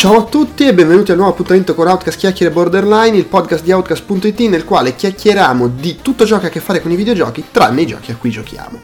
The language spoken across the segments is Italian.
Ciao a tutti e benvenuti al nuovo appuntamento con Outcast Chiacchiere Borderline, il podcast di Outcast.it nel quale chiacchieriamo di tutto ciò che ha a che fare con i videogiochi, tranne i giochi a cui giochiamo.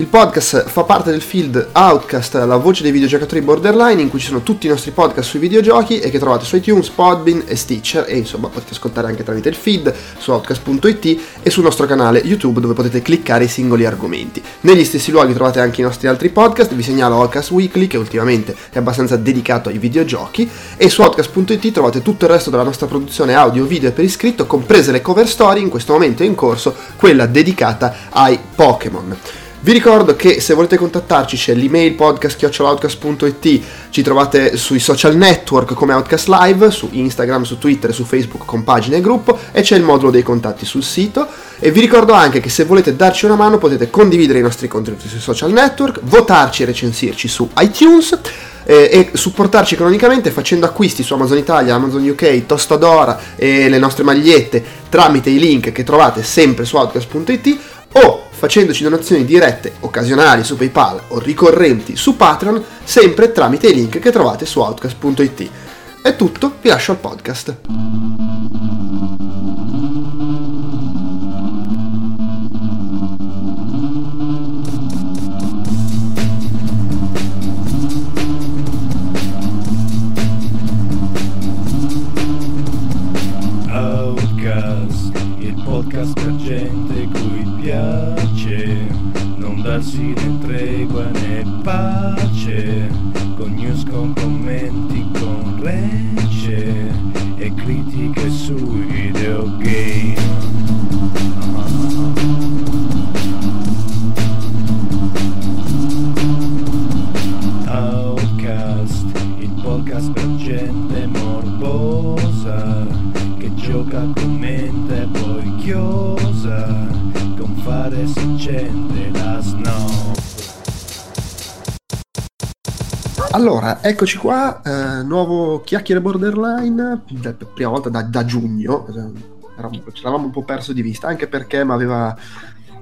Il podcast fa parte del field Outcast, la voce dei videogiocatori borderline, in cui ci sono tutti i nostri podcast sui videogiochi e che trovate su iTunes, Podbean e Stitcher e insomma potete ascoltare anche tramite il feed su Outcast.it e sul nostro canale YouTube dove potete cliccare i singoli argomenti. Negli stessi luoghi trovate anche i nostri altri podcast, vi segnalo Outcast Weekly che ultimamente è abbastanza dedicato ai videogiochi e su Outcast.it trovate tutto il resto della nostra produzione audio, video e per iscritto, comprese le cover story, in questo momento è in corso quella dedicata ai Pokémon. Vi ricordo che se volete contattarci c'è l'email podcast.outcast.it, ci trovate sui social network come Outcast Live, su Instagram, su Twitter su Facebook con pagine e gruppo e c'è il modulo dei contatti sul sito. E vi ricordo anche che se volete darci una mano potete condividere i nostri contenuti sui social network, votarci e recensirci su iTunes eh, e supportarci economicamente facendo acquisti su Amazon Italia, Amazon UK, Tostadora e le nostre magliette tramite i link che trovate sempre su outcast.it o facendoci donazioni dirette, occasionali su PayPal o ricorrenti su Patreon, sempre tramite i link che trovate su outcast.it. È tutto, vi lascio al podcast. Outcast, il podcast non darsi né tregua né pace, Allora, eccoci qua, eh, nuovo chiacchiere borderline, da- prima volta da, da giugno, eh, ce l'avamo un po' perso di vista, anche perché mi aveva,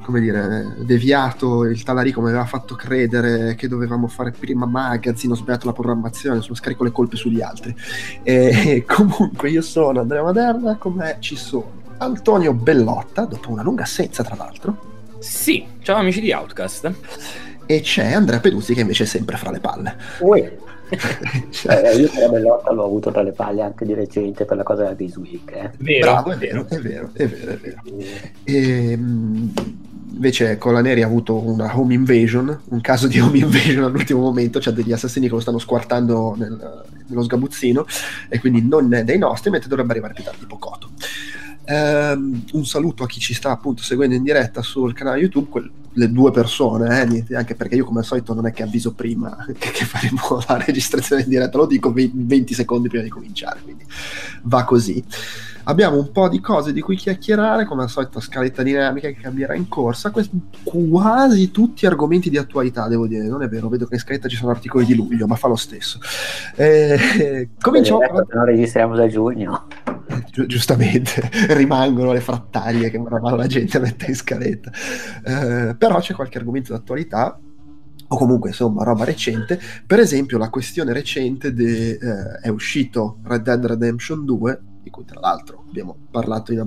come dire, deviato il Talarico, mi aveva fatto credere che dovevamo fare prima magazine, ho sbagliato la programmazione, sono scarico le colpe sugli altri. E comunque io sono Andrea Maderna, con ci sono Antonio Bellotta, dopo una lunga assenza tra l'altro, Sì, ciao amici di Outcast. E c'è Andrea Peduzzi che invece è sempre fra le palle. Uè, Cioè, eh, io per Bellotta l'ho avuto tra le palle anche di recente per la cosa della Bisweek. Eh. Vero, Bravo, è vero, è vero, è vero, è vero. E, mh, invece Colaneri ha avuto una home invasion, un caso di home invasion all'ultimo momento, c'ha degli assassini che lo stanno squartando nel- nello sgabuzzino e quindi non è dei nostri, mentre dovrebbe arrivare più tardi Pocoto. Ehm, un saluto a chi ci sta appunto seguendo in diretta sul canale YouTube, quel- le due persone, eh, niente, anche perché io come al solito non è che avviso prima che, che faremo la registrazione in diretta, lo dico ve- 20 secondi prima di cominciare, quindi va così. Abbiamo un po' di cose di cui chiacchierare, come al solito scaletta dinamica che cambierà in corsa, quest- quasi tutti argomenti di attualità, devo dire, non è vero, vedo che in scaletta ci sono articoli di luglio, ma fa lo stesso. Eh, cominciamo che non registriamo da giugno. Gi- giustamente rimangono le frattaglie che la gente mette in scaletta Eh, però c'è qualche argomento d'attualità o comunque insomma roba recente per esempio la questione recente de, eh, è uscito Red Dead Redemption 2 di cui tra l'altro abbiamo parlato in-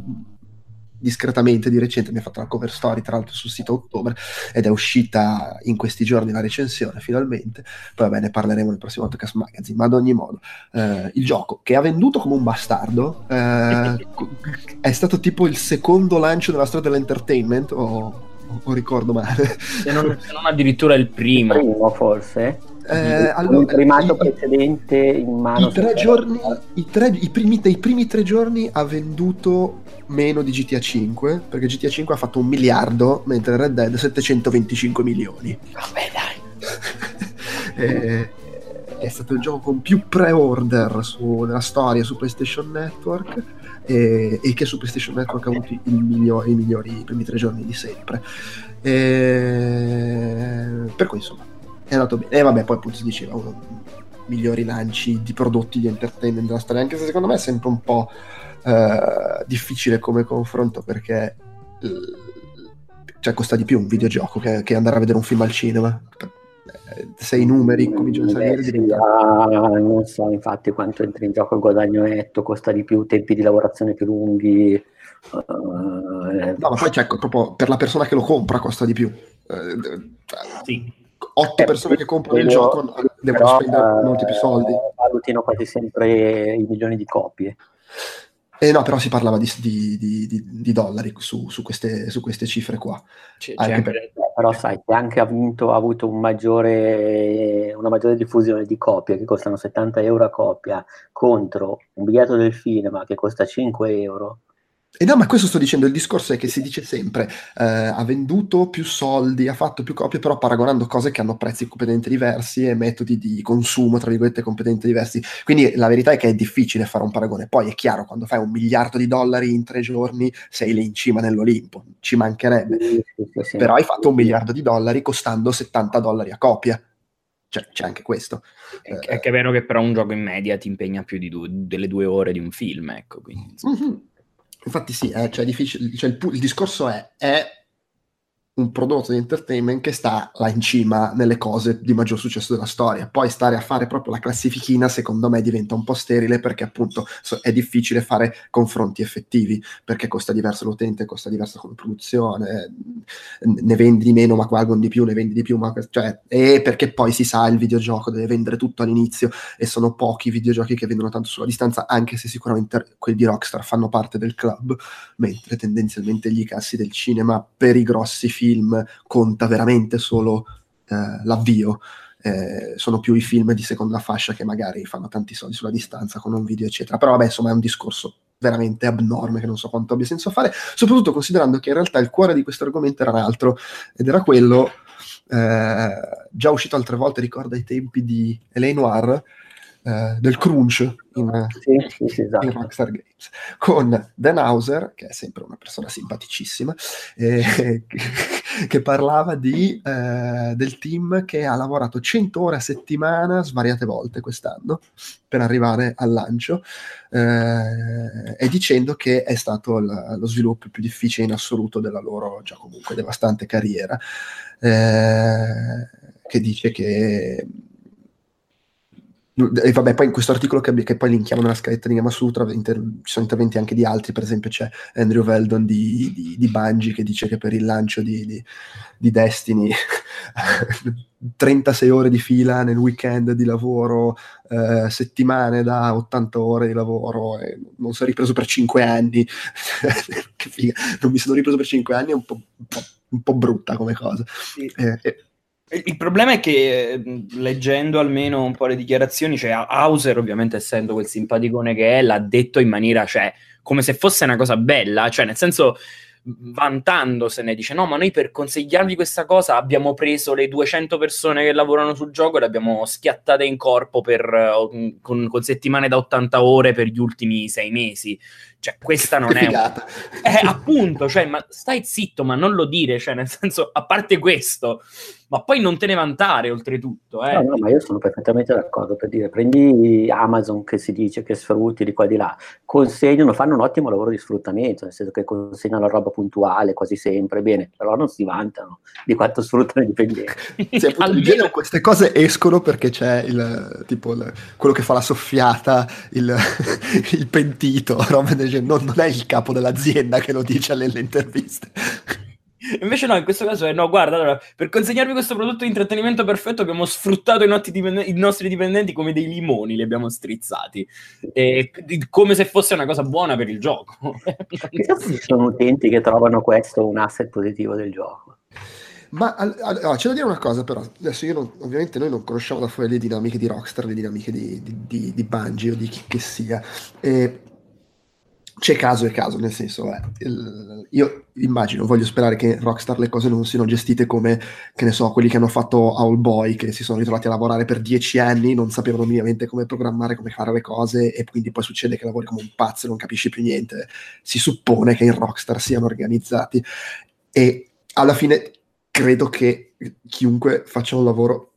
discretamente di recente abbiamo fatto la cover story tra l'altro sul sito ottobre ed è uscita in questi giorni la recensione finalmente poi vabbè ne parleremo nel prossimo podcast magazine ma ad ogni modo eh, il gioco che ha venduto come un bastardo eh, è stato tipo il secondo lancio della storia dell'entertainment o, o ricordo male Se non, se non addirittura il primo. Primo forse. Eh, allora, il primato i- precedente in mano. I tre giorni, i, tre- i primi, dei primi tre giorni ha venduto meno di GTA 5 perché GTA 5 ha fatto un miliardo mentre Red Dead 725 milioni Vabbè, dai. Eh, è stato il gioco con più pre-order su- nella storia su PlayStation Network e, e che su PlayStation Network ha avuto il migliore- i migliori i primi tre giorni di sempre Eh, per cui insomma è andato bene e vabbè poi appunto si diceva uno dei migliori lanci di prodotti di entertainment della storia anche se secondo me è sempre un po' eh, difficile come confronto perché eh, cioè costa di più un videogioco che, che andare a vedere un film al cinema Eh, se i numeri cominciano a salire, sì, diventa... ah, non so infatti quanto entri in gioco il guadagno netto, costa di più, tempi di lavorazione più lunghi. eh, No, ma poi c'è proprio per la persona che lo compra costa di più. Cioè, Sì. Otto Eh, persone che comprano il gioco devono però, spendere molti più soldi. eh, valutino quasi sempre i milioni di copie. Eh no, però si parlava di, di- di- di- dollari su, su queste, su queste cifre qua. C'è, Anche per- Eh, Però sai che anche ha vinto, ha avuto un maggiore, una maggiore diffusione di copie che costano 70 euro a copia contro un biglietto del cinema che costa 5 euro. E no, ma questo sto dicendo, il discorso è che si dice sempre, eh, ha venduto più soldi, ha fatto più copie, però paragonando cose che hanno prezzi completamente diversi e metodi di consumo, tra virgolette, completamente diversi. Quindi la verità è che è difficile fare un paragone. Poi è chiaro, quando fai un miliardo di dollari in tre giorni, sei lì in cima nell'Olimpo, ci mancherebbe. Sì, sì, sì, sì. Però hai fatto un miliardo di dollari costando 70 dollari a copia. Cioè, c'è anche questo. È, è che è vero che però un gioco in media ti impegna più di due- delle due ore di un film, ecco. Quindi. Infatti sì, eh, cioè, difficile, cioè, il, il discorso è, è un prodotto di entertainment che sta là in cima nelle cose di maggior successo della storia. Poi stare a fare proprio la classifichina, secondo me, diventa un po' sterile perché appunto è difficile fare confronti effettivi, perché costa diverso l'utente, costa diversa come produzione, ne vendi di meno ma valgono di più, ne vendi di più, ma cioè, e perché poi si sa il videogioco deve vendere tutto all'inizio e sono pochi i videogiochi che vendono tanto sulla distanza, anche se sicuramente quelli di Rockstar fanno parte del club, mentre tendenzialmente gli cassi del cinema per i grossi film conta veramente solo eh, l'avvio. Eh, sono più i film di seconda fascia che magari fanno tanti soldi sulla distanza con un video, eccetera. Però vabbè, insomma, è un discorso veramente abnorme che non so quanto abbia senso fare, soprattutto considerando che in realtà il cuore di questo argomento era un altro ed era quello eh, già uscito altre volte, ricorda i tempi di L.A. Noir, eh, del crunch in, Sì, sì, sì, in esatto. Rockstar Games, con Dan Hauser, che è sempre una persona simpaticissima, eh, che, che parlava di, eh, del team che ha lavorato 100 ore a settimana svariate volte quest'anno per arrivare al lancio eh, e dicendo che è stato l- lo sviluppo più difficile in assoluto della loro già comunque devastante carriera, eh, che dice che e vabbè, poi in questo articolo che, che poi linkiamo nella scaletta di Game Sutra inter- ci sono interventi anche di altri, per esempio c'è Andrew Veldon di, di, di Bungie che dice che per il lancio di, di, di Destiny 36 ore di fila nel weekend di lavoro, eh, settimane da 80 ore di lavoro, e non è ripreso per 5 anni, che figa, non mi sono ripreso per 5 anni, è un po', un po', un po brutta come cosa. Sì. Eh, eh, Il problema è che eh, leggendo almeno un po' le dichiarazioni, cioè Hauser, ovviamente essendo quel simpaticone che è, l'ha detto in maniera, cioè, come se fosse una cosa bella, cioè nel senso vantandosene, dice no, ma noi per consigliarvi questa cosa abbiamo preso le 200 persone che lavorano sul gioco e le abbiamo schiattate in corpo per, eh, con, con settimane da 80 ore per gli ultimi sei mesi. Cioè, questa non è... un- figata. eh, appunto, cioè, ma stai zitto, ma non lo dire, cioè, nel senso, a parte questo, ma poi non te ne vantare, oltretutto, eh. No, no, ma io sono perfettamente d'accordo per dire, prendi Amazon che si dice che sfrutti di qua e di là, consegnano, fanno un ottimo lavoro di sfruttamento, nel senso che consegnano la roba puntuale quasi sempre, bene, però non si vantano di quanto sfruttano i dipendenti. Sì, appunto, in Almeno- genere queste cose escono perché c'è il tipo il- quello che fa la soffiata, il, il pentito, roba del genere. non, non è il capo dell'azienda che lo dice alle interviste. Invece no, in questo caso è no, guarda, allora, per consegnarvi questo prodotto di intrattenimento perfetto abbiamo sfruttato i, nostri dipende- i nostri dipendenti come dei limoni, li abbiamo strizzati, E- come se fosse una cosa buona per il gioco. Chissà se ci sono utenti che trovano questo un asset positivo del gioco. Ma al- al- allora, c'è da dire una cosa, però. Adesso io non- ovviamente noi non conosciamo da fuori le dinamiche di Rockstar, le dinamiche di, di, di, di Bungie o di chi che sia. E c'è caso e caso, nel senso, eh, il- io immagino, voglio sperare che Rockstar le cose non siano gestite come, che ne so, quelli che hanno fatto Owlboy, che si sono ritrovati a lavorare per dieci anni, non sapevano minimamente come programmare, come fare le cose, e quindi poi succede che lavori come un pazzo e non capisci più niente. Si suppone che in Rockstar siano organizzati. E alla fine credo che chiunque faccia un lavoro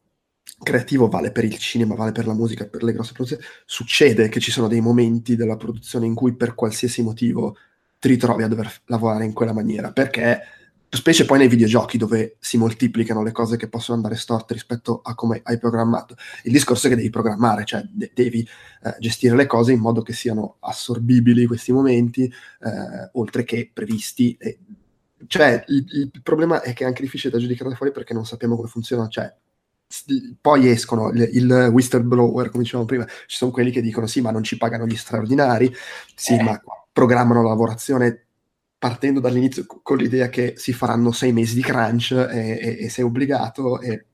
creativo, vale per il cinema, vale per la musica, per le grosse produzioni, succede che ci sono dei momenti della produzione in cui per qualsiasi motivo ti ritrovi a dover lavorare in quella maniera, perché specie poi nei videogiochi dove si moltiplicano le cose che possono andare storte rispetto a come hai programmato. Il discorso è che devi programmare, cioè de- devi eh, gestire le cose in modo che siano assorbibili questi momenti, eh, oltre che previsti. E, cioè, il, il, problema è che è anche difficile da giudicare fuori perché non sappiamo come funziona, cioè poi escono il, il, whistleblower, come dicevamo prima, ci sono quelli che dicono sì, ma non ci pagano gli straordinari, sì, eh. ma programmano la lavorazione partendo dall'inizio con l'idea che si faranno sei mesi di crunch e, e, e sei obbligato e,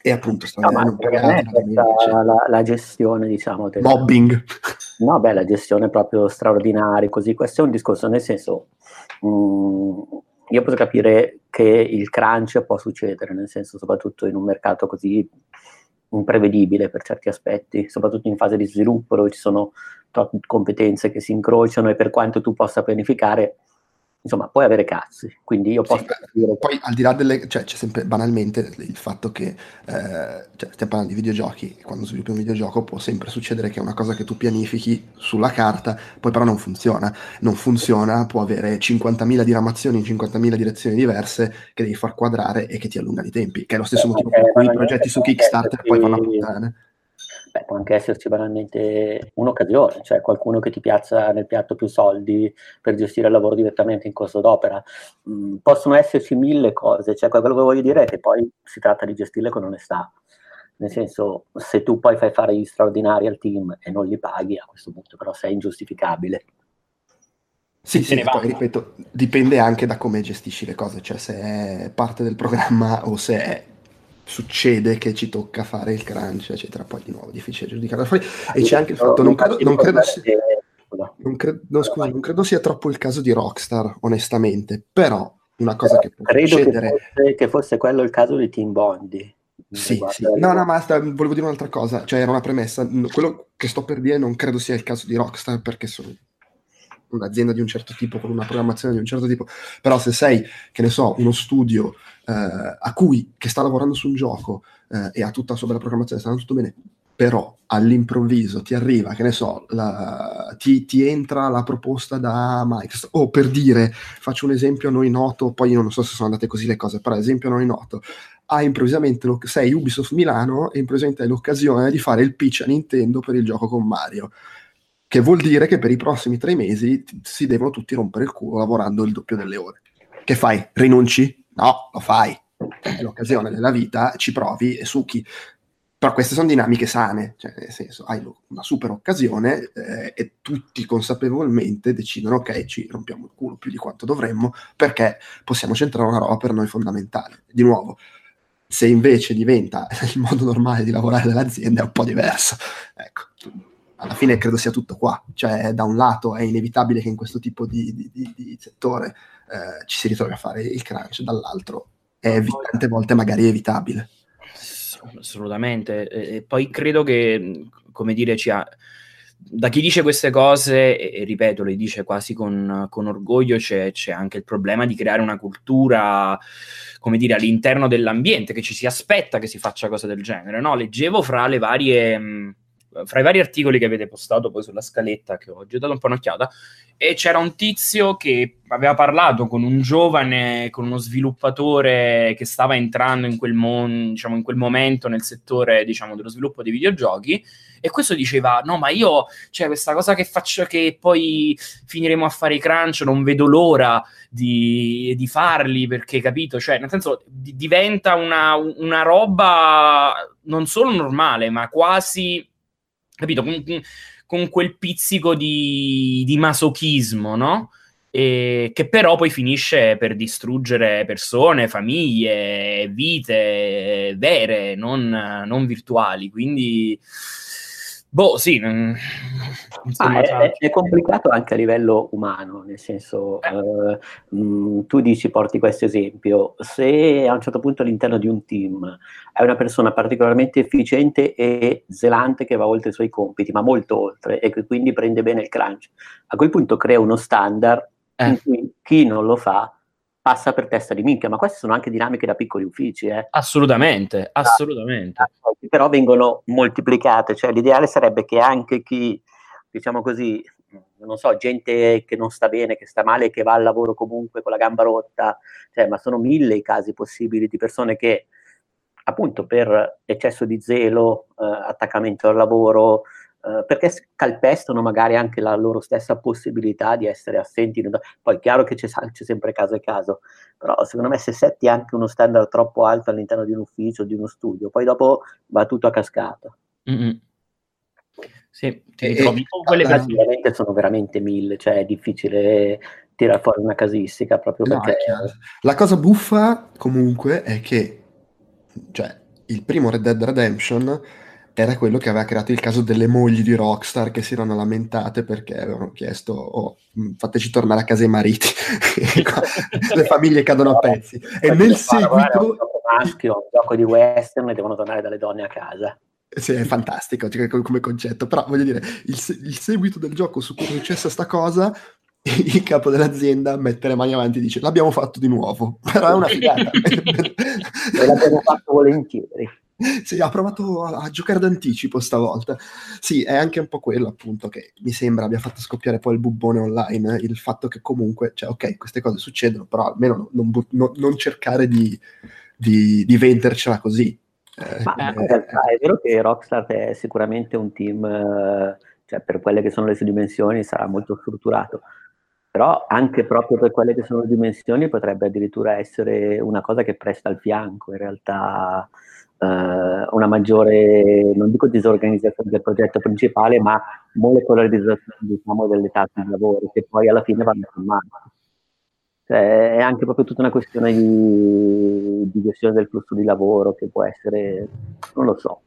e appunto no, non pagato, la, la, la, gestione diciamo del... mobbing no beh la gestione proprio straordinaria così questo è un discorso nel senso mh, mm, io posso capire che il crunch può succedere nel senso soprattutto in un mercato così imprevedibile per certi aspetti soprattutto in fase di sviluppo dove ci sono competenze che si incrociano e per quanto tu possa pianificare insomma, puoi avere cazzi. Quindi io posso sì. Poi al di là delle... cioè c'è sempre banalmente il fatto che, eh, cioè, stiamo parlando di videogiochi, quando sviluppi un videogioco può sempre succedere che è una cosa che tu pianifichi sulla carta, poi però non funziona. Non funziona, può avere 50.000 diramazioni in 50.000 direzioni diverse che devi far quadrare e che ti allungano i tempi, che è lo stesso motivo per cui i progetti su Kickstarter poi fanno a puttane beh, può anche esserci banalmente un'occasione, cioè qualcuno che ti piazza nel piatto più soldi per gestire il lavoro direttamente in corso d'opera. Mm, possono esserci mille cose, cioè quello che voglio dire è che poi si tratta di gestirle con onestà. Nel senso, se tu poi fai fare gli straordinari al team e non li paghi, a questo punto però sei ingiustificabile. Sì, sì, poi ripeto, dipende anche da come gestisci le cose, cioè se è parte del programma o se è succede che ci tocca fare il crunch, eccetera. Poi di nuovo difficile giudicare fuori. E c'è anche il fatto, non credo, non credo sia, non credo, no, scusa, non credo sia troppo il caso di Rockstar, onestamente, però una cosa che può credo succedere... Che fosse, che fosse quello il caso di Team Bondi. Sì, sì. No, no, ma sta, volevo dire un'altra cosa, cioè era una premessa. Quello che sto per dire non credo sia il caso di Rockstar perché sono un'azienda di un certo tipo, con una programmazione di un certo tipo, però se sei, che ne so, uno studio eh, a cui, che sta lavorando su un gioco eh, e ha tutta la sua bella programmazione, sta andando tutto bene, però all'improvviso ti arriva, che ne so, la, ti, ti, entra la proposta da Microsoft, o per dire, faccio un esempio a noi noto, poi io non so se sono andate così le cose, però esempio a noi noto, hai improvvisamente, sei Ubisoft Milano e improvvisamente hai l'occasione di fare il pitch a Nintendo per il gioco con Mario che vuol dire che per i prossimi tre mesi si devono tutti rompere il culo lavorando il doppio delle ore. Che fai? Rinunci? No, lo fai. È l'occasione della vita, ci provi e succhi. Però queste sono dinamiche sane, cioè nel senso hai una super occasione eh, e tutti consapevolmente decidono ok, ci rompiamo il culo più di quanto dovremmo perché possiamo centrare una roba per noi fondamentale. Di nuovo, se invece diventa il modo normale di lavorare dell'azienda è un po' diverso. Ecco alla fine credo sia tutto qua, cioè da un lato è inevitabile che in questo tipo di, di, di, di settore eh, ci si ritrovi a fare il crunch, dall'altro è tante volte magari evitabile. Assolutamente, e poi credo che, come dire, ci ha, da chi dice queste cose, e, ripeto, le dice quasi con, con orgoglio, c'è, c'è, anche il problema di creare una cultura, come dire, all'interno dell'ambiente, che ci si aspetta che si faccia cose del genere, no? Leggevo fra le varie... Mh, fra i vari articoli che avete postato poi sulla scaletta, che oggi ho dato un po' un'occhiata, e c'era un tizio che aveva parlato con un giovane, con uno sviluppatore che stava entrando in quel, mon- diciamo, in quel momento nel settore diciamo, dello sviluppo dei videogiochi, e questo diceva, no, ma io, cioè, questa cosa che faccio, che poi finiremo a fare i crunch, non vedo l'ora di, di farli, perché, capito, cioè, nel senso, di- diventa una, una roba non solo normale, ma quasi capito? Con, con quel pizzico di, di masochismo, no? E che però poi finisce per distruggere persone, famiglie, vite vere, non, non virtuali. Quindi Boh, sì. Non... Ah, è, è, complicato anche a livello umano, nel senso, eh. eh, mh, tu dici, porti questo esempio, se a un certo punto all'interno di un team è una persona particolarmente efficiente e zelante che va oltre i suoi compiti, ma molto oltre, e che quindi prende bene il crunch, a quel punto crea uno standard eh. in cui chi non lo fa passa per testa di minchia, ma queste sono anche dinamiche da piccoli uffici. Eh. Assolutamente, assolutamente. Però vengono moltiplicate, cioè l'ideale sarebbe che anche chi, diciamo così, non so, gente che non sta bene, che sta male, che va al lavoro comunque con la gamba rotta, cioè, ma sono mille i casi possibili di persone che appunto per eccesso di zelo, eh, attaccamento al lavoro, eh, perché calpestano magari anche la loro stessa possibilità di essere assenti. Poi è chiaro che c'è, c'è, sempre caso e caso, però secondo me se setti anche uno standard troppo alto all'interno di un ufficio, di uno studio, poi dopo va tutto a cascata. Mm-hmm. Sì, ti ritrovi con quelle casi veramente sono veramente mille, cioè è difficile tirare fuori una casistica proprio no, perché... La cosa buffa comunque è che cioè, il primo Red Dead Redemption era quello che aveva creato il caso delle mogli di Rockstar che si erano lamentate perché avevano chiesto oh, fateci tornare a casa i mariti. Le famiglie cadono a pezzi. E nel seguito un gioco maschio, un gioco di western e devono tornare dalle donne a casa. Sì, è fantastico cioè, come concetto, però voglio dire, il, il, seguito del gioco su cui è successa sta cosa, il capo dell'azienda mette le mani avanti e dice l'abbiamo fatto di nuovo, però è una figata. e l'abbiamo fatto volentieri. Sì, ha provato a, a, giocare d'anticipo stavolta. Sì, è anche un po' quello appunto che mi sembra abbia fatto scoppiare poi il bubbone online, il fatto che comunque, cioè ok, queste cose succedono, però almeno non, non, non cercare di, di, di vendercela così eh, Ma eh, in realtà è vero che Rockstar è sicuramente un team, eh, cioè per quelle che sono le sue dimensioni sarà molto strutturato, però anche proprio per quelle che sono le dimensioni potrebbe addirittura essere una cosa che presta al fianco, in realtà eh, una maggiore, non dico disorganizzazione del progetto principale, ma molecolarizzazione diciamo, delle tasse di lavoro che poi alla fine vanno a mano. Cioè, è anche proprio tutta una questione di, di, gestione del flusso di lavoro che può essere, non lo so.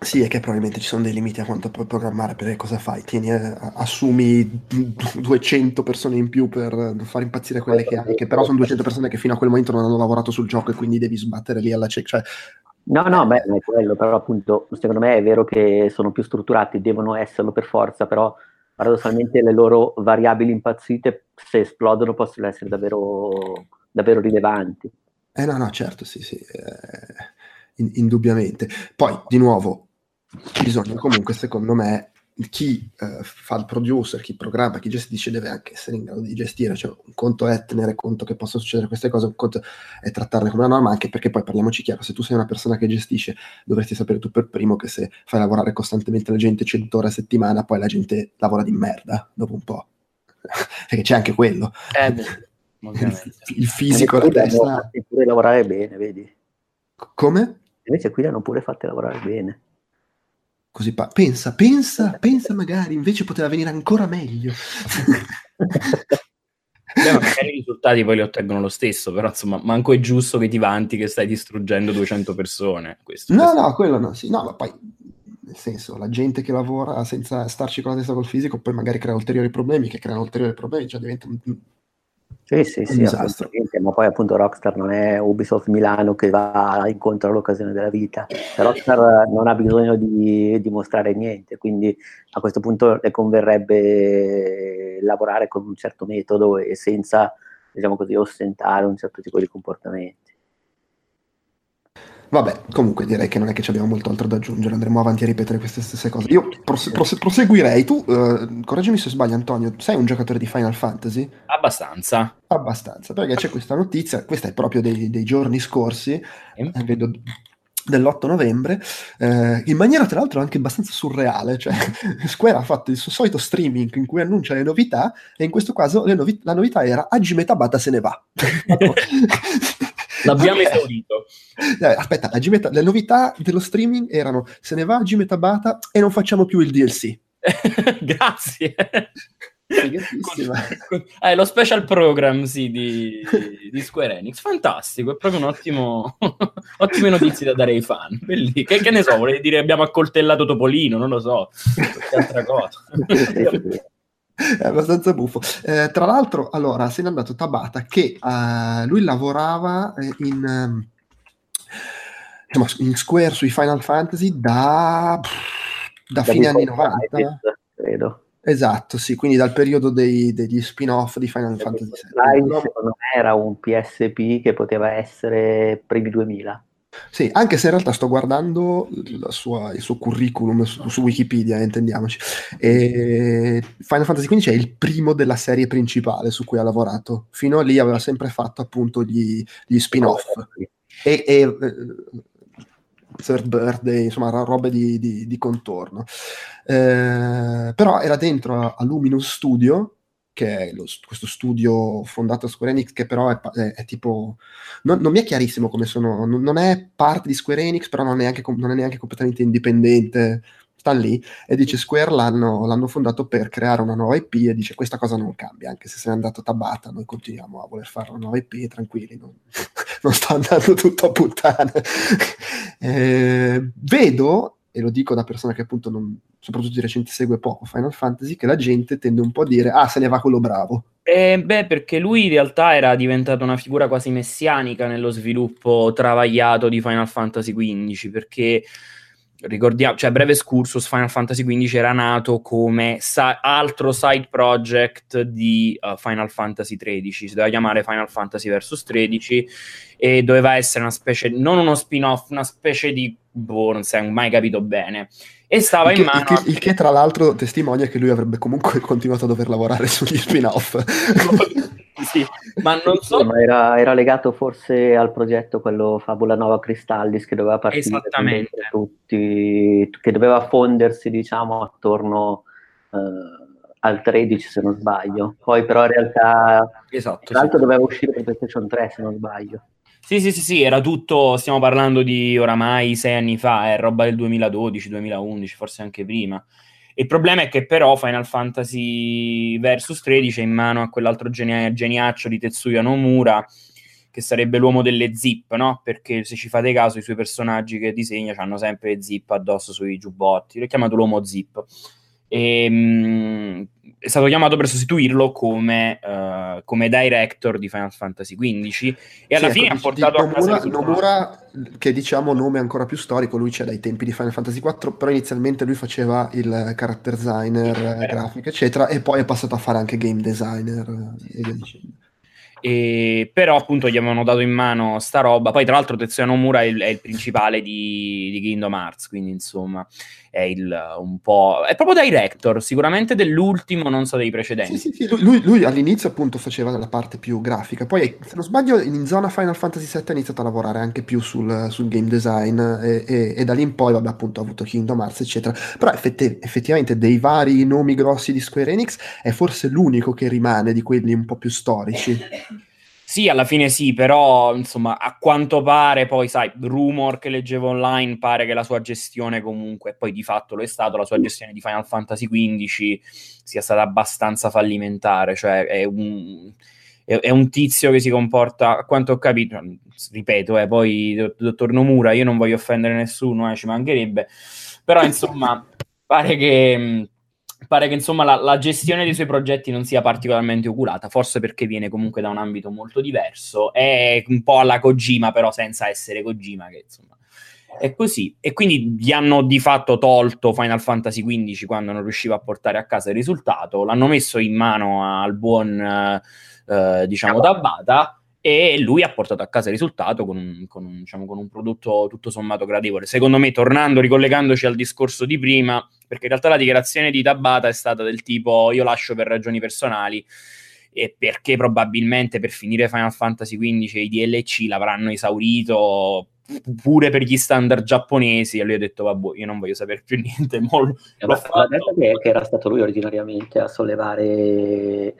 Sì, è che probabilmente ci sono dei limiti a quanto puoi programmare, perché cosa fai? Tieni, eh, assumi 200 persone in più per far impazzire quelle che hai, che però sono 200 persone che fino a quel momento non hanno lavorato sul gioco e quindi devi sbattere lì alla cieca. Cioè, No, no, beh, è quello, però appunto, secondo me è vero che sono più strutturati, devono esserlo per forza, però paradossalmente le loro variabili impazzite, se esplodono, possono essere davvero, davvero rilevanti. Eh no, no, certo, sì, sì, eh, in, indubbiamente. Poi, di nuovo, bisogna comunque, secondo me, chi eh, fa il producer, chi programma, chi gestisce deve anche essere in grado di gestire, cioè un conto è tenere conto che possono succedere queste cose, un conto è trattarle come una norma, anche perché poi parliamoci chiaro, se tu sei una persona che gestisce dovresti sapere tu per primo che se fai lavorare costantemente la gente 100 ore a settimana, poi la gente lavora di merda dopo un po', perché c'è anche quello. Eh, il, il, fisico, la testa. pure lavorare bene, vedi? Come? Invece qui l'hanno pure fatte lavorare bene. Così pa- pensa, pensa, pensa magari, invece poteva venire ancora meglio. Beh, magari i risultati poi li ottengono lo stesso, però insomma, manco è giusto che ti vanti che stai distruggendo 200 persone. Questo, no, questo. no, quello no, sì, no, ma poi nel senso, la gente che lavora senza starci con la testa col fisico poi magari crea ulteriori problemi, che creano ulteriori problemi, cioè diventa un, sì, sì, sì, ma poi appunto Rockstar non è Ubisoft Milano che va incontro all'occasione della vita. Rockstar non ha bisogno di dimostrare niente, quindi a questo punto le converrebbe lavorare con un certo metodo e senza, diciamo così, ostentare un certo tipo di comportamenti. Vabbè, comunque direi che non è che ci abbiamo molto altro da aggiungere, andremo avanti a ripetere queste stesse cose. Io prose- prose- proseguirei. Tu, uh, correggimi se sbaglio Antonio, sei un giocatore di Final Fantasy? Abbastanza. Abbastanza, perché c'è questa notizia, questa è proprio dei, dei giorni scorsi, eh, vedo dell'8 novembre, eh, in maniera tra l'altro anche abbastanza surreale, cioè Square ha fatto il suo solito streaming in cui annuncia le novità e in questo caso novi- la novità era Hajime Tabata se ne va. L'abbiamo okay. esaurito. Eh, aspetta, Gimeta, le novità dello streaming erano se ne va Hajime Tabata e non facciamo più il DLC. Grazie. Eh, lo special program sì, di, di, Square Enix fantastico è proprio un ottimo ottime notizie da dare ai fan. Che, che, ne so volevi dire abbiamo accoltellato Topolino non lo so che altra cosa è abbastanza buffo. Eh, tra l'altro, allora, se n'è andato Tabata che uh, lui lavorava eh, in, um, in, Square sui Final Fantasy da, da, da fine anni 90. credo. Esatto, sì, quindi dal periodo dei, degli spin-off di Final Fantasy VII. Live, secondo me, era un PSP che poteva essere primi 2000. Sì, anche se in realtà sto guardando sua, il suo curriculum su, su Wikipedia, intendiamoci. E Final Fantasy XV è il primo della serie principale su cui ha lavorato. Fino a lì aveva sempre fatto appunto gli, gli spin-off. E, e eh, Third Birthday, insomma, robe di, di, di contorno. Eh, però era dentro a, a Luminous Studio, che è lo, questo studio fondato da Square Enix, che però è, è, è tipo... Non, non, mi è chiarissimo come sono, non, non, è parte di Square Enix, però non è, neanche, non è neanche completamente indipendente, sta lì e dice Square l'hanno, l'hanno, fondato per creare una nuova IP e dice questa cosa non cambia, anche se se n'è andato Tabata, noi continuiamo a voler fare una nuova IP, tranquilli, non, non sta andando tutto a puttane. eh, vedo, e lo dico da persona che appunto non, soprattutto di recente segue poco Final Fantasy, che la gente tende un po' a dire, ah, se ne va quello bravo. Eh, beh, perché lui in realtà era diventato una figura quasi messianica nello sviluppo travagliato di Final Fantasy XV, perché ricordiamo, cioè breve excursus, Final Fantasy XV era nato come sa- altro side project di uh, Final Fantasy XIII, si doveva chiamare Final Fantasy vs 13 e doveva essere una specie, non uno spin-off, una specie di, boh, non si è mai capito bene. E stava il in mano... Il che, il che, tra l'altro testimonia che lui avrebbe comunque continuato a dover lavorare sugli spin-off. sì, ma non so... Ma era, era, legato forse al progetto quello Fabula Nova Cristallis che doveva partire Esattamente. tutti, che doveva fondersi diciamo attorno eh, al 13 se non sbaglio. Poi però in realtà esatto, tra l'altro sì. doveva uscire per PlayStation 3 se non sbaglio. Sì, sì, sì, sì, era tutto, stiamo parlando di oramai sei anni fa, è roba del 2012, 2011, forse anche prima. Il problema è che però Final Fantasy Versus 13 è in mano a quell'altro geni- geniaccio di Tetsuya Nomura, che sarebbe l'uomo delle zip, no? Perché se ci fate caso i suoi personaggi che disegna hanno sempre zip addosso sui giubbotti, l'ho chiamato l'uomo zip. E, mh, è stato chiamato per sostituirlo come, uh, come, director di Final Fantasy XV e alla sì, fine ecco, ha portato Nomura, a casa Nomura, che diciamo nome ancora più storico, lui c'è dai tempi di Final Fantasy IV, però inizialmente lui faceva il character designer, eh. grafico, eccetera, e poi è passato a fare anche game designer e via dicendo. E, però appunto gli avevano dato in mano sta roba. Poi tra l'altro Tetsuya Nomura è il, è il principale di, di, Kingdom Hearts quindi insomma è il, un po' è proprio director sicuramente dell'ultimo non so dei precedenti. Sì, sì, sì. Lui, lui, all'inizio appunto faceva la parte più grafica. Poi se non sbaglio in zona Final Fantasy VII ha iniziato a lavorare anche più sul, sul game design e, e, e, da lì in poi vabbè appunto ha avuto Kingdom Hearts eccetera. Però effetti, effettivamente dei vari nomi grossi di Square Enix è forse l'unico che rimane di quelli un po' più storici sì, alla fine sì, però insomma, a quanto pare, poi sai, rumor che leggevo online, pare che la sua gestione comunque, poi di fatto lo è stato, la sua gestione di Final Fantasy XV sia stata abbastanza fallimentare, cioè è un, è, è un tizio che si comporta, a quanto ho capito, ripeto, eh, poi dottor Nomura, io non voglio offendere nessuno, eh, ci mancherebbe, però insomma, pare che pare che insomma la, la, gestione dei suoi progetti non sia particolarmente oculata, forse perché viene comunque da un ambito molto diverso, è un po' alla Kojima, però senza essere Kojima, che insomma è così. E quindi gli hanno di fatto tolto Final Fantasy XV quando non riusciva a portare a casa il risultato, l'hanno messo in mano al buon, eh, diciamo, Tabata e lui ha portato a casa il risultato con un, con, un, diciamo, con un, prodotto tutto sommato gradevole. Secondo me, tornando, ricollegandoci al discorso di prima, perché in realtà la dichiarazione di Tabata è stata del tipo io lascio per ragioni personali e perché probabilmente per finire Final Fantasy XV i DLC l'avranno esaurito pure per gli standard giapponesi e lui ha detto vabbè io non voglio sapere più niente molto, l'ha detto che, che, era stato lui originariamente a sollevare eh,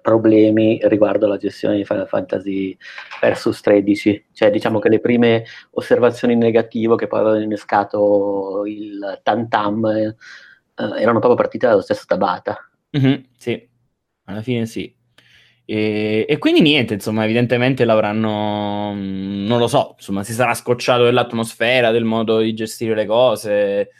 problemi riguardo alla gestione di Final Fantasy Versus 13 cioè diciamo che le prime osservazioni negative che poi avevano innescato il tantam eh, erano proprio partite dallo stesso Tabata. Mm-hmm, sì. Alla fine sì e, e, quindi niente, insomma, evidentemente l'avranno, mm, non lo so, insomma, si sarà scocciato dell'atmosfera, del modo di gestire le cose,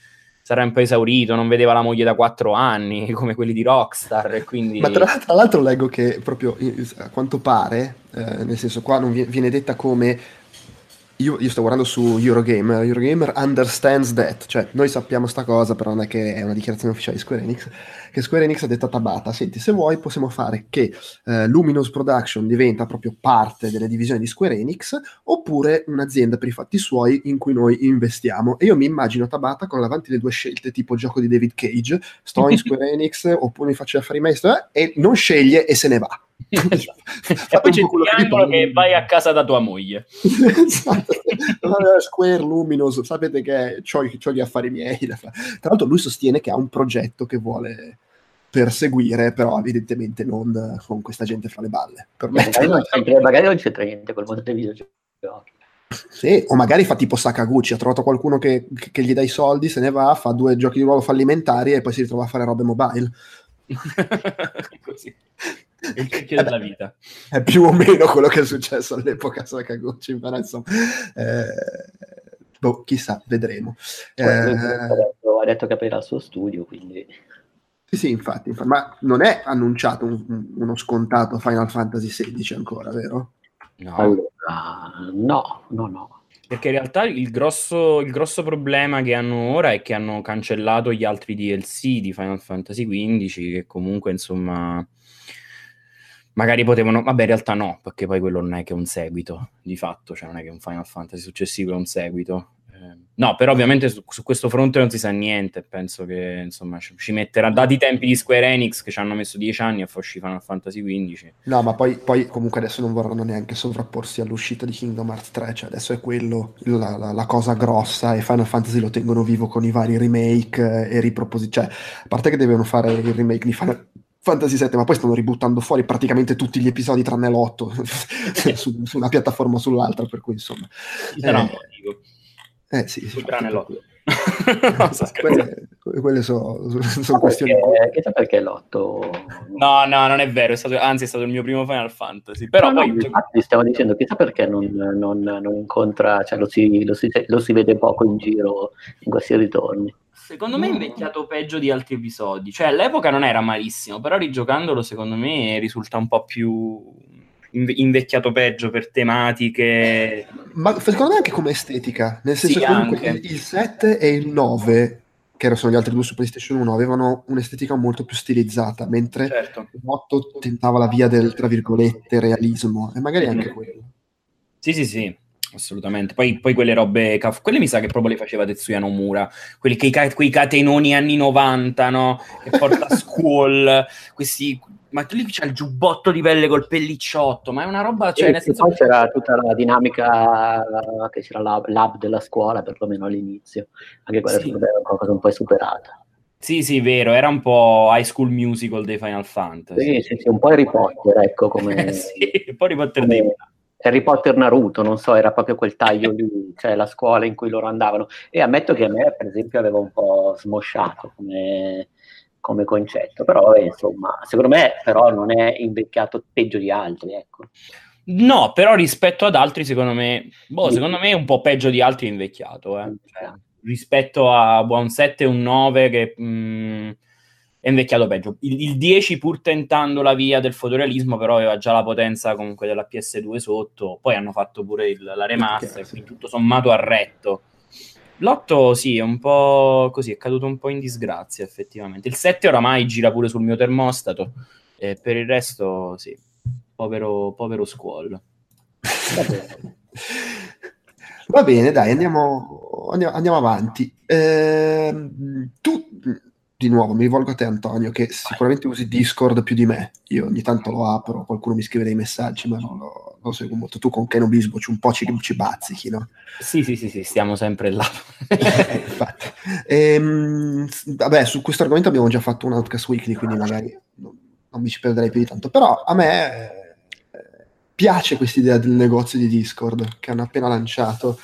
sarà un po' esaurito, non vedeva la moglie da quattro anni, come quelli di Rockstar, e quindi... Ma tra, tra l'altro leggo che proprio, a quanto pare, eh, nel senso qua non viene detta come io, io, sto guardando su Eurogamer, Eurogamer understands that, cioè noi sappiamo sta cosa, però non è che è una dichiarazione ufficiale di Square Enix, che Square Enix ha detto a Tabata, senti, se vuoi possiamo fare che eh, Luminous Production diventa proprio parte delle divisioni di Square Enix, oppure un'azienda per i fatti suoi in cui noi investiamo. E io mi immagino Tabata con davanti le due scelte, tipo gioco di David Cage, sto in Square Enix oppure mi faccio affari maestro, eh, e non sceglie e se ne va. E poi c'è il triangolo che vai a casa da tua moglie. esatto. Square Luminous, sapete che ho gli affari miei. Tra l'altro lui sostiene che ha un progetto che vuole perseguire, però evidentemente non con questa gente fra le balle. Per magari, non c'entra, magari non c'entra niente col mondo dei videogiochi. Sì, o magari fa tipo Sakaguchi, ha trovato qualcuno che, che, gli dà i soldi, se ne va, fa due giochi di ruolo fallimentari e poi si ritrova a fare robe mobile. Così. Il cicchio della vita. È più o meno quello che è successo all'epoca Sakaguchi, però insomma... Eh, boh, chissà, vedremo. Eh, ha detto che aprirà il suo studio, quindi... Sì, sì, infatti, infatti, ma non è annunciato un, uno scontato Final Fantasy XVI ancora, vero? No. Allora, no, no, no. Perché in realtà il grosso, il grosso, problema che hanno ora è che hanno cancellato gli altri DLC di Final Fantasy XV, che comunque, insomma, magari potevano... Vabbè, in realtà no, perché poi quello non è che un seguito, di fatto, cioè non è che un Final Fantasy successivo è un seguito. No, però ovviamente su, su, questo fronte non si sa niente. Penso che insomma ci metterà, dati i tempi di Square Enix che ci hanno messo dieci anni a far uscire Final Fantasy XV. No, ma poi, poi, comunque adesso non vorranno neanche sovrapporsi all'uscita di Kingdom Hearts 3. Cioè adesso è quello la, la, la cosa grossa e Final Fantasy lo tengono vivo con i vari remake e riproposizioni. Cioè, a parte che devono fare il remake di Final Fantasy 7, ma poi stanno ributtando fuori praticamente tutti gli episodi tranne l'8 su, su, una piattaforma o sull'altra, per cui insomma. Sarà eh, un motivo. Eh sì, sì tranne quelle, quelle sono, sono questioni. Perché, chissà perché l'otto. No, no, non è vero, è stato, anzi è stato il mio primo Final Fantasy. Però no, poi... No, infatti stiamo dicendo, chissà perché non, non, non incontra, cioè lo si, lo, si, lo si vede poco in giro in questi ritorni. Secondo me è invecchiato peggio di altri episodi. Cioè, all'epoca non era malissimo, però rigiocandolo, secondo me, risulta un po' più invecchiato peggio per tematiche. Ma secondo me anche come estetica, nel senso sì, che comunque il, il 7 e il 9 che sono gli altri due su PlayStation 1, avevano un'estetica molto più stilizzata, mentre certo. l'8 tentava la via del, tra virgolette, realismo, e magari anche mm. quello. Sì, sì, sì, assolutamente. Poi, poi, quelle robe, quelle mi sa che proprio le faceva Tetsuya Nomura, quelli, quei, quei catenoni anni 90, no? Che porta a scuol, questi ma lì c'è il giubbotto di pelle col pellicciotto, ma è una roba... Cioè, nel senso... Poi c'era tutta la dinamica che c'era l'hub, l'hub della scuola, perlomeno all'inizio, anche quella sì. era una cosa un po' superata. Sì, sì, vero, era un po' High School Musical dei Final Fantasy. Sì, sì, sì un po' Harry Potter, ecco, come... sì, un po' Harry Potter come... dei... Harry Potter Naruto, non so, era proprio quel taglio lì, cioè la scuola in cui loro andavano. E ammetto che a me, per esempio, aveva un po' smosciato come come concetto, però insomma, secondo me però non è invecchiato peggio di altri, ecco. No, però rispetto ad altri, secondo me, boh, secondo me è un po' peggio di altri invecchiato, eh. cioè, rispetto a boh, un 7 e un 9 che mh, mm, è invecchiato peggio. Il, il, 10 pur tentando la via del fotorealismo, però aveva già la potenza comunque della PS2 sotto, poi hanno fatto pure il, la remaster, quindi tutto sommato a retto. L'8 sì, è un po' così, è caduto un po' in disgrazia effettivamente. Il 7 oramai gira pure sul mio termostato, e per il resto sì, povero, povero squall. Va bene, dai, andiamo, andiamo, andiamo avanti. Eh, tu di nuovo mi rivolgo a te Antonio che sicuramente usi Discord più di me. Io ogni tanto lo apro qualcuno mi scrive dei messaggi ma non lo, lo seguo molto. Tu con Ken Obisbo un po' ci, ci bazzichi no? sì sì sì sì stiamo sempre là. Eh, ehm, vabbè su questo argomento abbiamo già fatto un Outcast Weekly quindi magari non, non mi ci perderei più di tanto. Però a me eh, piace questa idea del negozio di Discord che hanno appena lanciato.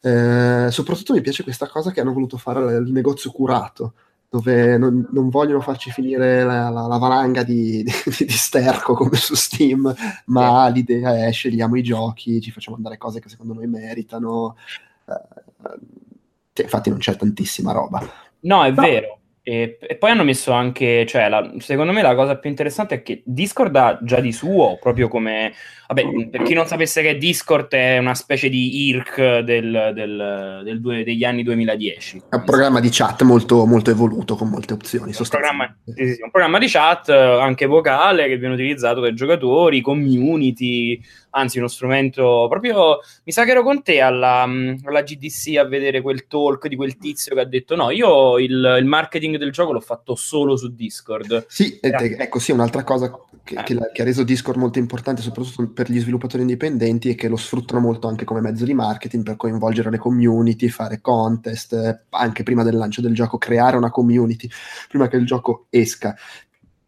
Eh, soprattutto mi piace questa cosa che hanno voluto fare il negozio curato dove non, non, vogliono farci finire la, la, la valanga di, di, di, sterco come su Steam, ma sì. l'idea è scegliamo i giochi, ci facciamo andare cose che secondo noi meritano. Uh, infatti non c'è tantissima roba. No, è no. vero. E, e, poi hanno messo anche, cioè, la, secondo me la cosa più interessante è che Discord ha già di suo, proprio come, vabbè, per chi non sapesse che Discord è una specie di IRC del, del, del due, degli anni 2010. È un programma di chat molto, molto evoluto, con molte opzioni. Un programma, sì, sì, un programma di chat anche vocale che viene utilizzato dai giocatori, community, anzi uno strumento proprio mi sa che ero con te alla, mm, alla, GDC a vedere quel talk di quel tizio che ha detto no io il, il marketing del gioco l'ho fatto solo su Discord sì eh. ecco sì un'altra cosa che, eh. che, che, ha reso Discord molto importante soprattutto per gli sviluppatori indipendenti è che lo sfruttano molto anche come mezzo di marketing per coinvolgere le community fare contest anche prima del lancio del gioco creare una community prima che il gioco esca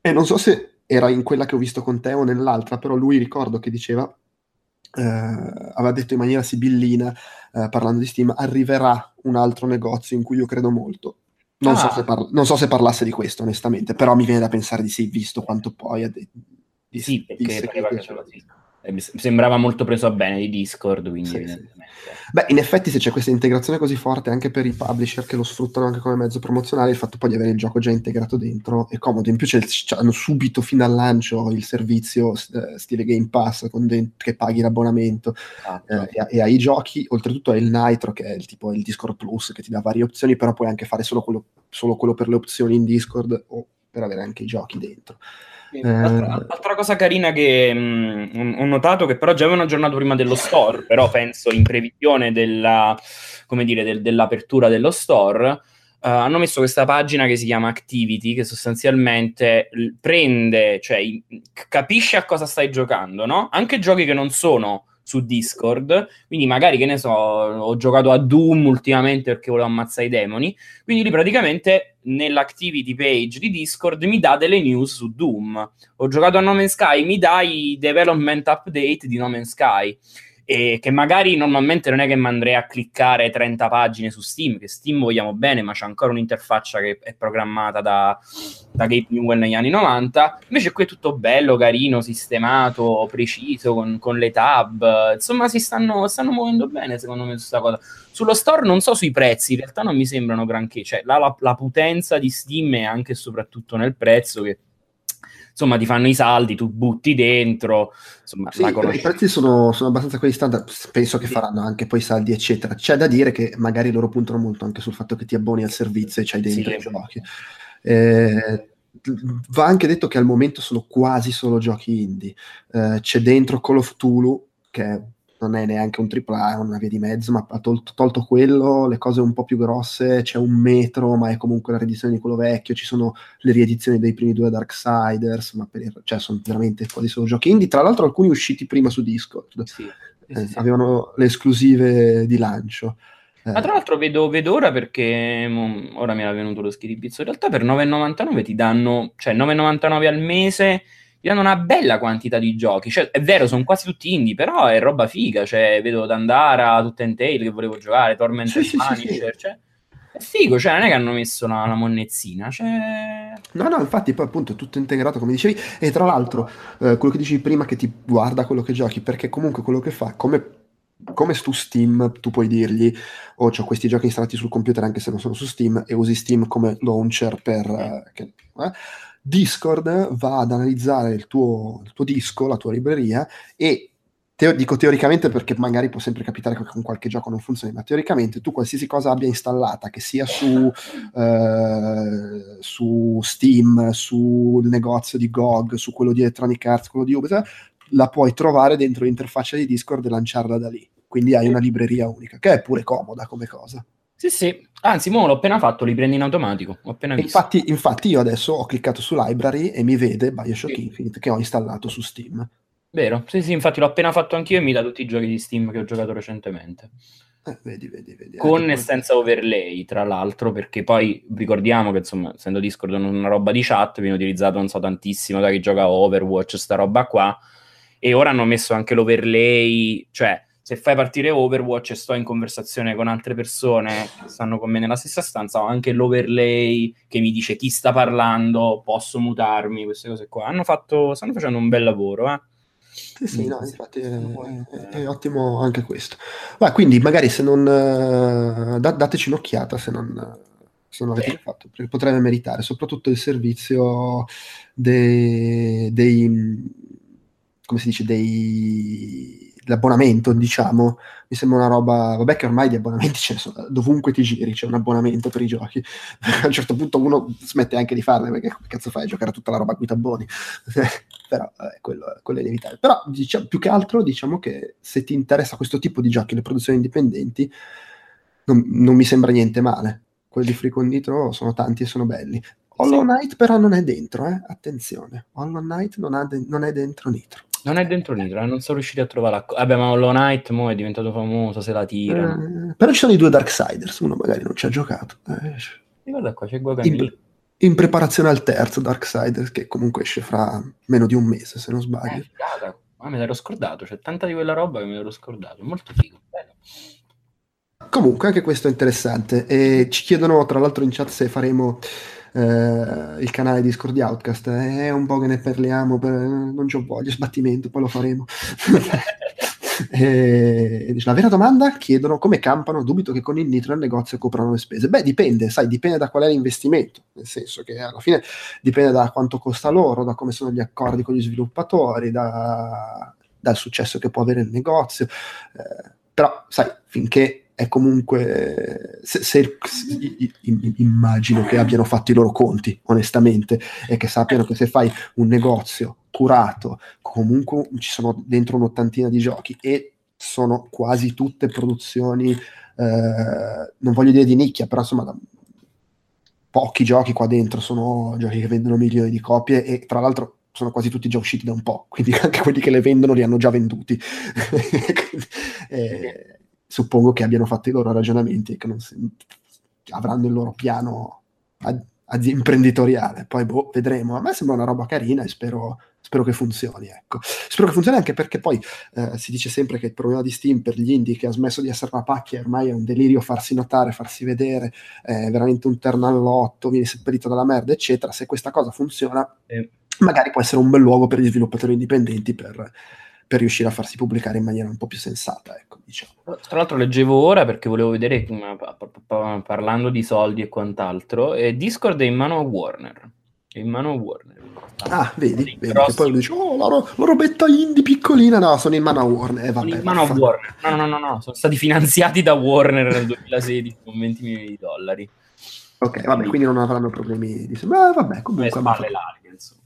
e non so se era in quella che ho visto con te o nell'altra però lui ricordo che diceva eh, aveva detto in maniera sibillina, eh, parlando di Steam, arriverà un altro negozio in cui io credo molto. Non, ah. so parla- non, so se parlasse di questo, onestamente, però mi viene da pensare di sì, visto quanto poi... De- di, sì, perché che ce lo eh, mi sembrava molto preso a bene di Discord, quindi sì, sì. Beh, in effetti se c'è questa integrazione così forte anche per i publisher che lo sfruttano anche come mezzo promozionale, il fatto poi di avere il gioco già integrato dentro è comodo. In più c'è, hanno subito fin dal lancio il servizio eh, stile Game Pass dentro, che paghi l'abbonamento ah, eh, e, e hai i giochi, oltretutto hai il Nitro che è il tipo il Discord Plus che ti dà varie opzioni, però puoi anche fare solo quello, solo quello per le opzioni in Discord o per avere anche i giochi dentro. Altra, eh, altra, cosa carina che mh, mm, ho notato che però già avevano aggiornato prima dello store, però penso in previsione della, dire, del, dell'apertura dello store, uh, hanno messo questa pagina che si chiama Activity, che sostanzialmente prende, cioè capisce a cosa stai giocando, no? Anche giochi che non sono su Discord, quindi magari che ne so, ho giocato a Doom ultimamente perché volevo ammazzare i demoni, quindi lì praticamente nell'activity page di Discord mi dà delle news su Doom. Ho giocato a No Man's Sky, mi dà i development update di No Man's Sky e che magari normalmente non è che mi andrei a cliccare 30 pagine su Steam, che Steam vogliamo bene, ma c'è ancora un'interfaccia che è programmata da, da Gabe Newell negli anni 90. Invece qui è tutto bello, carino, sistemato, preciso, con, con le tab. Insomma, si stanno, stanno, muovendo bene, secondo me, su questa cosa. Sullo store non so sui prezzi, in realtà non mi sembrano granché. Cioè, la, la, la potenza di Steam è anche e soprattutto nel prezzo che insomma ti fanno i saldi, tu butti dentro, insomma sì, i prezzi sono, sono, abbastanza quelli standard, penso che faranno anche poi saldi eccetera, c'è da dire che magari loro puntano molto anche sul fatto che ti abboni al servizio e c'hai dentro sì, i giochi. Eh, va anche detto che al momento sono quasi solo giochi indie, eh, c'è dentro Call of Tulu che è non è neanche un AAA, è una via di mezzo, ma ha tolto, tolto, quello, le cose un po' più grosse, c'è un metro, ma è comunque la riedizione di quello vecchio, ci sono le riedizioni dei primi due Darksiders, ma per, cioè sono veramente quasi solo giochi indie, tra l'altro alcuni usciti prima su Discord, sì, eh, sì. avevano le esclusive di lancio. Ma tra l'altro vedo, vedo ora perché mo, ora mi era venuto lo schiribizzo. In realtà per 9,99 ti danno, cioè 9,99 al mese gli danno una bella quantità di giochi. Cioè, è vero, sono quasi tutti indie, però è roba figa. Cioè, vedo Dandara, Tutte Tail che volevo giocare, Torment sì, sì, Punisher, sì, cioè, è figo, cioè non è che hanno messo una, una monnezzina, cioè... No, no, infatti poi appunto è tutto integrato come dicevi e tra l'altro eh, quello che dicevi prima che ti guarda quello che giochi perché comunque quello che fa, come, come su Steam tu puoi dirgli oh ho questi giochi installati sul computer anche se non sono su Steam e usi Steam come launcher per... Eh, che, eh, Discord va ad analizzare il tuo, il tuo disco, la tua libreria e Teo- dico teoricamente perché magari può sempre capitare che con qualche gioco non funzioni, ma teoricamente tu qualsiasi cosa abbia installata, che sia su, eh, su Steam, sul negozio di GOG, su quello di Electronic Arts, quello di Ubisoft, la puoi trovare dentro l'interfaccia di Discord e lanciarla da lì. Quindi hai una libreria unica, che è pure comoda come cosa. Sì, sì, anzi, mo l'ho appena fatto, li prendi in automatico. Infatti, infatti, io adesso ho cliccato su Library e mi vede Bioshock sì. Infinite che ho installato su Steam. Vero, sì, sì, infatti l'ho appena fatto anch'io e mi dà tutti i giochi di Steam che ho giocato recentemente. Eh, vedi, vedi, vedi. Con e senza overlay, tra l'altro, perché poi ricordiamo che, insomma, essendo Discord una roba di chat, viene utilizzato, non so, tantissimo da chi gioca Overwatch, sta roba qua, e ora hanno messo anche l'overlay, cioè se fai partire Overwatch e sto in conversazione con altre persone che stanno con me nella stessa stanza, ho anche l'overlay che mi dice chi sta parlando, posso mutarmi, queste cose qua. Hanno fatto, stanno facendo un bel lavoro, eh. Sì, sì, no, infatti è, è, è, ottimo anche questo. Ma quindi magari se non... Uh, dateci un'occhiata se non, se non l'avete fatto, perché potrebbe meritare, soprattutto il servizio dei, dei come si dice, dei l'abbonamento, diciamo, mi sembra una roba, vabbè che ormai di abbonamenti ce ne sono, dovunque ti giri c'è un abbonamento per i giochi, a un certo punto uno smette anche di farne, perché come cazzo fai a giocare tutta la roba qui tabboni, però eh, quello, quello, è inevitabile. Però diciamo, più che altro diciamo che se ti interessa questo tipo di giochi, le produzioni indipendenti, non, non mi sembra niente male, quelli di Free con Nitro sono tanti e sono belli. Hollow Knight però non è dentro, eh? attenzione, Hollow Knight non, de- non è dentro Nitro. Non è dentro Nitro, eh? non sono riusciti a trovarla. Vabbè, ma Hollow Knight mo è diventato famoso, se la tira. Eh, però ci sono i due Darksiders, uno magari non ci ha giocato. Eh, guarda qua, c'è in, in, preparazione al terzo Darksiders, che comunque esce fra meno di un mese, se non sbaglio. Eh, ah, me l'ero scordato, c'è tanta di quella roba che me l'ero scordato. Molto figo, bello. Comunque, anche questo è interessante. E ci chiedono, tra l'altro, in chat se faremo eh, il canale Discord di Outcast. È un po' che ne parliamo, per, non ci ho voglia, sbattimento, poi lo faremo. e, la vera domanda chiedono come campano, dubito che con il nitro il negozio coprano le spese. Beh, dipende, sai, dipende da qual è l'investimento, nel senso che alla fine dipende da quanto costa loro, da come sono gli accordi con gli sviluppatori, da, dal successo che può avere il negozio. Eh, però, sai, finché è comunque se, se, immagino che abbiano fatto i loro conti onestamente e che sappiano che se fai un negozio curato comunque ci sono dentro un'ottantina di giochi e sono quasi tutte produzioni eh, non voglio dire di nicchia però insomma pochi giochi qua dentro sono giochi che vendono milioni di copie e tra l'altro sono quasi tutti già usciti da un po', quindi anche quelli che le vendono li hanno già venduti. eh, suppongo che abbiano fatto i loro ragionamenti e che si, avranno il loro piano ad, ad imprenditoriale. Poi boh, vedremo. A me sembra una roba carina e spero, spero che funzioni. Ecco. Spero che funzioni anche perché poi eh, si dice sempre che il problema di Steam per gli indie che ha smesso di essere una pacchia ormai è un delirio farsi notare, farsi vedere, è veramente un terno all'otto, viene seppellito dalla merda, eccetera. Se questa cosa funziona, eh. magari può essere un bel luogo per gli sviluppatori indipendenti per per riuscire a farsi pubblicare in maniera un po' più sensata. Ecco, diciamo. Tra l'altro leggevo ora perché volevo vedere, parlando di soldi e quant'altro, eh, Discord è in mano a Warner. È in mano a Warner. Ah, vedi, vedi che poi dice, oh, la, ro- la, robetta indie piccolina, no, sono in mano a Warner. Eh, vabbè, in mano a Warner. No, no, no, no, sono stati finanziati da Warner nel 2016 con 20 milioni di dollari. Ok, vabbè, quindi non avranno problemi di... Ma vabbè, comunque... Spalle larghe, insomma.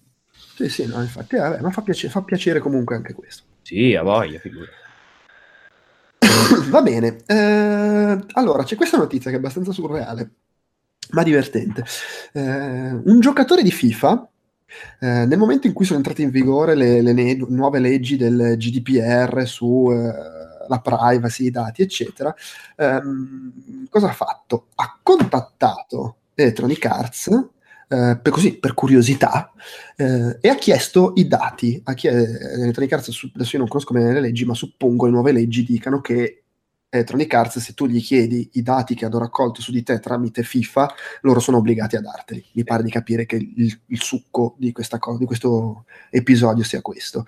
Sì, sì, no, infatti, eh, vabbè, ma fa piacere, fa piacere comunque anche questo. Sì, a voglia, figura. Va bene, eh, allora c'è questa notizia che è abbastanza surreale, ma divertente. Eh, un giocatore di FIFA, eh, nel momento in cui sono entrate in vigore le, le ne- nuove leggi del GDPR su eh, privacy, i dati, eccetera, ehm, cosa ha fatto? Ha contattato Electronic Arts eh, per, così, per curiosità, eh, e ha chiesto i dati. A chi, Electronic Arts, adesso io non conosco bene le leggi, ma suppongo le nuove leggi dicano che Electronic Arts, se tu gli chiedi i dati che hanno raccolto su di te tramite FIFA, loro sono obbligati a darteli. Mi pare di capire che il, il succo di, cosa, di questo episodio sia questo.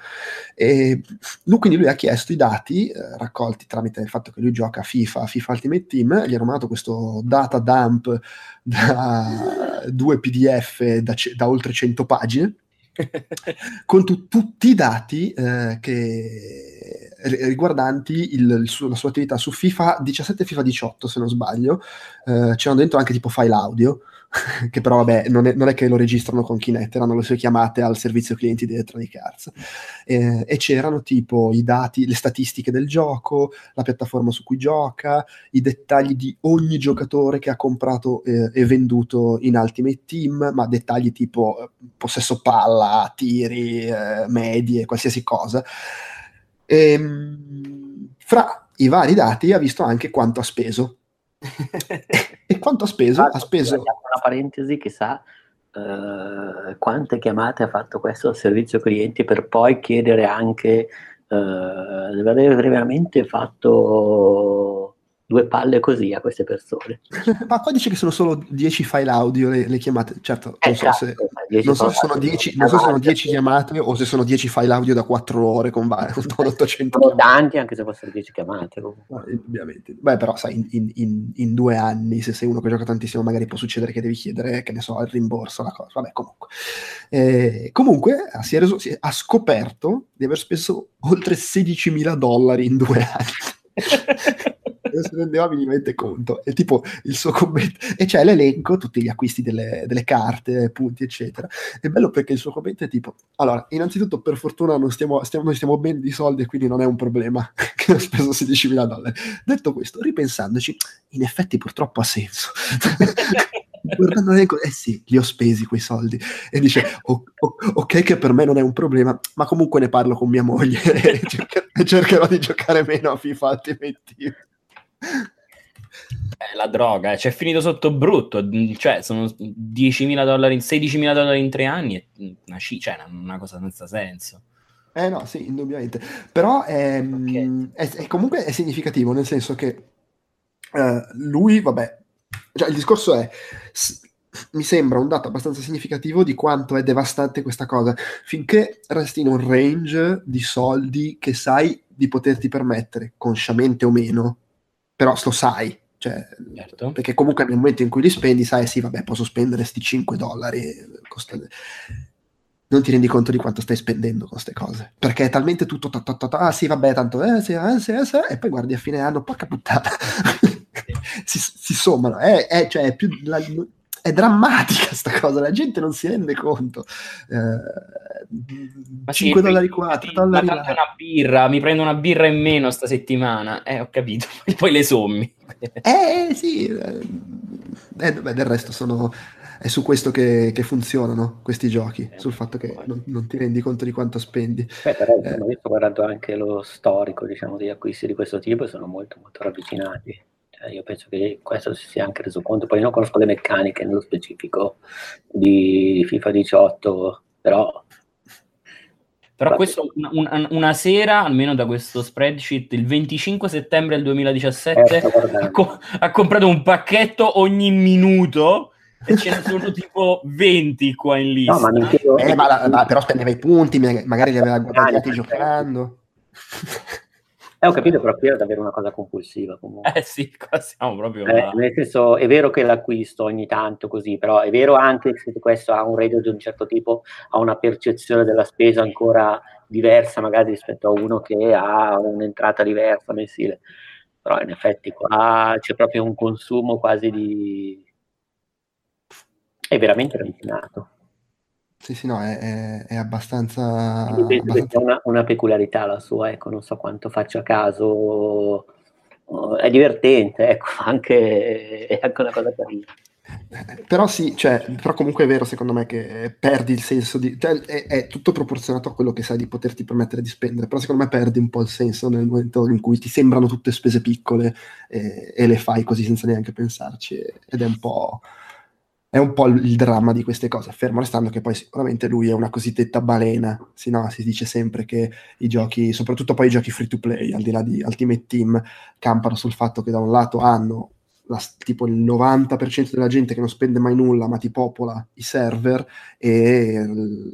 E lui, quindi lui ha chiesto i dati eh, raccolti tramite il fatto che lui gioca a FIFA, FIFA Ultimate Team, gli hanno mandato questo data dump da due PDF da, da oltre 100 pagine con tu, tutti i dati eh, che, riguardanti il, il la sua attività su FIFA 17 e FIFA 18 se non sbaglio eh, c'erano dentro anche tipo file audio che però vabbè non è, non è, che lo registrano con Kinect, erano le sue chiamate al servizio clienti di Electronic Arts eh, e c'erano tipo i dati, le statistiche del gioco, la piattaforma su cui gioca, i dettagli di ogni giocatore che ha comprato eh, e venduto in Ultimate Team, ma dettagli tipo eh, possesso palla, tiri, eh, medie, qualsiasi cosa. E, ehm, fra i vari dati ha visto anche quanto ha speso e quanto ha speso? Ah, ha speso... Una parentesi che sa uh, quante chiamate ha fatto questo servizio clienti per poi chiedere anche uh, deve aver veramente fatto due palle così a queste persone. Ma qua dice che sono solo 10 file audio le, le chiamate. Certo, non so se, cazzo, ma 10 non so se sono sono tanti. 10, non so se sono 10 chiamate o se sono 10 file audio da 4 ore con, va- con 800 Sono tanti anche se fossero 10 chiamate. No, indubbiamente. Beh, però, sai, in, in- in- in due anni, se sei uno che gioca tantissimo, magari può succedere che devi chiedere, che ne so, il rimborso, la cosa. Vabbè, comunque. Eh, comunque, ha- si è reso- si è- ha scoperto di aver speso oltre 16.000 dollari in due anni. non si rendeva minimamente conto. E tipo il suo commento, e c'è l'elenco, tutti gli acquisti delle, delle carte, punti, eccetera. È bello perché il suo commento è tipo: Allora, innanzitutto, per fortuna non stiamo, stiamo- noi stiamo bene di soldi quindi non è un problema che ho speso 16.000 dollari. Detto questo, ripensandoci, in effetti purtroppo ha senso. Guardando l'elenco, eh sì, li ho spesi quei soldi. E dice: "O- o- Ok, che per me non è un problema, ma comunque ne parlo con mia moglie e cercher- cercherò di giocare meno a FIFA altrimenti. Eh, la droga, eh, c'è finito sotto brutto, mm, cioè sono 10.000 dollari, 16.000 dollari in tre anni, è una, ci- cioè, una- una cosa senza senso. Eh no, sì, indubbiamente. Però è, mm, è- è comunque è significativo, nel senso che eh, lui, vabbè, cioè il discorso è, s- mi sembra un dato abbastanza significativo di quanto è devastante questa cosa. Finché resti in un range di soldi che sai di poterti permettere, consciamente o meno, però lo sai. Cioè, Certo. perché comunque nel momento in cui li spendi sai sì vabbè posso spendere sti 5 dollari costa- non ti rendi conto di quanto stai spendendo con queste cose perché è talmente tutto ta, ta, ta, ta, ah sì vabbè tanto eh, sì, eh, sì, eh, sì, e poi guardi a fine anno porca puttana si, si sommano è, è- cioè, è più la- è drammatica sta cosa la gente non si rende conto eh, Ma sì, 5 poi- dollari qua 3 ma dollari tanto è là una birra, mi prendo una birra in meno sta settimana, eh, ho capito, e poi le sommi. Eh sì, eh, eh, beh, del resto sono, è su questo che, che funzionano questi giochi, sul fatto che non, non ti rendi conto di quanto spendi. Beh, però Eh. io sto guardando anche lo storico diciamo, degli acquisti di questo tipo e sono molto molto ravvicinati. Cioè, io penso che questo si sia anche reso conto, poi non conosco le meccaniche nello specifico di FIFA 18, però Però questo una, una- sera, almeno da questo spreadsheet, il 25 settembre del eh, 2017, sto guardando. ha, co- ha comprato un pacchetto ogni minuto e ce ne sono tipo 20 qua in lista. No, ma mi chiedo... Eh, ma, la- ma però spendeva i punti, ma- magari li aveva guadagnati Ah, giocando. Eh, ho capito, però qui è davvero una cosa compulsiva comunque. Eh sì, qua siamo proprio... Eh, là. nel senso, è vero che l'acquisto ogni tanto così, però è vero anche che se questo ha un reddito di un certo tipo, ha una percezione della spesa ancora diversa magari rispetto a uno che ha un'entrata diversa mensile. Però in effetti qua c'è proprio un consumo quasi di... è veramente ravvicinato. Sì, sì, no, è, è- è abbastanza... Che abbastanza- sia una, una peculiarità la sua, ecco, non so quanto faccia caso, oh, è divertente, ecco, anche, è anche una cosa carina. Eh, Però sì, cioè, però comunque è vero secondo me che perdi il senso di... Cioè, è, è tutto proporzionato a quello che sai di poterti permettere di spendere, però secondo me perdi un po' il senso nel momento in cui ti sembrano tutte spese piccole e, e le fai così senza neanche pensarci ed è un po'... È un po' il dramma di queste cose, fermo restando che poi sicuramente lui è una cosiddetta balena, sì, no, si dice sempre che i giochi, soprattutto poi i giochi free to play, al di là di Ultimate Team, campano sul fatto che da un lato hanno la- tipo il 90% della gente che non spende mai nulla ma ti popola i server e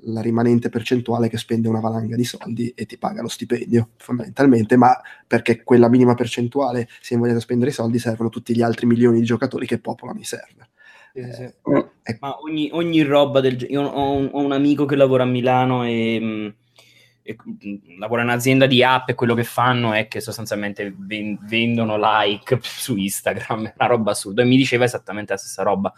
la rimanente percentuale che spende una valanga di soldi e ti paga lo stipendio fondamentalmente ma perché quella minima percentuale si è a spendere i soldi servono tutti gli altri milioni di giocatori che popolano i server Sì, sì. Eh, è- Ma ogni, ogni roba del genere. Io ho un, ho un amico che lavora a Milano e, mh, e, mh, lavora in un'azienda di app e quello che fanno è che sostanzialmente ven- vendono like su Instagram, una roba assurda. E mi diceva esattamente la stessa roba.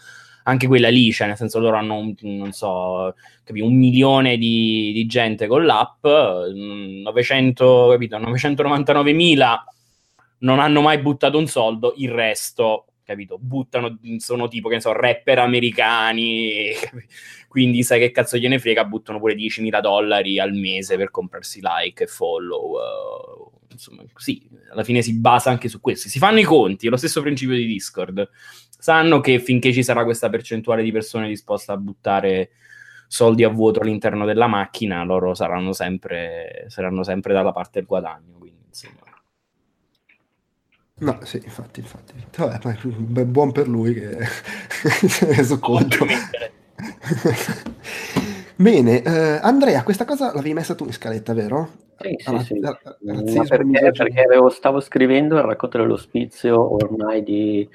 Anche quella lì, cioè, nel senso loro hanno un, non so, capi, un milione di, di gente con l'app, mh, 900, capito, 999.000 non hanno mai buttato un soldo, il resto, capito, buttano, sono tipo, che ne so, rapper americani, quindi sai che cazzo gliene frega, buttano pure 10.000 dollari al mese per comprarsi like e follow, eh, insomma, sì, alla fine si basa anche su questo, si fanno i conti, è lo stesso principio di Discord, sanno che finché ci sarà questa percentuale di persone disposte a buttare soldi a vuoto all'interno della macchina, loro saranno sempre, saranno sempre dalla parte del guadagno, quindi insomma... No, sì, infatti, infatti. Vabbè, buon per lui che si è reso conto. Bene, eh, Andrea, questa cosa l'avevi messa tu in scaletta, vero? Sì, sì, sì. Razzismo, perché, perché avevo, stavo scrivendo il racconto dell'ospizio ormai di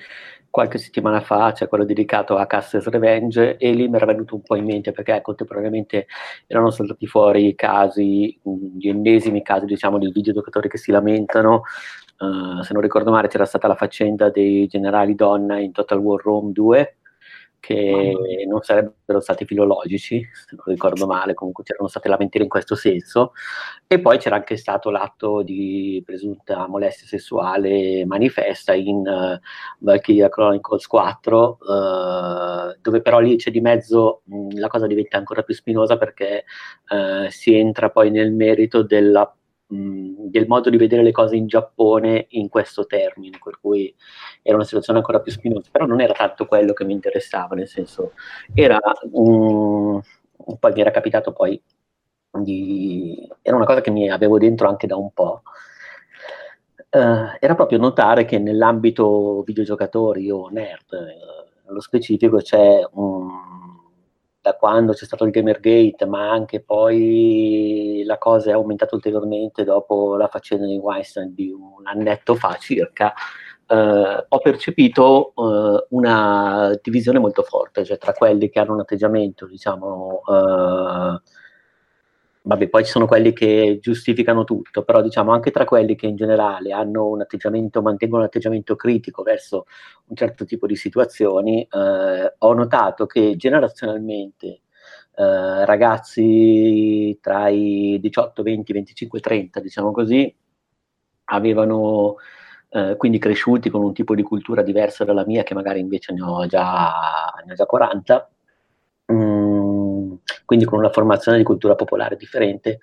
qualche settimana fa, cioè quello dedicato a Castles Revenge, e lì mi era venuto un po' in mente perché contemporaneamente erano saltati fuori i casi, gli ennesimi casi, diciamo, di videogiocatori che si lamentano. Uh, se non ricordo male, c'era stata la faccenda dei generali donna in Total War Rome 2, che non sarebbero stati filologici, se non ricordo male, comunque c'erano state lamentele in questo senso, e poi c'era anche stato l'atto di presunta molestia sessuale manifesta in uh, Valkyria Chronicles 4, uh, eh, dove però lì c'è di mezzo mh, la cosa diventa ancora più spinosa perché uh, si entra poi nel merito della del modo di vedere le cose in Giappone in questo termine, per cui era una situazione ancora più spinosa, però non era tanto quello che mi interessava, nel senso, era un, poi mi era capitato poi di, era una cosa che mi avevo dentro anche da un po', uh, era proprio notare che nell'ambito videogiocatori o nerd, uh, nello specifico c'è un da quando c'è stato il Gamergate, ma anche poi la cosa è aumentata ulteriormente dopo la faccenda di Weinstein di un annetto fa circa, eh, ho percepito eh, una divisione molto forte, cioè tra quelli che hanno un atteggiamento, diciamo, eh, vabbè, poi ci sono quelli che giustificano tutto, però diciamo anche tra quelli che in generale hanno un atteggiamento, mantengono un atteggiamento critico verso un certo tipo di situazioni, eh, ho notato che generazionalmente eh, ragazzi tra i 18, 20, 25, 30, diciamo così, avevano eh, quindi cresciuti con un tipo di cultura diversa dalla mia, che magari invece ne ho già, ne ho già 40. Mm, quindi con una formazione di cultura popolare differente,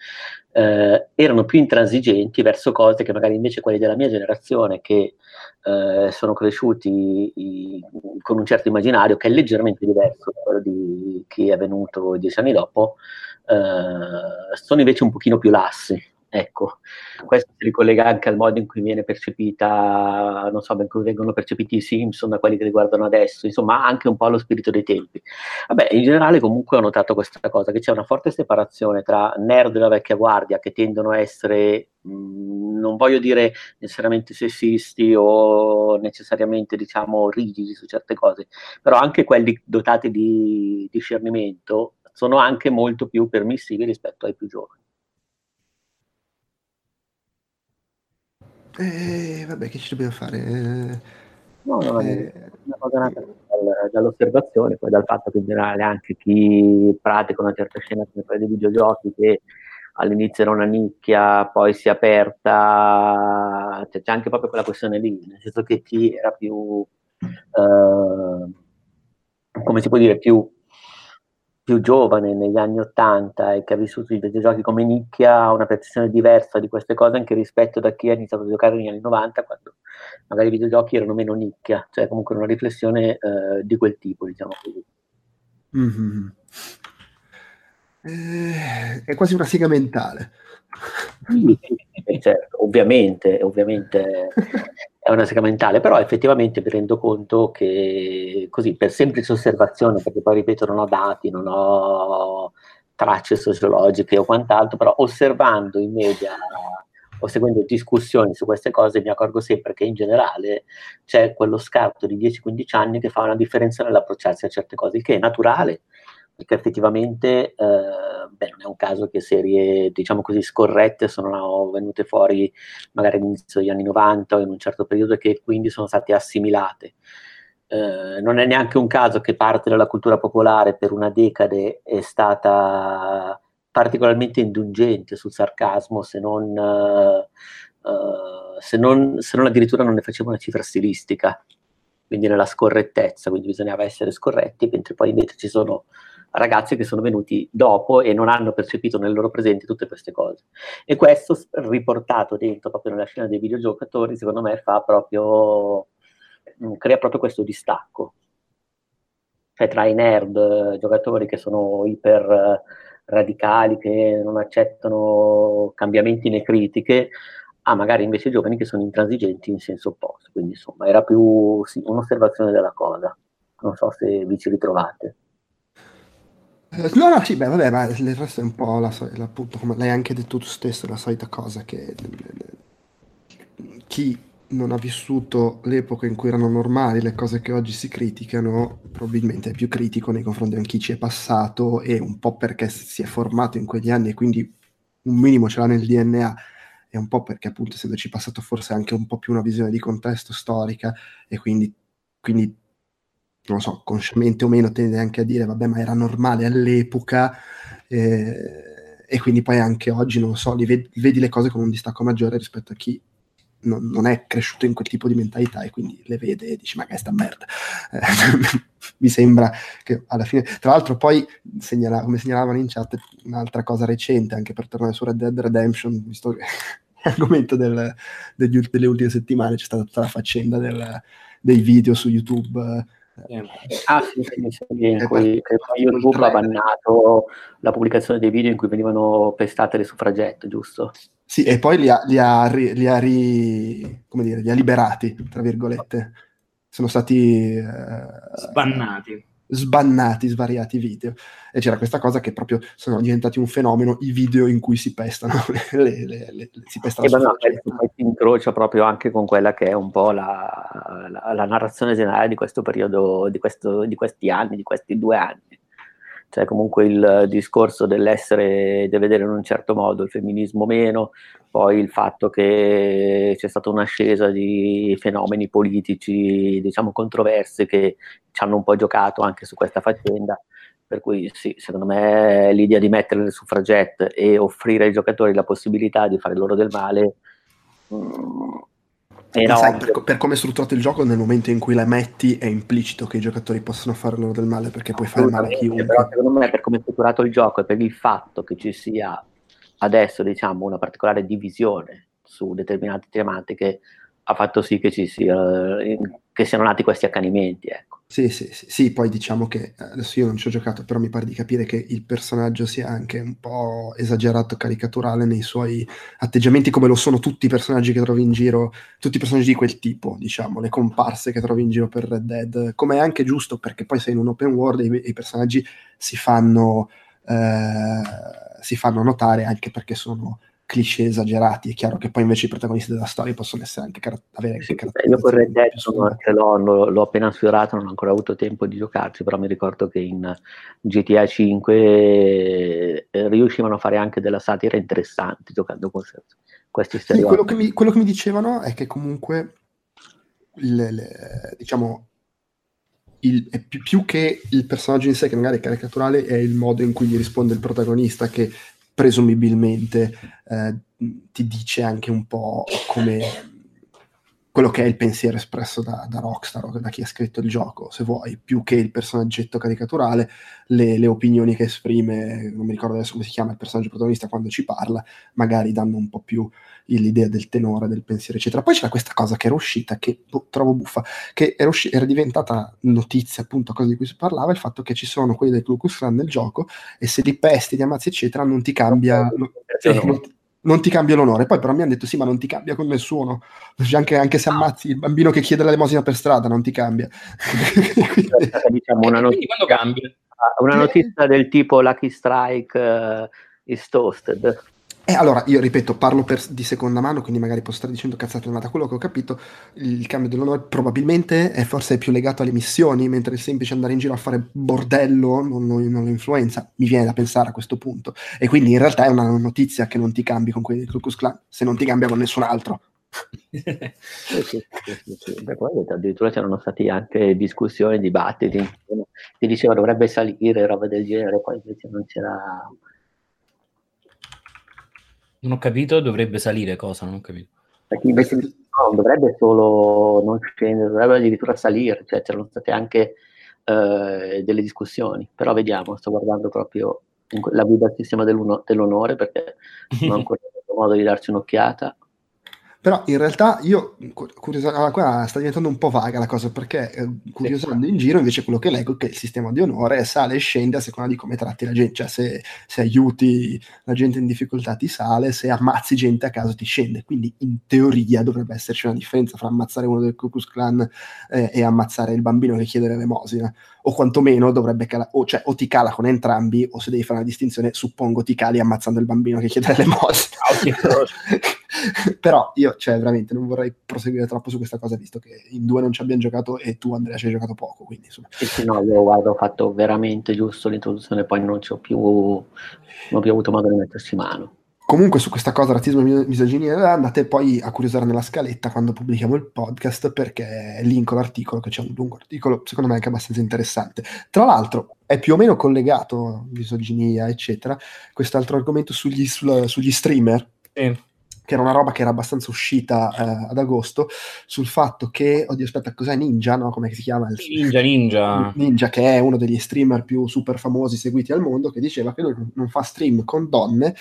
eh, erano più intransigenti verso cose che magari invece quelli della mia generazione, che eh, sono cresciuti i, con un certo immaginario che è leggermente diverso da quello di chi è venuto dieci anni dopo, eh, sono invece un pochino più lassi. Ecco, questo si ricollega anche al modo in cui viene percepita, non so, in cui vengono percepiti i Simpson da quelli che riguardano adesso, insomma, anche un po' lo spirito dei tempi. Vabbè, in generale comunque ho notato questa cosa, che c'è una forte separazione tra nerd della vecchia guardia che tendono a essere, mh, non voglio dire necessariamente sessisti o necessariamente, diciamo, rigidi su certe cose, però anche quelli dotati di discernimento sono anche molto più permissivi rispetto ai più giovani. Eh, vabbè, che ci dobbiamo fare? Eh, no, no, eh, una cosa nata dal, dall'osservazione, poi dal fatto che in generale anche chi pratica una certa scena come quella dei videogiochi, che all'inizio era una nicchia, poi si è aperta, cioè, c'è anche proprio quella questione lì, nel senso che chi era più, eh, come si può dire, più più giovane negli anni 80 e che ha vissuto i videogiochi come nicchia ha una percezione diversa di queste cose anche rispetto da chi ha iniziato a giocare negli anni 90 quando magari i videogiochi erano meno nicchia, cioè comunque una riflessione eh, di quel tipo, diciamo così. Mm-hmm. Eh, è quasi una siga mentale. Sì, certo, ovviamente, ovviamente è una sega mentale, però effettivamente mi rendo conto che così per semplice osservazione, perché poi ripeto non ho dati, non ho tracce sociologiche o quant'altro, però osservando i media o seguendo discussioni su queste cose mi accorgo sempre che in generale c'è quello scarto di 10-15 anni che fa una differenza nell'approcciarsi a certe cose, il che è naturale, perché effettivamente eh, beh, non è un caso che serie, diciamo così, scorrette sono venute fuori magari all'inizio degli anni 90 o in un certo periodo e che quindi sono state assimilate. Eh, non è neanche un caso che parte della cultura popolare per una decade è stata particolarmente indulgente sul sarcasmo, se non, eh, se non, se non addirittura non ne faceva una cifra stilistica, quindi nella scorrettezza, quindi bisognava essere scorretti, mentre poi invece ci sono ragazzi che sono venuti dopo e non hanno percepito nel loro presente tutte queste cose. E questo riportato dentro proprio nella scena dei videogiocatori, secondo me, fa proprio, mm, crea proprio questo distacco. Cioè tra i nerd, giocatori che sono iper radicali, che non accettano cambiamenti né critiche, a magari invece giovani che sono intransigenti in senso opposto. Quindi insomma era più sì, un'osservazione della cosa. Non so se vi ci ritrovate. No, no, sì, beh, vabbè, ma il resto è un po' la, la, appunto, come l'hai anche detto tu stesso, la solita cosa che chi non ha vissuto l'epoca in cui erano normali le cose che oggi si criticano, probabilmente è più critico nei confronti di chi ci è passato e un po' perché si è formato in quegli anni e quindi un minimo ce l'ha nel DNA e un po' perché appunto essendoci passato forse anche un po' più una visione di contesto storica e quindi, quindi non so, consciamente o meno tende anche a dire vabbè ma era normale all'epoca eh, e quindi poi anche oggi non so, vedi, vedi le cose con un distacco maggiore rispetto a chi non, non, è cresciuto in quel tipo di mentalità e quindi le vede e dici ma che è sta merda? Eh, mi sembra che alla fine tra l'altro poi segnala, come segnalavano in chat un'altra cosa recente anche per tornare su Red Dead Redemption visto che l'argomento del, delle ultime settimane c'è stata tutta la faccenda del, dei video su YouTube ah sì, sì, sì, in cui YouTube ha bannato la pubblicazione dei video in cui venivano pestate le suffragette, giusto? Sì, e poi li ha, li ha, li ha, ri, come dire, li ha liberati, tra virgolette. Sono stati... Eh, Sbannati. Sbannati svariati video. E c'era questa cosa che proprio sono diventati un fenomeno, i video in cui si pestano le, le, le, si pestano e no, si incrocia proprio anche con quella che è un po' la, la, la narrazione generale di questo periodo, di, questo, di questi anni, di questi due anni cioè comunque il discorso dell'essere, di vedere in un certo modo il femminismo meno, poi il fatto che c'è stata un'ascesa di fenomeni politici, diciamo controversi, che ci hanno un po' giocato anche su questa faccenda. Per cui sì, secondo me l'idea di mettere le suffragette e offrire ai giocatori la possibilità di fare loro del male mh, sai, per, per, come è strutturato il gioco, nel momento in cui la metti è implicito che i giocatori possono fare loro del male perché puoi fare male a chiunque. Però secondo me per come è strutturato il gioco e per il fatto che ci sia adesso diciamo una particolare divisione su determinate tematiche ha fatto sì che, ci sia, che siano nati questi accanimenti. Ecco. Sì, sì, sì, sì, poi diciamo che eh, adesso io non ci ho giocato, però mi pare di capire che il personaggio sia anche un po' esagerato, caricaturale nei suoi atteggiamenti, come lo sono tutti i personaggi che trovi in giro, tutti i personaggi di quel tipo, diciamo, le comparse che trovi in giro per Red Dead, come è anche giusto perché poi sei in un open world e i, i personaggi si fanno, eh, si fanno notare anche perché sono cliché esagerati. È chiaro che poi invece i protagonisti della storia possono essere anche car- avere anche sì, Io con Red Dead l'ho, l'ho, l'ho, appena sfiorato, non ho ancora avuto tempo di giocarci, però mi ricordo che in GTA 5 eh, riuscivano a fare anche della satira interessante giocando con questi stereotipi. Sì, quello, che mi, quello che mi dicevano è che comunque le, le, diciamo il, più, più, che il personaggio in sé, che magari è caricaturale, è il modo in cui gli risponde il protagonista, che presumibilmente eh, ti dice anche un po' come quello che è il pensiero espresso da, da, Rockstar o da chi ha scritto il gioco, se vuoi, più che il personaggetto caricaturale, le, le, opinioni che esprime, non mi ricordo adesso come si chiama il personaggio protagonista quando ci parla, magari danno un po' più l'idea del tenore, del pensiero, eccetera. Poi c'era questa cosa che era uscita, che boh, trovo buffa, che era, usci- era, diventata notizia, appunto, cosa di cui si parlava, il fatto che ci sono quelli del Klux Klan nel gioco e se li pesti, li ammazzi, eccetera, non ti cambia... Non, non, non ti cambia l'onore. Poi però mi hanno detto sì, ma non ti cambia con nessuno. Anche, anche se ammazzi il bambino che chiede l'elemosina per strada, non ti cambia. quindi... diciamo una notizia, una notizia del tipo Lucky Strike uh, is toasted. E allora, io ripeto, parlo per, di seconda mano, quindi magari posso stare dicendo cazzate, ma da quello che ho capito, il cambio dell'onore probabilmente è forse più legato alle missioni, mentre il semplice andare in giro a fare bordello non, non, lo influenza, mi viene da pensare a questo punto. E quindi in realtà è una notizia che non ti cambi con quelli del Klux Klan, se non ti cambia con nessun altro. sì, sì, sì, sì. Beh, addirittura c'erano stati anche discussioni, dibattiti, si diceva dovrebbe salire, roba del genere, poi invece non c'era non ho capito, dovrebbe salire cosa? Non ho capito. Perché invece no, dovrebbe solo non scendere, dovrebbe addirittura salire, cioè c'erano state anche eh, delle discussioni, però vediamo, sto guardando proprio la guida al sistema dell'onore perché non ho ancora avuto modo di darci un'occhiata. Però in realtà io, curiosamente, qua sta diventando un po' vaga la cosa perché eh, curiosando in giro invece quello che leggo è che il sistema di onore sale e scende a seconda di come tratti la gente, cioè se, se aiuti la gente in difficoltà ti sale, se ammazzi gente a caso ti scende, quindi in teoria dovrebbe esserci una differenza fra ammazzare uno del Ku Klux Klan eh, e ammazzare il bambino che chiede l'elemosina, o quantomeno dovrebbe calare, o, cioè, o ti cala con entrambi o se devi fare una distinzione suppongo ti cali ammazzando il bambino che chiede l'elemosina. Però io, cioè, veramente non vorrei proseguire troppo su questa cosa, visto che in due non ci abbiamo giocato e tu, Andrea, ci hai giocato poco. Quindi, insomma. Sì, sì, no, io guarda, ho fatto veramente giusto l'introduzione, poi non, ci ho più, non ho più avuto modo di mettersi mano. Comunque su questa cosa, razzismo e misoginia, andate poi a curiosare nella scaletta quando pubblichiamo il podcast perché linko l'articolo, che c'è un lungo articolo, secondo me anche abbastanza interessante. Tra l'altro è più o meno collegato, misoginia, eccetera, quest'altro argomento sugli, sugli streamer. Sì che era una roba che era abbastanza uscita eh, ad agosto, sul fatto che, oddio aspetta, cos'è Ninja, no? Come si chiama? Ninja, Ninja. Ninja, che è uno degli streamer più super famosi seguiti al mondo, che diceva che lui non fa stream con donne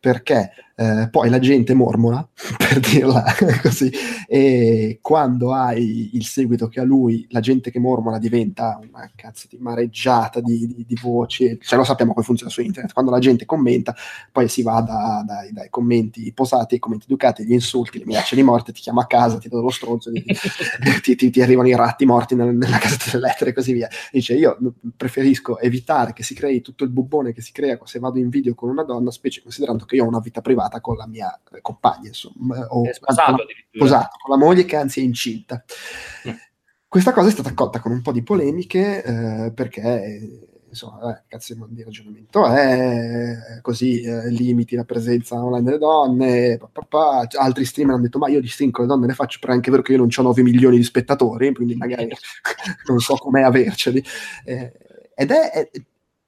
perché eh, poi la gente mormora, per dirla così, e quando hai il seguito che ha lui, la gente che mormora diventa una cazzo di mareggiata di, di, di voci, cioè lo sappiamo come funziona su internet, quando la gente commenta, poi si va da, dai, dai, commenti posati ai commenti educati, gli insulti, le minacce di morte, ti chiama a casa, ti do lo stronzo, ti, ti, ti, arrivano i ratti morti nel, nella casa delle lettere e così via. Dice, io preferisco evitare che si crei tutto il bubbone che si crea se vado in video con una donna, specie considerando che io ho una vita privata privata con la mia compagna, insomma, o sposato, sposato, con la moglie che anzi è incinta. Mm. Questa cosa è stata accolta con un po' di polemiche eh, perché insomma, eh, cazzo di ragionamento è così, eh, limiti la presenza online delle donne, pa, pa, pa. altri streamer hanno detto ma io di stream con le donne ne faccio, però è anche vero che io non ho 9 milioni di spettatori, quindi magari non so com'è averceli. Eh, ed è, è,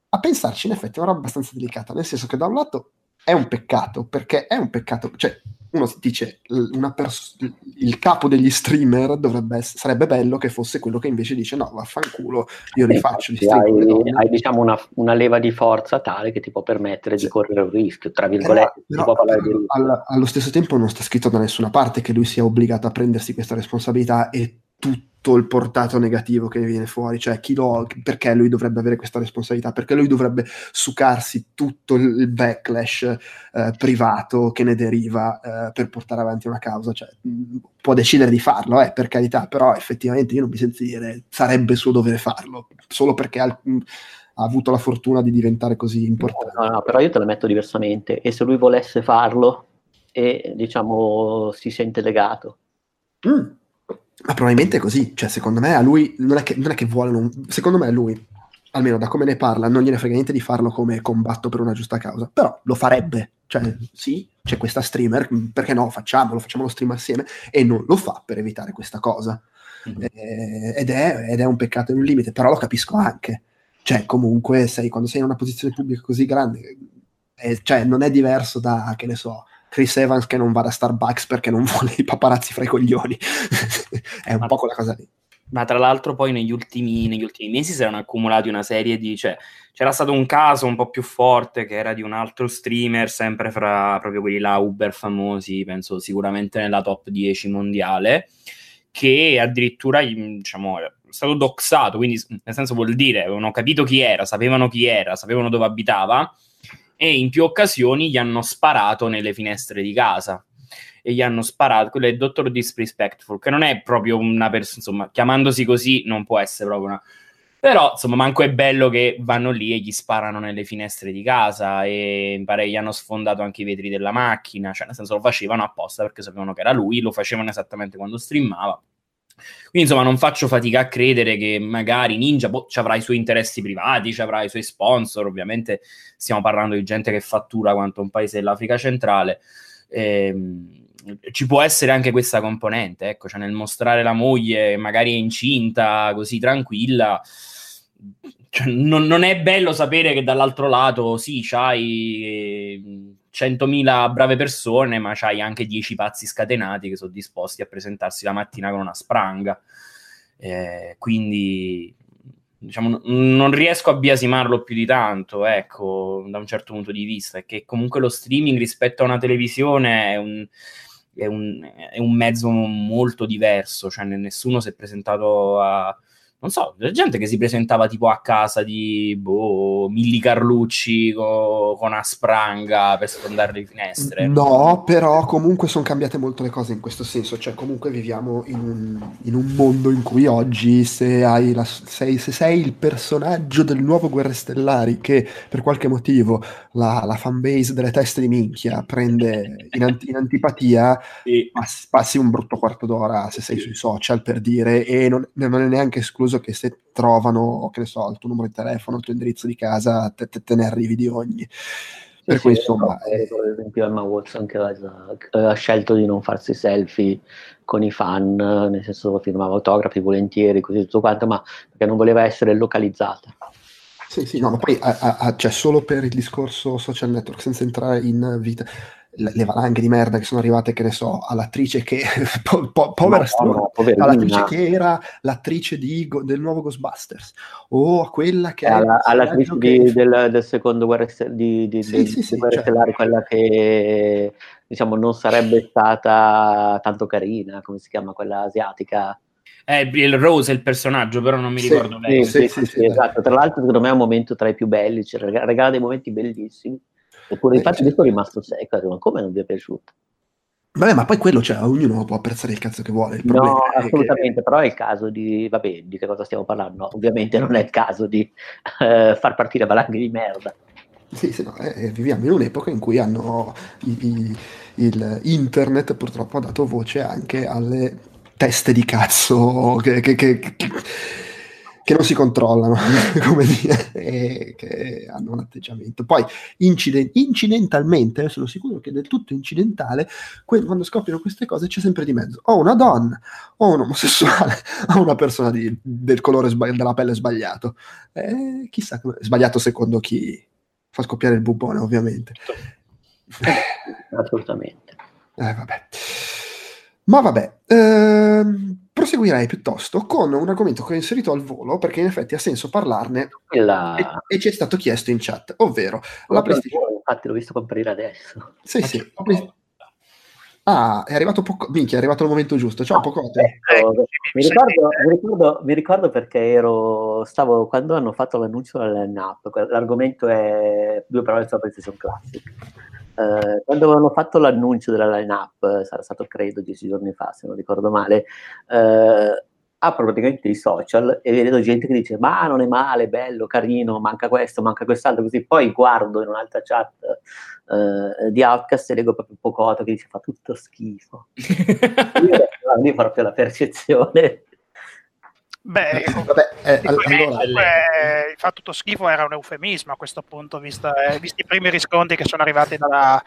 a pensarci in effetti è una roba abbastanza delicata, nel senso che da un lato è un peccato, perché è un peccato, cioè uno dice pers- il capo degli streamer dovrebbe essere, sarebbe bello che fosse quello che invece dice no vaffanculo io li faccio gli hai, hai diciamo una, una, leva di forza tale che ti può permettere sì. di correre un rischio tra virgolette però, però, però, all, allo stesso tempo non sta scritto da nessuna parte che lui sia obbligato a prendersi questa responsabilità e tutto il portato negativo che viene fuori, cioè chi lo, perché lui dovrebbe avere questa responsabilità, perché lui dovrebbe sucarsi tutto il backlash eh, privato che ne deriva eh, per portare avanti una causa, cioè, può decidere di farlo, eh, per carità, però effettivamente io non mi sento dire sarebbe suo dovere farlo, solo perché ha, ha avuto la fortuna di diventare così importante. No, no, però io te la metto diversamente, e se lui volesse farlo e diciamo si sente legato. Mm ma probabilmente è così, cioè secondo me a lui non è che, non è che vuole, non, secondo me a lui, almeno da come ne parla, non gliene frega niente di farlo come combatto per una giusta causa, però lo farebbe, cioè sì, c'è questa streamer, perché no, facciamolo, facciamo lo stream assieme, e non lo fa per evitare questa cosa. Mm-hmm. Eh, ed, è, ed, è, un peccato in un limite, però lo capisco anche. Cioè, comunque, sei, quando sei in una posizione pubblica così grande, eh, cioè, non è diverso da, che ne so, Chris Evans che non va da Starbucks perché non vuole i paparazzi fra i coglioni. è un ma, po' quella cosa lì. Ma tra l'altro poi negli ultimi, negli ultimi mesi si erano accumulati una serie di... Cioè, c'era stato un caso un po' più forte che era di un altro streamer, sempre fra proprio quelli là uber famosi, penso sicuramente nella top 10 mondiale, che addirittura diciamo, è stato doxato, quindi nel senso vuol dire, avevano capito chi era, sapevano chi era, sapevano dove abitava, e in più occasioni gli hanno sparato nelle finestre di casa e gli hanno sparato, quello è il dottor Disrespectful, che non è proprio una persona, insomma, chiamandosi così non può essere proprio una... Però, insomma, manco è bello che vanno lì e gli sparano nelle finestre di casa e pare gli hanno sfondato anche i vetri della macchina, cioè nel senso lo facevano apposta perché sapevano che era lui, lo facevano esattamente quando streamava. Quindi insomma non faccio fatica a credere che magari Ninja boh, ci avrà i suoi interessi privati, ci avrà i suoi sponsor, ovviamente stiamo parlando di gente che fattura quanto un paese dell'Africa centrale. Ehm, ci può essere anche questa componente, ecco, cioè nel mostrare la moglie magari è incinta, così tranquilla, cioè, non, non, è bello sapere che dall'altro lato sì, c'hai 100.000 brave persone, ma c'hai anche 10 pazzi scatenati che sono disposti a presentarsi la mattina con una spranga. Eh, quindi diciamo, non riesco a biasimarlo più di tanto, ecco, da un certo punto di vista, è che comunque lo streaming rispetto a una televisione è un, è un, è un mezzo molto diverso, cioè nessuno si è presentato a non so, c'è gente che si presentava tipo a casa di boh, Milli Carlucci co- con una spranga per sfondare le finestre. No, però comunque sono cambiate molto le cose in questo senso, cioè comunque viviamo in un, in un mondo in cui oggi se, hai la, sei, se sei il personaggio del nuovo Guerre Stellari che per qualche motivo la, la fanbase delle teste di minchia prende in, anti, in antipatia, sì. passi, passi, un brutto quarto d'ora se sei sui social per dire e non, non è neanche escluso escluso che se trovano, che ne so, il tuo numero di telefono, il tuo indirizzo di casa, te, te, te ne arrivi di ogni. Per cui insomma... Eh, per esempio Emma Watson che ha, scelto di non farsi selfie con i fan, nel senso firmava autografi volentieri, così tutto quanto, ma perché non voleva essere localizzata. Sì, sì, no, ma poi a, a, a, cioè, solo per il discorso social network, senza entrare in vita, le valanghe di merda che sono arrivate, che ne so, all'attrice che, po- po- povera no, storia, no, all'attrice che era l'attrice di, del nuovo Ghostbusters, o a quella che... Alla, all'attrice che... di, del, del, secondo Guerra, di, di, sì, sì, sì, Guerra cioè... Stellare, quella che diciamo non sarebbe stata tanto carina, come si chiama, quella asiatica. Eh, il Rose è il personaggio, però non mi ricordo lei. Sì, sì, sì, esatto. Tra l'altro, secondo me è un momento tra i più belli, cioè, regala dei momenti bellissimi. Eppure eh, infatti questo è rimasto secco, ma come non vi è piaciuto? Vabbè, ma poi quello, cioè, ognuno può apprezzare il cazzo che vuole. no, assolutamente, che... però è il caso di, vabbè, di che cosa stiamo parlando? No, ovviamente non è il caso di uh, far partire valanghe di merda. Sì, sì, no, eh, eh, viviamo in un'epoca in cui hanno i, i, il internet purtroppo ha dato voce anche alle teste di cazzo che, che, che, che non si controllano, come dire, e che hanno un atteggiamento. Poi, inciden- incidentalmente, sono sicuro che è del tutto incidentale, que- quando scoppiano queste cose c'è sempre di mezzo o una donna, o un omosessuale, o una persona di, del colore sbagli- della pelle sbagliato. Eh, chissà, sbagliato secondo chi fa scoppiare il bubone, ovviamente. Assolutamente. Eh, vabbè. Ma vabbè, ehm, proseguirei piuttosto con un argomento che ho inserito al volo perché in effetti ha senso parlarne la... e, e, ci è stato chiesto in chat, ovvero la PlayStation. Infatti l'ho visto comparire adesso. Sì, sì. Play... Ah, è arrivato poco. Minchia, è arrivato il momento giusto. Ciao, Pocote. Ecco, mi, ricordo, mi, ricordo, mi ricordo perché ero. Stavo quando hanno fatto l'annuncio della line-up. L'argomento è due parole sulla PlayStation Classic eh, quando avevano fatto l'annuncio della line-up, sarà stato credo dieci giorni fa, se non ricordo male, eh, apro praticamente i social e vedo gente che dice ma non è male, bello, carino, manca questo, manca quest'altro, così poi guardo in un'altra chat eh, di Outcast e leggo proprio Pocotto che dice fa tutto schifo. Io, lì proprio la percezione Beh, Vabbè, eh, allora... eh, fa tutto schifo era un eufemismo a questo punto, visto, eh, visti i primi riscontri che sono arrivati dalla,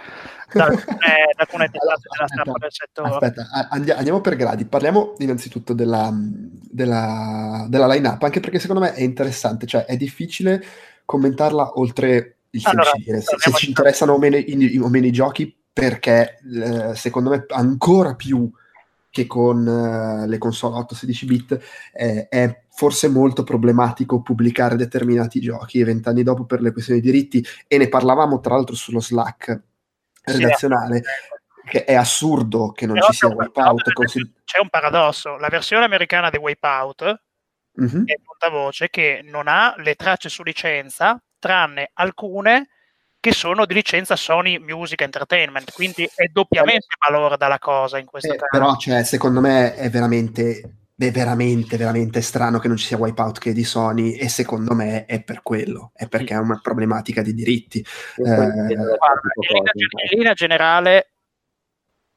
da, alcune, da alcune allora, della stampa del settore. Aspetta, andiamo per gradi. Parliamo innanzitutto della, della, della line-up, anche perché secondo me è interessante, cioè è difficile commentarla oltre il allora, se, se ci interessano o meno, i, o meno i giochi, perché eh, secondo me ancora più che con uh, le console 8-16 bit eh, è forse molto problematico pubblicare determinati giochi. Vent'anni dopo per le questioni di diritti e ne parlavamo tra l'altro sullo Slack redazionale sì, che è assurdo che non Però ci sia Wipeout consider- c'è un paradosso. La versione americana di Wipeout mm-hmm. è voce che non ha le tracce su licenza tranne alcune che sono di licenza Sony Music Entertainment, quindi è doppiamente valore dalla cosa in questo eh, caso. Però, cioè, secondo me è veramente, è veramente, veramente strano che non ci sia Wipeout che è di Sony e secondo me è per quello, è perché è una problematica di diritti. Eh, Guarda, in, linea, in linea generale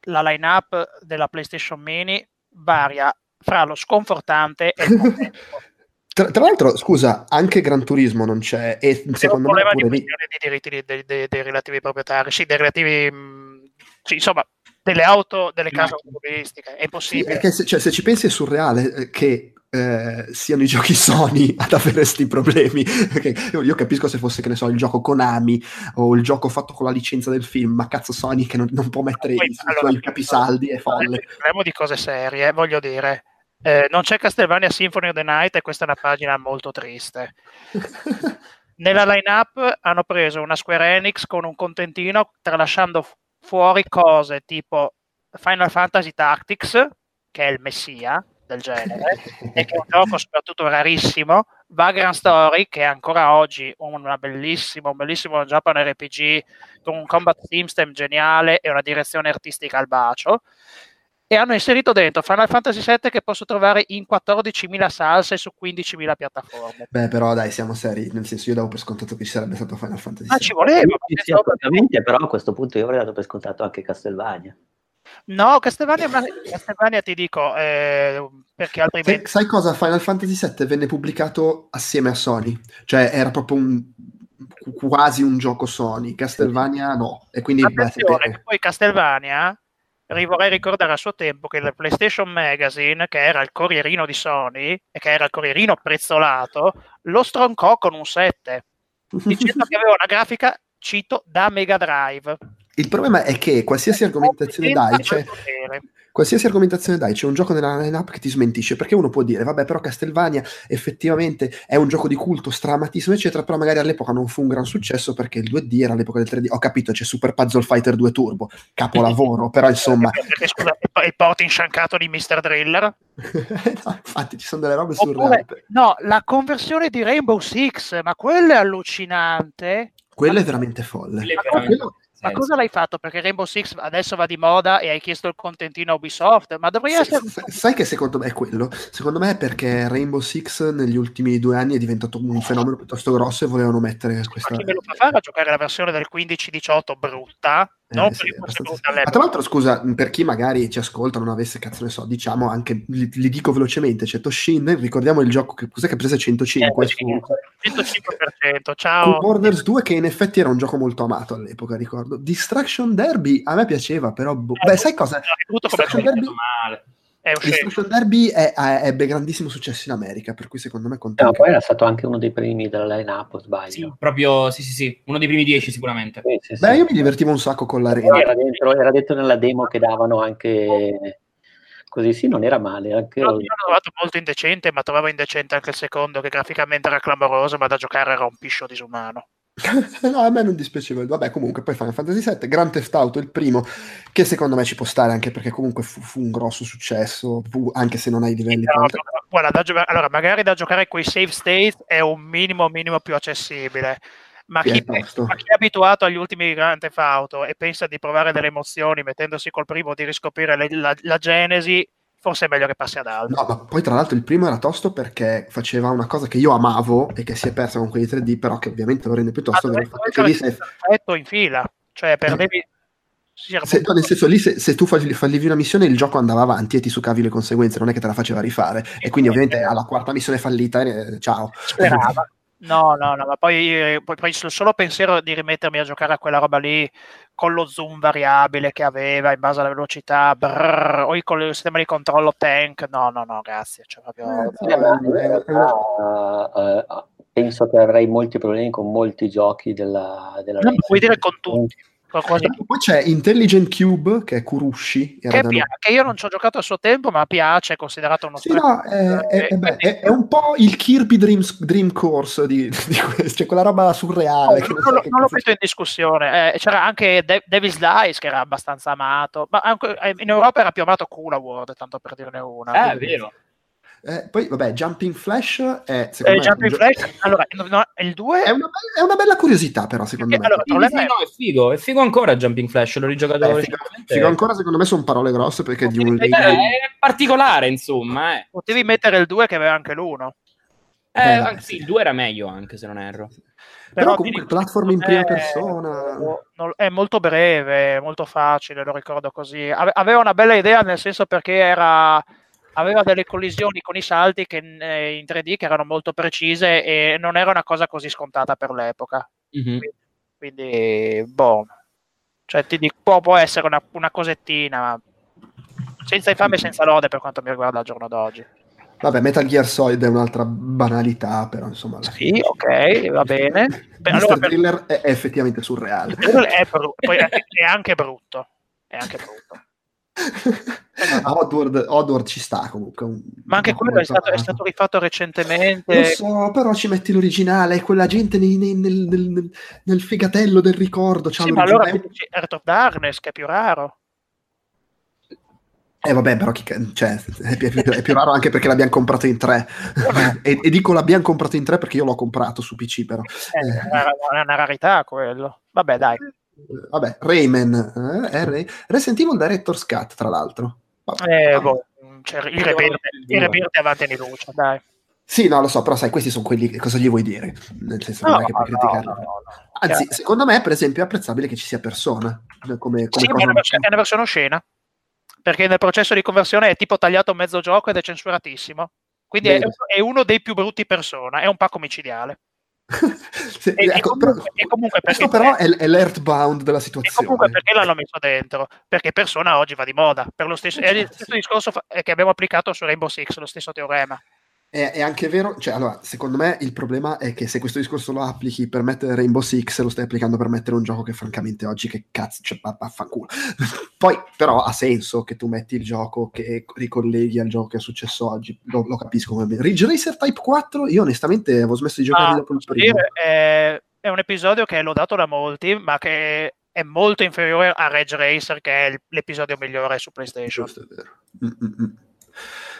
la line-up della PlayStation Mini varia fra lo sconfortante e il Tra, tra, l'altro, scusa, anche Gran Turismo non c'è. E c'è secondo un me problema di di diritti dei, dei, dei, dei, relativi proprietari, sì, dei relativi, mh, sì, insomma, delle auto, delle case automobilistiche. È impossibile. Sì, se, cioè, se, ci pensi è surreale eh, che eh, siano i giochi Sony ad avere questi problemi. io capisco se fosse, che ne so, il gioco Konami o il gioco fatto con la licenza del film, ma cazzo Sony che non, non può mettere i, allora, suoi capisaldi è folle. Parliamo di cose serie, voglio dire eh, non c'è Castlevania Symphony of the Night e questa è una pagina molto triste. Nella line-up hanno preso una Square Enix con un contentino tralasciando fuori cose tipo Final Fantasy Tactics, che è il messia del genere, e che è un gioco soprattutto rarissimo, Vagrant Story, che è ancora oggi una bellissima, un bellissimo Japan RPG con un combat system geniale e una direzione artistica al bacio, e hanno inserito dentro Final Fantasy VII che posso trovare in 14.000 salse su 15.000 piattaforme. Beh, però dai, siamo seri, nel senso io davo per scontato che ci sarebbe stato Final Fantasy Ma VII. ci voleva. Sì, assolutamente, però a questo punto io avrei dato per scontato anche Castlevania. No, Castlevania, Castlevania ti dico, eh, perché altrimenti... Sai, sai cosa? Final Fantasy VII venne pubblicato assieme a Sony, cioè era proprio un, quasi un gioco Sony, Castlevania no. E quindi, Attenzione, beh, poi Castlevania vorrei ricordare a suo tempo che il PlayStation Magazine, che era il corrierino di Sony e che era il corrierino prezzolato, lo stroncò con un 7, dicendo che aveva una grafica, cito, da Mega Drive. Il problema è che qualsiasi argomentazione dai, cioè, qualsiasi argomentazione dai, c'è un gioco nella line-up che ti smentisce, perché uno può dire, vabbè, però Castlevania effettivamente è un gioco di culto, stramatissimo, eccetera, però magari all'epoca non fu un gran successo perché il 2D era all'epoca del 3D. Ho capito, c'è Super Puzzle Fighter 2 Turbo, capolavoro, però insomma... Perché, scusa, il port insciancato di Mr. Driller? no, infatti ci sono delle robe surreali. No, la conversione di Rainbow Six, ma quella è allucinante. Quello è veramente folle. Quello, ma cosa l'hai fatto? Perché Rainbow Six adesso va di moda e hai chiesto il contentino a Ubisoft? Ma dovrei essere. Sai che secondo me è quello? Secondo me è perché Rainbow Six negli ultimi due anni è diventato un fenomeno piuttosto grosso e volevano mettere questa. Ma chi me lo fa fare a giocare la versione del 15-18 brutta? No, eh, sì, ma tra l'altro, scusa, per chi magari ci ascolta, non avesse cazzo ne so, diciamo anche, li, li dico velocemente, c'è Toshin, ricordiamo il gioco che cos'è che ha preso 105 eh, su 105%, ciao. Borders 2 che in effetti era un gioco molto amato all'epoca, ricordo. Distraction Derby a me piaceva, però boh. eh, beh, sai cosa? Distraction Derby male è Destruction Derby è, ebbe grandissimo successo in America, per cui secondo me conta. No, poi era stato anche uno dei primi della line-up, sbaglio. Sì, proprio, sì, sì, sì, uno dei primi dieci sicuramente. Sì, sì, Beh, io mi divertivo un sacco con l'arena. Era dentro, era dentro nella demo che davano anche... Così sì, non era male. Anche... No, io l'ho trovato molto indecente, ma trovavo indecente anche il secondo, che graficamente era clamoroso, ma da giocare era un piscio disumano. no, a me non dispiaceva. Vabbè, comunque, poi Final Fantasy VII, Grand Theft Auto, il primo, che secondo me ci può stare anche perché comunque fu, fu un grosso successo, fu, anche se non hai livelli. No, guarda, gio- allora, magari da giocare quei save states è un minimo, minimo più accessibile. Ma chi, ma chi, è abituato agli ultimi Grand Theft Auto e pensa di provare delle emozioni mettendosi col primo, di riscoprire le, la, la genesi, forse è meglio che passi ad altro. No, ma poi tra l'altro il primo era tosto perché faceva una cosa che io amavo e che si è persa con quelli 3D, però che ovviamente lo rende più tosto. Ah, fatto che lì sei... perfetto in fila, cioè perdevi... Eh. Se, no, nel senso lì se, se tu fallivi una missione il gioco andava avanti e ti succavi le conseguenze non è che te la faceva rifare e quindi ovviamente alla quarta missione fallita eh, ciao sperava No, no, no, ma poi, poi, poi, solo pensiero di rimettermi a giocare a quella roba lì con lo zoom variabile che aveva in base alla velocità, brrr, o con il sistema di controllo tank, no, no, no, grazie. Cioè, proprio... eh, uh, uh, penso che avrei molti problemi con molti giochi della... della non puoi dire con tutti Qualcosa... Poi c'è Intelligent Cube, che è Kurushi. Che, pia- che, io non ci ho giocato a suo tempo, ma piace, è considerato uno sì, no, è, è, è, beh, è, un po' il Kirby Dreams, Dream Course di, di questo, cioè quella roba surreale. No, non, non, non l'ho messo in discussione. Eh, c'era anche De- Devil's Dice, che era abbastanza amato, ma anche, eh, in Europa era più amato Cool World, tanto per dirne una. Eh, è vero. Eh, poi, vabbè, Jumping Flash è secondo eh, me. Jumping gio- Flash, allora, no, il 2 è una, è una, bella curiosità, però, secondo Perché, me. Allora, sì, sì, no, è figo, è figo ancora Jumping Flash, l'ho rigiocato. Eh, figo, figo ancora, secondo me, sono parole grosse perché di un. È particolare, insomma. Eh. Potevi mettere il 2 che aveva anche l'1. Eh, eh, anche, sì, il 2 era meglio, anche se non erro. Però, però comunque il platform in prima persona è molto breve, molto facile, lo ricordo così. Aveva una bella idea nel senso perché era aveva delle collisioni con i salti che eh, in 3D che erano molto precise e non era una cosa così scontata per l'epoca. Mm-hmm. Quindi, quindi, boh, cioè, ti dico, può, può essere una, una cosettina, senza infame e senza lode per quanto mi riguarda al giorno d'oggi. Vabbè, Metal Gear Solid è un'altra banalità, però insomma... Sì, fine. ok, va bene. Mr. Allora, Thriller è, è, effettivamente surreale. È, bru- è, è anche brutto. È anche brutto. Oddworld, Oddworld ci sta comunque. Un, Ma anche quello è stato, è stato, rifatto recentemente. Lo so, però ci metti l'originale, quella gente nei, nei, nel, nel, nel, figatello del ricordo. Sì, ma allora Art of Darkness, che è più raro. Eh vabbè, però chi, cioè, è, più, è, più, raro anche perché l'abbiamo comprato in tre. e, e, dico l'abbiamo comprato in tre perché io l'ho comprato su PC, però. Eh, è una rarità quello. Vabbè, dai. Vabbè, Rayman, eh, Ray. Resident Evil Director's Cut, tra l'altro. Eh, boh, cioè, il Rebirth avanti di luce, dai. Sì, no, lo so, però sai, questi sono quelli, cosa gli vuoi dire? Nel senso, non è che puoi no, criticarli. No, no, Anzi, secondo me, per esempio, è apprezzabile che ci sia persona. Come, come sì, ma è una, è una versione oscena perché nel processo di conversione è tipo tagliato mezzo gioco ed è censuratissimo. Quindi è, è, uno dei più brutti persona, è un pacco micidiale. Sì, e, ecco, comunque, e comunque questo però è, è l'earthbound della situazione. E comunque perché l'hanno messo dentro? Perché persona oggi va di moda. Per lo stesso, è il stesso discorso che abbiamo applicato su Rainbow Six, lo stesso teorema. È, è, anche vero, cioè, allora, secondo me il problema è che se questo discorso lo applichi per mettere Rainbow Six, lo stai applicando per mettere un gioco che francamente oggi che cazzo, cioè, vaffanculo. Poi, però, ha senso che tu metti il gioco che ricolleghi al gioco che è successo oggi, lo, lo capisco come Ridge Racer Type 4, io onestamente avevo smesso di giocare ah, dopo il primo. È, è un episodio che è lodato da molti, ma che è molto inferiore a Ridge Racer, che è l'episodio migliore su PlayStation. Giusto, è vero. Mm-mm.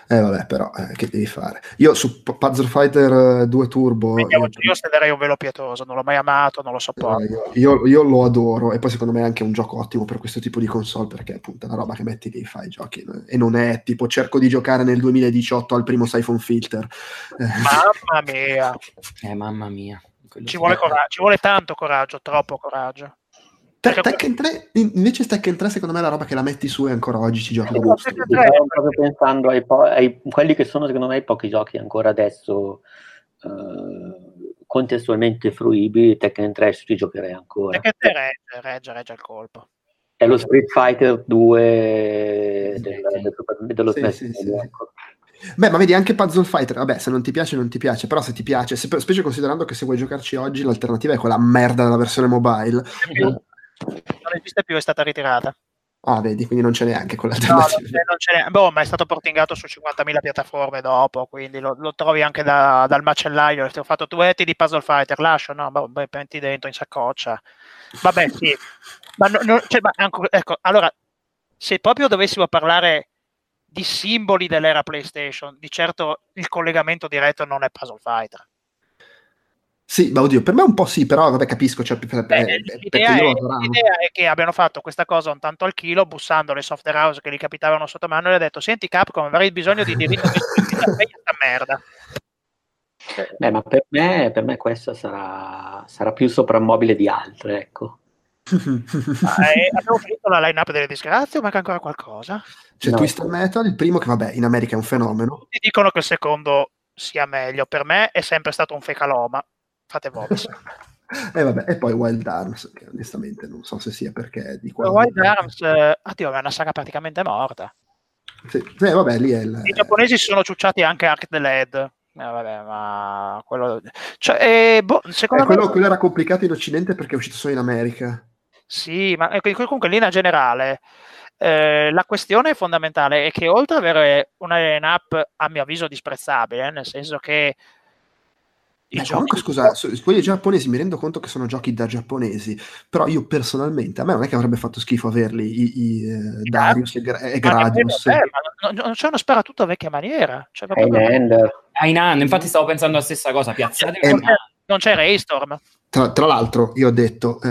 Eh vabbè, però, eh, che devi fare? Io su Puzzle Fighter 2 Turbo... Io, io stenderei un velo pietoso, non l'ho mai amato, non lo sopporto. Eh, io, io, lo adoro e poi secondo me è anche un gioco ottimo per questo tipo di console perché appunto è una roba che metti lì, fai i giochi e non è tipo cerco di giocare nel 2018 al primo Siphon Filter. Mamma mia! Eh, mamma mia. Ci vuole, coraggio, ci vuole tanto coraggio, troppo coraggio. Te- Tekken 3, invece Tekken 3 secondo me è la roba che la metti su e ancora oggi ci giochi. No, Stavo proprio pensando ai, po- ai, quelli che sono secondo me i pochi giochi ancora adesso uh, contestualmente fruibili, Tekken 3 ci giocherei ancora. Tekken 3 regge, regge, regge il colpo. È lo Street Fighter 2 del, del, dello sì, sì, sì, ecco. Beh, ma vedi anche Puzzle Fighter, vabbè, se non ti piace non ti piace, però se ti piace, se, specie considerando che se vuoi giocarci oggi l'alternativa è quella merda della versione mobile. Mm non esiste più, è stata ritirata. Ah, vedi, quindi non c'è neanche quella no, non non c'è boh, ma è stato portingato su 50.000 piattaforme dopo, quindi lo, lo trovi anche da, dal macellaio. Ti ho fatto duetti di Puzzle Fighter, lascio, no, boh, beh, metti dentro in saccoccia. Vabbè, sì. ma, no, no, cioè, ma ancora, ecco, allora, se proprio dovessimo parlare di simboli dell'era PlayStation, di certo il collegamento diretto non è Puzzle Fighter. Sì, ma oddio, per me un po' sì, però vabbè, capisco. Cioè, per, Beh, eh, l'idea, è, l'idea, è, che abbiano fatto questa cosa un tanto al chilo, bussando le software house che li capitavano sotto mano e ha detto: Senti, Capcom, avrei bisogno di diritto di questa merda. Beh, ma per me, per me questa sarà, sarà più soprammobile di altre, ecco. ah, eh, abbiamo finito la line-up delle disgrazie o manca ancora qualcosa? C'è no. Twisted Metal, il primo che vabbè in America è un fenomeno. Tutti dicono che il secondo sia meglio, per me è sempre stato un fecaloma fate Vox. e, vabbè, e poi Wild Arms, che onestamente non so se sia perché di qua. Wild Arms, eh, oddio, è una saga praticamente morta. Sì, sì vabbè, lì è il... I giapponesi si sono ciucciati anche Arc the Led. Eh, vabbè, ma quello, cioè, eh, boh, secondo eh, quello, me... quello era complicato in Occidente perché è uscito solo in America. Sì, ma comunque in linea generale eh, la questione fondamentale è che oltre ad avere una line-up a mio avviso disprezzabile, nel senso che Beh, comunque, scusa, quelli giapponesi mi rendo conto che sono giochi da giapponesi, però io personalmente, a me non è che avrebbe fatto schifo averli i, i uh, Darius e, Gra- e Gradius. Ma, ma non, c'è uno sparatutto a vecchia maniera. Cioè, Ainan, infatti stavo pensando la stessa cosa, piazzate eh, non c'è Raystorm. Tra, tra, l'altro, io ho detto, eh,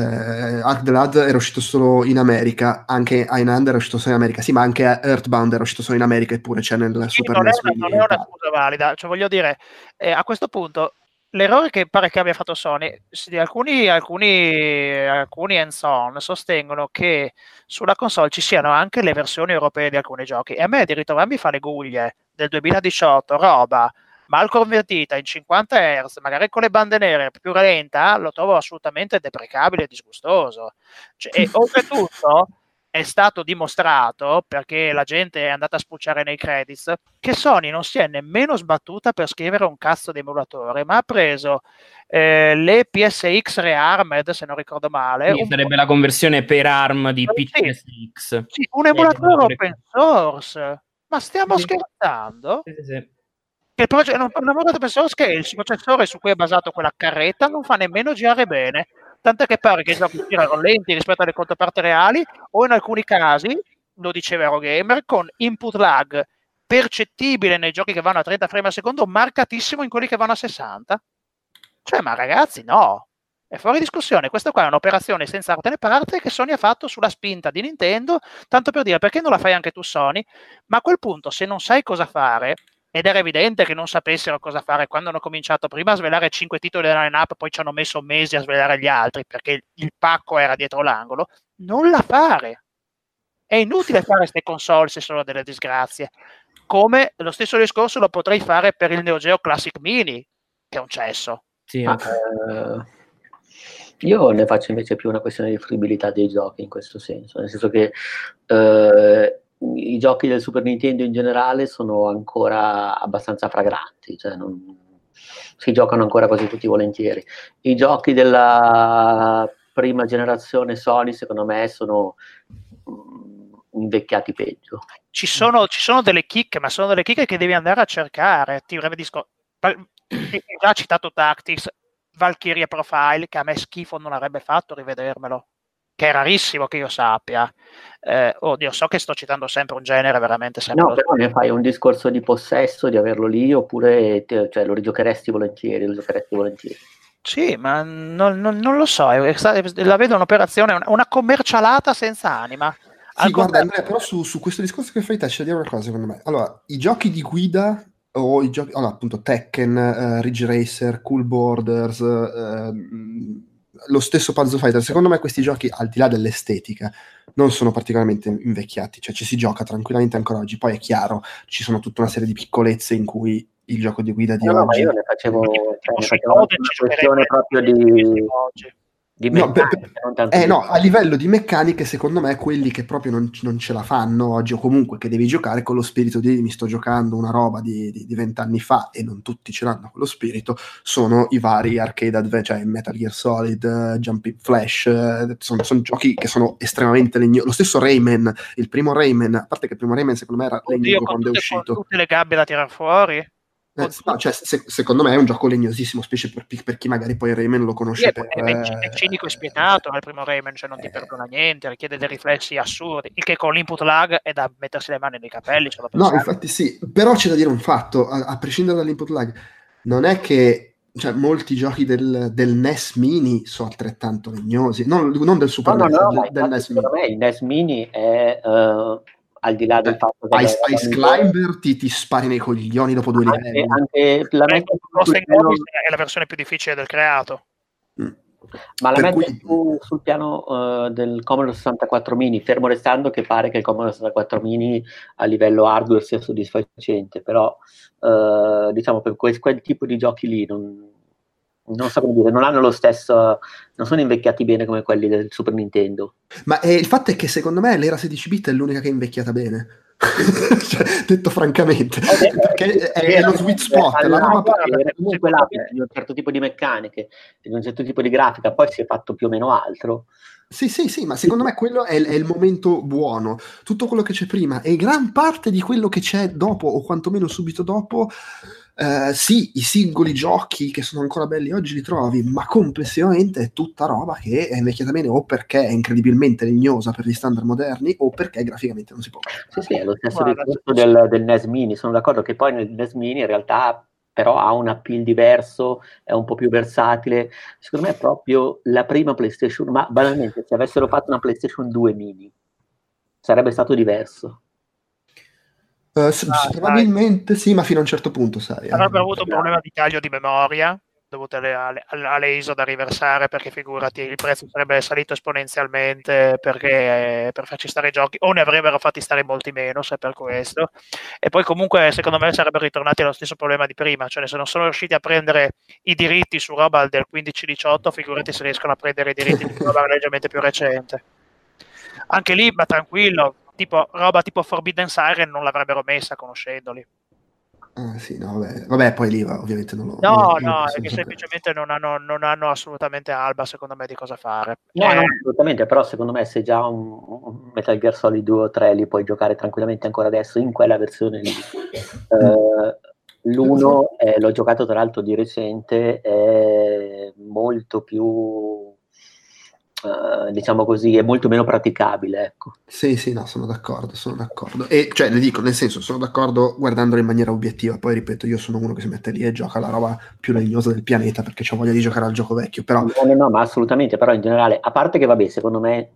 Ark the Lad era uscito solo in America, anche Einand era uscito solo in America, sì, ma anche Earthbound era uscito solo in America, eppure c'è nel sì, Super non NES. È, non è una scusa valida, cioè voglio dire, eh, a questo punto l'errore che pare che abbia fatto Sony, alcuni, alcuni, alcuni hands-on sostengono che sulla console ci siano anche le versioni europee di alcuni giochi e a me di ritrovarmi a fare le guglie del 2018, roba mal convertita in 50 Hz, magari con le bande nere più lenta, lo trovo assolutamente deprecabile e disgustoso. Cioè, e oltretutto è stato dimostrato, perché la gente è andata a spucciare nei credits, che Sony non si è nemmeno sbattuta per scrivere un cazzo di emulatore, ma ha preso eh, le PSX Rearmed, se non ricordo male. Sì, sarebbe la conversione per ARM di PSX. Sì, un emulatore open source. Ma stiamo sì. scherzando? Sì, sì, il progetto, open source che il processore su cui è basato quella carretta non fa nemmeno girare bene tant'è che pare che i giochi girano lenti rispetto alle controparte reali o in alcuni casi lo diceva Eurogamer, con input lag percettibile nei giochi che vanno a 30 frame al secondo, marcatissimo in quelli che vanno a 60. Cioè, ma ragazzi, no, è fuori discussione. Questa qua è un'operazione senza arte né parte che Sony ha fatto sulla spinta di Nintendo, tanto per dire perché non la fai anche tu Sony? Ma a quel punto, se non sai cosa fare, ed era evidente che non sapessero cosa fare quando hanno cominciato prima a svelare cinque titoli della line-up, poi ci hanno messo mesi a svelare gli altri perché il pacco era dietro l'angolo, non la fare. È inutile fare queste console se sono delle disgrazie. Come lo stesso discorso lo potrei fare per il Neo Geo Classic Mini, che è un cesso. Sì, Ma, eh, io ne faccio invece più una questione di fruibilità dei giochi in questo senso, nel senso che eh, i giochi del Super Nintendo in generale sono ancora abbastanza fragranti, cioè non, si giocano ancora quasi tutti volentieri. I giochi della prima generazione Sony, secondo me, sono invecchiati peggio. Ci sono, ci sono delle chicche, ma sono delle chicche che devi andare a cercare. Ti disco... già citato Tactics, Valkyria Profile, che a me schifo non avrebbe fatto rivedermelo, che è rarissimo che io sappia. Eh, oddio, so che sto citando sempre un genere veramente sempre. No, però ne fai un discorso di possesso, di averlo lì, oppure te, cioè, lo rigiocheresti volentieri, lo giocheresti volentieri. Sì, ma non, non, non lo so, la vedo un'operazione, una commercialata senza anima. Sì, guarda Andrea, però su, su, questo discorso che fai te c'è da dire una cosa secondo me. Allora, i giochi di guida o i giochi, allora, appunto Tekken, uh, Ridge Racer, Cool Borders, uh, lo stesso Puzzle Fighter, secondo me questi giochi, al di là dell'estetica, non sono particolarmente invecchiati, cioè ci si gioca tranquillamente ancora oggi. Poi è chiaro, ci sono tutta una serie di piccolezze in cui il gioco di guida di no, oggi... No, ma io ne facevo, cioè, ne facevo una questione proprio di... Di no, per, per, eh, no, a livello di meccaniche, secondo me, quelli che proprio non, non, ce la fanno oggi, o comunque che devi giocare con lo spirito di mi sto giocando una roba di vent'anni fa e non tutti ce l'hanno quello spirito, sono i vari arcade adventure, cioè Metal Gear Solid, uh, Jumping Flash, sono, sono, giochi che sono estremamente legnosi. Lo stesso Rayman, il primo Rayman, a parte che il primo Rayman secondo me era legnoso quando è uscito. Con tutte le gabbie da tirar fuori? Eh, no, cioè, se, secondo me è un gioco legnosissimo, specie per, per chi magari poi Rayman lo conosce. Sì, per, è, è, è, cinico e spietato al primo Rayman, cioè non ti eh. perdona niente, richiede dei riflessi assurdi, il che con l'input lag è da mettersi le mani nei capelli. No, infatti sì, però c'è da dire un fatto, a, a prescindere dall'input lag, non è che cioè, molti giochi del, del, NES Mini sono altrettanto legnosi, non, non del Super no, NES, no, no, del, del NES Mini. Me il NES Mini è... Uh al di là del eh, fatto che Ice, Ice Climber ti, ti, spari nei coglioni dopo due anche, livelli anche la Beh, piano... è la versione più difficile del creato mm. ma la metto cui... su, sul piano uh, del Commodore 64 mini fermo restando che pare che il Commodore 64 mini a livello hardware sia soddisfacente però uh, diciamo per quel, quel tipo di giochi lì non, non so come dire, non hanno lo stesso, non sono invecchiati bene come quelli del Super Nintendo. Ma eh, il fatto è che secondo me l'era 16 bit è l'unica che è invecchiata bene. cioè, detto francamente, eh, perché è, è, lo sweet spot. La roba comunque là di un certo tipo di meccaniche, di un certo tipo di grafica, poi si è fatto più o meno altro. Sì, sì, sì, ma secondo me quello è, è, il momento buono. Tutto quello che c'è prima e gran parte di quello che c'è dopo, o quantomeno subito dopo, Uh, sì, i singoli giochi che sono ancora belli oggi li trovi, ma complessivamente è tutta roba che è invecchiata bene o perché è incredibilmente legnosa per gli standard moderni o perché graficamente non si può. Sì, sì, è lo stesso discorso del, del NES Mini. Sono d'accordo che poi nel NES Mini in realtà però ha un appeal diverso, è un po' più versatile. Secondo me è proprio la prima PlayStation, ma banalmente se avessero fatto una PlayStation 2 Mini sarebbe stato diverso. Uh, ah, probabilmente sai. sì, ma fino a un certo punto, sai. Avrebbe eh. avuto un problema di taglio di memoria dovuto alle, alle, alle ISO da riversare perché figurati il prezzo sarebbe salito esponenzialmente perché per farci stare i giochi o ne avrebbero fatti stare molti meno se per questo e poi comunque secondo me sarebbero ritornati allo stesso problema di prima cioè se non sono riusciti a prendere i diritti su roba del 15-18 figurati se riescono a prendere i diritti di roba leggermente più recente anche lì ma tranquillo tipo roba tipo Forbidden Siren non l'avrebbero messa conoscendoli. Ah, sì, no, vabbè. vabbè, poi lì ovviamente non lo... No, non no, è che semplicemente non hanno, non hanno, assolutamente alba, secondo me, di cosa fare. No, eh... no, assolutamente, però secondo me se già un, un, Metal Gear Solid 2 o 3 li puoi giocare tranquillamente ancora adesso in quella versione lì. eh, l'uno, eh, l'ho giocato tra l'altro di recente, è molto più Uh, diciamo così, è molto meno praticabile. Ecco. Sì, sì, no, sono d'accordo, sono d'accordo. E cioè, le dico, nel senso, sono d'accordo guardandolo in maniera obiettiva. Poi ripeto, io sono uno che si mette lì e gioca la roba più legnosa del pianeta perché ho voglia di giocare al gioco vecchio. Però... No, no, no, ma assolutamente, però in generale, a parte che vabbè, secondo me...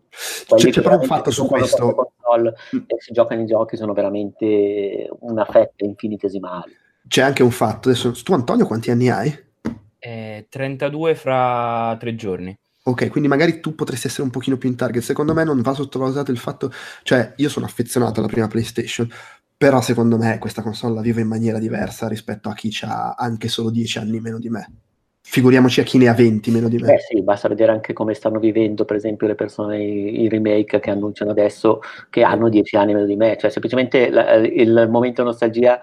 C'è, c'è però un fatto su questo. Console, mm. E si giocano i giochi sono veramente una fetta infinitesimale. C'è anche un fatto, adesso, tu Antonio quanti anni hai? Eh, 32 fra tre giorni. Ok, quindi magari tu potresti essere un pochino più in target. Secondo me non va sottovalutato il fatto, cioè io sono affezionato alla prima PlayStation, però secondo me questa console la vive in maniera diversa rispetto a chi ha anche solo 10 anni meno di me. Figuriamoci a chi ne ha 20 meno di me. Eh sì, basta vedere anche come stanno vivendo, per esempio, le persone, i remake che annunciano adesso, che hanno 10 anni meno di me. Cioè, semplicemente la, il momento nostalgia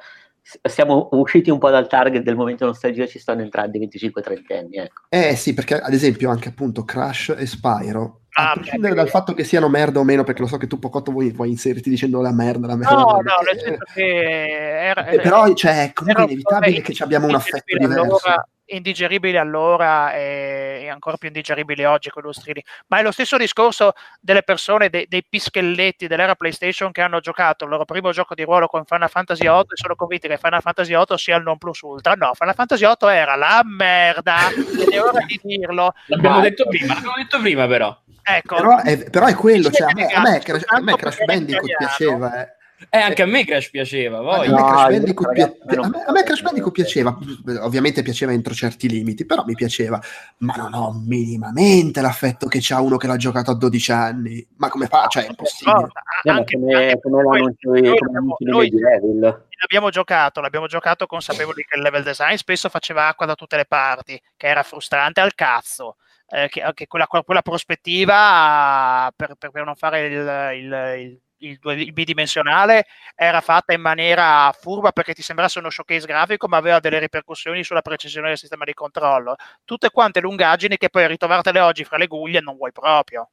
siamo usciti un po' dal target del momento nostalgia, ci stanno entrando i 25-30 anni. Ecco. Eh sì, perché ad esempio anche appunto Crash e Spyro, ah, a prescindere dal fatto che siano merda o meno, perché lo so che tu Pocotto vuoi, vuoi inserirti dicendo la merda, la merda. No, la merda. no, nel senso che era, eh, però cioè, è comunque inevitabile che abbiamo un affetto diverso. Allora indigeribile allora e, ancora più indigeribile oggi con lustrini. Ma è lo stesso discorso delle persone, dei, dei, pischelletti dell'era PlayStation che hanno giocato il loro primo gioco di ruolo con Final Fantasy VIII e sono convinti che Final Fantasy VIII sia il non plus ultra. No, Final Fantasy VIII era la merda ed è ora di dirlo. L'abbiamo detto prima, l'abbiamo detto prima però. Ecco. Però, è, però è quello, cioè, a me, a me, Crash, a me Crash Bandicoot piaceva, eh. Eh, anche a me Crash piaceva. Poi. A, me Crash Bandicoot pi- a, me, a me Crash Bandicoot piaceva, ovviamente piaceva entro certi limiti, però mi piaceva, ma non ho minimamente l'affetto che c'ha uno che l'ha giocato a 12 anni. Ma come fa? Cioè, è impossibile. No, anche, come, anche come l'annuncio di Devil. L'abbiamo giocato, l'abbiamo giocato consapevoli che il level design spesso faceva acqua da tutte le parti, che era frustrante al cazzo. Eh, che, che quella, quella, prospettiva per, per, per non fare il, il, il il, il, bidimensionale era fatta in maniera furba perché ti sembrasse uno showcase grafico, ma aveva delle ripercussioni sulla precisione del sistema di controllo. Tutte quante lungaggini che poi ritrovartele oggi fra le guglie non vuoi proprio.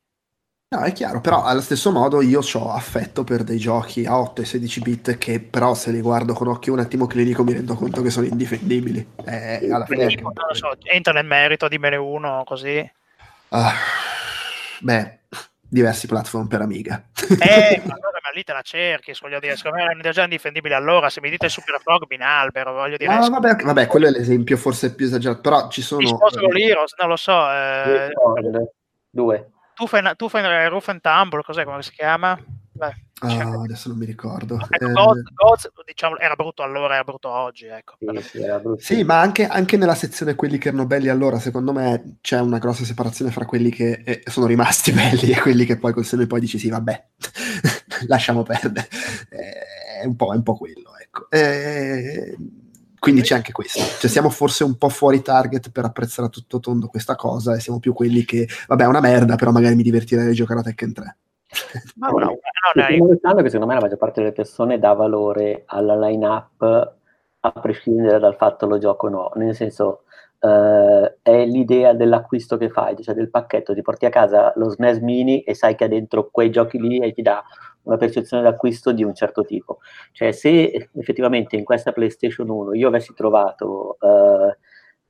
No, è chiaro, però allo stesso modo io ho affetto per dei giochi a 8 e 16 bit che però se li guardo con occhio un attimo clinico mi rendo conto che sono indifendibili. Eh, alla fine Quindi, non so, entra nel merito, dimmene uno così. Uh, beh, diversi platform per Amiga. Eh, ma allora ma lì te la cerchi, voglio dire, secondo me era già indifendibile allora, se mi dite Super Frog, in albero, voglio dire. No, vabbè, vabbè, quello è l'esempio forse più esagerato, però ci sono... Disposo l'Heroes, non lo so. Eh... Due. Tu fai, tu fai Roof and Tumble, cos'è, come si chiama? Beh, oh, adesso non mi ricordo. Ecco, eh, God, God, diciamo, era brutto allora, era brutto oggi. Ecco. Sì, sì ma anche, anche, nella sezione quelli che erano belli allora, secondo me c'è una grossa separazione fra quelli che eh, sono rimasti belli e quelli che poi col seno poi dici sì, vabbè, lasciamo perdere. Eh, è, un è, un po', quello, ecco. Eh, quindi c'è anche questo. Cioè, siamo forse un po' fuori target per apprezzare a tutto tondo questa cosa e siamo più quelli che, vabbè, è una merda, però magari mi divertirei a giocare a Tekken 3. Ma no, no, no, che secondo me la maggior parte delle persone dà valore alla line-up a prescindere dal fatto lo gioco o no, nel senso uh, è l'idea dell'acquisto che fai, cioè del pacchetto, ti porti a casa lo SNES Mini e sai che ha dentro quei giochi lì e ti dà una percezione d'acquisto di un certo tipo. Cioè se effettivamente in questa PlayStation 1 io avessi trovato uh,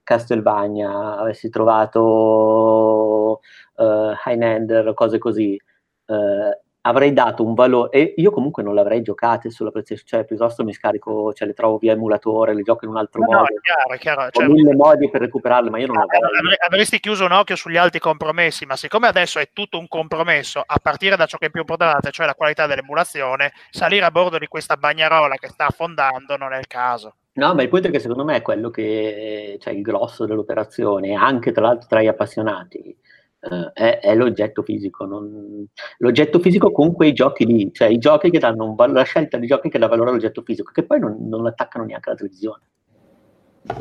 Castlevania, avessi trovato uh, Highlander, cose così, eh, avrei dato un valore, e io comunque non l'avrei giocate sulla PlayStation, cioè piuttosto mi scarico, cioè le trovo via emulatore, le gioco in un altro no, modo. No, è chiaro, è chiaro. Cioè, Ho mille modi per recuperarle, ma io non l'avrei. Avresti chiuso un occhio sugli altri compromessi, ma siccome adesso è tutto un compromesso, a partire da ciò che è più importante, cioè la qualità dell'emulazione, salire a bordo di questa bagnarola che sta affondando non è il caso. No, ma il punto è che secondo me è quello che, cioè il grosso dell'operazione, anche tra l'altro tra gli appassionati, Uh, è, è, l'oggetto fisico, non... l'oggetto fisico con quei giochi lì, cioè i giochi che danno un valore, la scelta di giochi che dà valore all'oggetto fisico, che poi non, non attaccano neanche alla televisione.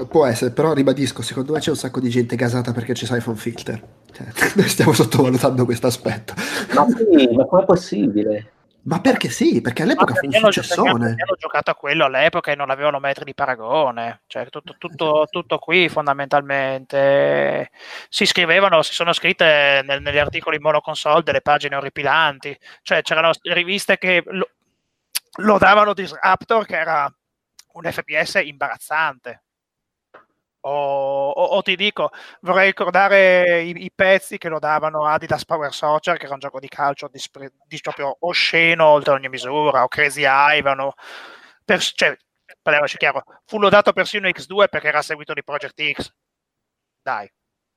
Può essere, però ribadisco, secondo me c'è un sacco di gente gasata perché c'è iPhone Filter. Cioè, noi stiamo sottovalutando questo aspetto. Ma sì, ma com'è possibile? Ma perché sì? Perché all'epoca fu un successone. Hanno giocato a quello all'epoca e non avevano metri di paragone. Cioè, tutto, tutto, tutto qui fondamentalmente si scrivevano, si sono scritte nel, negli articoli in monoconsole delle pagine orripilanti. Cioè, c'erano riviste che lo, lo davano Disruptor, che era un FPS imbarazzante. O, o, o, ti dico, vorrei ricordare i, i, pezzi che lo davano Adidas Power Soccer, che era un gioco di calcio di, di proprio osceno oltre ogni misura, o Crazy Ivan, per, cioè, parliamoci chiaro, fu lodato persino X2 perché era seguito di Project X. Dai.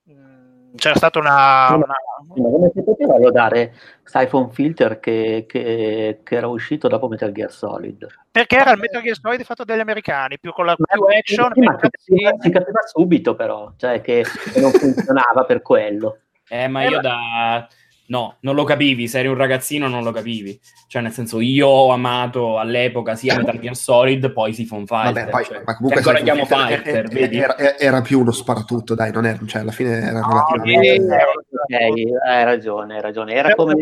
Mm c'era stata una, una... come si poteva lodare Siphon Filter che, che, che, era uscito dopo Metal Gear Solid? Perché era il Metal Gear Solid fatto dagli americani più con la più action sì, ma si, si capiva subito però cioè che non funzionava per quello. Eh ma io da No, non lo capivi, se eri un ragazzino non lo capivi. Cioè, nel senso, io ho amato all'epoca sia Metal Gear Solid, poi Siphon Fighter. Vabbè, poi, cioè, ma comunque ancora chiamo Fighter, era, era, era, più uno sparatutto, dai, non era, cioè, alla fine era no, relativamente... Ok, hai ragione, hai ragione. Era come...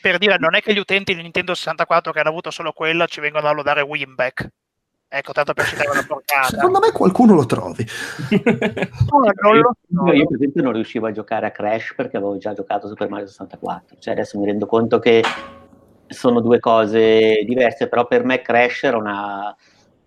Per dire, non è che gli utenti di Nintendo 64 che hanno avuto solo quello ci vengono a lodare Winback. Ecco, tanto per citare una portata. Secondo me qualcuno lo trovi. no, non lo so. Io, per esempio, non riuscivo a giocare a Crash perché avevo già giocato Super Mario 64. Cioè, adesso mi rendo conto che sono due cose diverse, però per me Crash era una...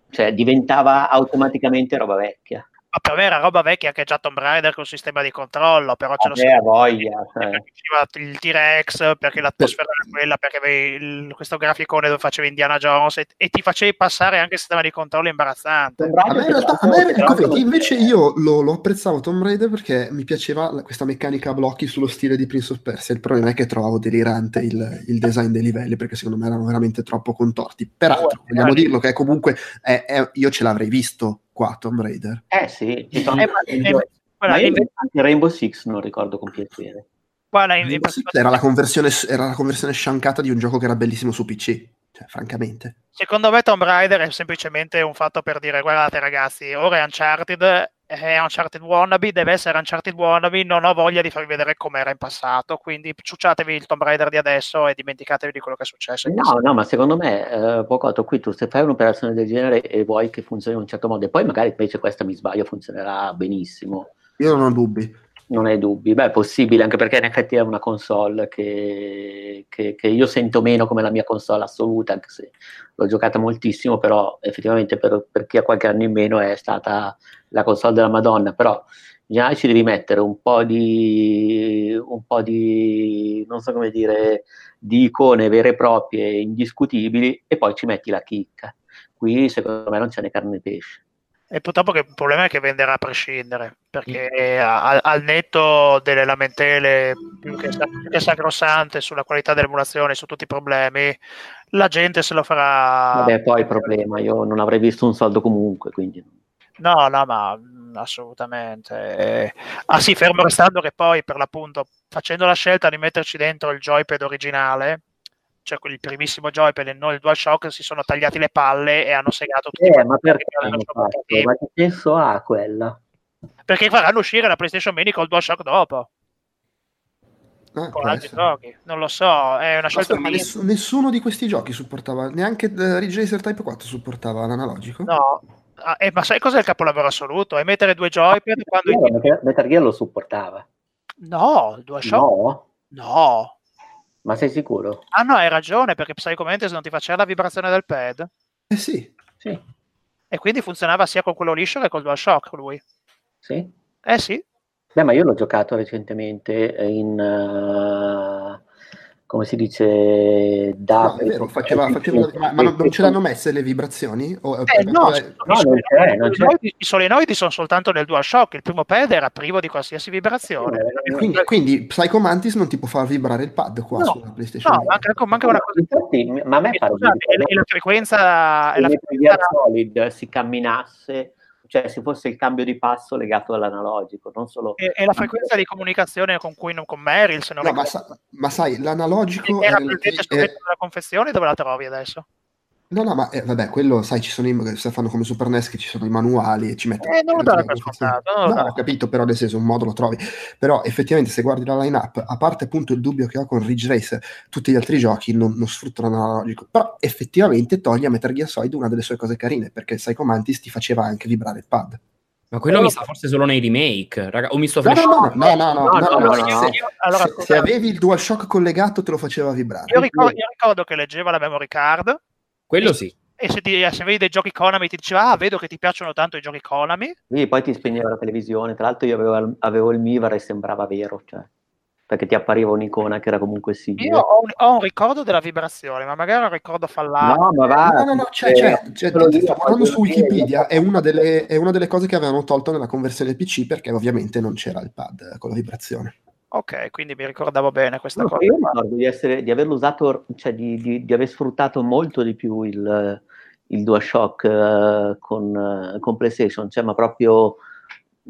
cioè diventava automaticamente roba vecchia ma per me era roba vecchia che già Tomb Raider col sistema di controllo, però ce lo so. voglia. Cioè. Il T-Rex, perché l'atmosfera era quella, perché avevi il, questo graficone dove facevi Indiana Jones e, e, ti facevi passare anche il sistema di controllo imbarazzante. A me in realtà, a me, vedi, invece io lo, lo, apprezzavo Tomb Raider perché mi piaceva questa meccanica a blocchi sullo stile di Prince of Persia. Il problema è che trovavo delirante il, il design dei livelli perché secondo me erano veramente troppo contorti. Peraltro, oh, vogliamo dirlo che comunque è, è, io ce l'avrei visto qua Tomb Raider. Eh sì, ci sono... eh, ma, eh, io anche Rainbow Six non ricordo con piacere. Guarda, in, in, era, la conversione, era la conversione sciancata di un gioco che era bellissimo su PC. Cioè, francamente. Secondo me Tomb Raider è semplicemente un fatto per dire guardate ragazzi, ora è Uncharted è Uncharted Wannabe, deve essere Uncharted Wannabe, non ho voglia di farvi vedere com'era in passato, quindi ciucciatevi il Tomb Raider di adesso e dimenticatevi di quello che è successo. No, no, ma secondo me, eh, Pocotto, qui tu se fai un'operazione del genere e vuoi che funzioni in un certo modo, e poi magari invece questa mi sbaglio, funzionerà benissimo. Io non ho dubbi. Non hai dubbi, beh è possibile anche perché in effetti è una console che, che, che, io sento meno come la mia console assoluta, anche se l'ho giocata moltissimo, però effettivamente per, per chi ha qualche anno in meno è stata la console della Madonna, però in generale ci devi mettere un po' di, un po' di, non so come dire, di icone vere e proprie, indiscutibili, e poi ci metti la chicca. Qui secondo me non c'è né carne né pesce. E purtroppo che il problema è che venderà a prescindere, perché mm. al, al, netto delle lamentele più che, più che sacrosante sulla qualità dell'emulazione, su tutti i problemi, la gente se lo farà. Vabbè, poi il problema, io non avrei visto un saldo comunque, quindi. No, no, ma mm, assolutamente. Ah sì, fermo restando che poi per l'appunto facendo la scelta di metterci dentro il joypad originale, cioè il primissimo joypad e non il DualShock, si sono tagliati le palle e hanno segato tutti eh, ma perché hanno fatto? Ma che senso ha quella? Perché faranno uscire la PlayStation Mini col DualShock dopo. Ah, con altri giochi, non lo so, è una scelta ma nessuno, nessuno di questi giochi supportava, neanche uh, Ridge Racer Type 4 supportava l'analogico? No, ah, eh, ma sai cos'è il capolavoro assoluto? È mettere due joypad quando... Metal, Metal Gear lo supportava. No, il DualShock... No? No. Ma sei sicuro? Ah no, hai ragione, perché Psychomantis non ti faceva la vibrazione del pad. Eh sì. Sì. E quindi funzionava sia con quello liscio che col DualShock lui. Sì. Eh sì. Beh, ma io l'ho giocato recentemente in... Uh come si dice, da... No, è vero, faceva, faceva, ma, ma non, ce l'hanno messe le vibrazioni? O, eh, no, è... no, non c'è, non c'è. I solenoidi sono soltanto nel DualShock, il primo pad era privo di qualsiasi vibrazione. Quindi, quindi Psycho Mantis non ti può far vibrare il pad qua no, sulla PlayStation? No, manca, manca una cosa... Infatti, ma a me pare... E la frequenza... E la frequenza... Solid si camminasse cioè se fosse il cambio di passo legato all'analogico, non solo... E, e la frequenza di comunicazione con cui non con Meryl, se non no, ma, sa, ma, sai, l'analogico... Era presente sul della confessione, dove la trovi adesso? No, no, ma eh, vabbè, quello, sai, ci sono i, se fanno come Super NES che ci sono i manuali e ci mettono... Eh, non lo dare per scontato. No, ho capito, però nel senso un modo lo trovi. Però effettivamente se guardi la line-up, a parte appunto il dubbio che ho con Ridge Racer, tutti gli altri giochi non, non sfruttano l'analogico, però effettivamente toglie a Metal Gear Solid una delle sue cose carine, perché Psycho Mantis ti faceva anche vibrare il pad. Ma quello mi sa forse solo nei remake, raga, o mi sto no, no, no, no, no, no, se, avevi il DualShock collegato te lo faceva vibrare. Io ricordo, io ricordo che leggeva la memory card quello sì. e se, ti, se, vedi dei giochi Konami ti diceva ah vedo che ti piacciono tanto i giochi Konami. Sì, poi ti spegneva la televisione. Tra l'altro io avevo, avevo il Mivar e sembrava vero cioè, perché ti appariva un'icona che era comunque simile. Io ho un, ho un, ricordo della vibrazione ma magari un ricordo fallato no ma va no no no c'è, c'è, c'è, c'è guardando su Wikipedia è una, delle, è una delle cose che avevano tolto nella conversione PC perché ovviamente non c'era il pad con la vibrazione Ok, quindi mi ricordavo bene questa no, cosa. Io ricordo di, essere, di averlo usato, cioè di, di, di, aver sfruttato molto di più il, il DualShock uh, con, uh, con, PlayStation, cioè, ma proprio...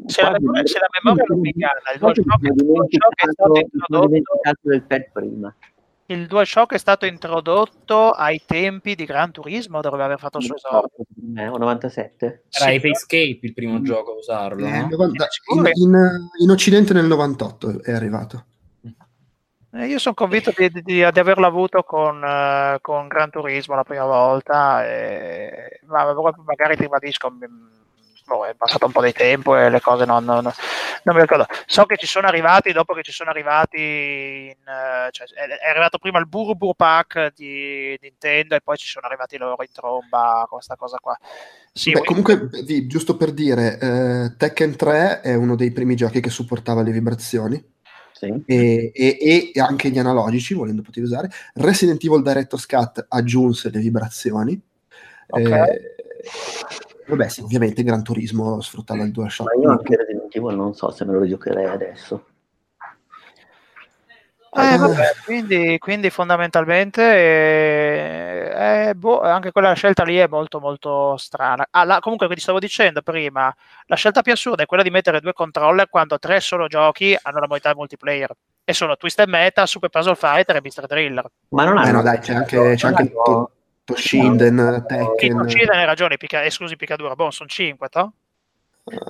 Se la, memoria, se la memoria non mi inganna, il DualShock, il DualShock è stato introdotto... del pad prima. Il DualShock è stato introdotto ai tempi di Gran Turismo, dovrebbe aver fatto il suo esordio. Eh, 97? Era sì. Escape il primo mm. gioco a usarlo. Eh, no? in, in, in, Occidente nel 98 è arrivato. Eh, io sono convinto di, di, di, averlo avuto con, uh, con, Gran Turismo la prima volta, e, ma magari ti ribadisco, boh, è passato un po' di tempo e le cose non, non, non, mi ricordo. So che ci sono arrivati dopo che ci sono arrivati, in, uh, cioè, è, arrivato prima il Burubur Pack di Nintendo e poi ci sono arrivati loro in tromba con questa cosa qua. Sì, Beh, comunque, giusto per dire, eh, Tekken 3 è uno dei primi giochi che supportava le vibrazioni. Sì. E, e, e, anche gli analogici, volendo poter usare. Resident Evil Director's Cut aggiunse le vibrazioni. Okay. Eh, Vabbè, sì, ovviamente Gran Turismo sfruttava il DualShock. Ma io anche Resident Evil non so se me lo giocherei adesso. Eh, vabbè, quindi, quindi, fondamentalmente eh, eh, boh, anche quella scelta lì è molto molto strana. Ah, la, comunque ti stavo dicendo prima, la scelta più assurda è quella di mettere due controller quando tre solo giochi hanno la modalità multiplayer e sono Twisted Meta, Super Puzzle Fighter e Mr. Driller. Ma non è... Eh no dai, c'è anche, c'è anche to, Toshinden, Tekken. Toshinden hai ragione, pica, esclusi Picadura, boh, sono 5, to?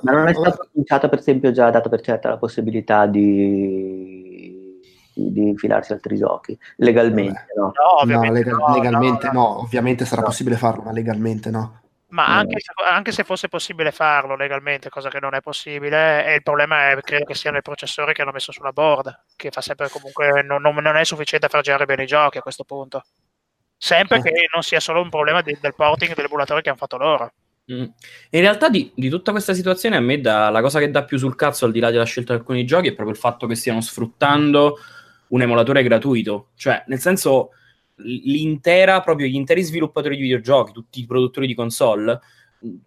Ma non è stato annunciato, per esempio, già dato per certa la possibilità di, di infilarsi altri giochi legalmente, no? No, no, legal, no legalmente no, no, ovviamente sarà possibile farlo, ma legalmente no. Ma anche se, anche se, fosse possibile farlo legalmente, cosa che non è possibile, e il problema è credo che siano i processori che hanno messo sulla board, che fa sempre comunque non, non, non è sufficiente a far girare bene i giochi a questo punto. Sempre che non sia solo un problema di, del porting dell'emulatore che hanno fatto loro. Mm. In realtà di, di, tutta questa situazione a me dà, la cosa che dà più sul cazzo al di là della scelta di alcuni giochi è proprio il fatto che stiano sfruttando un emulatore gratuito. Cioè, nel senso, l'intera, proprio gli interi sviluppatori di videogiochi, tutti i produttori di console,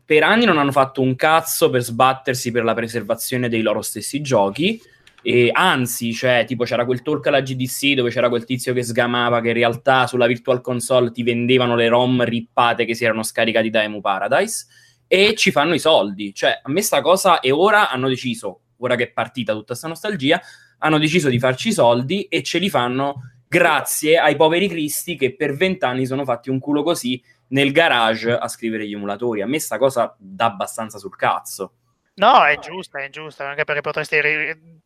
per anni non hanno fatto un cazzo per sbattersi per la preservazione dei loro stessi giochi e anzi, cioè, tipo c'era quel talk alla GDC dove c'era quel tizio che sgamava che in realtà sulla Virtual Console ti vendevano le ROM rippate che si erano scaricati da Emu Paradise e ci fanno i soldi. Cioè, a me sta cosa e ora hanno deciso, ora che è partita tutta questa nostalgia, hanno deciso di farci i soldi e ce li fanno grazie ai poveri cristi che per vent'anni sono fatti un culo così nel garage a scrivere gli emulatori. A me sta cosa dà abbastanza sul cazzo. No, è giusta, è giusta, anche perché potresti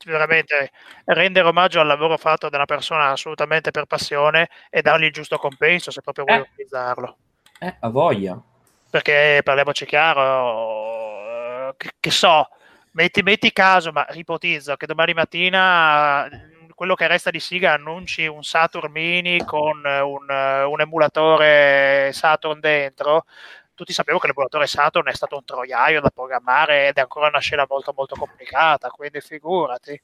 veramente rendere omaggio al lavoro fatto da una persona assolutamente per passione e dargli il giusto compenso se proprio vuoi eh. utilizzarlo. Eh, a voglia. Perché parliamoci chiaro, che, che so, metti, metti, caso, ma ipotizzo che domani mattina quello che resta di Siga annunci un Saturn Mini con un, un emulatore Saturn dentro tutti sappiamo che l'emulatore Saturn è stato un troiaio da programmare ed è ancora una scena molto molto complicata, quindi figurati.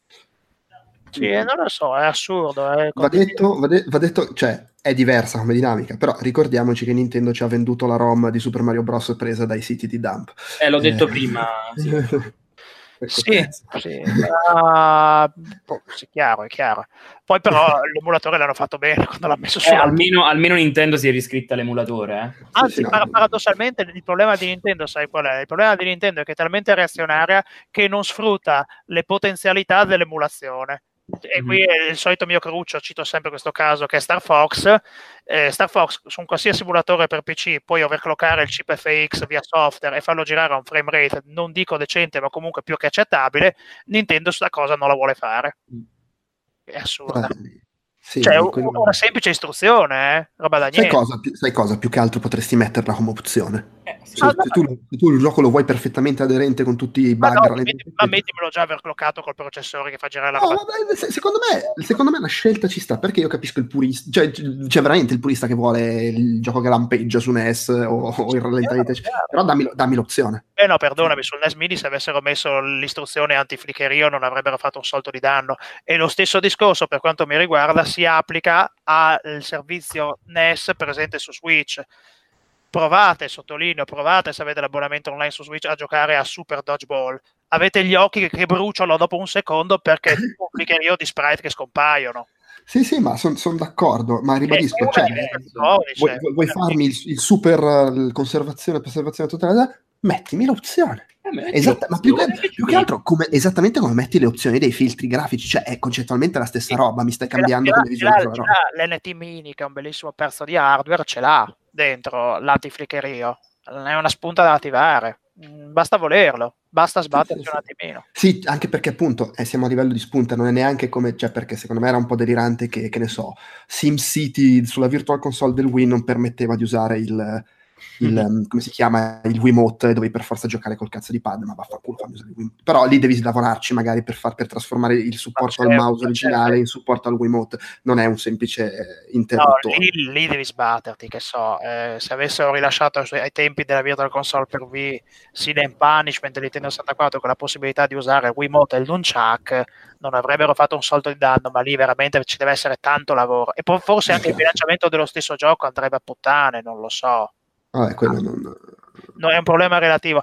Sì, mm. non lo so, è assurdo. Eh, va, detto, va, de- va, detto, cioè, è diversa come dinamica, però ricordiamoci che Nintendo ci ha venduto la ROM di Super Mario Bros. presa dai siti di dump. Eh, l'ho detto eh. prima. Sì. Sì, sì, uh, sì, chiaro, è chiaro. Poi però l'emulatore l'hanno fatto bene quando l'ha messo su. Eh, almeno, almeno, Nintendo si è riscritta l'emulatore. Eh. Anzi, sì, par- paradossalmente il problema di Nintendo, sai qual è? Il problema di Nintendo è che è talmente reazionaria che non sfrutta le potenzialità dell'emulazione. E qui è il solito mio cruccio, cito sempre questo caso che è Star Fox. Eh, Star Fox su un qualsiasi emulatore per PC puoi overclockare il chip FX via software e farlo girare a un frame rate, non dico decente, ma comunque più che accettabile. Nintendo questa cosa non la vuole fare. È assurda. Sì, cioè, quello... una semplice istruzione, eh? roba da niente. Sai cosa, sai cosa? Più che altro potresti metterla come opzione. Eh, sì. se, ah, se, tu, se, tu, il gioco lo vuoi perfettamente aderente con tutti i bug, ma, no, metti, ma mettimelo già overclockato col processore che fa girare la no, vabbè, se, secondo, me, secondo me la scelta ci sta perché io capisco il purista, cioè c'è veramente il purista che vuole il gioco che lampeggia su NES o, o il rallentamento, eh, però dammi, dammi, l'opzione. Eh no, perdonami, sul NES Mini se avessero messo l'istruzione anti-flickerio non avrebbero fatto un solto di danno. E lo stesso discorso per quanto mi riguarda si applica al servizio NES presente su Switch provate, sottolineo, provate se avete l'abbonamento online su Switch a giocare a Super Dodgeball. Avete gli occhi che, bruciano dopo un secondo perché io di sprite che scompaiono. Sì, sì, ma sono son d'accordo, ma ribadisco, cioè, vuoi, vuoi, farmi il, il super il conservazione, preservazione totale, mettimi l'opzione. Eh, Esatta, ma più che, più che, altro come, esattamente come metti le opzioni dei filtri grafici, cioè è concettualmente la stessa roba, mi stai cambiando come visualizzo L'NT Mini, che è un bellissimo pezzo di hardware, ce l'ha dentro l'antiflickerio, è una spunta da attivare, mm, basta volerlo, basta sbatterci sì, sì, un attimino. Sì, anche perché appunto eh, siamo a livello di spunta, non è neanche come, cioè perché secondo me era un po' delirante che, che ne so, SimCity sulla Virtual Console del Wii non permetteva di usare il il, mm-hmm. come si chiama, il Wiimote, dovevi per forza giocare col cazzo di pad, ma vaffanculo fammi usare il Wiimote. Però lì devi lavorarci magari per, far, per trasformare il supporto certo, al mouse originale certo. in supporto al Wiimote, non è un semplice interruttore. No, lì, lì, devi sbatterti, che so, eh, se avessero rilasciato ai tempi della Virtual Console per Wii Sin and Punishment del Nintendo 64 con la possibilità di usare il Wiimote e il Nunchuck, non avrebbero fatto un soldo di danno, ma lì veramente ci deve essere tanto lavoro. E poi forse anche il bilanciamento dello stesso gioco andrebbe a puttane, non lo so. Ah, quello non... No, è un problema relativo.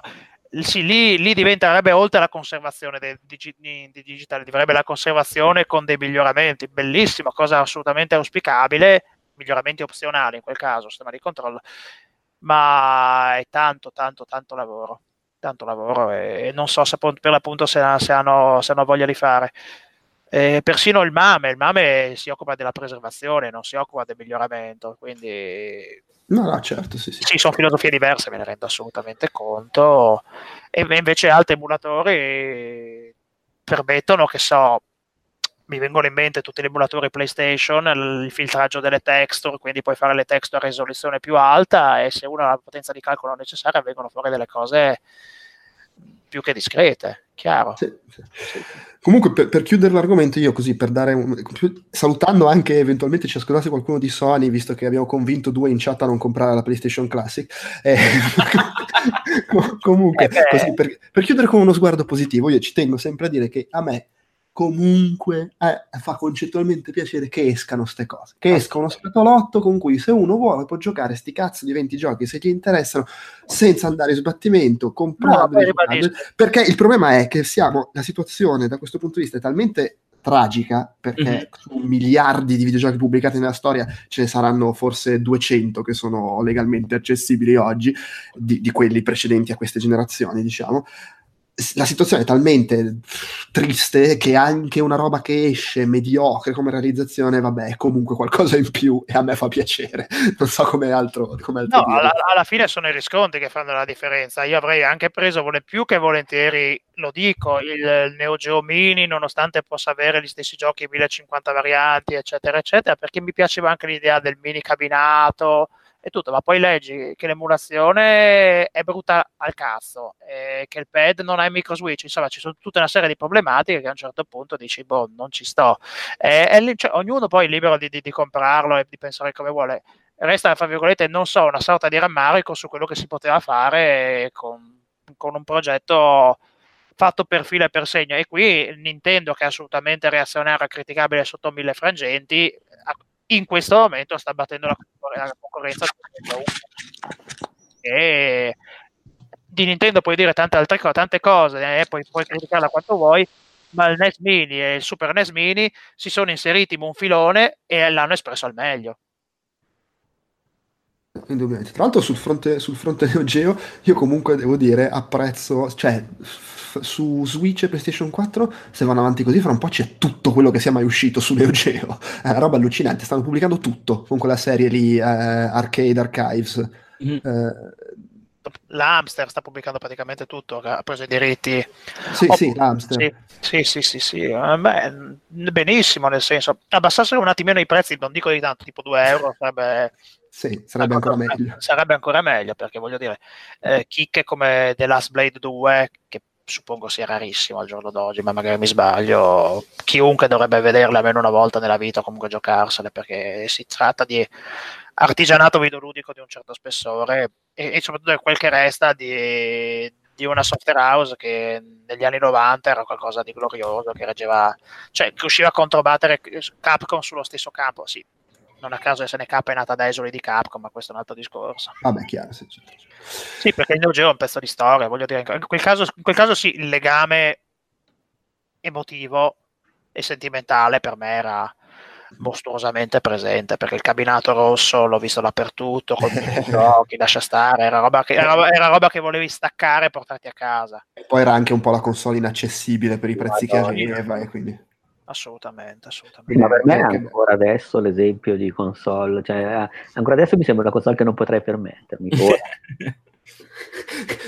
Sì, lì, lì diventerebbe oltre la conservazione del digi- di digitale, diventerebbe la conservazione con dei miglioramenti, bellissimo, cosa assolutamente auspicabile, miglioramenti opzionali in quel caso, sistema di controllo, ma è tanto, tanto, tanto lavoro, tanto lavoro e non so se per l'appunto se, se, hanno, se hanno voglia di fare. Eh, persino il MAME, il MAME si occupa della preservazione, non si occupa del miglioramento, quindi No, no, certo, sì, sì. Sì, sono filosofie diverse, me ne rendo assolutamente conto. E invece altri emulatori permettono, che so, mi vengono in mente tutti gli emulatori PlayStation, il filtraggio delle texture, quindi puoi fare le texture a risoluzione più alta e se uno ha la potenza di calcolo necessaria vengono fuori delle cose più che discrete, chiaro. Sì, sì. Comunque, per, per, chiudere l'argomento, io così per dare un, salutando anche eventualmente ci ascoltasse qualcuno di Sony, visto che abbiamo convinto due in chat a non comprare la PlayStation Classic. Eh, comunque, eh così, per, per chiudere con uno sguardo positivo, io ci tengo sempre a dire che a me comunque eh, fa concettualmente piacere che escano queste cose, che esca uno scatolotto con cui se uno vuole può giocare sti cazzo di 20 giochi se gli interessano senza andare in sbattimento, comprarli, no, perché il problema è che siamo, la situazione da questo punto di vista è talmente tragica perché mm-hmm. su miliardi di videogiochi pubblicati nella storia ce ne saranno forse 200 che sono legalmente accessibili oggi di, di quelli precedenti a queste generazioni diciamo la situazione è talmente triste che anche una roba che esce mediocre come realizzazione, vabbè, è comunque qualcosa in più e a me fa piacere. Non so come altro. Come altro no, alla, alla, fine sono i riscontri che fanno la differenza. Io avrei anche preso vole, più che volentieri, lo dico, il, il Neo Geo Mini, nonostante possa avere gli stessi giochi 1050 varianti, eccetera, eccetera, perché mi piaceva anche l'idea del mini cabinato e tutto, ma poi leggi che l'emulazione è brutta al cazzo, eh, che il pad non ha il micro switch, insomma ci sono tutta una serie di problematiche che a un certo punto dici, boh, non ci sto. Eh, cioè, ognuno poi è libero di, di, di, comprarlo e di pensare come vuole. Resta, fra virgolette, non so, una sorta di rammarico su quello che si poteva fare con, con un progetto fatto per filo e per segno. E qui Nintendo, che è assolutamente reazionario e criticabile sotto mille frangenti, in questo momento sta battendo la, la concorrenza e di Nintendo puoi dire tante altre cose, tante cose, eh, puoi, puoi criticarla quanto vuoi, ma il NES Mini e il Super NES Mini si sono inseriti in un filone e l'hanno espresso al meglio. Indubbiamente. Tra l'altro sul fronte, sul fronte Neo Geo io comunque devo dire apprezzo, cioè su Switch e PlayStation 4 se vanno avanti così fra un po' c'è tutto quello che sia mai uscito su Neo Geo. È una roba allucinante, stanno pubblicando tutto con quella serie lì, eh, Arcade Archives. Mm. Eh, l'Amster sta pubblicando praticamente tutto, ha preso i diritti. Sì, oh, sì, l'Amster. Sì, sì, sì, sì, eh, Beh, benissimo, nel senso, abbassassero un attimino i prezzi, non dico di tanto, tipo 2 euro, sarebbe... Sì, sarebbe ancora meglio. Sarebbe ancora meglio, perché voglio dire, eh, chicche come The Last Blade 2, che suppongo sia rarissimo al giorno d'oggi, ma magari mi sbaglio. Chiunque dovrebbe vederle almeno una volta nella vita, comunque giocarsele, perché si tratta di artigianato videoludico di un certo spessore e, e soprattutto quel che resta di, di, una software house che negli anni 90 era qualcosa di glorioso, che reggeva, cioè che riusciva a controbattere Capcom sullo stesso campo. Sì, non a caso SNK è nata da esuli di Capcom, ma questo è un altro discorso. Vabbè, chiaro. Sì, certo. sì perché il Neo Geo è un pezzo di storia, voglio dire, in quel caso, in quel caso sì, il legame emotivo e sentimentale per me era mostruosamente presente perché il cabinato rosso l'ho visto dappertutto con i giochi, lascia stare, era roba, che, era, era roba, che, volevi staccare e portarti a casa. E poi era anche un po' la console inaccessibile per i prezzi Madonna, che aveva e quindi assolutamente, assolutamente. Ma per me ancora adesso l'esempio di console, cioè eh, ancora adesso mi sembra una console che non potrei permettermi.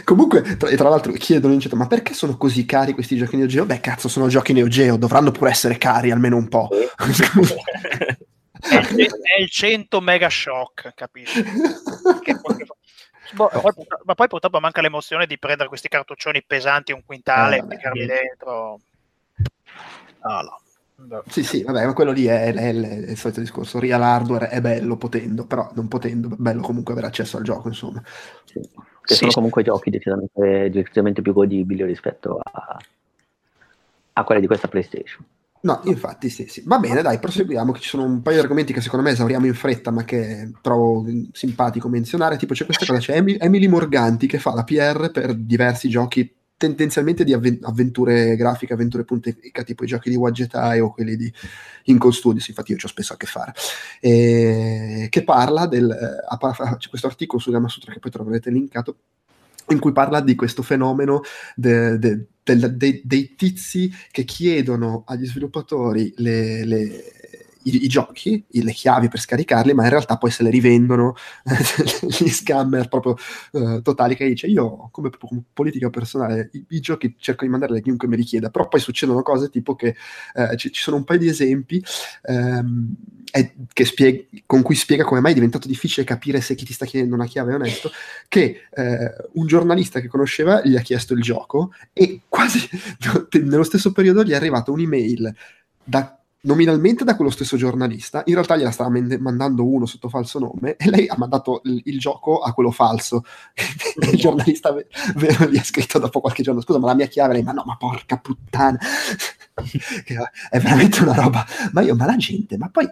Comunque, tra, tra, l'altro, chiedono in chat, ma perché sono così cari questi giochi Neo Geo? Beh, cazzo, sono giochi Neo Geo, dovranno pure essere cari almeno un po'. è, il, è il 100 mega shock, capisci? che, Boh, poi, ma poi purtroppo manca l'emozione di prendere questi cartuccioni pesanti un quintale eh, e metterli dentro. Ah, no. Sì, sì, vabbè, ma quello lì è, è, è, il solito discorso. Real hardware è bello potendo, però non potendo, è bello comunque avere accesso al gioco, insomma. Sì. Che sì. sono comunque giochi decisamente, decisamente, più godibili rispetto a, a quelli di questa PlayStation. No, infatti sì, sì. Va bene, dai, proseguiamo, che ci sono un paio di argomenti che secondo me esauriamo in fretta, ma che trovo simpatico menzionare. Tipo c'è questa cosa, c'è Emily Morganti che fa la PR per diversi giochi tendenzialmente di avventure grafiche, avventure punteca, tipo i giochi di Wadgetai o quelli di Incon Studios, infatti io ci ho spesso a che fare, e che parla del... Eh, c'è questo articolo su Gamasutra che poi troverete linkato, in cui parla di questo fenomeno de, de, de, dei tizi che chiedono agli sviluppatori le, le i, i, giochi, le chiavi per scaricarli, ma in realtà poi se le rivendono gli scammer proprio uh, totali che dice io come, come politica personale i, i, giochi cerco di mandarli a chiunque mi richieda, però poi succedono cose tipo che uh, ci, ci, sono un paio di esempi um, spiega, con cui spiega come mai è diventato difficile capire se chi ti sta chiedendo una chiave è onesto, che uh, un giornalista che conosceva gli ha chiesto il gioco e quasi nello stesso periodo gli è arrivata un'email da nominalmente da quello stesso giornalista, in realtà gliela stava mandando uno sotto falso nome e lei ha mandato il, il gioco a quello falso. il giornalista vero gli ha scritto dopo qualche giorno, scusa ma la mia chiave, lei, ma no, ma porca puttana. è veramente una roba. Ma io, ma la gente, ma poi...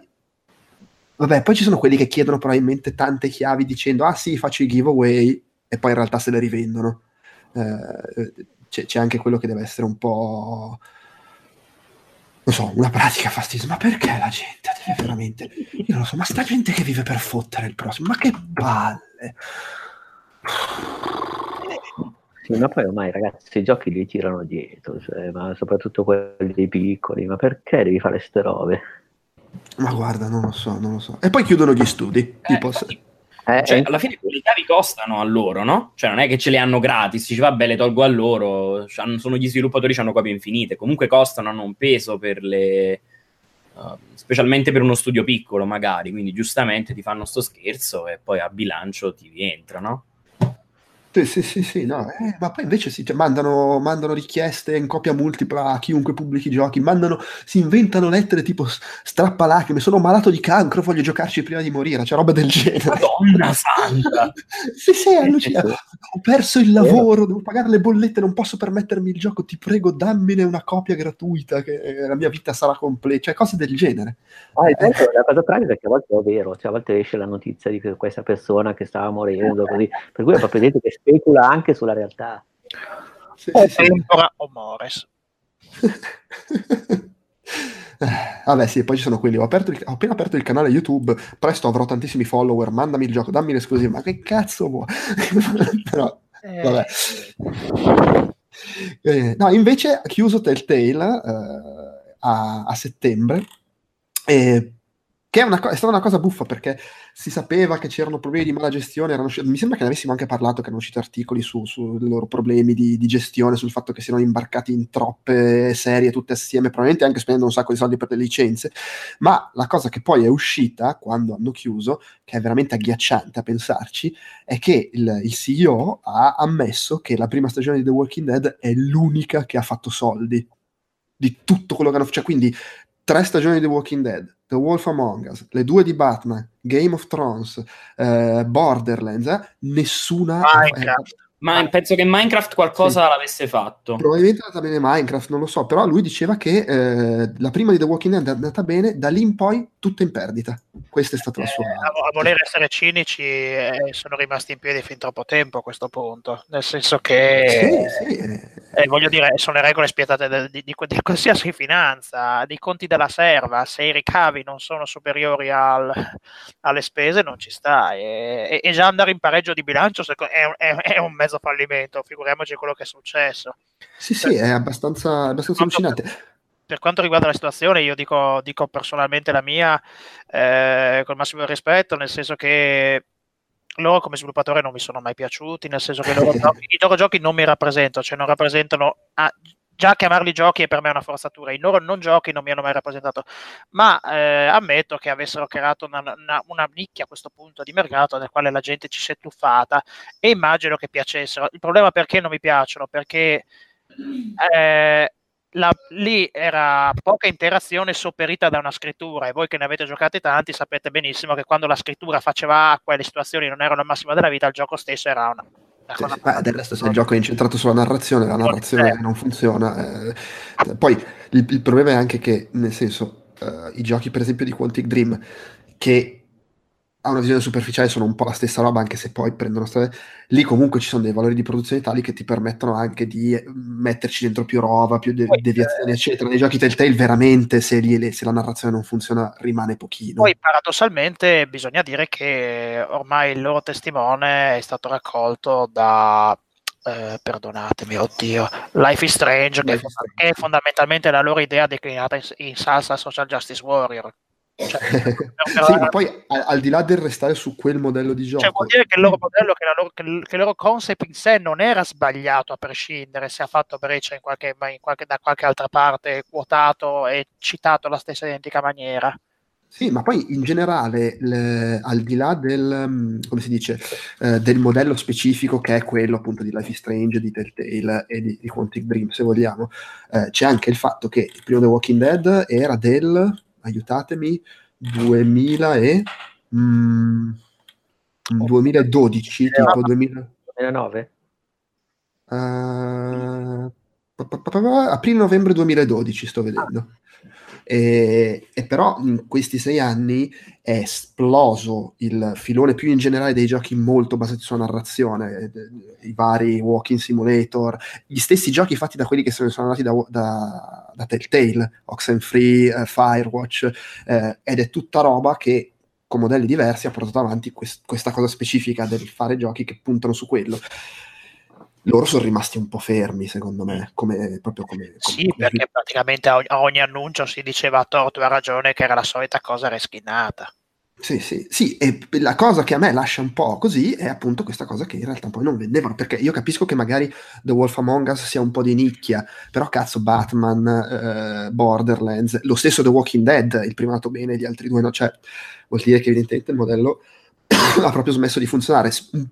Vabbè, poi ci sono quelli che chiedono probabilmente tante chiavi dicendo, ah sì, faccio i giveaway, e poi in realtà se le rivendono. Eh, c'è, c'è anche quello che deve essere un po' non so, una pratica fastidiosa. Ma perché la gente deve veramente. Io non lo so, ma sta gente che vive per fottere il prossimo, ma che palle! Sì, ma poi ormai ragazzi i giochi li tirano dietro, cioè, ma soprattutto quelli piccoli, ma perché devi fare ste robe? Ma guarda, non lo so, non lo so. E poi chiudono gli studi. Eh, tipo, eh, cioè, eh. alla fine quelle chiavi costano a loro, no? Cioè, non è che ce le hanno gratis, dici vabbè, le tolgo a loro, sono gli sviluppatori, hanno copie infinite, comunque costano, hanno un peso per le... Uh, specialmente per uno studio piccolo, magari, quindi giustamente ti fanno sto scherzo e poi a bilancio ti rientra, no? Sì, sì, sì, sì no. eh, ma poi invece sì, cioè, mandano, mandano, richieste in copia multipla a chiunque pubblichi giochi, mandano, si inventano lettere tipo strappalacrime, sono malato di cancro, voglio giocarci prima di morire, cioè roba del genere. Madonna santa! sì, sì, allucinato. Ho perso il lavoro, devo pagare le bollette, non posso permettermi il gioco, ti prego dammine una copia gratuita che la mia vita sarà completa, cioè cose del genere. Ah, eh. la cosa tragica è che a volte è vero, cioè a volte esce la notizia di questa persona che stava morendo, così, per cui è proprio detto che specula anche sulla realtà. Sì, o sì, tempora sì. o mores. Vabbè, sì, poi ci sono quelli. Ho, il, ho, appena aperto il canale YouTube. Presto avrò tantissimi follower. Mandami il gioco, dammi l'esclusiva. Ma che cazzo vuoi? Però, eh. vabbè. Eh, no, invece ha chiuso Telltale eh, a, a, settembre. E che è, una, è, stata una cosa buffa perché si sapeva che c'erano problemi di mala gestione, erano, mi sembra che ne avessimo anche parlato, che erano usciti articoli sui su loro problemi di, di, gestione, sul fatto che si erano imbarcati in troppe serie tutte assieme, probabilmente anche spendendo un sacco di soldi per le licenze, ma la cosa che poi è uscita quando hanno chiuso, che è veramente agghiacciante a pensarci, è che il, il CEO ha ammesso che la prima stagione di The Walking Dead è l'unica che ha fatto soldi di tutto quello che hanno fatto, cioè quindi tre stagioni di The Walking Dead, The Wolf Among Us, le due di Batman, Game of Thrones, eh, Borderlands, eh, nessuna... Minecraft. Ma penso che Minecraft qualcosa sì. l'avesse fatto. Probabilmente è andata bene Minecraft, non lo so, però lui diceva che eh, la prima di The Walking Dead è andata bene, da lì in poi tutto in perdita. Questa è stata la sua... Eh, a, a, voler essere cinici eh, sono rimasti in piedi fin troppo tempo a questo punto, nel senso che... Sì, sì. Eh. eh, voglio dire, sono le regole spietate di, di, di, di, qualsiasi finanza, dei conti della serva, se i ricavi non sono superiori al, alle spese non ci sta. E, e, già andare in pareggio di bilancio è, è, è un mezzo mezzo fallimento, figuriamoci quello che è successo. Sì, sì, è abbastanza, abbastanza allucinante. Per quanto riguarda la situazione, io dico, dico personalmente la mia eh, con il massimo rispetto, nel senso che loro come sviluppatore non mi sono mai piaciuti, nel senso che loro i loro giochi non mi rappresentano, cioè non rappresentano ah, già chiamarli giochi è per me una forzatura, i loro non giochi non mi hanno mai rappresentato, ma eh, ammetto che avessero creato una, una, una, nicchia a questo punto di mercato nel quale la gente ci si è tuffata e immagino che piacessero. Il problema perché non mi piacciono? Perché eh, la, lì era poca interazione sopperita da una scrittura e voi che ne avete giocati tanti sapete benissimo che quando la scrittura faceva acqua e le situazioni non erano al massimo della vita, il gioco stesso era una, sì, sì. Beh, del resto se il gioco è incentrato sulla narrazione, la narrazione non funziona. Eh, poi il, il, problema è anche che, nel senso, eh, i giochi per esempio di Quantic Dream, che a una visione superficiale sono un po' la stessa roba, anche se poi prendono strade. Lì comunque ci sono dei valori di produzione tali che ti permettono anche di eh, metterci dentro più roba, più de- deviazioni, eccetera. Nei giochi Telltale veramente se, lì, se, la narrazione non funziona rimane pochino. Poi paradossalmente bisogna dire che ormai il loro testimone è stato raccolto da eh, perdonatemi, oddio, Life is Strange, Life che, is Strange. è fondamentalmente la loro idea declinata in, in salsa social justice warrior. Cioè, sì, ma poi al, al, di là del restare su quel modello di gioco, cioè, vuol dire che il loro modello, che, loro, che, il, che il loro concept in sé non era sbagliato a prescindere se ha fatto breccia in qualche, in qualche, da qualche altra parte, quotato e citato alla stessa identica maniera. Sì, ma poi in generale, le, al di là del, mm, come si dice, eh, del modello specifico che è quello appunto di Life is Strange, di Telltale e di, di Quantic Dream, se vogliamo, eh, c'è anche il fatto che il primo The Walking Dead era del aiutatemi, 2000 e... Mm, 2012, tipo 2000... 2009? Uh, aprile-novembre 2012 sto vedendo. E, e, però in questi sei anni è esploso il filone più in generale dei giochi molto basati sulla narrazione, i vari walking simulator, gli stessi giochi fatti da quelli che sono, andati da, da, da Telltale, Oxenfree, uh, Firewatch, uh, ed è tutta roba che con modelli diversi ha portato avanti quest- questa cosa specifica del fare giochi che puntano su quello loro sono rimasti un po' fermi, secondo me, come, proprio come... come sì, come perché praticamente a ogni, a ogni, annuncio si diceva a torto e a ragione che era la solita cosa reschinata. Sì, sì, sì, e la cosa che a me lascia un po' così è appunto questa cosa che in realtà poi non vendevano, perché io capisco che magari The Wolf Among Us sia un po' di nicchia, però cazzo Batman, eh, Borderlands, lo stesso The Walking Dead, il primo nato bene, gli altri due no, cioè vuol dire che evidentemente il modello ha proprio smesso di funzionare.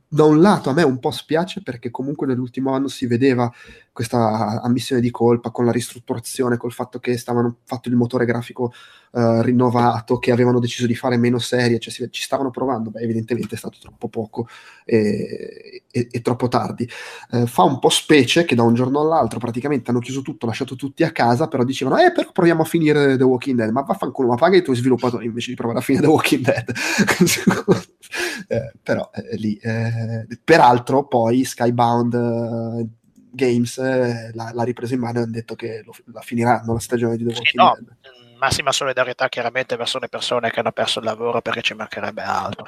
Da un lato a me un po' spiace perché comunque nell'ultimo anno si vedeva questa ammissione di colpa con la ristrutturazione, col fatto che stavano fatto il motore grafico uh, rinnovato, che avevano deciso di fare meno serie, cioè si, ci stavano provando, beh evidentemente è stato troppo poco e, e, e troppo tardi. Uh, fa un po' specie che da un giorno all'altro praticamente hanno chiuso tutto, lasciato tutti a casa, però dicevano eh però proviamo a finire The Walking Dead, ma vaffanculo, ma paga i tuoi sviluppatori invece di provare a finire The Walking Dead. eh, però eh, lì, eh, peraltro poi Skybound eh, Games eh, l'ha, l'ha ripreso in mano e hanno detto che lo, la finiranno la stagione di The Walking sì, no. Dead. massima solidarietà chiaramente verso le persone che hanno perso il lavoro perché ci mancherebbe altro.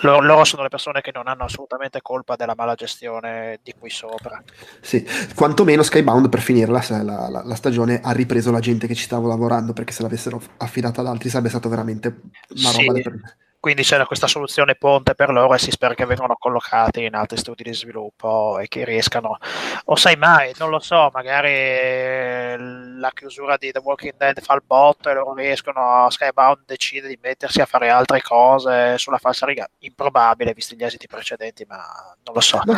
Loro, loro, sono le persone che non hanno assolutamente colpa della mala gestione di qui sopra. Sì, quantomeno Skybound per finire la, la, la, stagione ha ripreso la gente che ci stava lavorando perché se l'avessero affidata ad altri sarebbe stato veramente una roba sì. per quindi c'era questa soluzione ponte per loro e si spera che vengano collocati in altri studi di sviluppo e che riescano, o sai mai, non lo so, magari la chiusura di The Walking Dead fa il botto e loro riescono, Skybound decide di mettersi a fare altre cose sulla falsa riga, improbabile visti gli esiti precedenti, ma non lo so. No,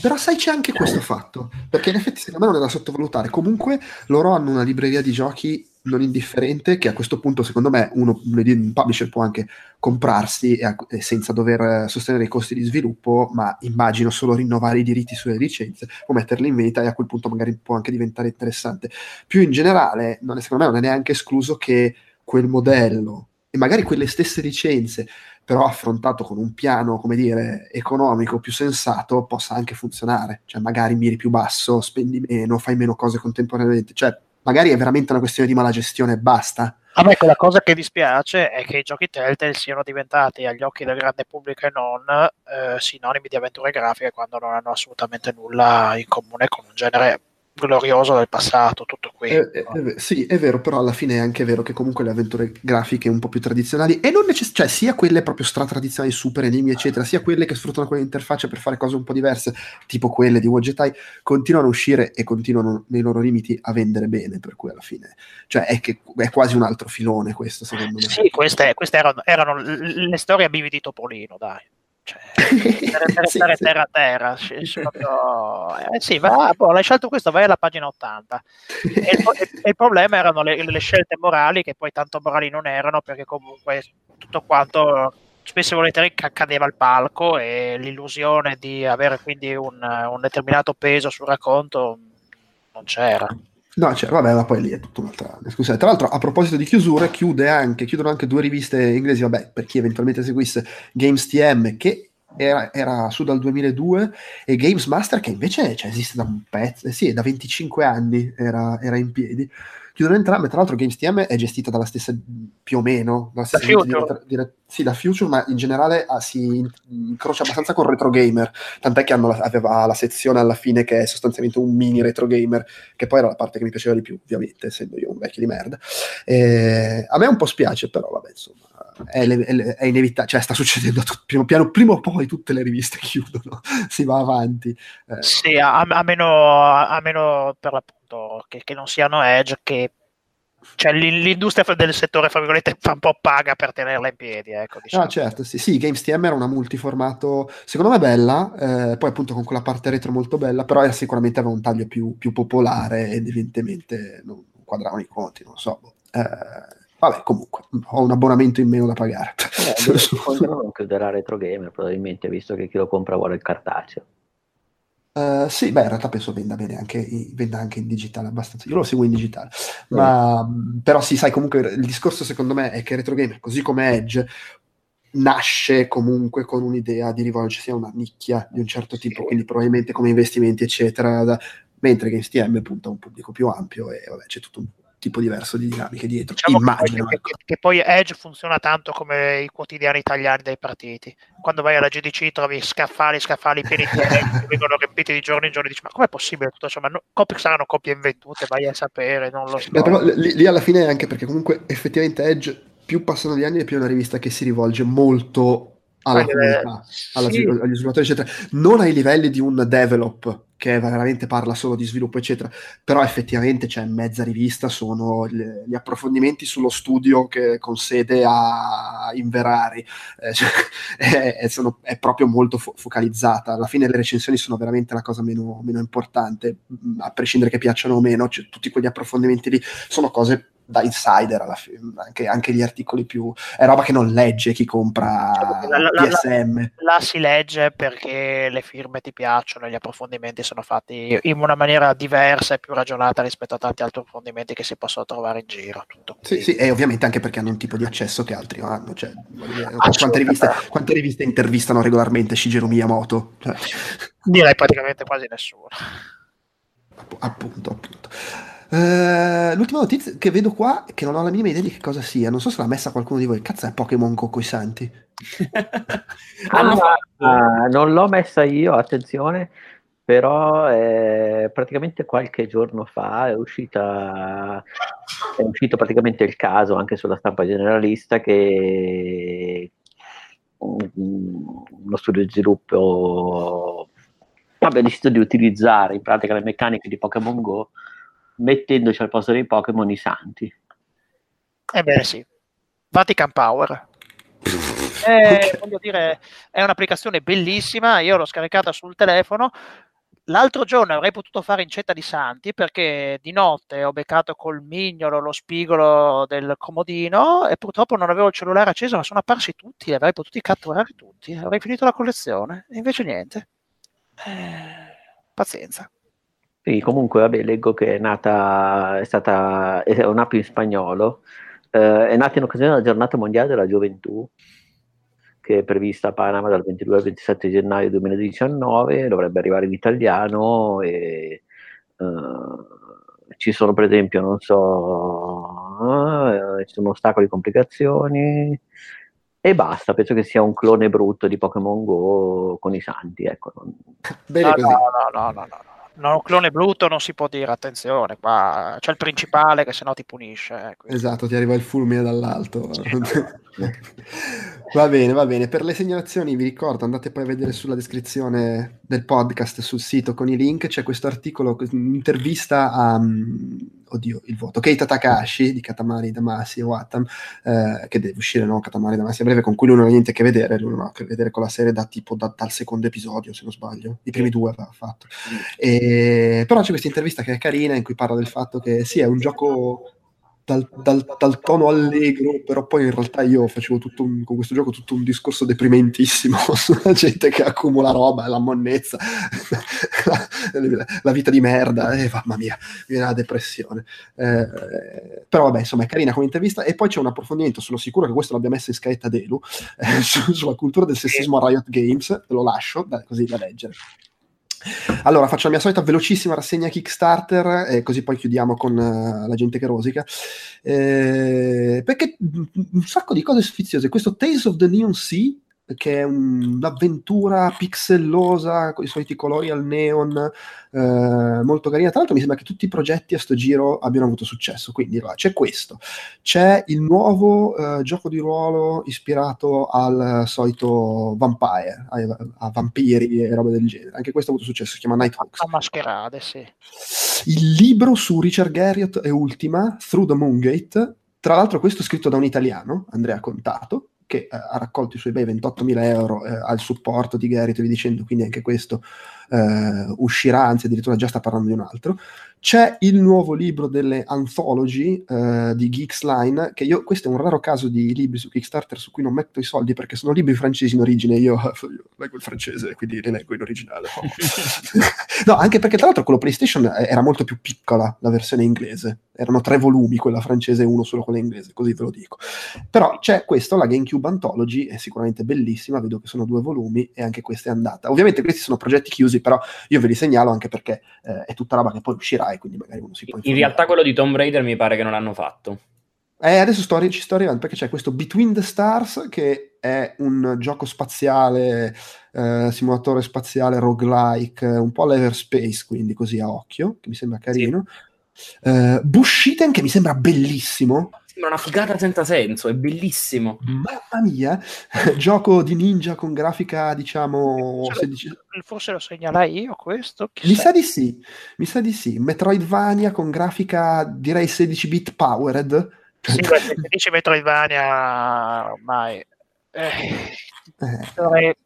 però sai c'è anche questo fatto, perché in effetti secondo me non è da sottovalutare, comunque loro hanno una libreria di giochi non indifferente che a questo punto secondo me uno, un publisher può anche comprarsi e, e senza dover sostenere i costi di sviluppo ma immagino solo rinnovare i diritti sulle licenze o metterli in vendita e a quel punto magari può anche diventare interessante più in generale non è, secondo me non è neanche escluso che quel modello e magari quelle stesse licenze però affrontato con un piano, come dire, economico più sensato, possa anche funzionare. Cioè, magari miri più basso, spendi meno, fai meno cose contemporaneamente. Cioè, magari è veramente una questione di mala gestione e basta. A me quella cosa che dispiace è che i giochi Telltale siano diventati agli occhi del grande pubblico e non eh, sinonimi di avventure grafiche quando non hanno assolutamente nulla in comune con un genere glorioso del passato, tutto qui. Eh, eh, sì, è vero, però alla fine è anche vero che comunque le avventure grafiche un po' più tradizionali, e non necess- cioè sia quelle proprio stra-tradizionali, super enigmi, eccetera, sia quelle che sfruttano quell'interfaccia per fare cose un po' diverse, tipo quelle di Wogetai, continuano a uscire e continuano nei loro limiti a vendere bene, per cui alla fine, cioè è, che, è quasi un altro filone questo, secondo me. Sì, queste, queste erano, erano le storie a bivi di Topolino, dai. Cioè, per sì, stare sì. terra a terra proprio... eh, sì, va, boh, hai scelto questo vai alla pagina 80 e il, e il problema erano le, le, scelte morali che poi tanto morali non erano perché comunque tutto quanto spesso e volentieri cadeva al palco e l'illusione di avere quindi un, un determinato peso sul racconto non c'era No, cioè, vabbè, ma poi lì è tutta un'altra discussione. Tra l'altro, a proposito di chiusure, chiude anche, chiudono anche due riviste inglesi, vabbè, per chi eventualmente seguisse Games TM, che era, era, su dal 2002, e Games Master, che invece cioè, esiste da un pezzo, eh, sì, da 25 anni era, era in piedi chiudono entrambe. Tra l'altro, Games TM è gestita dalla stessa, più o meno, dalla stessa da Future. Dire, sì, da Future, ma in generale ah, si incrocia abbastanza con Retro Gamer. Tant'è che hanno la, aveva la sezione alla fine che è sostanzialmente un mini Retro Gamer, che poi era la parte che mi piaceva di più, ovviamente, essendo io un vecchio di merda. E, a me un po' spiace, però, vabbè, insomma. È, è, inevitabile, cioè sta succedendo a tutto, primo piano, prima o poi tutte le riviste chiudono, si va avanti. Eh. Sì, a, a, meno, a, meno, per l'appunto appunto che, che non siano edge che cioè l'industria del settore fra virgolette fa un po' paga per tenerla in piedi ecco, diciamo. ah certo sì, sì Games TM era una multiformato secondo me bella eh, poi appunto con quella parte retro molto bella però sicuramente aveva un taglio più, più popolare ed evidentemente non quadravano i conti non so boh. eh, vabbè comunque ho un abbonamento in meno da pagare eh, non chiuderà retro gamer probabilmente visto che chi lo compra vuole il cartaceo Uh, sì, beh, in realtà penso venda bene anche, venda anche in digitale abbastanza. Io lo seguo in digitale, ma mm. però sì, sai, comunque il discorso secondo me è che Retro Gamer, così come Edge, nasce comunque con un'idea di rivolgersi a una nicchia di un certo tipo, quindi probabilmente come investimenti, eccetera, da, mentre GameSTM punta a un pubblico più ampio e vabbè, c'è tutto un tipo diverso di dinamiche dietro. Diciamo Immagino. Che, che, che, poi Edge funziona tanto come i quotidiani italiani dei partiti. Quando vai alla GDC trovi scaffali, scaffali pieni di Edge, vengono riempiti di giorno in giorno e dici ma com'è possibile tutto ciò? Ma no, copie saranno copie inventute, vai a sapere, non lo so. Beh, però lì, lì alla fine è anche perché comunque effettivamente Edge più passano gli anni e più è una rivista che si rivolge molto alla comunità, alla, sì. agli sviluppatori, eccetera. Non ai livelli di un develop che veramente parla solo di sviluppo, eccetera. Però effettivamente c'è cioè, mezza rivista, sono le, gli approfondimenti sullo studio che, con sede a Inverari. Eh, cioè, è, è, sono, è, proprio molto fo- focalizzata. Alla fine le recensioni sono veramente la cosa meno, meno importante, a prescindere che piacciono o meno. Cioè, tutti quegli approfondimenti lì sono cose da insider alla fine, anche, anche, gli articoli più è roba che non legge chi compra cioè, la, la, PSM la, la, si legge perché le firme ti piacciono gli approfondimenti sono fatti in una maniera diversa e più ragionata rispetto a tanti altri approfondimenti che si possono trovare in giro sì, sì, e ovviamente anche perché hanno un tipo di accesso che altri non hanno cioè, quante, riviste, quante, riviste, intervistano regolarmente Shigeru Miyamoto? Cioè. direi praticamente quasi nessuno appunto appunto Uh, l'ultima notizia che vedo qua, che non ho la minima idea di che cosa sia, non so se l'ha messa qualcuno di voi. Cazzo è Pokémon Coco i Santi? ah, non l'ho messa io, attenzione, però eh, praticamente qualche giorno fa è uscita è uscito praticamente il caso anche sulla stampa generalista che uno studio di sviluppo abbia deciso di utilizzare in pratica le meccaniche di Pokémon Go mettendoci al posto dei Pokémon i santi. Ebbene sì, Vatican Power. Eh, voglio dire, è un'applicazione bellissima, io l'ho scaricata sul telefono, L'altro giorno avrei potuto fare incetta di santi perché di notte ho beccato col mignolo lo spigolo del comodino e purtroppo non avevo il cellulare acceso, ma sono apparsi tutti, li avrei potuti catturare tutti, avrei finito la collezione e invece niente. Eh, pazienza. Sì, comunque, vabbè, leggo che è nata, è stata, è un'app in spagnolo, eh, è nata in occasione della giornata mondiale della gioventù che è prevista a Panama dal 22 al 27 gennaio 2019, dovrebbe arrivare in italiano e uh, ci sono per esempio, non so, uh, ci sono ostacoli, complicazioni e basta, penso che sia un clone brutto di Pokémon Go con i santi, ecco. Bene no, così. no, no, no, no. no no, clone brutto non si può dire, attenzione, qua c'è il principale che se no ti punisce. Eh, esatto, ti arriva il fulmine dall'alto. va bene, va bene. Per le segnalazioni vi ricordo, andate poi a vedere sulla descrizione del podcast sul sito con i link, c'è questo articolo, un'intervista a oddio, il voto, Keita Takashi di Katamari Damacy e Watam, eh, che deve uscire, no, Katamari Damacy a breve, con cui lui non ha niente a che vedere, lui non ha a che vedere con la serie da tipo da, dal secondo episodio, se non sbaglio, i primi due aveva fatto. E, però c'è questa intervista che è carina in cui parla del fatto che sì, è un gioco dal, dal, dal, tono allegro, però poi in realtà io facevo tutto un, con questo gioco tutto un discorso deprimentissimo sulla gente che accumula roba, la monnezza, la, la, vita di merda, e eh, mamma mia, mi viene la depressione. Eh, però vabbè, insomma, è carina come intervista e poi c'è un approfondimento, sono sicuro che questo l'abbia messo in scaletta Delu, eh, su, sulla cultura del sessismo a Riot Games, lo lascio, da, così da leggere. Allora, faccio la mia solita velocissima rassegna Kickstarter e così poi chiudiamo con uh, la gente che rosica. Eh, perché un sacco di cose sfiziose. Questo Tales of the Neon Sea che è un'avventura pixellosa con i soliti colori al neon, eh, molto carina. Tra l'altro mi sembra che tutti i progetti a sto giro abbiano avuto successo, quindi allora, c'è questo. C'è il nuovo eh, gioco di ruolo ispirato al solito Vampire, a, a, vampiri e robe del genere. Anche questo ha avuto successo, si chiama Nighthawks. A mascherade, sì. Il libro su Richard Garriott è Ultima, Through the Moongate. Tra l'altro questo è scritto da un italiano, Andrea Contato, che eh, ha raccolto i suoi bei 28.000 euro eh, al supporto di Garrett, vi dicendo, quindi anche questo eh, uscirà, anzi addirittura già sta parlando di un altro. C'è il nuovo libro delle anthology eh, di Geeksline, che io, questo è un raro caso di libri su Kickstarter su cui non metto i soldi perché sono libri francesi in origine, io, io leggo il francese, quindi li leggo in originale. no, anche perché tra l'altro quello PlayStation era molto più piccola, la versione inglese, erano tre volumi, quella francese e uno solo quella inglese, così ve lo dico. Però c'è questo, la GameCube Anthology, è sicuramente bellissima, vedo che sono due volumi e anche questa è andata. Ovviamente questi sono progetti chiusi, però io ve li segnalo anche perché eh, è tutta roba che poi uscirà e quindi magari uno si può informare. In realtà quello di Tomb Raider mi pare che non l'hanno fatto. Eh, adesso sto, ci sto arrivando perché c'è questo Between the Stars che è un gioco spaziale, eh, simulatore spaziale roguelike, un po' l'Everspace, quindi così a occhio, che mi sembra carino. Sì. Uh, Bushiten che mi sembra bellissimo Sembra una figata senza senso, è bellissimo. Mamma mia, gioco di ninja con grafica, diciamo. Forse, 16... forse lo segnalai io questo? Chi mi sa di sì, mi sa di sì. Metroidvania con grafica, direi 16 bit powered. Sì, se dice Metroidvania ormai. Eh, eh.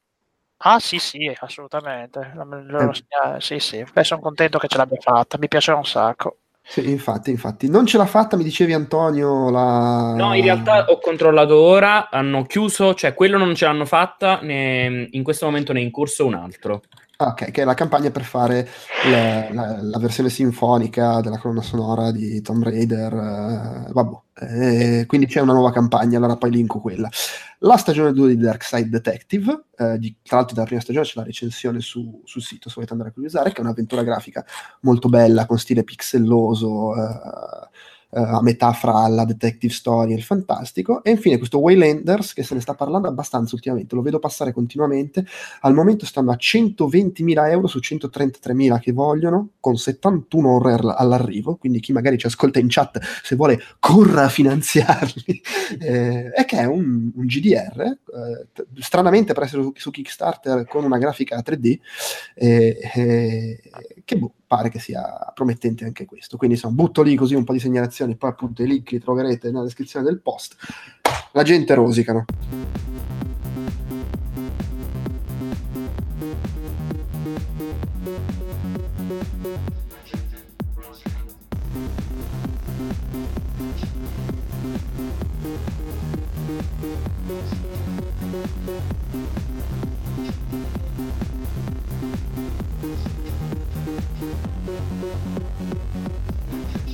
Ah sì sì, assolutamente. Eh. Sì sì, Beh, sono contento che ce l'abbia fatta, mi piace un sacco. Sì, infatti, infatti. Non ce l'ha fatta, mi dicevi Antonio, la... No, in realtà ho controllato ora, hanno chiuso, cioè quello non ce l'hanno fatta, ne... in questo momento ne è in corso un altro. Ok, che è la campagna per fare la, la, la versione sinfonica della colonna sonora di Tomb Raider. Eh, vabbè, eh, quindi c'è una nuova campagna, allora poi linko quella. La stagione 2 di Dark Side Detective, eh, di, tra l'altro dalla prima stagione c'è la recensione su, sul sito se volete andare a curiosare, che è un'avventura grafica molto bella, con stile pixelloso, eh, uh, a metà fra la detective story e il fantastico. E infine questo Waylanders, che se ne sta parlando abbastanza ultimamente, lo vedo passare continuamente. Al momento stanno a 120.000 euro su 133.000 che vogliono, con 71 ore all'arrivo. Quindi chi magari ci ascolta in chat, se vuole, corra a finanziarli. eh, e che è un, un GDR, eh, stranamente per essere su, su, Kickstarter con una grafica 3D, eh, eh, che boh, pare che sia promettente anche questo. Quindi insomma, butto lì così un po' di segnalazioni, poi appunto i link li troverete nella descrizione del post. La gente rosicano.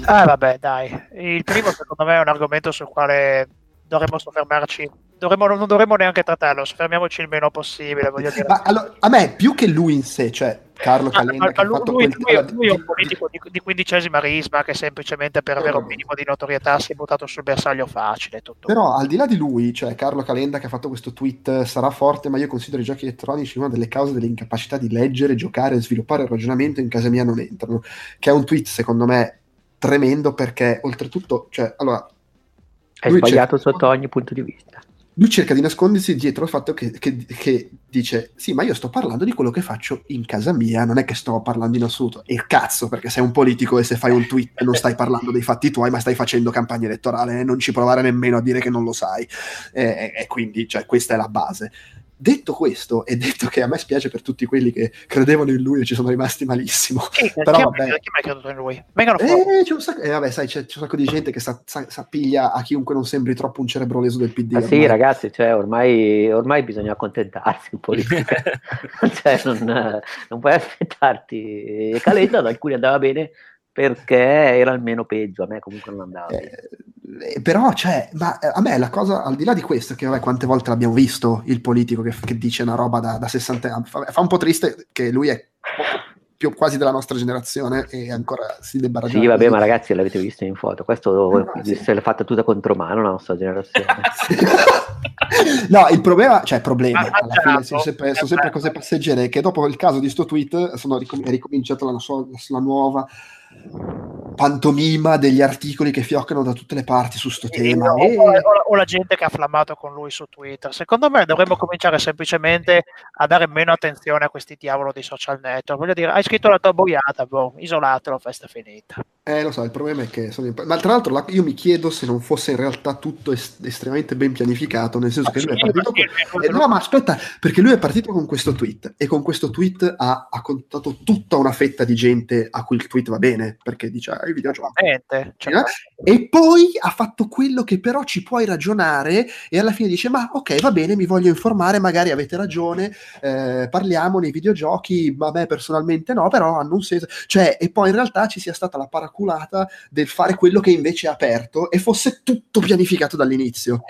Ah, vabbè, dai. Il primo, secondo me, è un argomento sul quale dovremmo soffermarci. Dovremmo, non dovremmo neanche trattarlo, soffermiamoci il meno possibile. Voglio dire. Ma allora, a me, più che lui in sé, cioè Carlo ah, Calenda, ma, ma lui, lui, lui, lui, è un politico di, di, quindicesima risma che semplicemente per avere un minimo di notorietà si è buttato sul bersaglio facile. Tutto. Però al di là di lui, cioè Carlo Calenda che ha fatto questo tweet sarà forte, ma io considero i giochi elettronici una delle cause dell'incapacità di leggere, giocare sviluppare il ragionamento in casa mia non entrano, che è un tweet secondo me tremendo perché oltretutto, cioè, allora... È sbagliato cerca, sotto ogni punto di vista. Lui cerca di nascondersi dietro il fatto che, che, che, dice, sì, ma io sto parlando di quello che faccio in casa mia, non è che sto parlando in assoluto. E il cazzo, perché sei un politico e se fai un tweet non stai parlando dei fatti tuoi, ma stai facendo campagna elettorale, e non ci provare nemmeno a dire che non lo sai. E, e quindi, cioè, questa è la base. Detto questo, e detto che a me spiace per tutti quelli che credevano in lui e ci sono rimasti malissimo, chi, però chi vabbè, chi mai creduto in lui? Vengano fuori. Eh, c'è un sacco, eh, vabbè, sai, c'è, c'è, un sacco di gente che sa, sa, sa, piglia a chiunque non sembri troppo un cerebro leso del PD. Ah, sì, ragazzi, cioè, ormai, ormai, bisogna accontentarsi un po' di cioè, non, non puoi aspettarti. Calenda ad alcuni andava bene, perché era il meno peggio, a me comunque non andava. Eh, eh, però, cioè, ma eh, a me la cosa, al di là di questo, che vabbè, quante volte l'abbiamo visto il politico che, che dice una roba da, da 60 anni, fa, fa, un po' triste che lui è più quasi della nostra generazione e ancora si debba ragionare. Sì, vabbè, ma ragazzi, l'avete visto in foto, questo no, sì. se l'è fatta tutta contro mano la nostra generazione. no, il problema, cioè problema, alla fine sono sempre, sono sempre cose passeggere che dopo il caso di sto tweet sono ricom- è ricominciata la, la nuova pantomima degli articoli che fioccano da tutte le parti su sto tema. O, e... o, o, la gente che ha flammato con lui su Twitter. Secondo me dovremmo cominciare semplicemente a dare meno attenzione a questi diavolo di social network. Voglio dire, hai scritto la tua boiata, boh, isolatelo, festa finita. Eh, lo so, il problema è che sono Ma tra l'altro la- io mi chiedo se non fosse in realtà tutto est- estremamente ben pianificato, nel senso ma che sì, lui è partito con... Eh, no, ma aspetta, perché lui è partito con questo tweet e con questo tweet ha, ha contattato tutta una fetta di gente a cui il tweet va bene, perché dice, ah, il videogioco. Eh? E poi ha fatto quello che però ci puoi ragionare e alla fine dice, ma ok, va bene, mi voglio informare, magari avete ragione, eh, parliamo nei videogiochi, a me personalmente no, però hanno un senso. Cioè, e poi in realtà ci sia stata la paraculata del fare quello che invece è aperto e fosse tutto pianificato dall'inizio.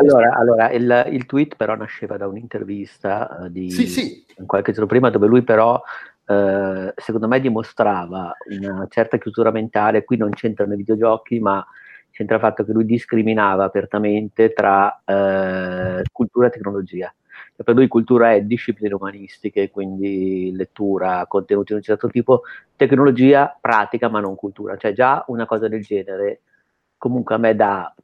Allora, allora il, il, tweet però nasceva da un'intervista uh, di sì, sì. qualche giorno prima dove lui però uh, secondo me dimostrava una certa chiusura mentale, qui non c'entrano i videogiochi ma c'entra il fatto che lui discriminava apertamente tra uh, cultura e tecnologia. Per lui cultura è discipline umanistiche, quindi lettura, contenuti di un certo tipo, tecnologia pratica ma non cultura, cioè già una cosa del genere comunque a me dà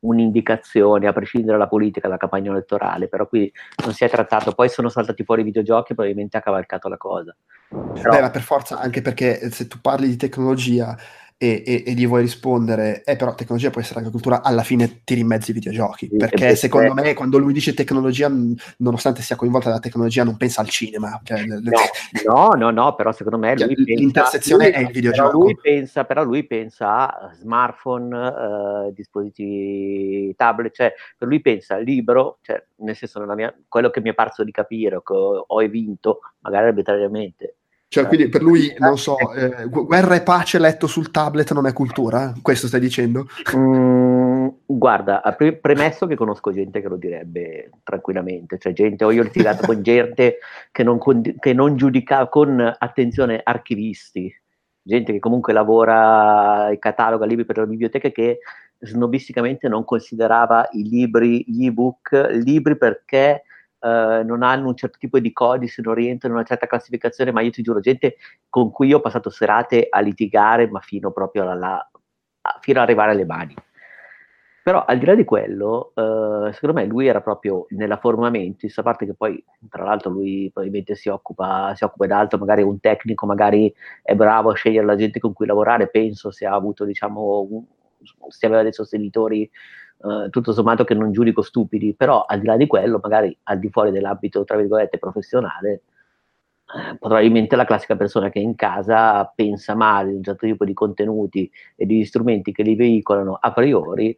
un'indicazione, a prescindere dalla politica, dalla campagna elettorale, però qui non si è trattato, poi sono saltati fuori i videogiochi, probabilmente ha cavalcato la cosa. Però... Beh, ma per forza, anche perché se tu parli di tecnologia e, e, e, gli vuoi rispondere, eh però tecnologia può essere anche cultura, alla fine tiri in mezzo i videogiochi, sì, perché secondo me quando lui dice tecnologia, nonostante sia coinvolta dalla tecnologia, non pensa al cinema. Cioè, no, no, no, però secondo me cioè, l'intersezione lui, è il videogioco. Però lui pensa, però lui pensa a smartphone, uh, dispositivi tablet, cioè per lui pensa libro, cioè, nel senso mia, quello che mi è parso di capire, che ho, ho evinto, magari arbitrariamente, Cioè, quindi per lui, non so, eh, guerra e pace letto sul tablet non è cultura? Questo stai dicendo? Mm, guarda, pre- premesso che conosco gente che lo direbbe tranquillamente, cioè gente, ho io litigato con gente che non, con, che non giudica con attenzione archivisti, gente che comunque lavora e cataloga libri per le biblioteche che snobisticamente non considerava i libri, gli ebook, libri perché Uh, non hanno un certo tipo di codice, non rientrano in una certa classificazione, ma io ti giuro, gente con cui ho passato serate a litigare, ma fino proprio alla, fino ad arrivare alle mani. Però al di là di quello, uh, secondo me lui era proprio nella forma mentis, a parte che poi, tra l'altro, lui probabilmente si occupa, si occupa d'altro, magari un tecnico, magari è bravo a scegliere la gente con cui lavorare, penso se ha avuto, diciamo, un, se aveva dei sostenitori eh, tutto sommato che non giudico stupidi, però al di là di quello, magari al di fuori dell'ambito, tra virgolette, professionale, eh, probabilmente la classica persona che in casa pensa male di un certo tipo di contenuti e di strumenti che li veicolano a priori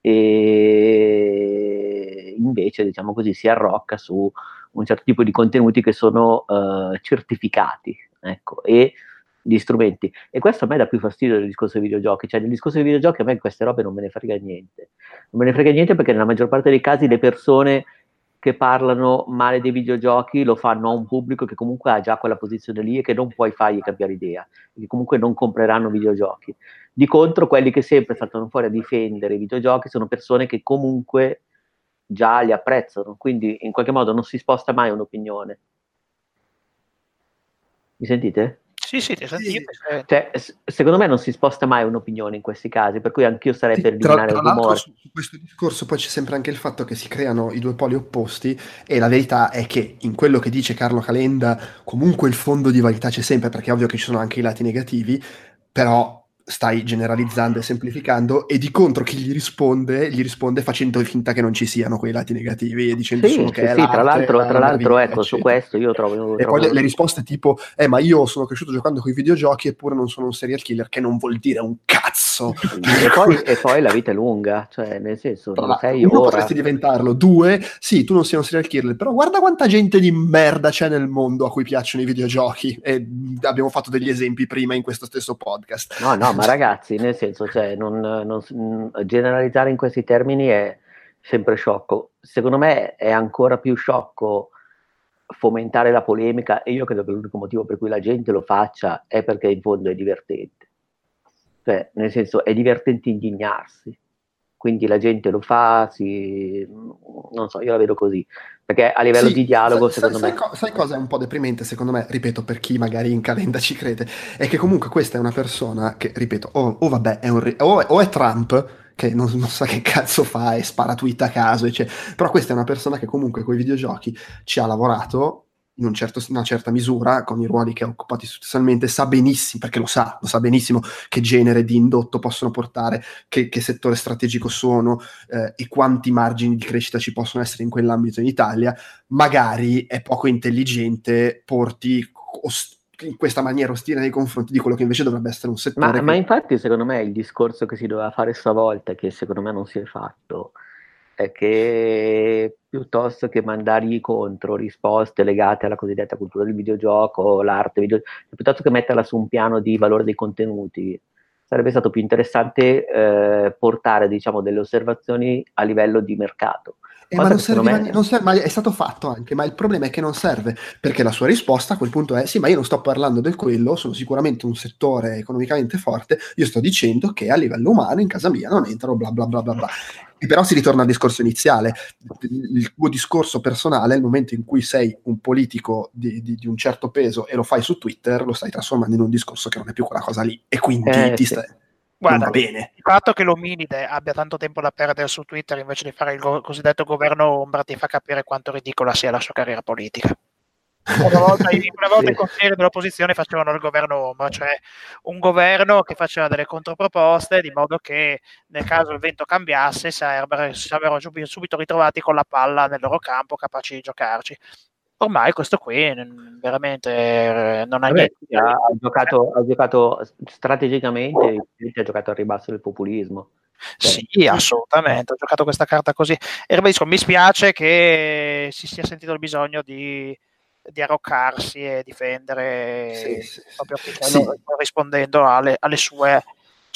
e invece, diciamo così, si arrocca su un certo tipo di contenuti che sono uh, certificati, ecco, e gli strumenti. E questo a me dà più fastidio del discorso dei videogiochi, cioè nel discorso dei videogiochi a me queste robe non me ne frega niente. Non me ne frega niente perché nella maggior parte dei casi le persone che parlano male dei videogiochi lo fanno a un pubblico che comunque ha già quella posizione lì e che non puoi fargli cambiare idea, che comunque non compreranno videogiochi. Di contro, quelli che sempre saltano fuori a difendere i videogiochi sono persone che comunque già li apprezzano, quindi in qualche modo non si sposta mai un'opinione. Mi sentite? Sì, sì, ti senti. Cioè, secondo me non si sposta mai un'opinione in questi casi, per cui anch'io sarei per eliminare tra, tra il rumore. Su, su questo discorso poi c'è sempre anche il fatto che si creano i due poli opposti e la verità è che in quello che dice Carlo Calenda comunque il fondo di verità c'è sempre, perché è ovvio che ci sono anche i lati negativi, però stai generalizzando e semplificando e di contro chi gli risponde gli risponde facendo finta che non ci siano quei lati negativi e dicendo sì, solo che sì, è sì, tra l'altro, tra l'altro ecco, su questo io trovo... e trovo... poi le, le, risposte tipo eh ma io sono cresciuto giocando con i videogiochi eppure non sono un serial killer che non vuol dire un cazzo. E poi, e poi la vita è lunga cioè nel senso non sei uno ora... potresti diventarlo. Due sì tu non sei un serial killer però guarda quanta gente di merda c'è nel mondo a cui piacciono i videogiochi. E abbiamo fatto degli esempi prima in questo stesso podcast. No no ma ragazzi nel senso, cioè, non, non, generalizzare in questi termini è sempre sciocco. Secondo me è ancora più sciocco fomentare la polemica e io credo che l'unico motivo per cui la gente lo faccia è perché in fondo è divertente. Cioè, nel senso, è divertente indignarsi. Quindi la gente lo fa, si... non so, io la vedo così. Perché a livello sì, di dialogo, sai, secondo sai, me. Sai, sai cosa è un po' deprimente, secondo me, ripeto, per chi magari in calenda ci crede, è che comunque questa è una persona che, ripeto, o, o vabbè, è un, o, o, è Trump, che non, non, sa che cazzo fa e spara tweet a caso, eccetera. però questa è una persona che comunque con i videogiochi ci ha lavorato in un certo, una certa misura, con i ruoli che ha occupato istituzionalmente, sa benissimo, perché lo sa, lo sa benissimo, che genere di indotto possono portare, che, che settore strategico sono eh, e quanti margini di crescita ci possono essere in quell'ambito in Italia, magari è poco intelligente porti ost- in questa maniera ostile nei confronti di quello che invece dovrebbe essere un settore. Ma, che... ma infatti, secondo me, il discorso che si doveva fare stavolta, che secondo me non si è fatto, che piuttosto che mandargli contro risposte legate alla cosiddetta cultura del videogioco, l'arte, video, piuttosto che metterla su un piano di valore dei contenuti, sarebbe stato più interessante eh, portare diciamo, delle osservazioni a livello di mercato. Eh, ma, non serve, me... non serve, ma è stato fatto anche, ma il problema è che non serve, perché la sua risposta a quel punto è sì, ma io non sto parlando del quello, sono sicuramente un settore economicamente forte, io sto dicendo che a livello umano in casa mia non entrano bla bla bla bla bla. E però si ritorna al discorso iniziale, il tuo discorso personale, nel momento in cui sei un politico di, di, di, un certo peso e lo fai su Twitter, lo stai trasformando in un discorso che non è più quella cosa lì, e quindi eh, ti stai... Guarda, bene. il fatto che l'ominide abbia tanto tempo da perdere su Twitter invece di fare il go- cosiddetto governo ombra ti fa capire quanto ridicola sia la sua carriera politica. Una volta, una volta sì. i consiglieri dell'opposizione facevano il governo ombra, cioè un governo che faceva delle controproposte di modo che nel caso il vento cambiasse si sarebbero subito ritrovati con la palla nel loro campo capaci di giocarci ormai questo qui veramente eh, non ha niente. Ha, ha, giocato, ha giocato strategicamente, ha giocato al ribasso del populismo. Sì, assolutamente, ha giocato questa carta così. E ribadisco, mi spiace che si sia sentito il bisogno di di arroccarsi e difendere sì, sì, proprio sì. rispondendo alle, alle sue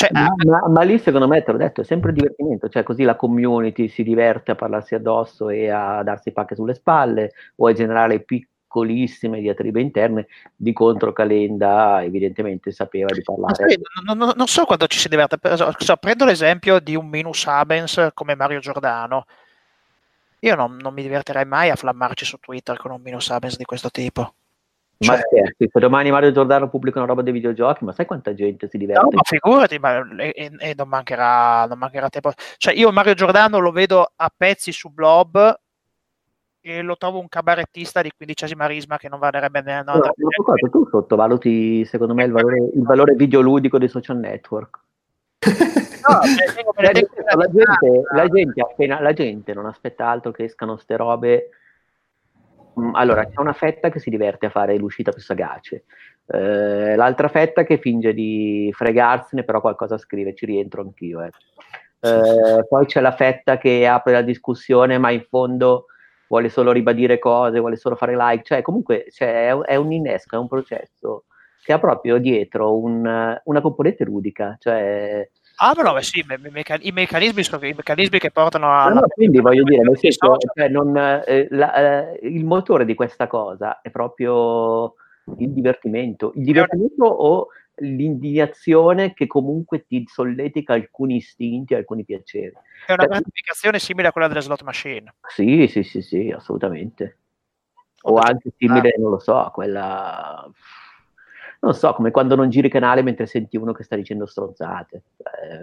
cioè, ma, ma, ma, lì secondo me te l'ho detto, è sempre divertimento, cioè così la community si diverte a parlarsi addosso e a darsi pacche sulle spalle o a generare piccolissime diatribe interne, di contro Calenda evidentemente sapeva di parlare. Sai, non, non, non, so quando ci si diverte, so, prendo l'esempio di un minus Abens come Mario Giordano, io non, non mi divertirei mai a flammarci su Twitter con un minus Abens di questo tipo. Ma cioè, scherzi, se domani Mario Giordano pubblica una roba dei videogiochi, ma sai quanta gente si diverte? No, ma figurati, ma, e, e non, mancherà, non, mancherà, tempo. Cioè, io Mario Giordano lo vedo a pezzi su Blob e lo trovo un cabarettista di quindicesima risma che non varrebbe neanche... No, no, tu sottovaluti, secondo me, il valore, il valore videoludico dei social network. No, la, gente, la, gente, la, gente appena, la gente non aspetta altro che escano ste robe. Mm, allora, c'è una fetta che si diverte a fare l'uscita più sagace, eh, l'altra fetta che finge di fregarsene, però qualcosa scrive, ci rientro anch'io. Eh. Eh, poi c'è la fetta che apre la discussione, ma in fondo vuole solo ribadire cose, vuole solo fare like, cioè comunque cioè, è, è, un innesco, è un processo che ha proprio dietro un, una componente ludica, cioè Ah, no, beh, sì, i, meccanismi sono i meccanismi che portano a. No, quindi voglio dire, nel senso, cioè, non, eh, la, eh, il motore di questa cosa è proprio il divertimento. Il divertimento o l'indignazione che comunque ti solletica alcuni istinti, alcuni piaceri. È una gratificazione simile a quella delle slot machine. Sì, sì, sì, sì, assolutamente. O, o anche simile, ah. non lo so, a quella non so, come quando non giri canale mentre senti uno che sta dicendo stronzate. Eh,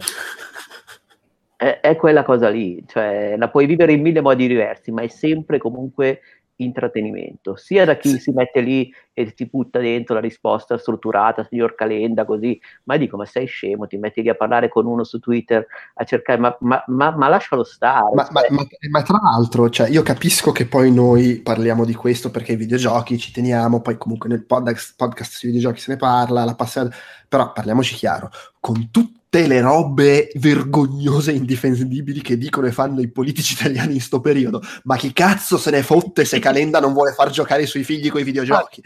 è, è, quella cosa lì, cioè la puoi vivere in mille modi diversi, ma è sempre comunque intrattenimento, sia da chi si mette lì e ti butta dentro la risposta strutturata, signor Calenda, così, ma dico, ma sei scemo, ti metti lì a parlare con uno su Twitter, a cercare, ma, ma, ma, ma lascialo stare. Ma, cioè. ma, tra l'altro, cioè, io capisco che poi noi parliamo di questo perché i videogiochi ci teniamo, poi comunque nel podcast, podcast sui videogiochi se ne parla, la passione, però parliamoci chiaro, con tutti tutte le robe vergognose e indifendibili che dicono e fanno i politici italiani in sto periodo. Ma chi cazzo se ne fotte se Calenda non vuole far giocare i suoi figli con i videogiochi?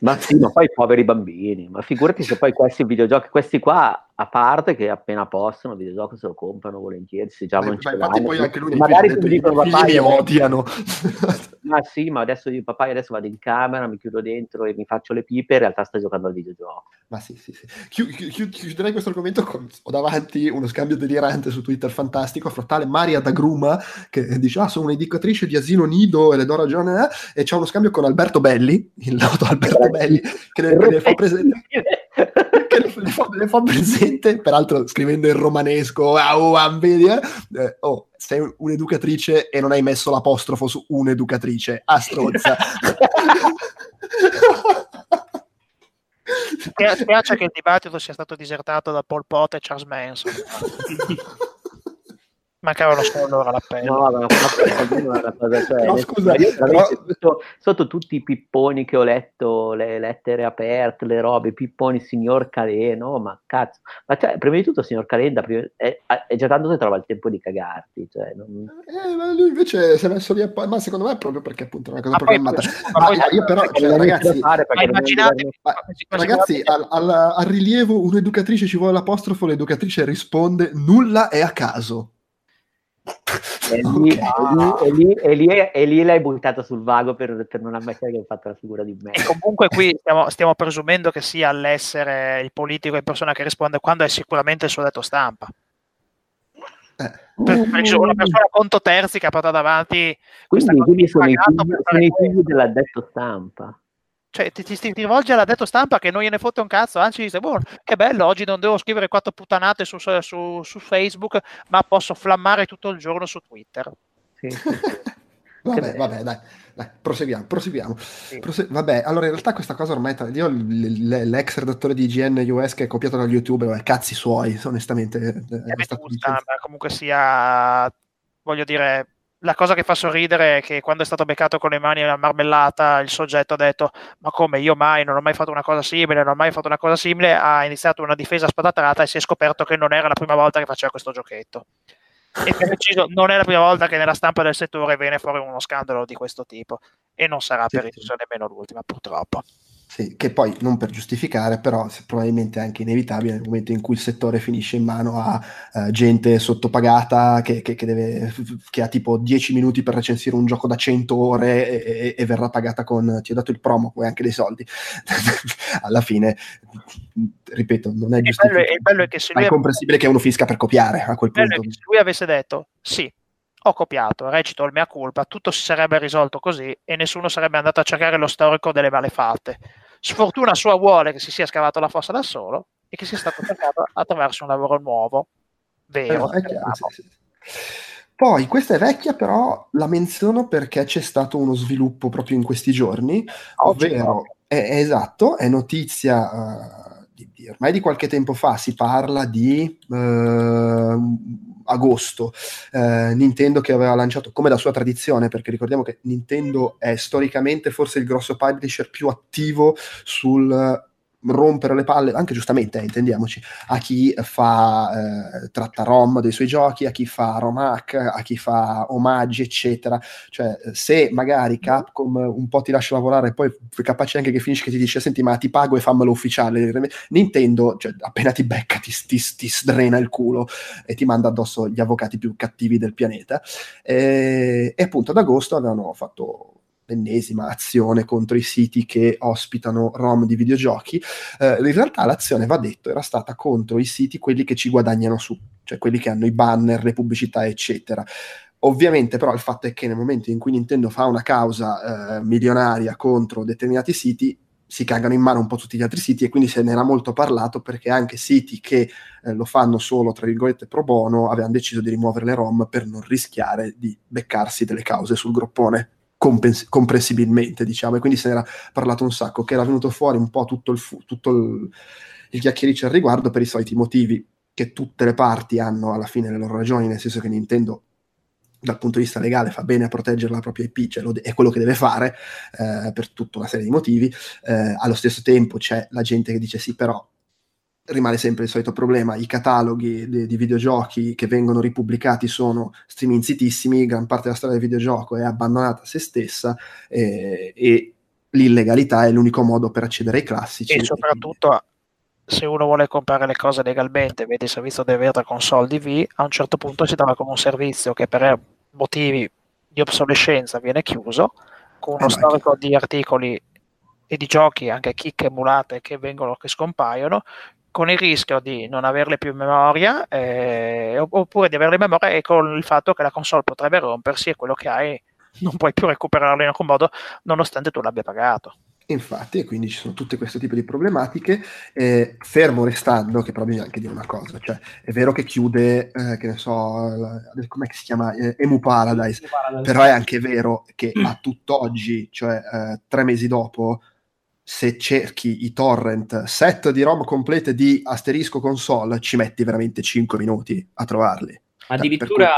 Ma sì, ma poi poveri bambini. Ma figurati se poi questi videogiochi, questi qua a parte che appena possono il videogioco se lo comprano volentieri se già non ce infatti poi anche lui magari ti dicono papà mi odiano ma sì ma adesso io papà adesso vado in camera mi chiudo dentro e mi faccio le pipe in realtà sto giocando al videogioco. Ma sì sì sì. Chiu- chiu- chiuderei questo argomento con ho davanti uno scambio delirante su Twitter fantastico fra tale Maria Dagruma che dice ah sono un'educatrice di asilo nido e le do ragione eh, e c'è uno scambio con Alberto Belli il noto Alberto Belli che ne, ne fa presente le fa, le fa, presente, peraltro scrivendo in romanesco, oh, eh, oh, sei un'educatrice e non hai messo l'apostrofo su un'educatrice, a strozza. Spiace che il dibattito sia stato disertato da Paul Pot e Charles Manson. Mancavano solo loro l'appello. No, ma una cosa, cioè, no, scusa, però... sotto, sotto, tutti i pipponi che ho letto, le lettere aperte, le robe, pipponi signor Caleno, ma cazzo. Ma cioè, prima di tutto signor Calenda è, è, già tanto che trova il tempo di cagarti. Cioè, non... eh, ma lui invece si è messo lì, a... ma secondo me è proprio perché appunto è una cosa ma programmata. Poi, ma, ma io però, cioè, ragazzi, immaginate, ragazzi al, al, al rilievo un'educatrice ci vuole l'apostrofo, l'educatrice risponde nulla è a caso. E lì, okay. e, lì, e, lì, e lì, l'hai buttato sul vago per, per, non ammettere che hai fatto la figura di me. E comunque qui stiamo, stiamo, presumendo che sia l'essere il politico in persona che risponde quando è sicuramente il suo detto stampa. Eh. Per, per una persona a conto terzi che ha portato avanti quindi, quindi sono, i figli, sono i figli dell'addetto stampa cioè, ti, ti, ti rivolge all'addetto stampa che non gliene fotte un cazzo, anzi dice, boh, che bello, oggi non devo scrivere quattro puttanate su, su, su Facebook, ma posso flammare tutto il giorno su Twitter. Sì. vabbè, vabbè, dai, dai, proseguiamo, proseguiamo. Sì. Prose- vabbè, allora in realtà questa cosa ormai, io l'ex redattore di IGN US che è copiato da YouTube, vabbè, cazzi suoi, onestamente. È, è stato comunque sia, voglio dire, la cosa che fa sorridere è che quando è stato beccato con le mani nella marmellata, il soggetto ha detto: Ma come io mai non ho mai fatto una cosa simile, non ho mai fatto una cosa simile. Ha iniziato una difesa spadatrata e si è scoperto che non era la prima volta che faceva questo giochetto. e per preciso non è la prima volta che nella stampa del settore viene fuori uno scandalo di questo tipo e non sarà sì, per sì. nemmeno l'ultima purtroppo. Sì, che poi non per giustificare, però probabilmente è anche inevitabile nel momento in cui il settore finisce in mano a uh, gente sottopagata che, che, che, deve, che, ha tipo 10 minuti per recensire un gioco da 100 ore e, e, verrà pagata con ti ho dato il promo, poi anche dei soldi. Alla fine, ripeto, non è bello è lui è comprensibile che uno fisca per copiare a quel punto. se lui avesse detto sì, ho copiato, recito il mia colpa, tutto si sarebbe risolto così e nessuno sarebbe andato a cercare lo storico delle malefatte. Sfortuna sua vuole che si sia scavato la fossa da solo e che sia stato cercato attraverso un lavoro nuovo, vero. Eh, chiaro, sì, sì. Poi, questa è vecchia, però la menziono perché c'è stato uno sviluppo proprio in questi giorni, ovvero, è, è esatto, è notizia... Uh, di, di, ormai di qualche tempo fa si parla di uh, agosto, eh, Nintendo che aveva lanciato come da sua tradizione, perché ricordiamo che Nintendo è storicamente forse il grosso publisher più attivo sul rompere le palle, anche giustamente, eh, intendiamoci, a chi fa eh, tratta ROM dei suoi giochi, a chi fa ROMAC, a chi fa omaggi, eccetera. Cioè, se magari Capcom un po' ti lascia lavorare, poi è capace anche che finisce che ti dice senti, ma ti pago e fammelo ufficiale. Nintendo, cioè, appena ti becca, ti, ti, ti sdrena il culo e ti manda addosso gli avvocati più cattivi del pianeta. E, e appunto ad agosto avevano fatto l'ennesima azione contro i siti che ospitano ROM di videogiochi, eh, in realtà l'azione, va detto, era stata contro i siti, quelli che ci guadagnano su, cioè quelli che hanno i banner, le pubblicità, eccetera. Ovviamente però il fatto è che nel momento in cui Nintendo fa una causa eh, milionaria contro determinati siti, si cagano in mano un po' tutti gli altri siti e quindi se ne era molto parlato perché anche siti che eh, lo fanno solo, tra virgolette, pro bono, avevano deciso di rimuovere le ROM per non rischiare di beccarsi delle cause sul groppone compens- comprensibilmente, diciamo, e quindi se ne era parlato un sacco, che era venuto fuori un po' tutto il, fu- tutto il, il chiacchiericcio al riguardo per i soliti motivi che tutte le parti hanno alla fine le loro ragioni, nel senso che Nintendo dal punto di vista legale fa bene a proteggere la propria IP, cioè de- è quello che deve fare eh, per tutta una serie di motivi. Eh, allo stesso tempo c'è la gente che dice sì, però rimane sempre il solito problema, i cataloghi di, di, videogiochi che vengono ripubblicati sono striminzitissimi, gran parte della storia del videogioco è abbandonata a se stessa eh, e l'illegalità è l'unico modo per accedere ai classici. E soprattutto se uno vuole comprare le cose legalmente, vedi il servizio di Verda con soldi V, a un certo punto si dava come un servizio che per motivi di obsolescenza viene chiuso, con uno eh storico di articoli e di giochi, anche chicche emulate che vengono, che scompaiono, con il rischio di non averle più in memoria eh, oppure di averle in memoria e con il fatto che la console potrebbe rompersi e quello che hai non puoi più recuperarlo in alcun modo nonostante tu l'abbia pagato. Infatti, e quindi ci sono tutte questo tipo di problematiche, eh, fermo restando, che però bisogna anche dire una cosa, cioè è vero che chiude, eh, che ne so, come si chiama, eh, Emu Paradise, Paradise, però è anche vero che a tutt'oggi, cioè eh, tre mesi dopo, se cerchi i torrent set di ROM complete di asterisco console, ci metti veramente 5 minuti a trovarli. Cioè, Addirittura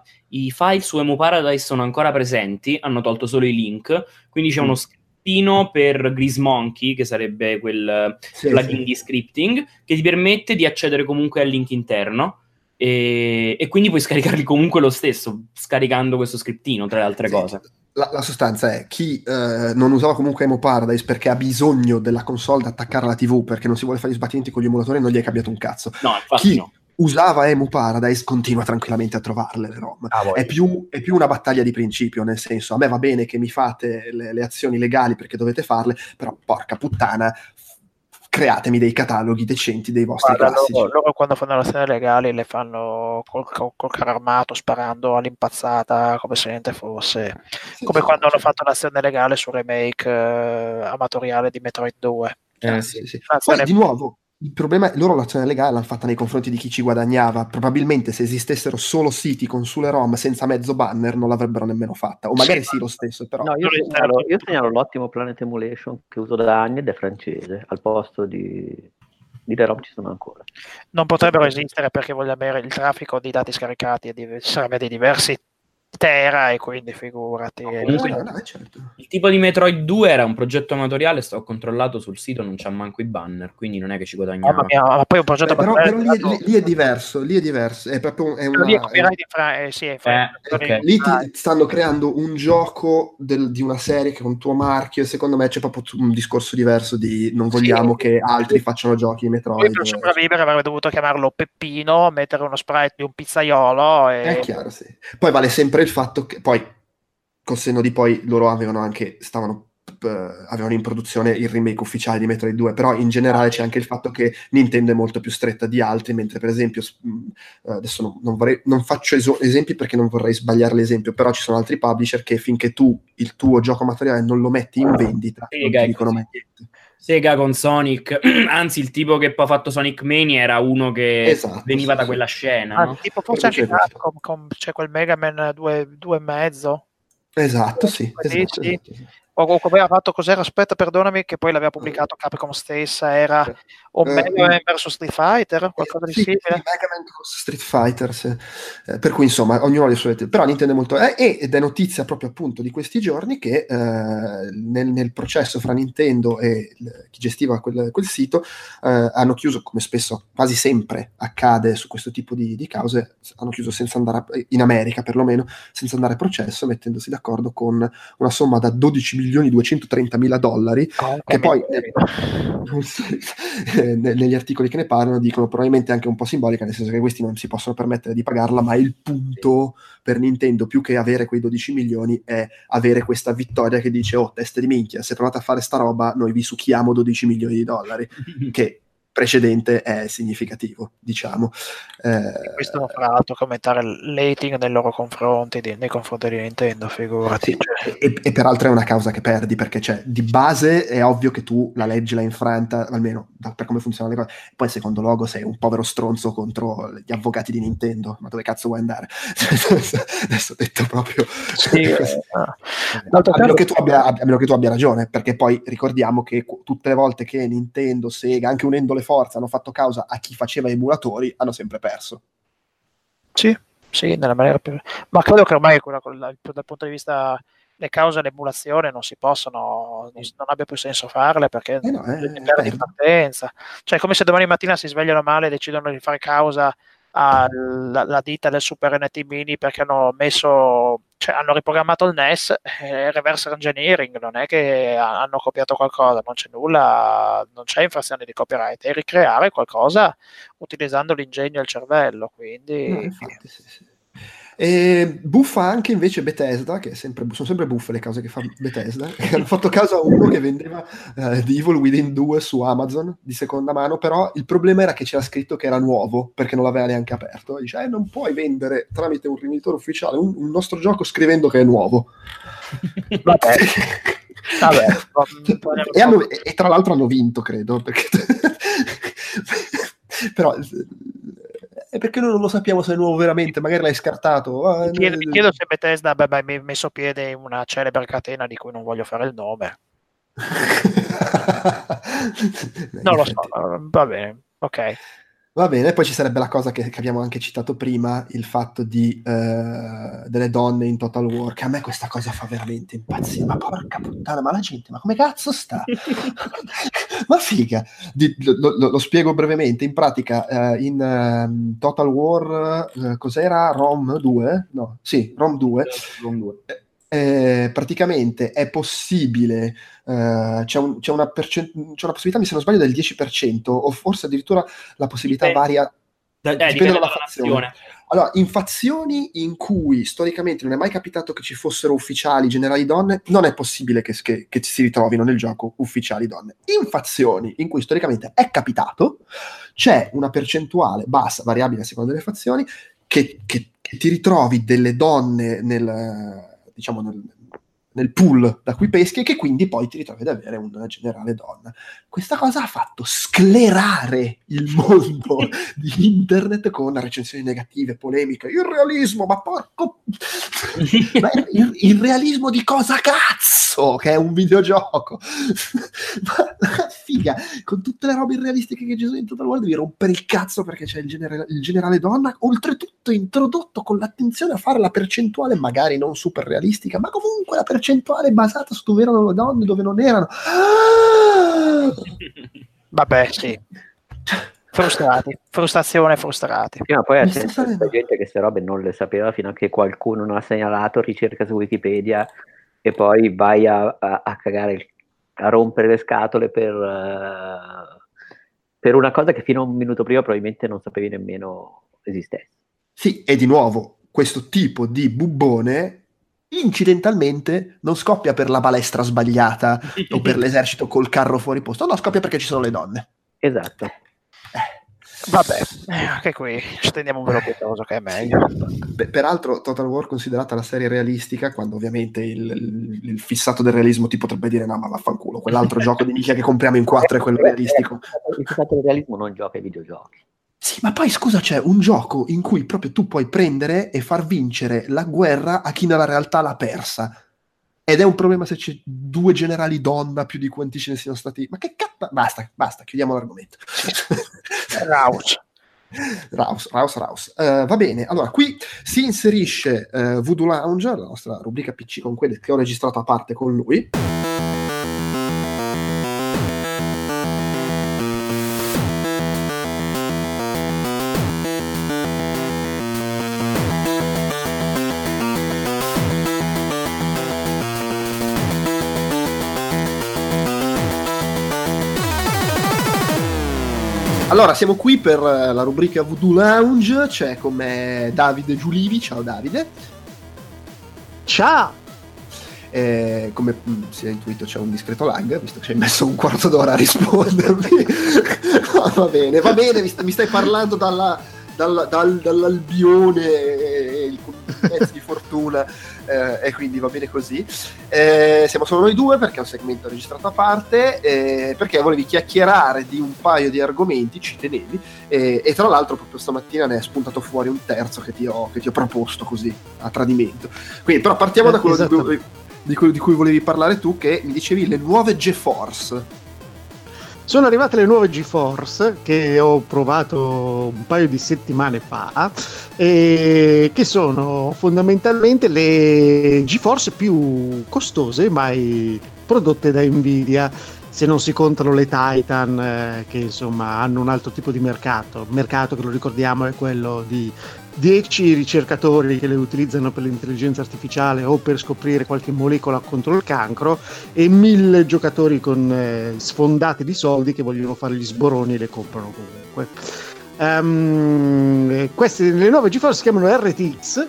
cui... i file su Emu Paradise sono ancora presenti, hanno tolto solo i link, quindi c'è mm. uno scriptino per Grease Monkey, che sarebbe quel sì, plugin sì. di scripting, che ti permette di accedere comunque al link interno. E, e, quindi puoi scaricarli comunque lo stesso, scaricando questo scriptino, tra le altre sì. cose la, la, sostanza è chi eh, non usava comunque Emo Paradise perché ha bisogno della console da attaccare alla TV perché non si vuole fare gli sbattimenti con gli emulatori non gli è cambiato un cazzo. No, chi no. usava Emu Paradise continua tranquillamente a trovarle le ROM. Ah, è, più, è, più, una battaglia di principio, nel senso a me va bene che mi fate le, le azioni legali perché dovete farle, però porca puttana, createmi dei cataloghi decenti dei vostri Guarda, classici. Loro, loro, quando fanno le azioni legali le fanno col, col, col, carro armato, sparando all'impazzata come se niente fosse. Sì, come sì, quando sì. hanno fatto l'azione legale sul remake eh, amatoriale di Metroid 2. Eh, sì, sì. Poi, di nuovo, il problema è loro l'azione legale l'hanno fatta nei confronti di chi ci guadagnava. Probabilmente se esistessero solo siti con sulle ROM senza mezzo banner non l'avrebbero nemmeno fatta. O magari sì, sì lo stesso, però. No, io, segnalo, io segnalo l'ottimo Planet Emulation che uso da anni ed è francese, al posto di, di le ROM ci sono ancora. Non potrebbero esistere perché voglio avere il traffico di dati scaricati e di, sarebbe di diversi tera e quindi figurati. No, comunque, no, no, certo. Il tipo di Metroid 2 era un progetto amatoriale, sto controllato sul sito, non c'ha manco i banner, quindi non è che ci guadagniamo. Mia, ma poi un progetto Beh, però, però lì, lì, lì, è diverso, lì è diverso, è proprio è una, lì è copyright è... Eh, sì, è eh, okay. Lì ti stanno creando un gioco del, di una serie che è un tuo marchio e secondo me c'è proprio un discorso diverso di non vogliamo sì. che altri facciano giochi di Metroid. Per sopravvivere avrebbe dovuto chiamarlo Peppino, mettere uno sprite di un pizzaiolo e... È chiaro, sì. Poi vale sempre il fatto che poi col senno di poi loro avevano anche stavano avevano in produzione il remake ufficiale di Metroid 2, però in generale c'è anche il fatto che Nintendo è molto più stretta di altri, mentre per esempio, adesso non, non, vorrei, non faccio es- esempi perché non vorrei sbagliare l'esempio, però ci sono altri publisher che finché tu il tuo gioco materiale non lo metti in vendita, Sega, non ti dicono mai niente. Sega con Sonic, anzi il tipo che poi ha fatto Sonic Mania era uno che esatto, veniva sì, da quella scena. Ah, no? Tipo forse anche Capcom, con, c'è quel Mega Man 2 e mezzo. Esatto, sì. Esatto, sì. esatto, o, come aveva fatto cos'era? Aspetta perdonami che poi l'aveva pubblicato Capcom stessa era o eh, Mega Man vs Street Fighter qualcosa di sì, simile sì, Mega Man vs Street Fighter sì. eh, per cui insomma ognuno ha le sue però Nintendo è molto eh, ed è notizia proprio appunto di questi giorni che eh, nel, nel, processo fra Nintendo e chi gestiva quel, quel sito eh, hanno chiuso come spesso quasi sempre accade su questo tipo di, di cause hanno chiuso senza andare a, in America perlomeno senza andare a processo mettendosi d'accordo con una somma da 12 milioni milioni 230 mila dollari, oh, che poi eh, negli articoli che ne parlano dicono probabilmente anche un po' simbolica, nel senso che questi non si possono permettere di pagarla, ma il punto per Nintendo, più che avere quei 12 milioni, è avere questa vittoria che dice, oh, teste di minchia, se provate a fare sta roba, noi vi succhiamo 12 milioni di dollari, che precedente è significativo, diciamo. Eh, questo fra l'altro commentare l'hating nei loro confronti, di, nei confronti di Nintendo, figurati. Sì, e, e, peraltro è una causa che perdi, perché cioè, di base è ovvio che tu la leggi la infranta, almeno per come funzionano le cose. Poi secondo luogo sei un povero stronzo contro gli avvocati di Nintendo, ma dove cazzo vuoi andare? Adesso ho detto proprio... Sì, eh, a, meno che, abbia, a meno che tu abbia ragione, perché poi ricordiamo che tutte le volte che Nintendo, Sega, anche unendo le forze hanno fatto causa a chi faceva emulatori, hanno sempre perso. Sì, sì, nella maniera più... Ma credo che ormai quella, dal punto di vista le cause dell'emulazione non si possono, non abbia più senso farle perché eh no, eh, perdi partenza. Cioè, come se domani mattina si svegliano male e decidono di fare causa alla ditta del Super NT Mini perché hanno messo, cioè hanno riprogrammato il NES eh, reverse engineering, non è che hanno copiato qualcosa, non c'è nulla, non c'è infrazione di copyright, è ricreare qualcosa utilizzando l'ingegno e il cervello, quindi... No, infatti, sì, sì. E buffa anche invece Bethesda, che sempre, sono sempre buffe le cose che fa Bethesda, hanno fatto caso a uno che vendeva uh, The Evil Within 2 su Amazon di seconda mano, però il problema era che c'era scritto che era nuovo, perché non l'aveva neanche aperto. E dice, eh, non puoi vendere tramite un rivenditore ufficiale un, un nostro gioco scrivendo che è nuovo. Vabbè. Vabbè, e, hanno, e, tra l'altro hanno vinto, credo, perché... però è perché noi non lo sappiamo se è nuovo veramente, magari l'hai scartato. Ah, mi, chiedo, mi chiedo se Bethesda abbia messo piede in una celebre catena di cui non voglio fare il nome. non lo so, va bene, ok. Va bene, poi ci sarebbe la cosa che, che abbiamo anche citato prima, il fatto di, uh, delle donne in Total War, che a me questa cosa fa veramente impazzire, ma porca puttana, ma la gente, ma come cazzo sta? ma figa! Di, lo, lo, lo, spiego brevemente, in pratica uh, in uh, Total War, cos'era? Rom 2? No, sì, Rom 2. Rom 2 eh, praticamente è possibile, eh, c'è, un, c'è, una percent- c'è, una possibilità, mi se non sbaglio, del 10%, o forse addirittura la possibilità dipende, varia. Da, eh, dipende, dipende dalla fazione. Allora, in fazioni in cui storicamente non è mai capitato che ci fossero ufficiali generali donne, non è possibile che, che, che si ritrovino nel gioco ufficiali donne. In fazioni in cui storicamente è capitato, c'è una percentuale bassa, variabile a seconda delle fazioni, che, che ti ritrovi delle donne nel diciamo, nel, nel pool da cui peschi e che quindi poi ti ritrovi ad avere una generale donna. Questa cosa ha fatto sclerare il mondo di internet con recensioni negative, polemiche, il realismo, ma porco... Ma il, il, realismo di cosa cazzo? Che è un videogioco. Ma figa, con tutte le robe irrealistiche che ci sono in Total War devi rompere il cazzo perché c'è il, genere, il generale donna, oltretutto introdotto con l'attenzione a fare la percentuale, magari non super realistica, ma comunque la percentuale basata su dove erano le donne, dove non erano. Ah! Vabbè, sì. Frustrati, frustrazione, frustrati. Sì, ma poi c'è gente che queste robe non le sapeva fino a che qualcuno non ha segnalato, ricerca su Wikipedia e poi vai a, a, a cagare, il, a rompere le scatole per, uh, per una cosa che fino a un minuto prima probabilmente non sapevi nemmeno esistesse. Sì, e di nuovo, questo tipo di bubbone incidentalmente non scoppia per la balestra sbagliata o per l'esercito col carro fuori posto, no, scoppia perché ci sono le donne. Esatto. Vabbè, anche qui ci tendiamo un velo pietoso che è meglio. Beh, peraltro, Total War considerata la serie realistica, quando ovviamente il, il, il, fissato del realismo ti potrebbe dire: no, ma vaffanculo, quell'altro gioco di nicchia che compriamo in quattro è quello realistico. Il fissato del realismo non gioca ai videogiochi. Sì, ma poi scusa, c'è un gioco in cui proprio tu puoi prendere e far vincere la guerra a chi nella realtà l'ha persa. Ed è un problema se c'è due generali donna più di quanti ce ne siano stati. Ma che cazzo? Basta, basta, chiudiamo l'argomento. Raus. Raus, Raus, Raus. Uh, va bene, allora qui si inserisce uh, Voodoo Lounge, la nostra rubrica PC con quelle che ho registrato a parte con lui. Allora, siamo qui per eh, la rubrica Voodoo Lounge, c'è con me Davide Giulivi, ciao Davide. Ciao! Eh, come mm, si è intuito c'è un discreto lag, visto che ci hai messo un quarto d'ora a rispondermi. no, va bene, va bene, mi, st- mi stai parlando dalla, dalla, dal, dall'albione, eh, con pezzi di fortuna eh, e quindi va bene così. Eh, siamo solo noi due perché è un segmento registrato a parte, eh, perché volevi chiacchierare di un paio di argomenti, ci tenevi, e tra l'altro proprio stamattina ne è spuntato fuori un terzo che ti ho, che ti ho proposto così, a tradimento. Quindi però partiamo da quello esatto. di, cui, di, cui, di cui volevi parlare tu, che mi dicevi le nuove GeForce. Sono arrivate le nuove GeForce che ho provato un paio di settimane fa e che sono fondamentalmente le GeForce più costose mai prodotte da Nvidia. Se non si contano le Titan eh, che insomma hanno un altro tipo di mercato, mercato che lo ricordiamo è quello di 10 ricercatori che le utilizzano per l'intelligenza artificiale o per scoprire qualche molecola contro il cancro e 1000 giocatori con eh, sfondati di soldi che vogliono fare gli sboroni e le comprano comunque. Um, queste le nuove GeForce si chiamano RTX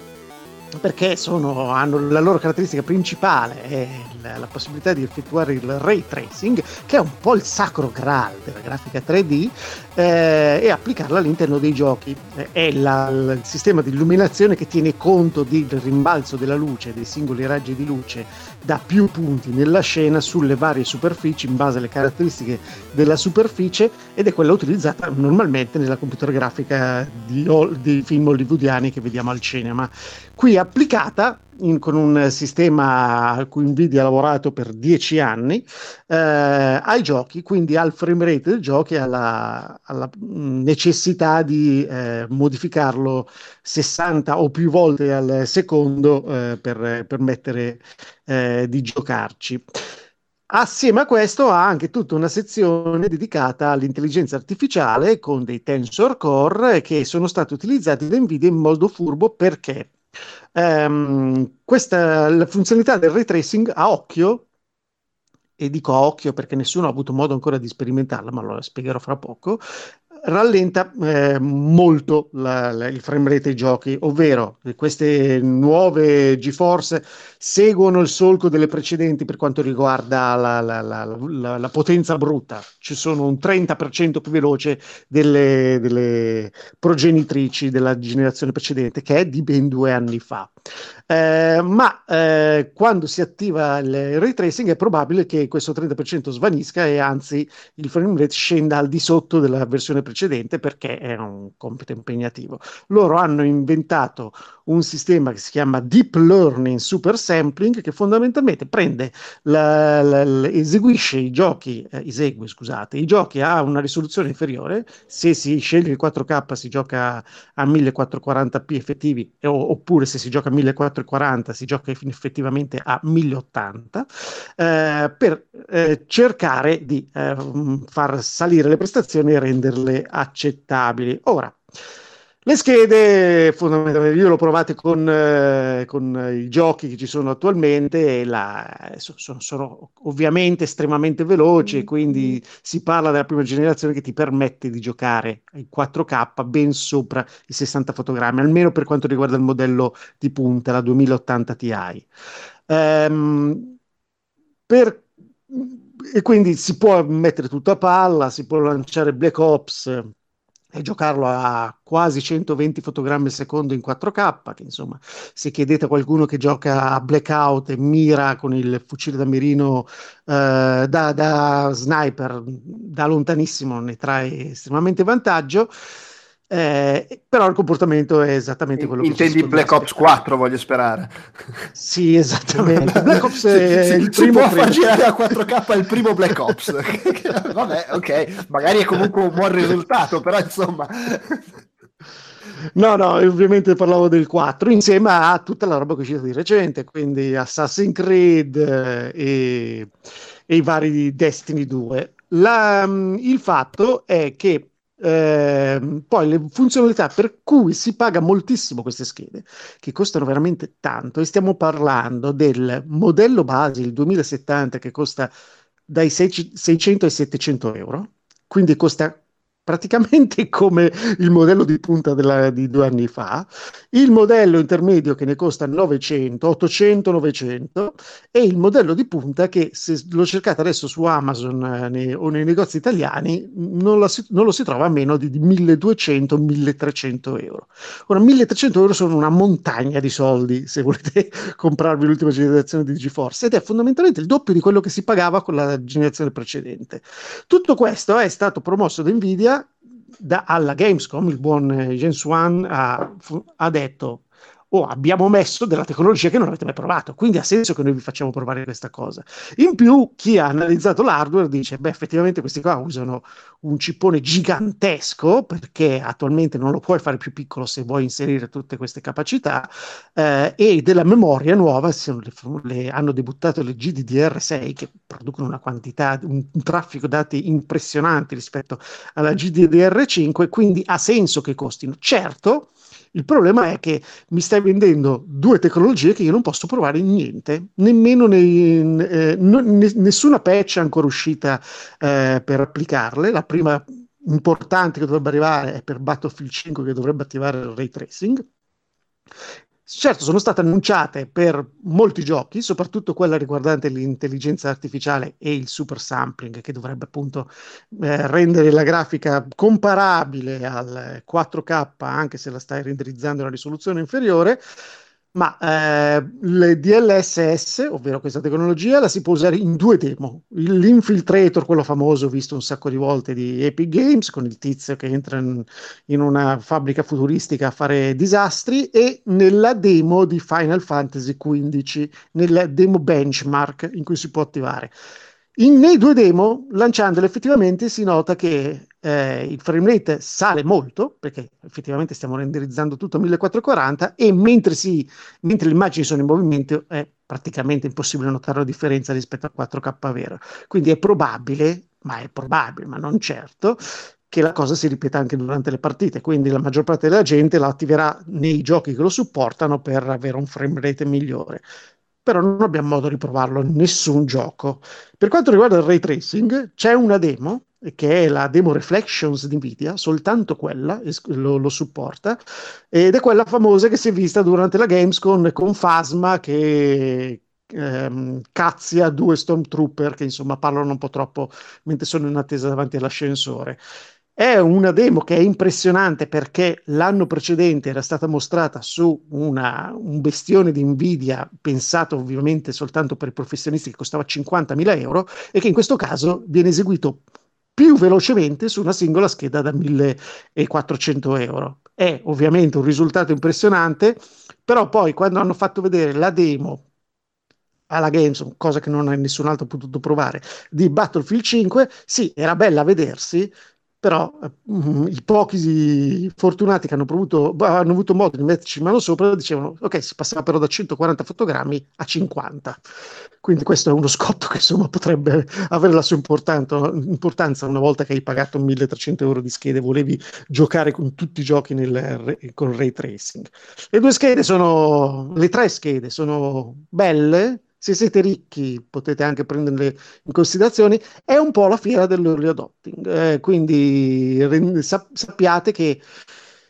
perché sono, hanno la loro caratteristica principale è la, la, possibilità di effettuare il ray tracing che è un po' il sacro graal della grafica 3D eh, e applicarla all'interno dei giochi. Eh, è la, il sistema di illuminazione che tiene conto del rimbalzo della luce dei singoli raggi di luce da più punti nella scena sulle varie superfici in base alle caratteristiche della superficie ed è quella utilizzata normalmente nella computer grafica di, di film hollywoodiani che vediamo al cinema. Qui applicata in, con un sistema a cui Nvidia ha lavorato per dieci anni eh, ai giochi, quindi al frame rate del gioco e alla, alla necessità di eh, modificarlo 60 o più volte al secondo eh, per permettere eh, di giocarci. Assieme a questo ha anche tutta una sezione dedicata all'intelligenza artificiale con dei tensor core che sono stati utilizzati da Nvidia in modo furbo perché Um, questa, la funzionalità del ray tracing a occhio, e dico a occhio perché nessuno ha avuto modo ancora di sperimentarla, ma lo spiegherò fra poco, rallenta eh, molto la, la, il frame rate dei giochi, ovvero queste nuove GeForce seguono il solco delle precedenti per quanto riguarda la, la, potenza brutta, ci sono un 30% più veloce delle, delle, progenitrici della generazione precedente, che è di ben due anni fa. Eh, ma eh, quando si attiva il ray tracing è probabile che questo 30% svanisca e anzi il frame rate scenda al di sotto della versione precedente perché è un compito impegnativo. Loro hanno inventato un sistema che si chiama Deep Learning Super Sampling che fondamentalmente prende, la, la, la, eseguisce i giochi, eh, esegue scusate, i giochi a una risoluzione inferiore, se si sceglie il 4K si gioca a 1440p effettivi oppure se si gioca a 1440 si gioca effettivamente a 1080 eh, per eh, cercare di eh, far salire le prestazioni e renderle accettabili. Ora, le schede, fondamentalmente, io l'ho provate con, eh, con, i giochi che ci sono attualmente, la, sono, sono, ovviamente estremamente veloci, quindi si parla della prima generazione che ti permette di giocare in 4K ben sopra i 60 fotogrammi, almeno per quanto riguarda il modello di punta, la 2080 Ti. Um, per, e quindi si può mettere tutto a palla, si può lanciare Black Ops e giocarlo a quasi 120 fotogrammi al secondo in 4K, che insomma, se chiedete a qualcuno che gioca a blackout e mira con il fucile da mirino eh, da, da sniper da lontanissimo ne trae estremamente vantaggio. Eh, però il comportamento è esattamente quello Intendi che Intendi Black Ops 4, voglio sperare. Sì, esattamente. Black Ops è si, il si primo può far girare a 4K è il primo Black Ops. Vabbè, ok, magari è comunque un buon risultato, però insomma... No, no, ovviamente parlavo del 4 insieme a tutta la roba che è uscita di recente, quindi Assassin's Creed eh, e, e i vari Destiny 2. La, il fatto è che eh, poi le funzionalità per cui si paga moltissimo queste schede, che costano veramente tanto, e stiamo parlando del modello base, il 2070, che costa dai 600 ai 700 euro, quindi costa praticamente come il modello di punta della, di due anni fa, il modello intermedio che ne costa 900, 800, 900 e il modello di punta che se lo cercate adesso su Amazon eh, nei, o nei negozi italiani non, si, non, lo si trova a meno di, di 1200-1300 euro. Ora 1300 euro sono una montagna di soldi se volete comprarvi l'ultima generazione di GeForce ed è fondamentalmente il doppio di quello che si pagava con la generazione precedente. Tutto questo è stato promosso da Nvidia da, alla Gamescom il buon eh, Jens Wan ha, ha detto oh, abbiamo messo della tecnologia che non avete mai provato, quindi ha senso che noi vi facciamo provare questa cosa. In più, chi ha analizzato l'hardware dice, beh, effettivamente questi qua usano un cippone gigantesco, perché attualmente non lo puoi fare più piccolo se vuoi inserire tutte queste capacità, eh, e della memoria nuova, le, le, hanno debuttato le GDDR6 che producono una quantità, un, un traffico dati impressionanti rispetto alla GDDR5, quindi ha senso che costino. Certo, il problema è che mi stai vendendo due tecnologie che io non posso provare in niente, nemmeno nei, eh, n- nessuna patch è ancora uscita eh, per applicarle. La prima importante che dovrebbe arrivare è per Battlefield 5 che dovrebbe attivare il ray tracing Certo, sono state annunciate per molti giochi, soprattutto quella riguardante l'intelligenza artificiale e il super sampling, che dovrebbe appunto eh, rendere la grafica comparabile al 4K, anche se la stai renderizzando a una risoluzione inferiore ma eh, le DLSS, ovvero questa tecnologia, la si può usare in due demo. L'infiltrator, quello famoso, visto un sacco di volte di Epic Games, con il tizio che entra in, in una fabbrica futuristica a fare disastri, e nella demo di Final Fantasy XV, nella demo benchmark in cui si può attivare. In, nei due demo, lanciandole effettivamente, si nota che eh, il frame rate sale molto, perché effettivamente stiamo renderizzando tutto a 1440, e mentre, si, mentre le immagini sono in movimento è praticamente impossibile notare la differenza rispetto a 4K vero. Quindi è probabile, ma è probabile, ma non certo, che la cosa si ripeta anche durante le partite, quindi la maggior parte della gente la attiverà nei giochi che lo supportano per avere un frame rate migliore però non abbiamo modo di provarlo in nessun gioco. Per quanto riguarda il ray tracing, c'è una demo che è la demo Reflections di Nvidia, soltanto quella lo, lo, supporta, ed è quella famosa che si è vista durante la Gamescom con Fasma che ehm, cazzia due Stormtrooper che insomma parlano un po' troppo mentre sono in attesa davanti all'ascensore. È una demo che è impressionante perché l'anno precedente era stata mostrata su una, un bestione di Nvidia pensato ovviamente soltanto per i professionisti che costava 50.000 euro e che in questo caso viene eseguito più velocemente su una singola scheda da 1400 euro. È ovviamente un risultato impressionante, però poi quando hanno fatto vedere la demo alla Games, cosa che non nessun altro potuto provare, di Battlefield 5, sì, era bella vedersi, però mm, i pochi fortunati che hanno, provuto, hanno avuto modo di metterci mano sopra dicevano ok si passava però da 140 fotogrammi a 50 quindi questo è uno scotto che insomma potrebbe avere la sua importanza una volta che hai pagato 1300 euro di schede volevi giocare con tutti i giochi nel, con ray tracing. Le due schede sono le tre schede sono belle se siete ricchi potete anche prenderle in considerazione, è un po' la fiera dell'early adopting, eh, quindi sappiate che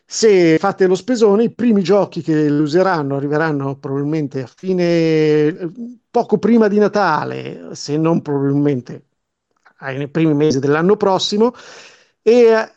se fate lo spesone, i primi giochi che useranno arriveranno probabilmente a fine, poco prima di Natale, se non probabilmente nei primi mesi dell'anno prossimo, e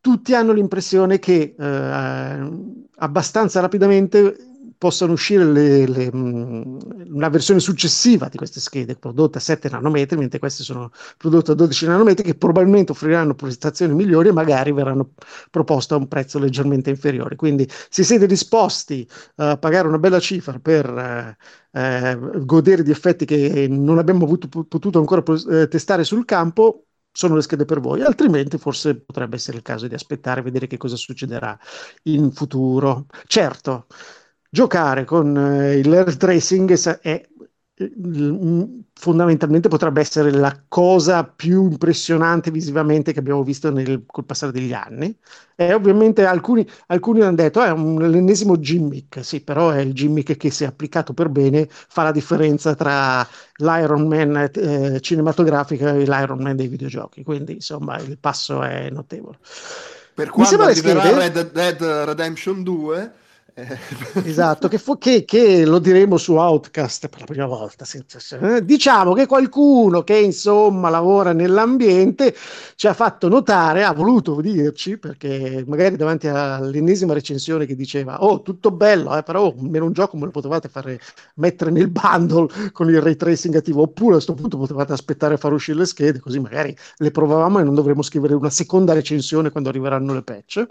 tutti hanno l'impressione che eh, abbastanza rapidamente possano uscire le, le, mm, una versione successiva di queste schede prodotte a 7 nanometri, mentre queste sono prodotte a 12 nanometri, che probabilmente offriranno prestazioni migliori e magari verranno proposte a un prezzo leggermente inferiore. Quindi, se siete disposti a pagare una bella cifra per eh, eh, godere di effetti che non abbiamo avuto, potuto ancora eh, testare sul campo, sono le schede per voi, altrimenti forse potrebbe essere il caso di aspettare e vedere che cosa succederà in futuro. Certo, giocare con eh, il layer tracing è fondamentalmente potrebbe essere la cosa più impressionante visivamente che abbiamo visto nel, col passare degli anni. E ovviamente alcuni, alcuni hanno detto è un, l'ennesimo gimmick, sì, però è il gimmick che se applicato per bene fa la differenza tra l'Iron Man eh, cinematografica e l'Iron Man dei videogiochi. Quindi insomma il passo è notevole. Per quando arriverà Red Dead Redemption 2 eh. Esatto, che, fu, che, che, lo diremo su Outcast per la prima volta. Eh, diciamo che qualcuno che insomma lavora nell'ambiente ci ha fatto notare, ha voluto dirci, perché magari davanti all'ennesima recensione che diceva: Oh, tutto bello, eh, però almeno un gioco me lo potevate fare mettere nel bundle con il ray tracing attivo, oppure a questo punto potevate aspettare a far uscire le schede, così magari le provavamo e non dovremo scrivere una seconda recensione quando arriveranno le patch.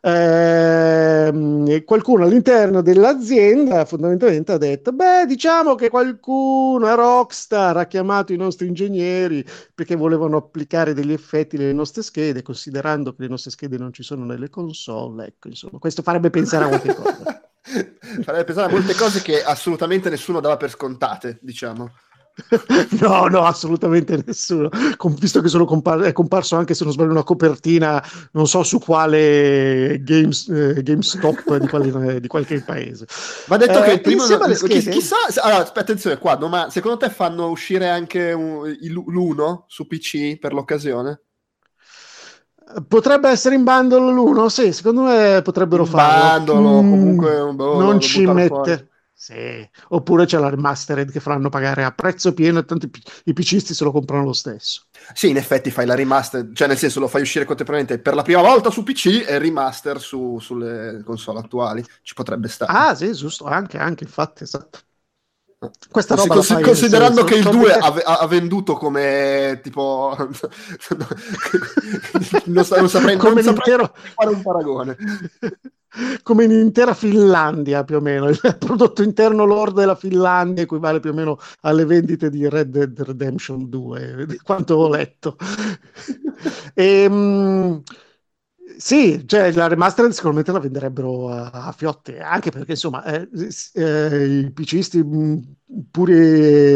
Eh, qualcuno qualcuno all'interno dell'azienda fondamentalmente ha detto, beh, diciamo che qualcuno a Rockstar ha chiamato i nostri ingegneri perché volevano applicare degli effetti nelle nostre schede, considerando che le nostre schede non ci sono nelle console. Ecco, insomma, questo farebbe pensare a molte cose. farebbe pensare a molte cose che assolutamente nessuno dava per scontate, diciamo. no, no, assolutamente nessuno. Com- visto che compar- è comparso anche se non sbaglio una copertina, non so su quale games, eh, GameStop di, quali, di, qualche paese. Va detto eh, che prima non, chi, chissà, allora, attenzione qua, ma secondo te fanno uscire anche un, l'uno su PC per l'occasione? Potrebbe essere in bundle l'uno? Sì, secondo me potrebbero farlo. Bundle, mm, comunque boh, non ci mette. Fuori. Sì. Oppure c'è la remastered che faranno pagare a prezzo pieno e tanti i PCisti se lo comprano lo stesso. Sì, in effetti fai la remastered, cioè nel senso lo fai uscire contemporaneamente per la prima volta su PC e remaster su, sulle console attuali. Ci potrebbe stare. Ah, sì, giusto, anche, anche infatti, esatto. Questa roba Cons- fai, considerando che il 2 ha, ha, venduto come tipo non, sa- non saprei, come non saprei fare un paragone. Come in intera Finlandia più o meno il prodotto interno lordo della Finlandia equivale più o meno alle vendite di Red Dead Redemption 2 di quanto ho letto. E, ehm, sì, cioè la remastered sicuramente la venderebbero a, a fiotte, anche perché insomma eh, eh, i PCisti mm, puri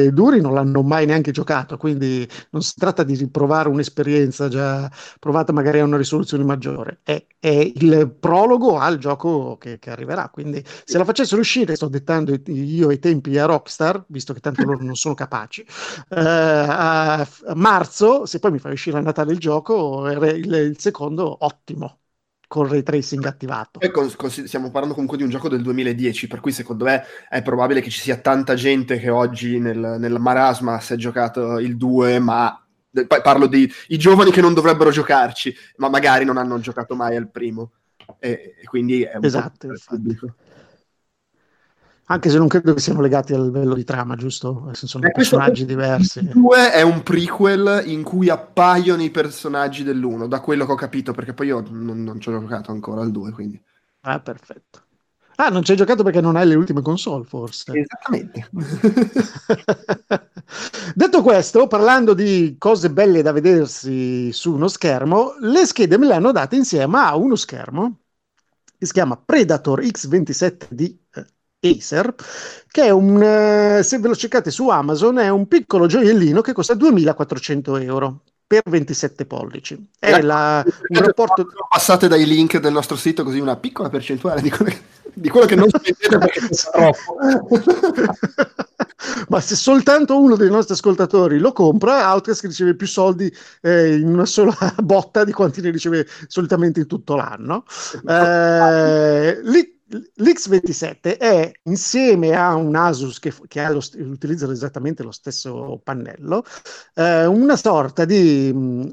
e duri non l'hanno mai neanche giocato, quindi non si tratta di riprovare un'esperienza già provata magari a una risoluzione maggiore, è, è il prologo al gioco che, che, arriverà, quindi se la facessero uscire, sto dettando io i tempi a Rockstar, visto che tanto loro non sono capaci, eh, a, marzo, se poi mi fai uscire a Natale il gioco, il, il secondo ottimo con ray tracing attivato. Con, con, stiamo parlando comunque di un gioco del 2010, per cui secondo me è probabile che ci sia tanta gente che oggi nel, nel marasma si è giocato il 2, ma parlo di i giovani che non dovrebbero giocarci, ma magari non hanno giocato mai al primo. E, e quindi è un esatto, Anche se non credo che siano legati al livello di trama, giusto? Sono eh, personaggi diversi. Il 2 è un prequel in cui appaiono i personaggi dell'1, da quello che ho capito, perché poi io non, non ci ho giocato ancora al 2, quindi. Ah, perfetto. Ah, non ci hai giocato perché non hai le ultime console, forse. Esattamente. Detto questo, parlando di cose belle da vedersi su uno schermo, le schede me le hanno date insieme a uno schermo che si chiama Predator X27 di eh, Acer, che è un, eh, se ve lo cercate su Amazon, è un piccolo gioiellino che costa 2400 euro per 27 pollici. È ecco, la, un rapporto... Passate dai link del nostro sito così una piccola percentuale di quello che, di quello che non spendete perché costa troppo. Ma se soltanto uno dei nostri ascoltatori lo compra, Outcast riceve più soldi eh, in una sola botta di quanti ne riceve solitamente in tutto l'anno. Eh, lì L'X27 è insieme a un Asus che, che lo, utilizza esattamente lo stesso pannello, eh, una sorta di mh, mm,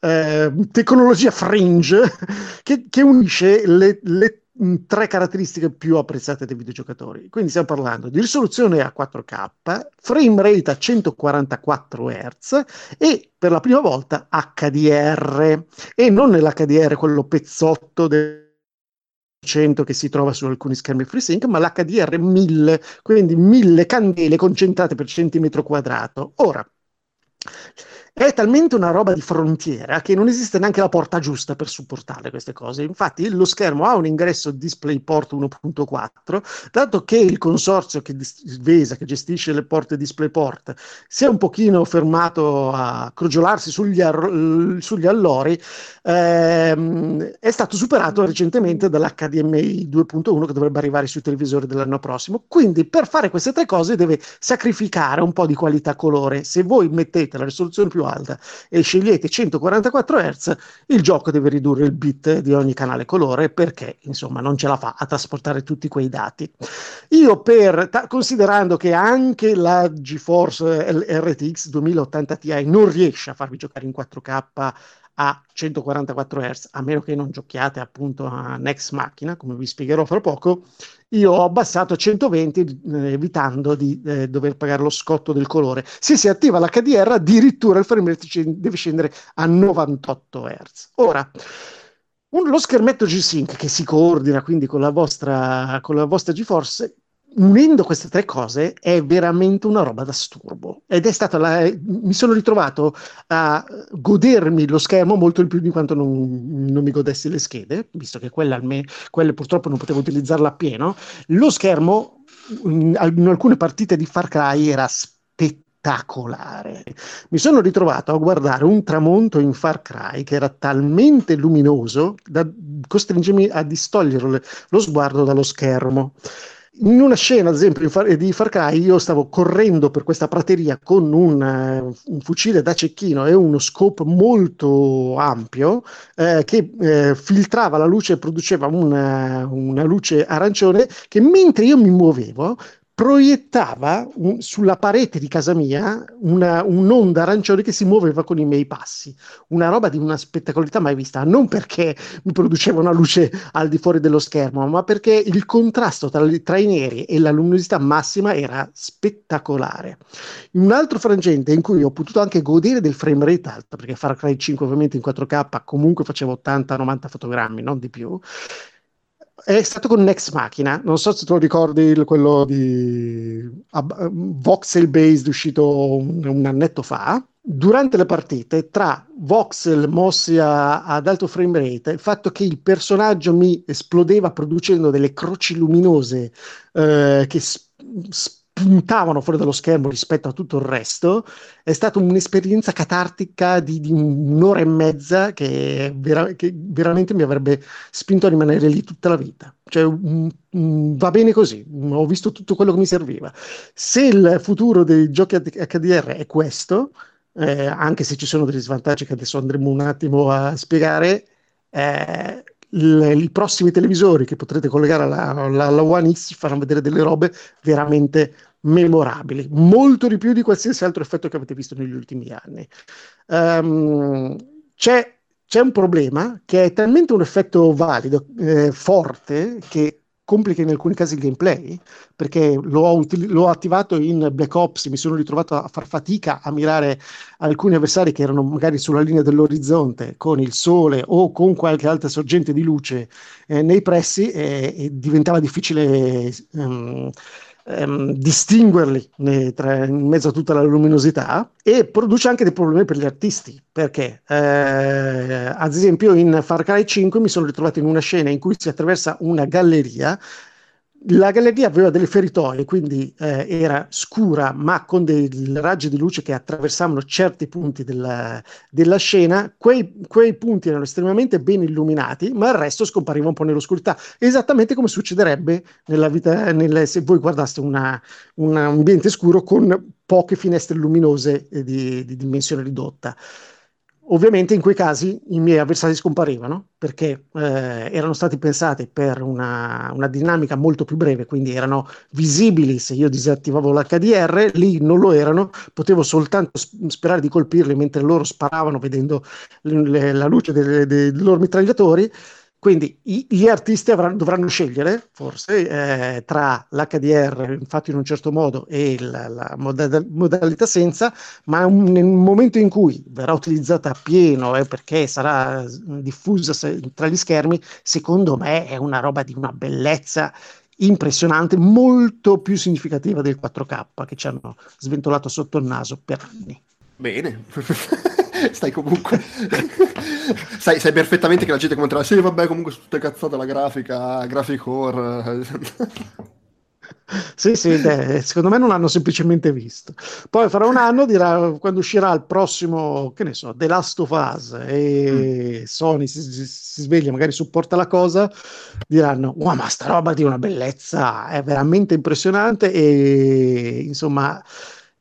eh, tecnologia fringe che, che unisce le, le tre caratteristiche più apprezzate dai videogiocatori. Quindi stiamo parlando di risoluzione a 4K, frame rate a 144 Hz e per la prima volta HDR e non nell'HDR quello pezzotto del 100 che si trova su alcuni schermi FreeSync, ma l'HDR 1000, quindi 1000 candele concentrate per centimetro quadrato. Ora, è talmente una roba di frontiera che non esiste neanche la porta giusta per supportare queste cose. Infatti, lo schermo ha un ingresso DisplayPort 1.4, dato che il consorzio che Vesa, che gestisce le porte DisplayPort, si è un pochino fermato a crogiolarsi sugli, ar- sugli allori, ehm, è stato superato recentemente dall'HDMI 2.1 che dovrebbe arrivare sui televisori dell'anno prossimo. Quindi, per fare queste tre cose, deve sacrificare un po' di qualità colore. Se voi mettete la risoluzione più alta e scegliete 144 Hz, il gioco deve ridurre il bit di ogni canale colore perché insomma non ce la fa a trasportare tutti quei dati. Io per, ta- considerando che anche la GeForce RTX 2080 Ti non riesce a farvi giocare in 4K a 144 Hz, a meno che non giochiate appunto a Next Machina, come vi spiegherò fra poco, io ho abbassato a 120 eh, evitando di eh, dover pagare lo scotto del colore. Se si attiva l'HDR, addirittura il frame rate deve scendere a 98 Hz. Ora, un, lo schermetto G-Sync che si coordina quindi con la vostra, con la vostra GeForce unendo queste tre cose è veramente una roba da sturbo ed è stata la, mi sono ritrovato a godermi lo schermo molto di più di quanto non, non mi godessi le schede visto che quelle, alme, quelle purtroppo non potevo utilizzarla a pieno lo schermo in, in alcune partite di Far Cry era spettacolare. Mi sono ritrovato a guardare un tramonto in Far Cry che era talmente luminoso da costringermi a distogliere lo sguardo dallo schermo in una scena, ad esempio, di Far Cry, io stavo correndo per questa prateria con un, uh, un fucile da cecchino e uno scope molto ampio eh, che eh, filtrava la luce e produceva una, una luce arancione che mentre io mi muovevo proiettava un, sulla parete di casa mia una, un'onda arancione che si muoveva con i miei passi, una roba di una spettacolarità mai vista, non perché mi produceva una luce al di fuori dello schermo, ma perché il contrasto tra, tra i neri e la luminosità massima era spettacolare. Un altro frangente in cui ho potuto anche godere del frame rate alto, perché Far Cry 5 ovviamente in 4K comunque faceva 80-90 fotogrammi, non di più, è stato con Next Machina, non so se tu ricordi il, quello di uh, voxel based uscito un, un, annetto fa. Durante le partite, tra voxel mossi a, ad alto frame rate, il fatto che il personaggio mi esplodeva producendo delle croci luminose eh, che sp- puntavano fuori dallo schermo rispetto a tutto il resto, è stata un'esperienza catartica di, di un'ora e mezza che, vera, che, veramente mi avrebbe spinto a rimanere lì tutta la vita. Cioè, um, um, va bene così, ho visto tutto quello che mi serviva. Se il futuro dei giochi HDR è questo, eh, anche se ci sono degli svantaggi che adesso andremo un attimo a spiegare, eh, i prossimi televisori che potrete collegare alla, alla, alla One X faranno vedere delle robe veramente memorabili, molto di più di qualsiasi altro effetto che avete visto negli ultimi anni. Um, c'è, c'è, un problema che è talmente un effetto valido, eh, forte, che complica in alcuni casi il gameplay, perché l'ho, util- l'ho, attivato in Black Ops, mi sono ritrovato a far fatica a mirare alcuni avversari che erano magari sulla linea dell'orizzonte con il sole o con qualche altra sorgente di luce eh, nei pressi e, e diventava difficile um, ehm, distinguerli tra, in mezzo a tutta la luminosità e produce anche dei problemi per gli artisti perché eh, ad esempio in Far Cry 5 mi sono ritrovato in una scena in cui si attraversa una galleria la galleria aveva delle feritoie, quindi eh, era scura, ma con dei raggi di luce che attraversavano certi punti della, della scena. Quei, quei, punti erano estremamente ben illuminati, ma il resto scompariva un po' nell'oscurità, esattamente come succederebbe nella vita, nelle, se voi guardaste una, un ambiente scuro con poche finestre luminose di, di dimensione ridotta. Ovviamente in quei casi i miei avversari scomparivano perché eh, erano stati pensati per una, una, dinamica molto più breve, quindi erano visibili se io disattivavo l'HDR, lì non lo erano, potevo soltanto sperare di colpirli mentre loro sparavano vedendo le, la luce dei, dei loro mitragliatori quindi i, gli artisti avranno, dovranno scegliere, forse, eh, tra l'HDR fatto in un certo modo e la, la moda- modalità senza, ma un, nel momento in cui verrà utilizzata a pieno, eh, perché sarà diffusa se, tra gli schermi, secondo me è una roba di una bellezza impressionante, molto più significativa del 4K che ci hanno sventolato sotto il naso per anni. Bene. stai comunque sai, sai, perfettamente che la gente commenterà sì vabbè comunque su tutte cazzate la grafica graphic core sì, sì, beh, secondo me non l'hanno semplicemente visto. Poi fra un anno dirà, quando uscirà il prossimo, che ne so, The Last of Us e mm. Sony si, si, si, sveglia, magari supporta la cosa, diranno, wow, ma sta roba di una bellezza, è veramente impressionante e insomma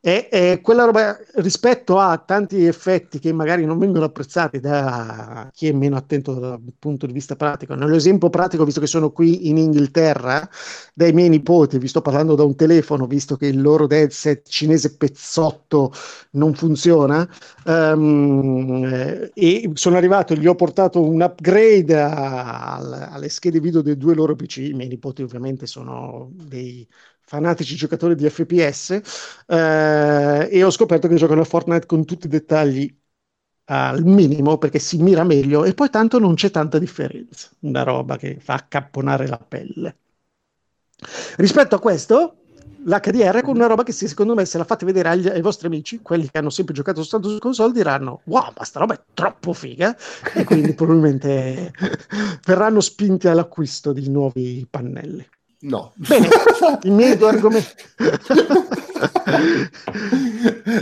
è, è, quella roba rispetto a tanti effetti che magari non vengono apprezzati da chi è meno attento dal punto di vista pratico. Nell'esempio pratico, visto che sono qui in Inghilterra, dai miei nipoti, vi sto parlando da un telefono, visto che il loro headset cinese pezzotto non funziona, um, e sono arrivato, gli ho portato un upgrade a, a, alle schede video dei due loro PC, i miei nipoti ovviamente sono dei fanatici giocatori di FPS eh, e ho scoperto che giocano a Fortnite con tutti i dettagli al minimo perché si mira meglio e poi tanto non c'è tanta differenza, una roba che fa accapponare la pelle. Rispetto a questo, l'HDR con una roba che secondo me se la fate vedere agli, ai vostri amici, quelli che hanno sempre giocato soltanto su console, diranno wow, ma sta roba è troppo figa e quindi probabilmente verranno spinti all'acquisto di nuovi pannelli. No. Bene, i miei due argomenti.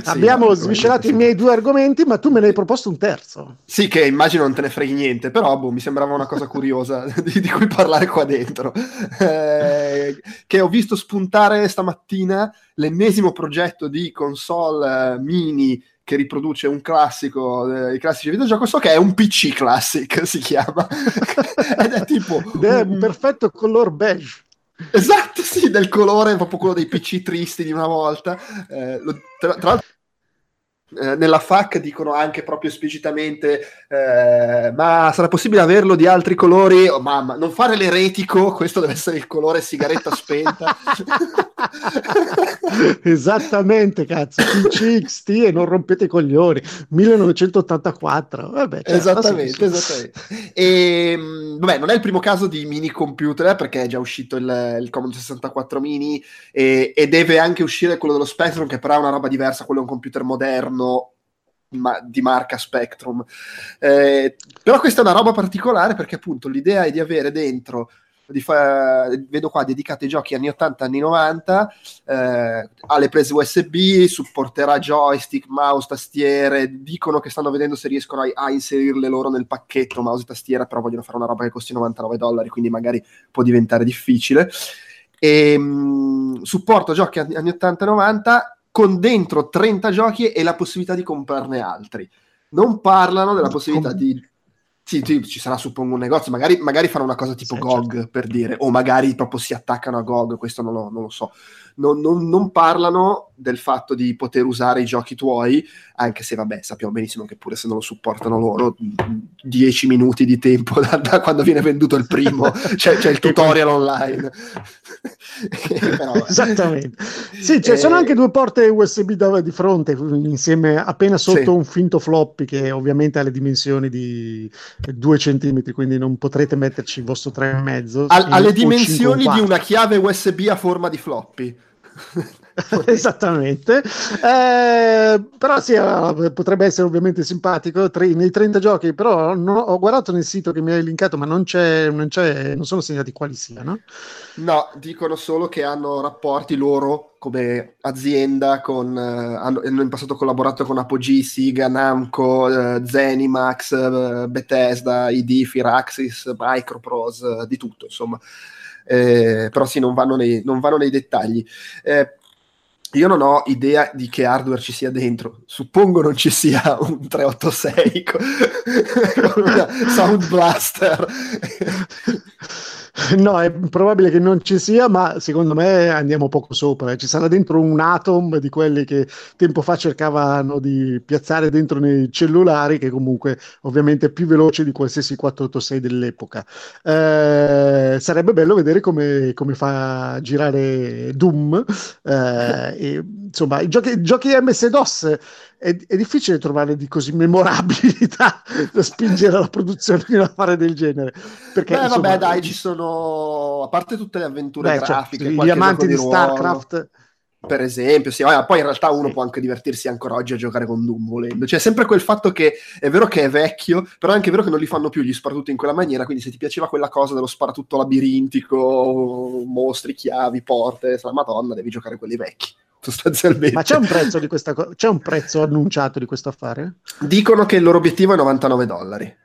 Abbiamo no, sviscerato i miei due argomenti, ma tu me ne hai proposto un terzo. Sì, che immagino non te ne freghi niente, però boh, mi sembrava una cosa curiosa di, di, cui parlare qua dentro. Eh, che ho visto spuntare stamattina l'ennesimo progetto di console eh, mini che riproduce un classico, eh, i classici videogiochi, so che è un PC Classic, si chiama. Ed è tipo... È un perfetto color beige. Esatto, sì, del colore, proprio quello dei PC tristi di una volta. Eh, lo, tra, tra l'altro eh, nella FAC dicono anche proprio esplicitamente eh, ma sarà possibile averlo di altri colori? Oh, mamma non fare l'eretico questo deve essere il colore sigaretta spenta. Esattamente cazzo. PCXT e non rompete i coglioni. 1984 vabbè, cioè, esattamente, esattamente. E, ehm, vabbè non è il primo caso di mini computer eh, perché è già uscito il, il Commodore 64 mini e, e deve anche uscire quello dello Spectrum che però è una roba diversa quello è un computer moderno moderno ma, di marca Spectrum. Eh, però questa è una roba particolare perché appunto l'idea è di avere dentro di fa- vedo qua dedicato ai giochi anni 80 anni 90 eh, alle prese USB supporterà joystick mouse tastiere dicono che stanno vedendo se riescono a, a inserirle loro nel pacchetto mouse e tastiera però vogliono fare una roba che costi 99 dollari quindi magari può diventare difficile e, mh, supporto giochi anni, anni 80 90 con dentro 30 giochi e la possibilità di comprarne altri. Non parlano della possibilità Com- di... Sì, sì, ci sarà suppongo un negozio, magari, magari fanno una cosa tipo sì, GOG certo. per dire, o magari proprio si attaccano a GOG, questo non lo, non lo so. Non, non, non, parlano del fatto di poter usare i giochi tuoi, anche se vabbè sappiamo benissimo che pure se non lo supportano loro, 10 minuti di tempo da, da quando viene venduto il primo, c'è, c'è il tutorial online. Però, Esattamente. Sì, ci eh, sono anche due porte USB da, di fronte, insieme appena sotto sì. un finto floppy che ovviamente ha le dimensioni di 2 cm, quindi non potrete metterci il vostro 3,5. Ha, ha le dimensioni di una chiave USB a forma di floppy. Esattamente, eh, però sì, potrebbe essere ovviamente simpatico. Tre, nei 30 giochi, però no, ho guardato nel sito che mi hai linkato, ma non, c'è, non, c'è, non sono segnati quali siano. No, dicono solo che hanno rapporti loro come azienda con, eh, hanno, hanno, in passato collaborato con Apogee, Siga, Namco, eh, Zenimax, eh, Bethesda, ID, Firaxis, Microprose, eh, di tutto insomma. Eh, però sì, non vanno nei, non vanno nei dettagli. Eh, io non ho idea di che hardware ci sia dentro. Suppongo non ci sia un 386 con, una Sound Blaster. No, è probabile che non ci sia, ma secondo me andiamo poco sopra. Ci sarà dentro un Atom di quelli che tempo fa cercavano di piazzare dentro nei cellulari, che comunque ovviamente è più veloce di qualsiasi 486 dell'epoca. Eh, sarebbe bello vedere come, come fa girare Doom. Eh, e, insomma, i giochi, giochi MS-DOS è, è, difficile trovare di così memorabili da, spingere la produzione di una fare del genere. Perché, Beh, insomma, vabbè, dai, ci sono, a parte tutte le avventure beh, cioè, grafiche, cioè, gli amanti di, di StarCraft per esempio, sì, poi in realtà uno sì. può anche divertirsi ancora oggi a giocare con Doom volendo. C'è sempre quel fatto che è vero che è vecchio, però è anche vero che non li fanno più gli sparatutto in quella maniera, quindi se ti piaceva quella cosa dello sparatutto labirintico, mostri, chiavi, porte, la madonna, devi giocare quelli vecchi sostanzialmente. Ma c'è un prezzo di questa co- c'è un prezzo annunciato di questo affare? Dicono che il loro obiettivo è 99 dollari.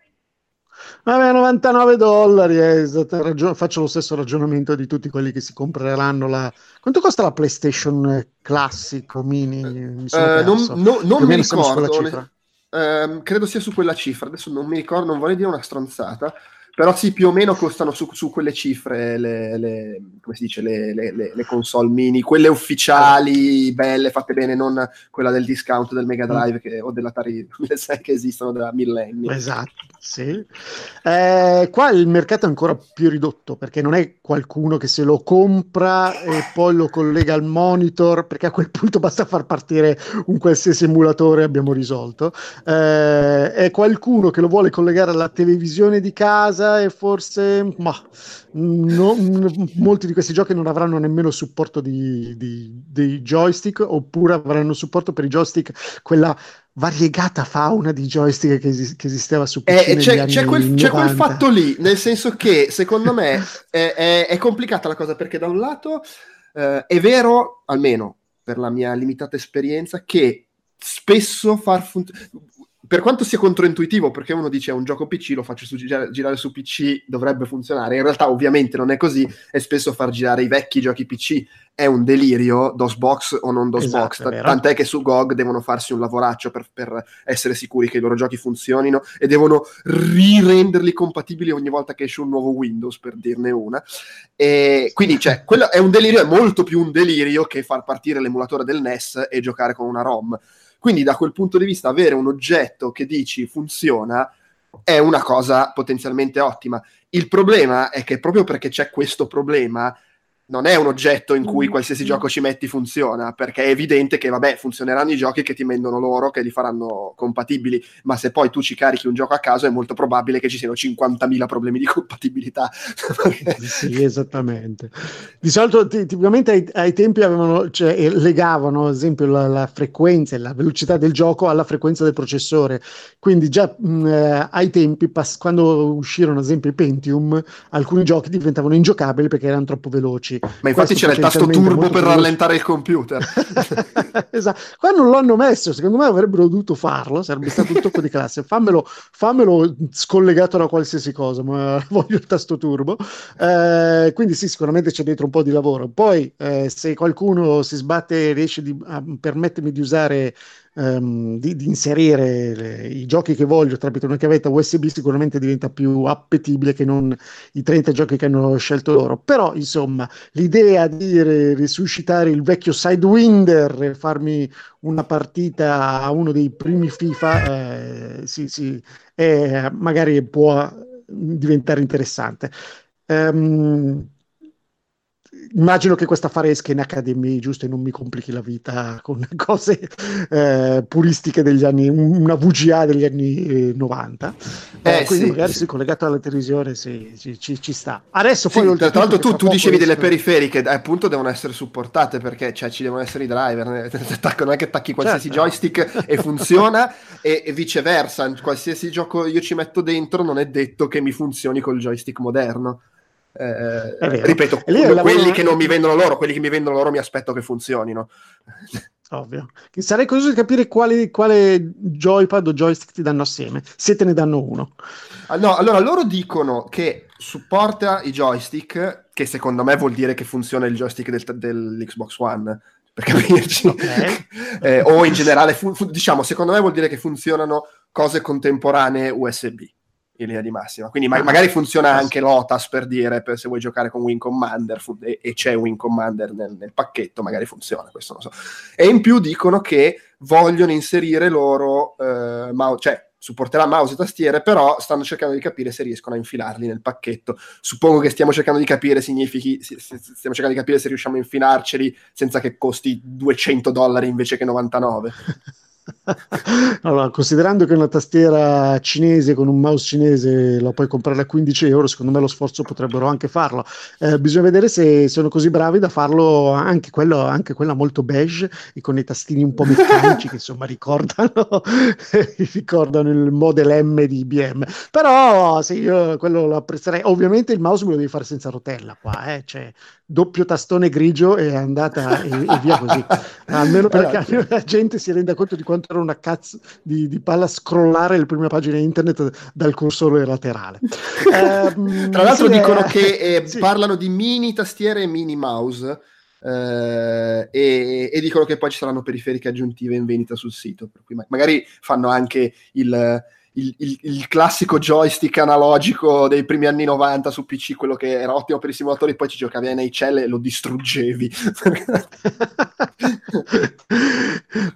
Vabbè, 99 dollari, eh, ragion- faccio lo stesso ragionamento di tutti quelli che si compreranno la... Quanto costa la PlayStation classico mini? Mi eh, non, no, non mi ricordo. Ne... Eh, credo sia su quella cifra, adesso non mi ricordo, non vorrei dire una stronzata, però sì, più o meno costano su, su quelle cifre le, le, come si dice, le, le, le, console mini, quelle ufficiali, belle, fatte bene, non quella del discount del Mega Drive mm. che, o dell'Atari 2006 che esistono da millenni. Esatto, sì. Eh, qua il mercato è ancora più ridotto perché non è qualcuno che se lo compra e poi lo collega al monitor, perché a quel punto basta far partire un qualsiasi emulatore abbiamo risolto. Eh, è qualcuno che lo vuole collegare alla televisione di casa e forse ma, no, molti di questi giochi non avranno nemmeno supporto di, di, dei joystick oppure avranno supporto per i joystick quella variegata fauna di joystick che, es- che esisteva su PC eh, c'è, c'è, quel, c'è, quel, fatto lì nel senso che secondo me è, è, è, complicata la cosa perché da un lato eh, è vero almeno per la mia limitata esperienza che spesso far funzionare per quanto sia controintuitivo, perché uno dice è un gioco PC, lo faccio su, girare, su PC, dovrebbe funzionare. In realtà, ovviamente, non è così, e spesso far girare i vecchi giochi PC è un delirio, DOSBox o non DOSBox. Esatto, tant'è che su GOG devono farsi un lavoraccio per, per, essere sicuri che i loro giochi funzionino e devono rirenderli compatibili ogni volta che esce un nuovo Windows, per dirne una. E quindi, cioè, quello è un delirio, è molto più un delirio che far partire l'emulatore del NES e giocare con una ROM quindi da quel punto di vista avere un oggetto che dici funziona è una cosa potenzialmente ottima. Il problema è che proprio perché c'è questo problema non è un oggetto in cui mm. qualsiasi gioco ci metti funziona, perché è evidente che, vabbè, funzioneranno i giochi che ti vendono loro, che li faranno compatibili, ma se poi tu ci carichi un gioco a caso è molto probabile che ci siano 50.000 problemi di compatibilità. sì, esattamente. Di solito, tipicamente ai, ai tempi avevano, cioè, legavano, ad esempio, la, la, frequenza e la velocità del gioco alla frequenza del processore. Quindi già mh, eh, ai tempi, pas- quando uscirono, ad esempio, i Pentium, alcuni giochi diventavano ingiocabili perché erano troppo veloci. Ma infatti c'era il tasto turbo per rallentare il computer. esatto. Qua non l'hanno messo, secondo me avrebbero dovuto farlo, sarebbe stato un tocco di classe. Fammelo, fammelo, scollegato da qualsiasi cosa, ma voglio il tasto turbo. Eh, quindi sì, sicuramente c'è dietro un po' di lavoro. Poi eh, se qualcuno si sbatte e riesce di, a permettermi di usare um, di, di, inserire le, i giochi che voglio tramite una chiavetta USB sicuramente diventa più appetibile che non i 30 giochi che hanno scelto loro. Però, insomma, l'idea di risuscitare il vecchio Sidewinder e farmi una partita a uno dei primi FIFA, eh, sì, sì, eh, magari può diventare interessante. Um, immagino che questa fare esca in Academy, giusto, e non mi complichi la vita con cose eh, puristiche degli anni, una VGA degli anni 90. Eh, eh, quindi sì, magari sì. collegato alla televisione sì, ci, ci, ci, sta. Adesso poi... Sì, tra l'altro tu, tu dicevi delle periferiche, eh, appunto devono essere supportate perché cioè, ci devono essere i driver, non è che attacchi qualsiasi certo. joystick e funziona e, e viceversa, qualsiasi gioco io ci metto dentro non è detto che mi funzioni col joystick moderno. Eh, ripeto, quelli lavoro... che non mi vendono loro, quelli che mi vendono loro mi aspetto che funzionino. Ovvio. Sarei curioso di capire quale, quale joypad o joystick ti danno assieme, se te ne danno uno. Ah, no, allora loro dicono che supporta i joystick, che secondo me vuol dire che funziona il joystick del, dell'Xbox One, per capirci. Okay. eh, o in generale, fu, fu, diciamo, secondo me vuol dire che funzionano cose contemporanee USB in linea di massima. Quindi ma- magari funziona anche l'OTAS per dire, per se vuoi giocare con Wing Commander fu- e-, e, c'è Wing Commander nel-, nel, pacchetto, magari funziona, questo non so. E in più dicono che vogliono inserire loro, eh, mouse, cioè supporterà mouse e tastiere, però stanno cercando di capire se riescono a infilarli nel pacchetto. Suppongo che stiamo cercando di capire significhi, stiamo cercando di capire se riusciamo a infilarceli senza che costi 200 dollari invece che 99. allora, considerando che una tastiera cinese con un mouse cinese la puoi comprare a 15 euro, secondo me lo sforzo potrebbero anche farlo. Eh, bisogna vedere se sono così bravi da farlo anche, quello, anche quella molto beige e con i tastini un po' meccanici che insomma ricordano, ricordano il Model M di IBM. Però sì, io quello lo apprezzerei. Ovviamente il mouse me lo devi fare senza rotella qua, eh? cioè doppio tastone grigio e è andata e, e via così. Almeno perché la gente si renda conto di quanto era una cazzo di, di palla scrollare le prime pagine internet dal cursore laterale. eh, Tra l'altro sì, dicono eh, che eh, sì. parlano di mini tastiere e mini mouse. Uh, e, e, dicono che poi ci saranno periferiche aggiuntive in vendita sul sito, per cui ma- magari fanno anche il, il, il, il, classico joystick analogico dei primi anni 90 su PC, quello che era ottimo per i simulatori, poi ci giocavi a NHL e lo distruggevi.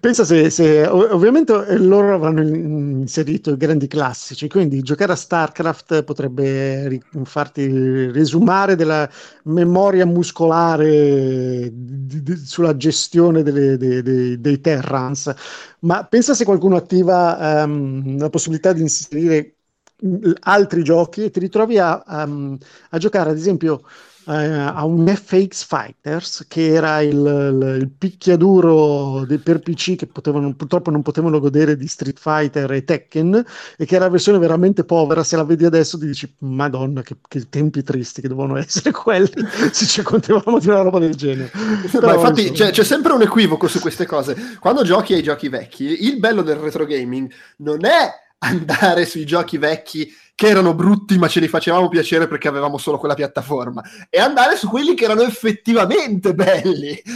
Pensa se, se, ovviamente loro avranno inserito i grandi classici, quindi giocare a StarCraft potrebbe farti risumare della memoria muscolare di, di, sulla gestione delle, dei, dei, dei Terrans ma pensa se qualcuno attiva um, la possibilità di inserire altri giochi e ti ritrovi a, um, a giocare, ad esempio, a un FX Fighters che era il, il, il picchiaduro dei, per PC che potevano, purtroppo non potevano godere di Street Fighter e Tekken e che era la versione veramente povera. Se la vedi adesso ti dici, Madonna, che, che tempi tristi che devono essere quelli se ci contavamo di una roba del genere. Però, infatti insomma... c'è, c'è sempre un equivoco su queste cose. Quando giochi ai giochi vecchi, il bello del retro gaming non è andare sui giochi vecchi che erano brutti ma ce li facevamo piacere perché avevamo solo quella piattaforma. E andare su quelli che erano effettivamente belli.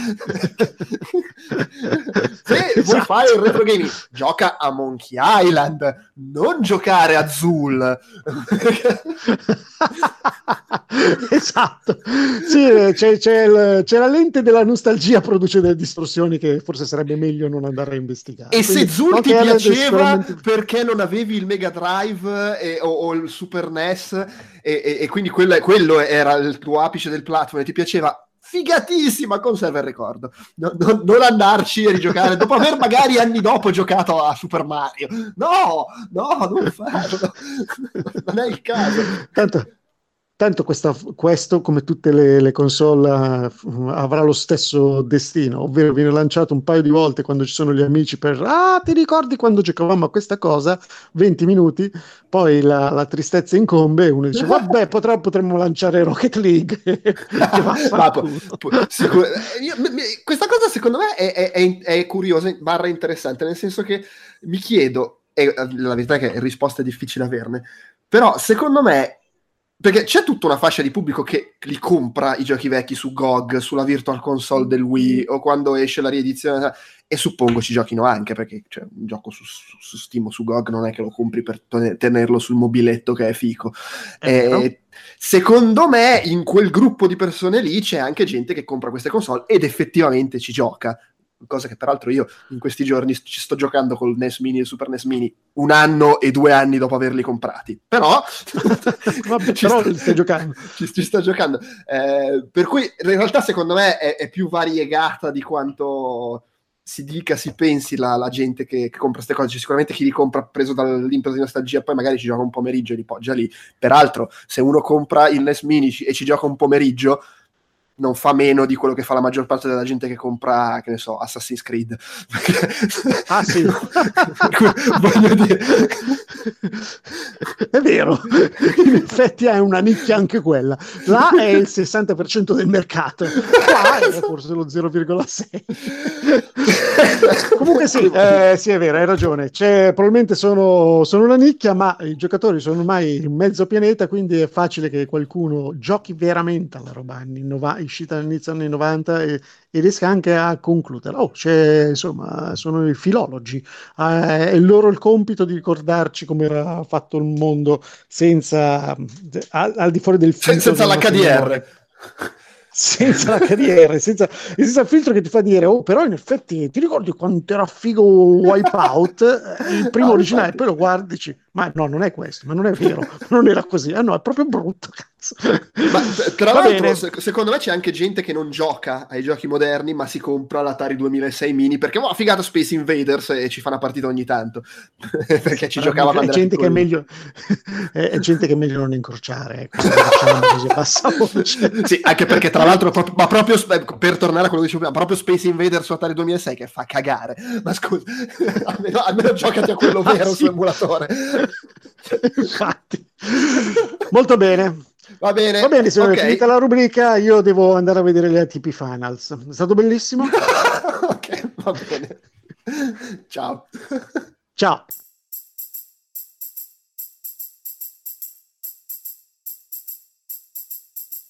Se esatto. vuoi fare il retro gaming gioca a Monkey Island non giocare a Zul esatto. Sì, c'è, c'è, il, c'è, la lente della nostalgia produce delle distorsioni che forse sarebbe meglio non andare a investigare. E Quindi, se Zul ti piaceva perché non avevi il Mega Drive e, o, o il Super NES e, e, e quindi quello, quello, era il tuo apice del platform e ti piaceva figatissima, conserva il ricordo. No, no, non andarci a rigiocare dopo aver magari anni dopo giocato a Super Mario. No, no, non farlo. non è il caso. Tanto, Tanto questa, questo, come tutte le, le, console, avrà lo stesso destino, ovvero viene lanciato un paio di volte quando ci sono gli amici per Ah, ti ricordi quando giocavamo a questa cosa? 20 minuti, poi la, la tristezza incombe e uno dice Vabbè, potrà, potremmo lanciare Rocket League. Ma, po, po, sicur- io, questa cosa secondo me è, è, è, è curiosa, barra interessante, nel senso che mi chiedo, e la verità è che risposta è difficile averne, però secondo me perché c'è tutta una fascia di pubblico che li compra i giochi vecchi su GOG, sulla Virtual Console del Wii o quando esce la riedizione e suppongo ci giochino anche perché cioè, un gioco su, su, su, Steam o su GOG non è che lo compri per tenerlo sul mobiletto che è fico. Eh, eh, secondo me in quel gruppo di persone lì c'è anche gente che compra queste console ed effettivamente ci gioca cosa che peraltro io in questi giorni ci sto giocando col NES Mini e Super NES Mini un anno e due anni dopo averli comprati. Però, Vabbè, ci, però sto, giocando. Ci, ci sto giocando. Eh, per cui in realtà secondo me è, è, più variegata di quanto si dica, si pensi la, la gente che, che, compra queste cose. C'è sicuramente chi li compra preso dall'impeto di nostalgia, poi magari ci gioca un pomeriggio e li poggia lì. Peraltro, se uno compra il NES Mini e ci gioca un pomeriggio, non fa meno di quello che fa la maggior parte della gente che compra, che ne so, Assassin's Creed. ah sì, voglio dire. è vero, in effetti è una nicchia anche quella. Là è il 60% del mercato, qua è forse lo 0,6. Comunque sì, eh, sì, è vero, hai ragione. C'è, probabilmente sono, sono una nicchia, ma i giocatori sono ormai in mezzo pianeta, quindi è facile che qualcuno giochi veramente alla roba anni 90 uscita all'inizio anni 90 e, e, riesca anche a concluderla. Oh, c'è, insomma, sono i filologi, eh, è loro il compito di ricordarci come era fatto il mondo senza, al, al di fuori del film. Senza l'HDR senza l'HDR, senza, senza il filtro che ti fa dire, oh, però in effetti ti ricordi quanto era figo Wipeout, il primo no, originale, infatti. poi lo guardi e dici, ma no, non è questo, ma non è vero, non era così, ah no, è proprio brutto, cazzo. Ma tra Va l'altro, bene. secondo me c'è anche gente che non gioca ai giochi moderni, ma si compra l'Atari 2006 mini perché, oh, figata Space Invaders e ci fa una partita ogni tanto, perché ci giocava quando gente che è meglio è, gente che è meglio non incrociare, ecco, diciamo sì, anche perché tra l'altro, ma proprio per tornare a quello che dicevo prima, proprio Space Invaders su Atari 2006 che fa cagare, ma scusa, almeno, almeno giocati a quello ah, vero ah, sì. su emulatore. Infatti. Molto bene. Va bene. Va bene, signore, okay. finita la rubrica, io devo andare a vedere le ATP Finals. È stato bellissimo. ok, va bene. Ciao. Ciao.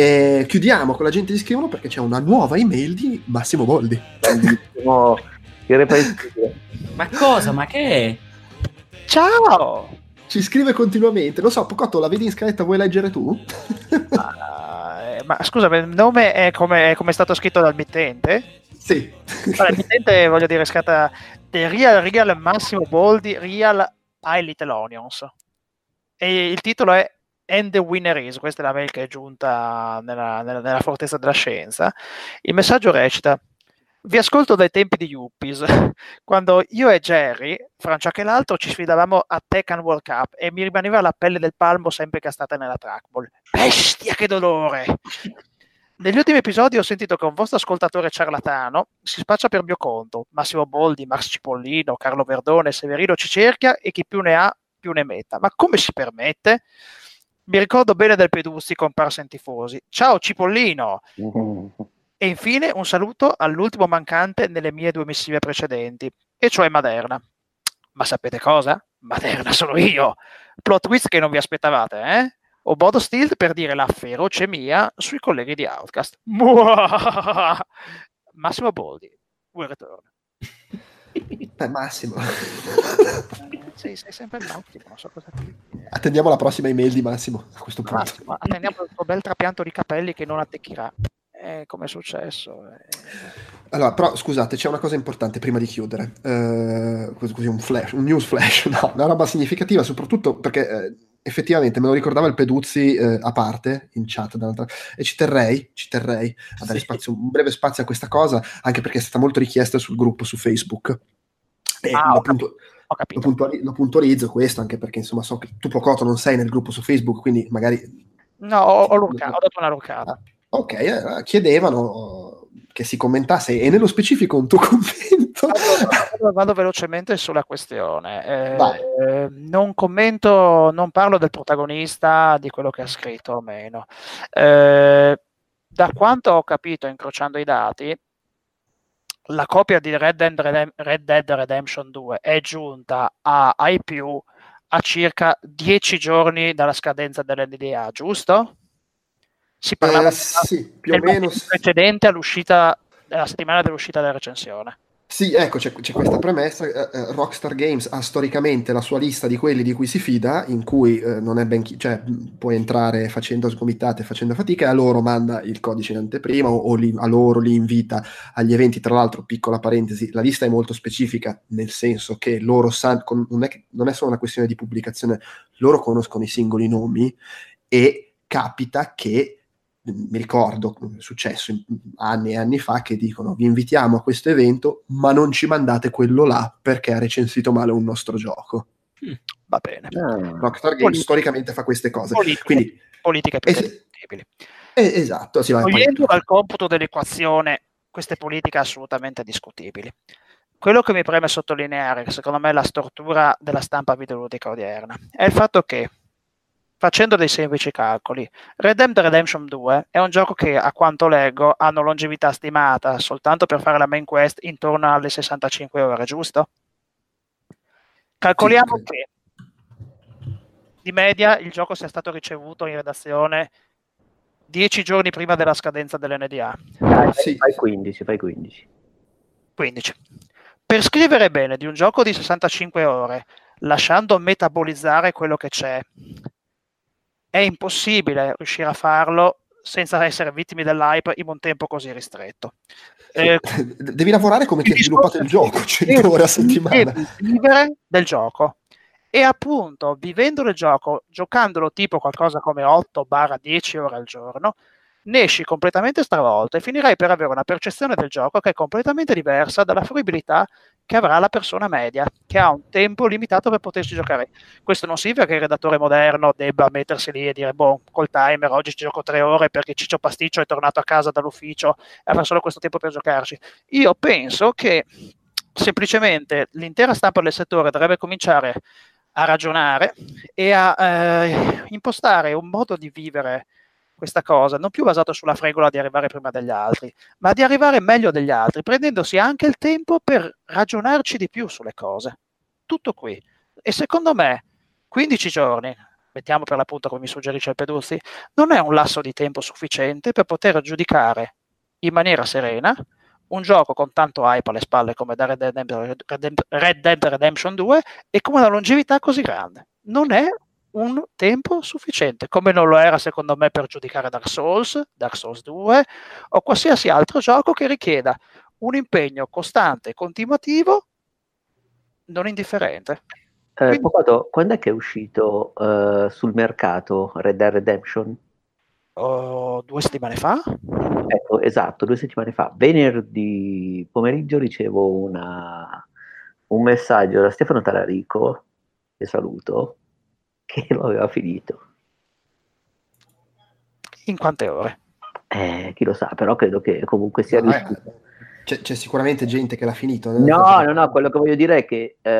e chiudiamo con la gente di scrivono perché c'è una nuova email di Massimo Boldi. Bellissimo, irreprensibile. ma cosa? Ma che è? Ciao! Ci scrive continuamente. Non so, Pocotto, la vedi in scaletta, vuoi leggere tu? uh, ma scusa, il nome è come, è come è stato scritto dal mittente? Sì. Allora, il mittente, voglio dire, scatta The Real Real Massimo Boldi Real I Little Onions. E il titolo è And the winner is, questa è la mail che è giunta nella, nella, nella fortezza della scienza. Il messaggio recita: Vi ascolto dai tempi di Yuppies, quando io e Jerry, Francia che l'altro, ci sfidavamo a Tekken World Cup e mi rimaneva la pelle del palmo sempre castata nella trackball. Bestia, che dolore! Negli ultimi episodi ho sentito che un vostro ascoltatore ciarlatano si spaccia per mio conto. Massimo Boldi, Max Cipollino, Carlo Verdone, Severino ci cerchia e chi più ne ha più ne metta. Ma come si permette? Mi ricordo bene del Peduzzi comparso in tifosi. Ciao Cipollino! E infine un saluto all'ultimo mancante nelle mie due missive precedenti, e cioè Maderna. Ma sapete cosa? Maderna sono io! Plot twist che non vi aspettavate, eh? O Bodo Steel per dire la feroce mia sui colleghi di Outcast. Massimo Boldi, vuoi return. Beh, Massimo. Sei, sei sempre l'ottimo, non so cosa dire. Attendiamo la prossima email di Massimo a questo punto. Massimo, attendiamo il tuo bel trapianto di capelli che non attecchirà. Eh, come è successo? Eh. Allora, però scusate, c'è una cosa importante prima di chiudere. Eh, così un flash, un news flash, no, una roba significativa, soprattutto perché eh, effettivamente me lo ricordava il Peduzzi eh, a parte in chat e ci terrei, ci terrei a dare spazio, un breve spazio a questa cosa, anche perché è stata molto richiesta sul gruppo su Facebook. E ah, lo, puntu- lo, puntuali- lo, puntualizzo questo anche perché insomma so che tu Pocotto non sei nel gruppo su Facebook, quindi magari... No, ho, ho, ho dato una ruccata. Ok, eh, chiedevano che si commentasse e nello specifico un tuo commento. Vado, vado velocemente sulla questione. Eh, non commento, non parlo del protagonista, di quello che ha scritto o meno. Eh, da quanto ho capito incrociando i dati, la copia di Red Dead, Redem- Red Dead Redemption 2 è giunta a, ai più a circa 10 giorni dalla scadenza dell'NDA, giusto? Si parlava eh, sì, più o meno precedente all'uscita, alla settimana dell'uscita della recensione. Sì, ecco, c'è, c'è questa premessa. Eh, eh, Rockstar Games ha storicamente la sua lista di quelli di cui si fida, in cui eh, non è ben chi- cioè, puoi entrare facendo sgomitate, facendo fatica, e a loro manda il codice in anteprima o, o li, a loro li invita agli eventi. Tra l'altro, piccola parentesi, la lista è molto specifica, nel senso che loro sanno, non, è, non è solo una questione di pubblicazione, loro conoscono i singoli nomi e capita che mi ricordo, è successo anni e anni fa, che dicono vi invitiamo a questo evento, ma non ci mandate quello là perché ha recensito male un nostro gioco. Mm, va bene. Ah. Rockstar Games Polit- storicamente fa queste cose. Politiche, Quindi, politiche più es- eh, esatto. Sì, Togliendo dal computo dell'equazione queste politiche assolutamente discutibili. Quello che mi preme sottolineare, che secondo me è la stortura della stampa videoludica odierna, è il fatto che facendo dei semplici calcoli, Red Dead Redemption 2 è un gioco che, a quanto leggo, hanno longevità stimata soltanto per fare la main quest intorno alle 65 ore, giusto? Calcoliamo sì. che di media il gioco sia stato ricevuto in redazione 10 giorni prima della scadenza dell'NDA. Dai, sì. fai 15, fai 15. 15. Per scrivere bene di un gioco di 65 ore, lasciando metabolizzare quello che c'è, è impossibile riuscire a farlo senza essere vittime dell'hype in un tempo così ristretto. Eh, devi lavorare come chi ha sviluppato il gioco 100 ore a settimana. Devi vivere del gioco. E appunto, vivendo il gioco, giocandolo tipo qualcosa come 8-10 ore al giorno, ne esci completamente stravolto e finirai per avere una percezione del gioco che è completamente diversa dalla fruibilità che avrà la persona media, che ha un tempo limitato per poterci giocare. Questo non significa che il redattore moderno debba mettersi lì e dire, boh, col timer, oggi ci gioco tre ore perché Ciccio Pasticcio è tornato a casa dall'ufficio e avrà solo questo tempo per giocarci. Io penso che semplicemente l'intera stampa del settore dovrebbe cominciare a ragionare e a eh, impostare un modo di vivere questa cosa, non più basato sulla fregola di arrivare prima degli altri, ma di arrivare meglio degli altri, prendendosi anche il tempo per ragionarci di più sulle cose. Tutto qui. E secondo me, 15 giorni, mettiamo per l'appunto come mi suggerisce il Peduzzi, non è un lasso di tempo sufficiente per poter giudicare in maniera serena un gioco con tanto hype alle spalle come da Red Dead, Red Dead Redemption 2 e con una longevità così grande. Non è un tempo sufficiente, come non lo era secondo me per giudicare Dark Souls, Dark Souls 2 o qualsiasi altro gioco che richieda un impegno costante e continuativo non indifferente. Eh, Quindi... Pocato, quando è che è uscito uh, sul mercato Red Dead Redemption? Uh, due settimane fa? Ecco, esatto, due settimane fa. Venerdì pomeriggio ricevo una, un messaggio da Stefano Talarico, che saluto, che lo aveva finito. In quante ore? Eh, chi lo sa, però credo che comunque sia no, riuscito. Eh, c'è, c'è, sicuramente gente che l'ha finito. No, no, no, quello che voglio dire è che eh,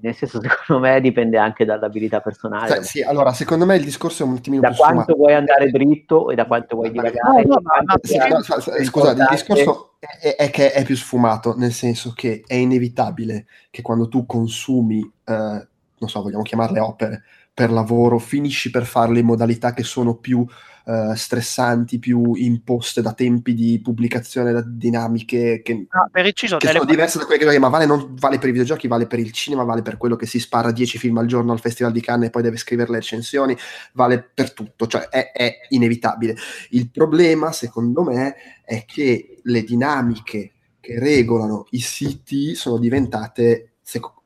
nel senso secondo me dipende anche dall'abilità personale. Cioè, sì, allora secondo me il discorso è un attimino da più quanto sfumato. vuoi andare dritto e da quanto vuoi divagare. No, no, no, sì, scusate, il discorso è, è, che è più sfumato, nel senso che è inevitabile che quando tu consumi eh, non so, vogliamo chiamarle opere per lavoro, finisci per farle in modalità che sono più uh, stressanti, più imposte da tempi di pubblicazione, da dinamiche che, inciso, che sono diverse da quelle che giochi, ma vale, non vale per i videogiochi, vale per il cinema, vale per quello che si spara 10 film al giorno al Festival di Cannes e poi deve scrivere le recensioni, vale per tutto, cioè è, è inevitabile. Il problema, secondo me, è che le dinamiche che regolano i siti sono diventate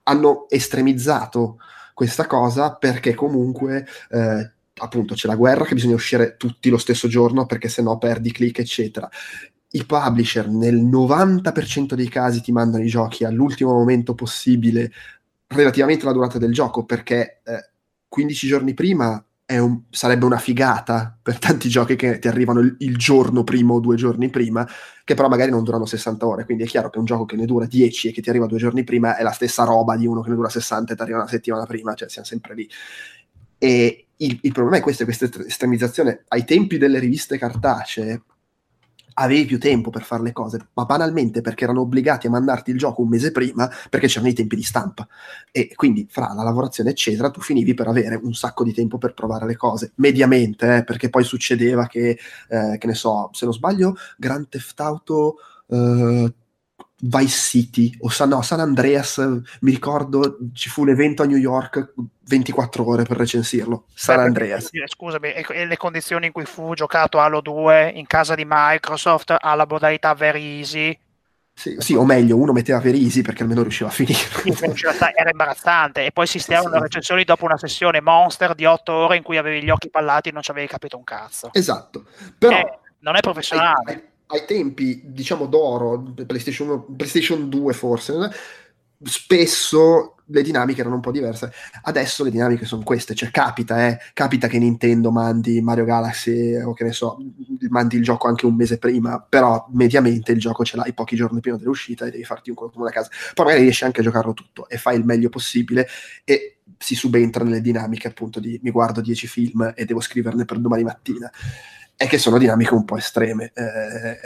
hanno estremizzato questa cosa perché comunque eh, appunto c'è la guerra che bisogna uscire tutti lo stesso giorno perché sennò perdi click eccetera. I publisher nel 90% dei casi ti mandano i giochi all'ultimo momento possibile relativamente alla durata del gioco perché eh, 15 giorni prima un, sarebbe una figata per tanti giochi che ti arrivano il, il, giorno prima o due giorni prima, che però magari non durano 60 ore. Quindi è chiaro che un gioco che ne dura 10 e che ti arriva due giorni prima è la stessa roba di uno che ne dura 60 e ti arriva una settimana prima, cioè siamo sempre lì. E il, il problema è questo, questa estremizzazione. Ai tempi delle riviste cartacee avevi più tempo per fare le cose, ma banalmente perché erano obbligati a mandarti il gioco un mese prima perché c'erano i tempi di stampa. E quindi fra la lavorazione, eccetera, tu finivi per avere un sacco di tempo per provare le cose, mediamente, eh, perché poi succedeva che, eh, che ne so, se non sbaglio, Grand Theft Auto. Eh, Vice City o San, no, San Andreas, mi ricordo ci fu un evento a New York 24 ore per recensirlo. San Beh, Andreas. Scusami, e le condizioni in cui fu giocato Halo 2 in casa di Microsoft alla modalità very easy. Sì, sì, o meglio, uno metteva very easy perché almeno riusciva a finire. Era imbarazzante. E poi si stiavano sì. recensioni dopo una sessione monster di 8 ore in cui avevi gli occhi pallati e non ci avevi capito un cazzo. Esatto. Però, eh, non è professionale. Ai, ai tempi, diciamo, d'oro, PlayStation 1, PlayStation 2 forse, spesso le dinamiche erano un po' diverse. Adesso le dinamiche sono queste, cioè capita, eh, capita che Nintendo mandi Mario Galaxy o che ne so, mandi il gioco anche un mese prima, però mediamente il gioco ce l'hai pochi giorni prima dell'uscita e devi farti un conto da casa. Poi magari riesci anche a giocarlo tutto e fai il meglio possibile e si subentra nelle dinamiche appunto di mi guardo 10 film e devo scriverne per domani mattina. È che sono dinamiche un po' estreme. Eh,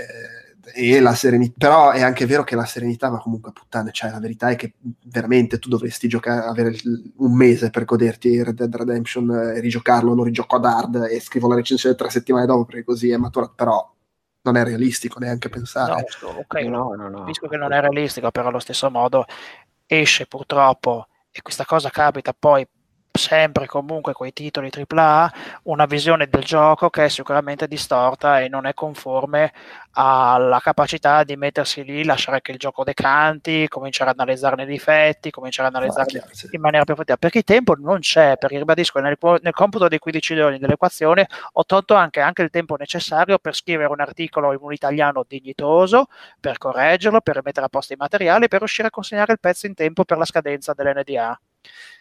e la serenità, però è anche vero che la serenità va comunque a puttane, cioè la verità è che veramente tu dovresti giocare, avere un mese per goderti Red Dead Redemption e rigiocarlo, lo rigioco ad hard e scrivo la recensione tre settimane dopo perché così è maturato, però non è realistico neanche pensare. No, ok, no, no, no. Capisco che non è realistico, però allo stesso modo esce purtroppo e questa cosa capita poi sempre comunque con i titoli AAA una visione del gioco che è sicuramente distorta e non è conforme alla capacità di mettersi lì, lasciare che il gioco decanti, cominciare ad analizzarne i difetti, cominciare ad analizzarli ah, in maniera più effettiva, perché il tempo non c'è, perché ribadisco, nel, nel computo dei 15 giorni dell'equazione ho tolto anche, anche il tempo necessario per scrivere un articolo in un italiano dignitoso, per correggerlo, per mettere a posto i materiali, per riuscire a consegnare il pezzo in tempo per la scadenza dell'NDA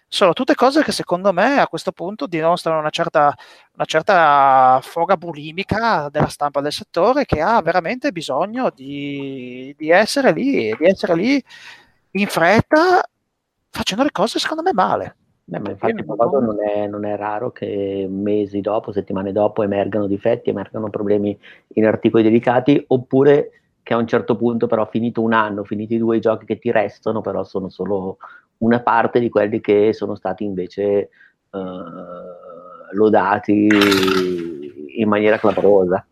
sono tutte cose che secondo me a questo punto dimostrano una certa, una certa foga bulimica della stampa del settore che ha veramente bisogno di, di, essere lì, di essere lì in fretta facendo le cose secondo me male. Beh, ma infatti non... È, non è raro che mesi dopo, settimane dopo emergano difetti, emergano problemi in articoli delicati oppure che a un certo punto però finito un anno, finiti i due giochi che ti restano, però sono solo una parte di quelli che sono stati invece uh, lodati in maniera clamorosa.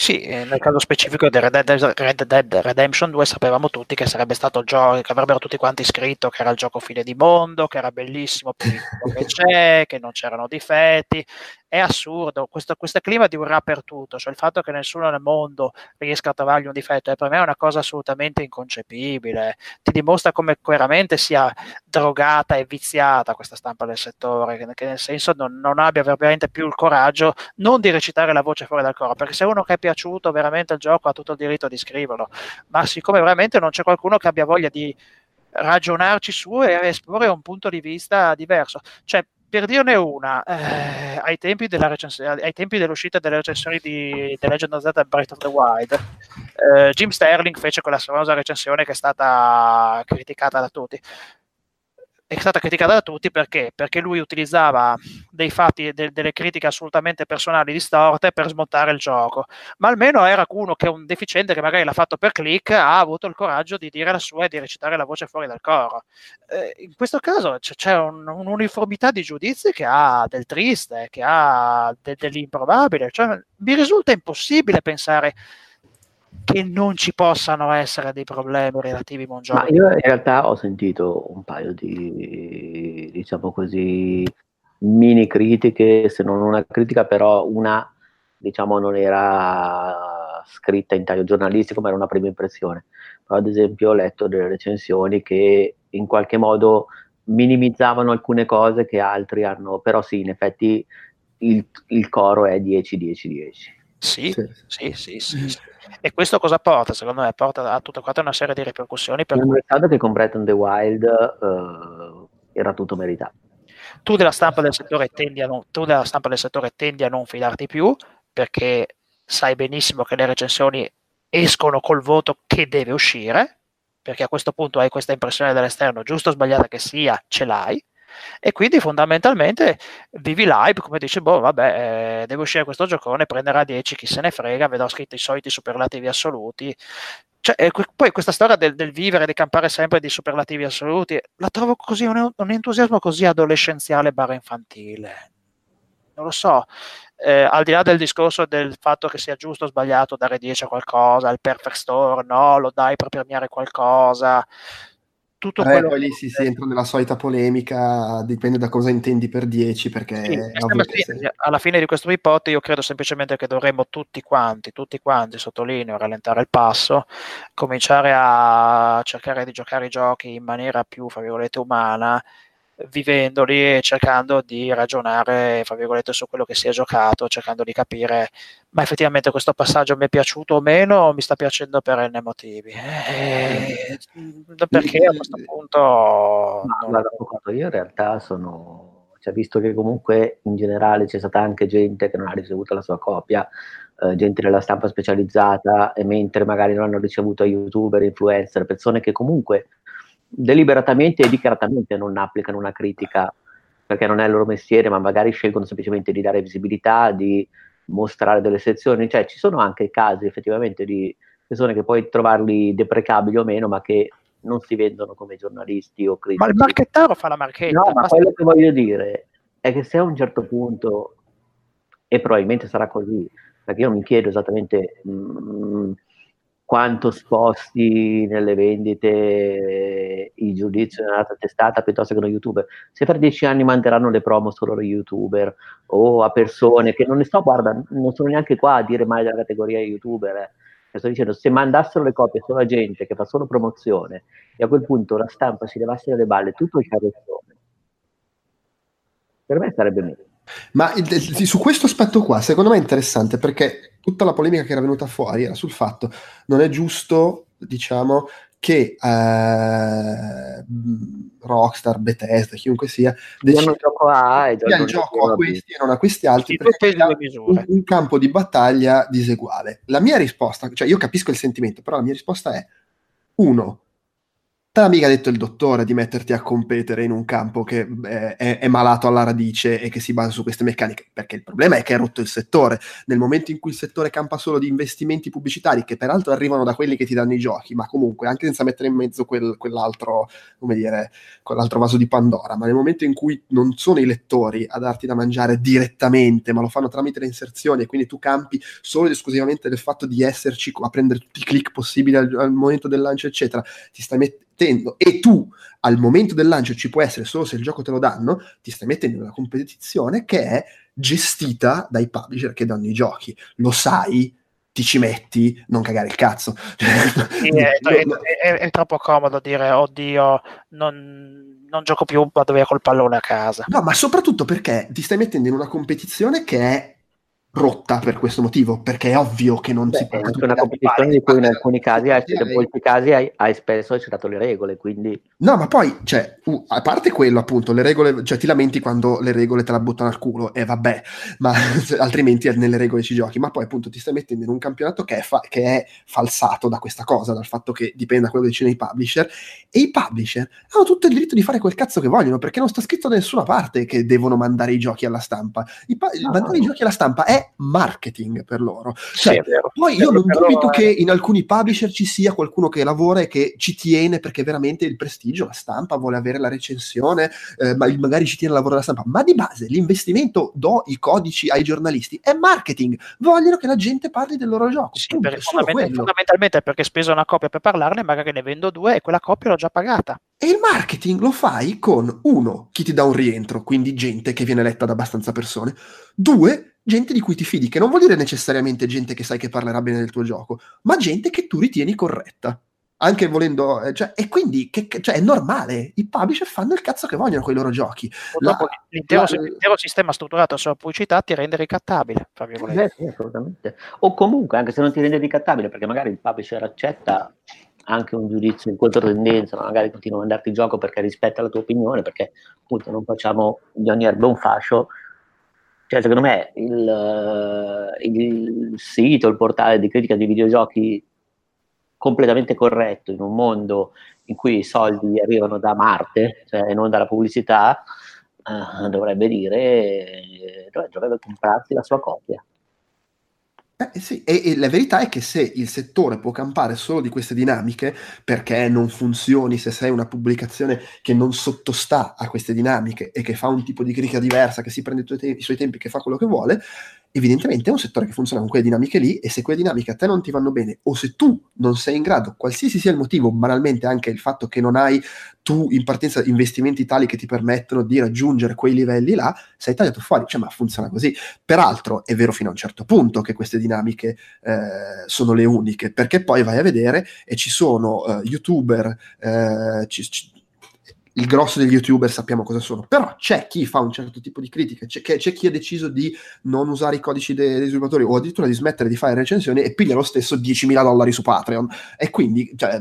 Sì, nel caso specifico di Red Dead, Red Dead, Redemption 2 sapevamo tutti che sarebbe stato il gioco che avrebbero tutti quanti scritto che era il gioco fine di mondo, che era bellissimo che c'è, che non c'erano difetti è assurdo, questo, questo clima durerà per tutto, cioè il fatto che nessuno nel mondo riesca a trovargli un difetto è per me una cosa assolutamente inconcepibile, ti dimostra come veramente sia drogata e viziata questa stampa del settore, che, che nel senso non, non, abbia veramente più il coraggio non di recitare la voce fuori dal coro, perché se uno che è piaciuto veramente il gioco ha tutto il diritto di scriverlo, ma siccome veramente non c'è qualcuno che abbia voglia di ragionarci su e esporre un punto di vista diverso. Cioè, per dirne una, eh, ai, tempi ai, tempi dell'uscita delle recensioni di The Legend of Zelda Breath of the Wild, eh, Jim Sterling fece quella famosa recensione che è stata criticata da tutti è stata criticata da tutti perché? Perché lui utilizzava dei fatti, de- delle critiche assolutamente personali distorte per smontare il gioco, ma almeno era uno che è un deficiente che magari l'ha fatto per click, ha avuto il coraggio di dire la sua e di recitare la voce fuori dal coro. Eh, in questo caso c- c'è un, un'uniformità di giudizi che ha del triste, che ha de- dell'improbabile, cioè, mi risulta impossibile pensare che non ci possano essere dei problemi relativi a Mongiorno. Ma io in realtà ho sentito un paio di, diciamo così, mini critiche, se non una critica, però una, diciamo, non era scritta in taglio giornalistico, ma era una prima impressione. Però, ad esempio, ho letto delle recensioni che in qualche modo minimizzavano alcune cose che altri hanno, però sì, in effetti il, il coro è 10-10-10. Sì, sì, sì, sì, sì. E questo cosa porta? Secondo me porta a tutta quanta una serie di ripercussioni. Per cui... che con Breath on the Wild uh, era tutto meritato. tu della stampa del settore tendi a non, tu della stampa del settore tendi a non fidarti più perché sai benissimo che le recensioni escono col voto che deve uscire, perché a questo punto hai questa impressione dall'esterno, giusto o sbagliata che sia, ce l'hai, e quindi fondamentalmente vivi l'hype, come dice, boh, vabbè, eh, deve uscire questo giocone, prenderà 10, chi se ne frega, vedrò scritto i soliti superlativi assoluti. Cioè, eh, poi questa storia del, del, vivere, di campare sempre di superlativi assoluti, la trovo così, un, un entusiasmo così adolescenziale barra infantile. Non lo so, eh, al di là del discorso del fatto che sia giusto o sbagliato dare 10 a qualcosa, il perfect store, no, lo dai per premiare qualcosa, tutto Beh, quello poi lì si, si, entra nella solita polemica, dipende da cosa intendi per 10, perché sì, sì, alla fine di questo report io credo semplicemente che dovremmo tutti quanti, tutti quanti, sottolineo, rallentare il passo, cominciare a cercare di giocare i giochi in maniera più, fra virgolette, umana vivendoli e cercando di ragionare, fra virgolette, su quello che si è giocato, cercando di capire, ma effettivamente questo passaggio mi è piaciuto o meno, o mi sta piacendo per n motivi. Eh, perché a questo punto... Ma, non... guarda, io in realtà sono, cioè, visto che comunque in generale c'è stata anche gente che non ha ricevuto la sua copia, eh, gente della stampa specializzata, e mentre magari non hanno ricevuto youtuber, influencer, persone che comunque deliberatamente e dichiaratamente non applicano una critica perché non è il loro mestiere, ma magari scelgono semplicemente di dare visibilità, di mostrare delle sezioni. Cioè, ci sono anche casi effettivamente di persone che puoi trovarli deprecabili o meno, ma che non si vendono come giornalisti o critici. Ma il marchettaro fa la marchetta. No, ma quello che voglio dire è che se a un certo punto, e probabilmente sarà così, perché io mi chiedo esattamente mh, mm, quanto sposti nelle vendite i giudizi nell'altra testata piuttosto che uno youtuber. Se per dieci anni manderanno le promo solo a youtuber o a persone che non ne sto, guarda, non sono neanche qua a dire mai della categoria youtuber. Eh. Sto dicendo, se mandassero le copie solo a gente che fa solo promozione e a quel punto la stampa si levasse dalle balle tutto il carrozzone, per me sarebbe meglio. Ma il, il, su questo aspetto qua, secondo me è interessante perché tutta la polemica che era venuta fuori era sul fatto non è giusto, diciamo, che eh, Rockstar, Bethesda, chiunque sia, decida il gioco A e il gioco a questi e non a questi altri perché è un, un campo di battaglia diseguale. La mia risposta, cioè io capisco il sentimento, però la mia risposta è uno, Te l'ha mica detto il dottore di metterti a competere in un campo che è, è, è, malato alla radice e che si basa su queste meccaniche, perché il problema è che è rotto il settore. Nel momento in cui il settore campa solo di investimenti pubblicitari, che peraltro arrivano da quelli che ti danno i giochi, ma comunque anche senza mettere in mezzo quel, quell'altro, come dire, quell'altro vaso di Pandora, ma nel momento in cui non sono i lettori a darti da mangiare direttamente, ma lo fanno tramite le inserzioni e quindi tu campi solo ed esclusivamente del fatto di esserci a prendere tutti i click possibili al, al momento del lancio, eccetera, ti stai mettendo mettendo, e tu al momento del lancio ci può essere solo se il gioco te lo danno, ti stai mettendo in una competizione che è gestita dai publisher che danno i giochi. Lo sai, ti ci metti, non cagare il cazzo. Sì, è, è, è, è, troppo comodo dire, oddio, non, non gioco più, vado via col pallone a casa. No, ma soprattutto perché ti stai mettendo in una competizione che è rotta per questo motivo, perché è ovvio che non Beh, si può... È una competizione di cui in alcuni casi, hai, in molti casi hai, hai spesso accettato le regole, quindi... No, ma poi, cioè, uh, a parte quello, appunto, le regole, cioè ti lamenti quando le regole te la buttano al culo, e vabbè, ma altrimenti nelle regole ci giochi, ma poi appunto ti stai mettendo in un campionato che è, fa- che è falsato da questa cosa, dal fatto che dipende da quello che decidono i publisher, e i publisher hanno tutto il diritto di fare quel cazzo che vogliono, perché non sta scritto da nessuna parte che devono mandare i giochi alla stampa. I pa- ah, mandare i giochi alla stampa è marketing per loro. Cioè, sì, poi io non dubito che in alcuni publisher ci sia qualcuno che lavora e che ci tiene perché veramente il prestigio, la stampa vuole avere la recensione, eh, magari ci tiene a lavorare la stampa, ma di base l'investimento do i codici ai giornalisti è marketing, vogliono che la gente parli del loro gioco. Sì, Punto, perché fondament- fondamentalmente perché speso una copia per parlarne, magari ne vendo due e quella copia l'ho già pagata. E il marketing lo fai con uno, chi ti dà un rientro, quindi gente che viene letta da abbastanza persone, due, gente di cui ti fidi, che non vuol dire necessariamente gente che sai che parlerà bene del tuo gioco, ma gente che tu ritieni corretta. Anche volendo, eh, cioè, e quindi che, cioè, è normale, i publisher fanno il cazzo che vogliono con i loro giochi. La, l'intero, la, l'intero, sistema strutturato sulla pubblicità ti rende ricattabile, eh, sì, assolutamente. O comunque, anche se non ti rende ricattabile, perché magari il publisher accetta anche un giudizio in controtendenza, ma magari continua a mandarti il gioco perché rispetta la tua opinione, perché appunto non facciamo di ogni erba un fascio. Cioè, secondo me il, il sito, il portale di critica di videogiochi completamente corretto in un mondo in cui i soldi arrivano da Marte, cioè non dalla pubblicità, uh, dovrebbe dire, dovrebbe comprarsi la sua copia. Eh, sì, e, e, la verità è che se il settore può campare solo di queste dinamiche, perché non funzioni se sei una pubblicazione che non sottostà a queste dinamiche e che fa un tipo di critica diversa, che si prende i, te- i suoi tempi, che fa quello che vuole, evidentemente è un settore che funziona con quelle dinamiche lì e se quelle dinamiche a te non ti vanno bene o se tu non sei in grado, qualsiasi sia il motivo, banalmente anche il fatto che non hai tu in partenza investimenti tali che ti permettono di raggiungere quei livelli là, sei tagliato fuori, cioè ma funziona così. Peraltro è vero fino a un certo punto che queste dinamiche eh, sono le uniche, perché poi vai a vedere e ci sono uh, youtuber, eh, ci, ci, il grosso degli youtuber sappiamo cosa sono, però c'è chi fa un certo tipo di critica, c'è, c'è chi ha deciso di non usare i codici dei, dei sviluppatori o addirittura di smettere di fare recensioni e piglia lo stesso 10.000 dollari su Patreon. E quindi cioè,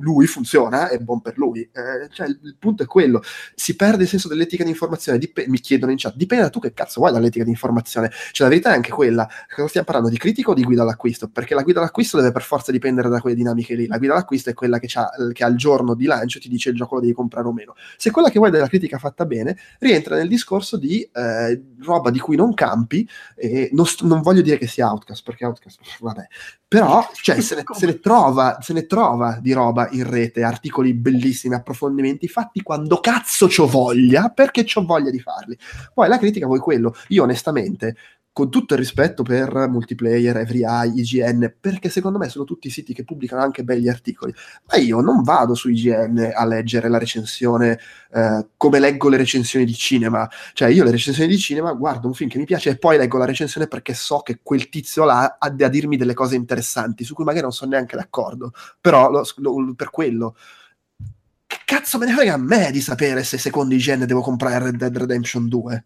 lui funziona, è buon per lui. Eh, cioè, il, il, punto è quello, si perde il senso dell'etica di informazione, dip- mi chiedono in chat, dipende da tu che cazzo vuoi dall'etica di informazione, cioè la verità è anche quella, cosa stiamo parlando di critica o di guida all'acquisto? Perché la guida all'acquisto deve per forza dipendere da quelle dinamiche lì, la guida all'acquisto è quella che, che al giorno di lancio ti dice il gioco lo devi comprare o meno meno. Se quella che vuoi della critica fatta bene rientra nel discorso di eh, roba di cui non campi, e non, non, voglio dire che sia Outcast, perché Outcast, vabbè, però cioè, se, ne, se, ne trova, se ne trova di roba in rete, articoli bellissimi, approfondimenti fatti quando cazzo c'ho voglia, perché c'ho voglia di farli. Poi la critica vuoi quello. Io onestamente con tutto il rispetto per Multiplayer, EveryEye, IGN, perché secondo me sono tutti siti che pubblicano anche begli articoli, ma io non vado su IGN a leggere la recensione eh, come leggo le recensioni di cinema, cioè io le recensioni di cinema guardo un film che mi piace e poi leggo la recensione perché so che quel tizio là ha da dirmi delle cose interessanti, su cui magari non sono neanche d'accordo, però lo, lo, per quello. Che cazzo me ne frega a me di sapere se secondo IGN devo comprare Red Dead Redemption 2?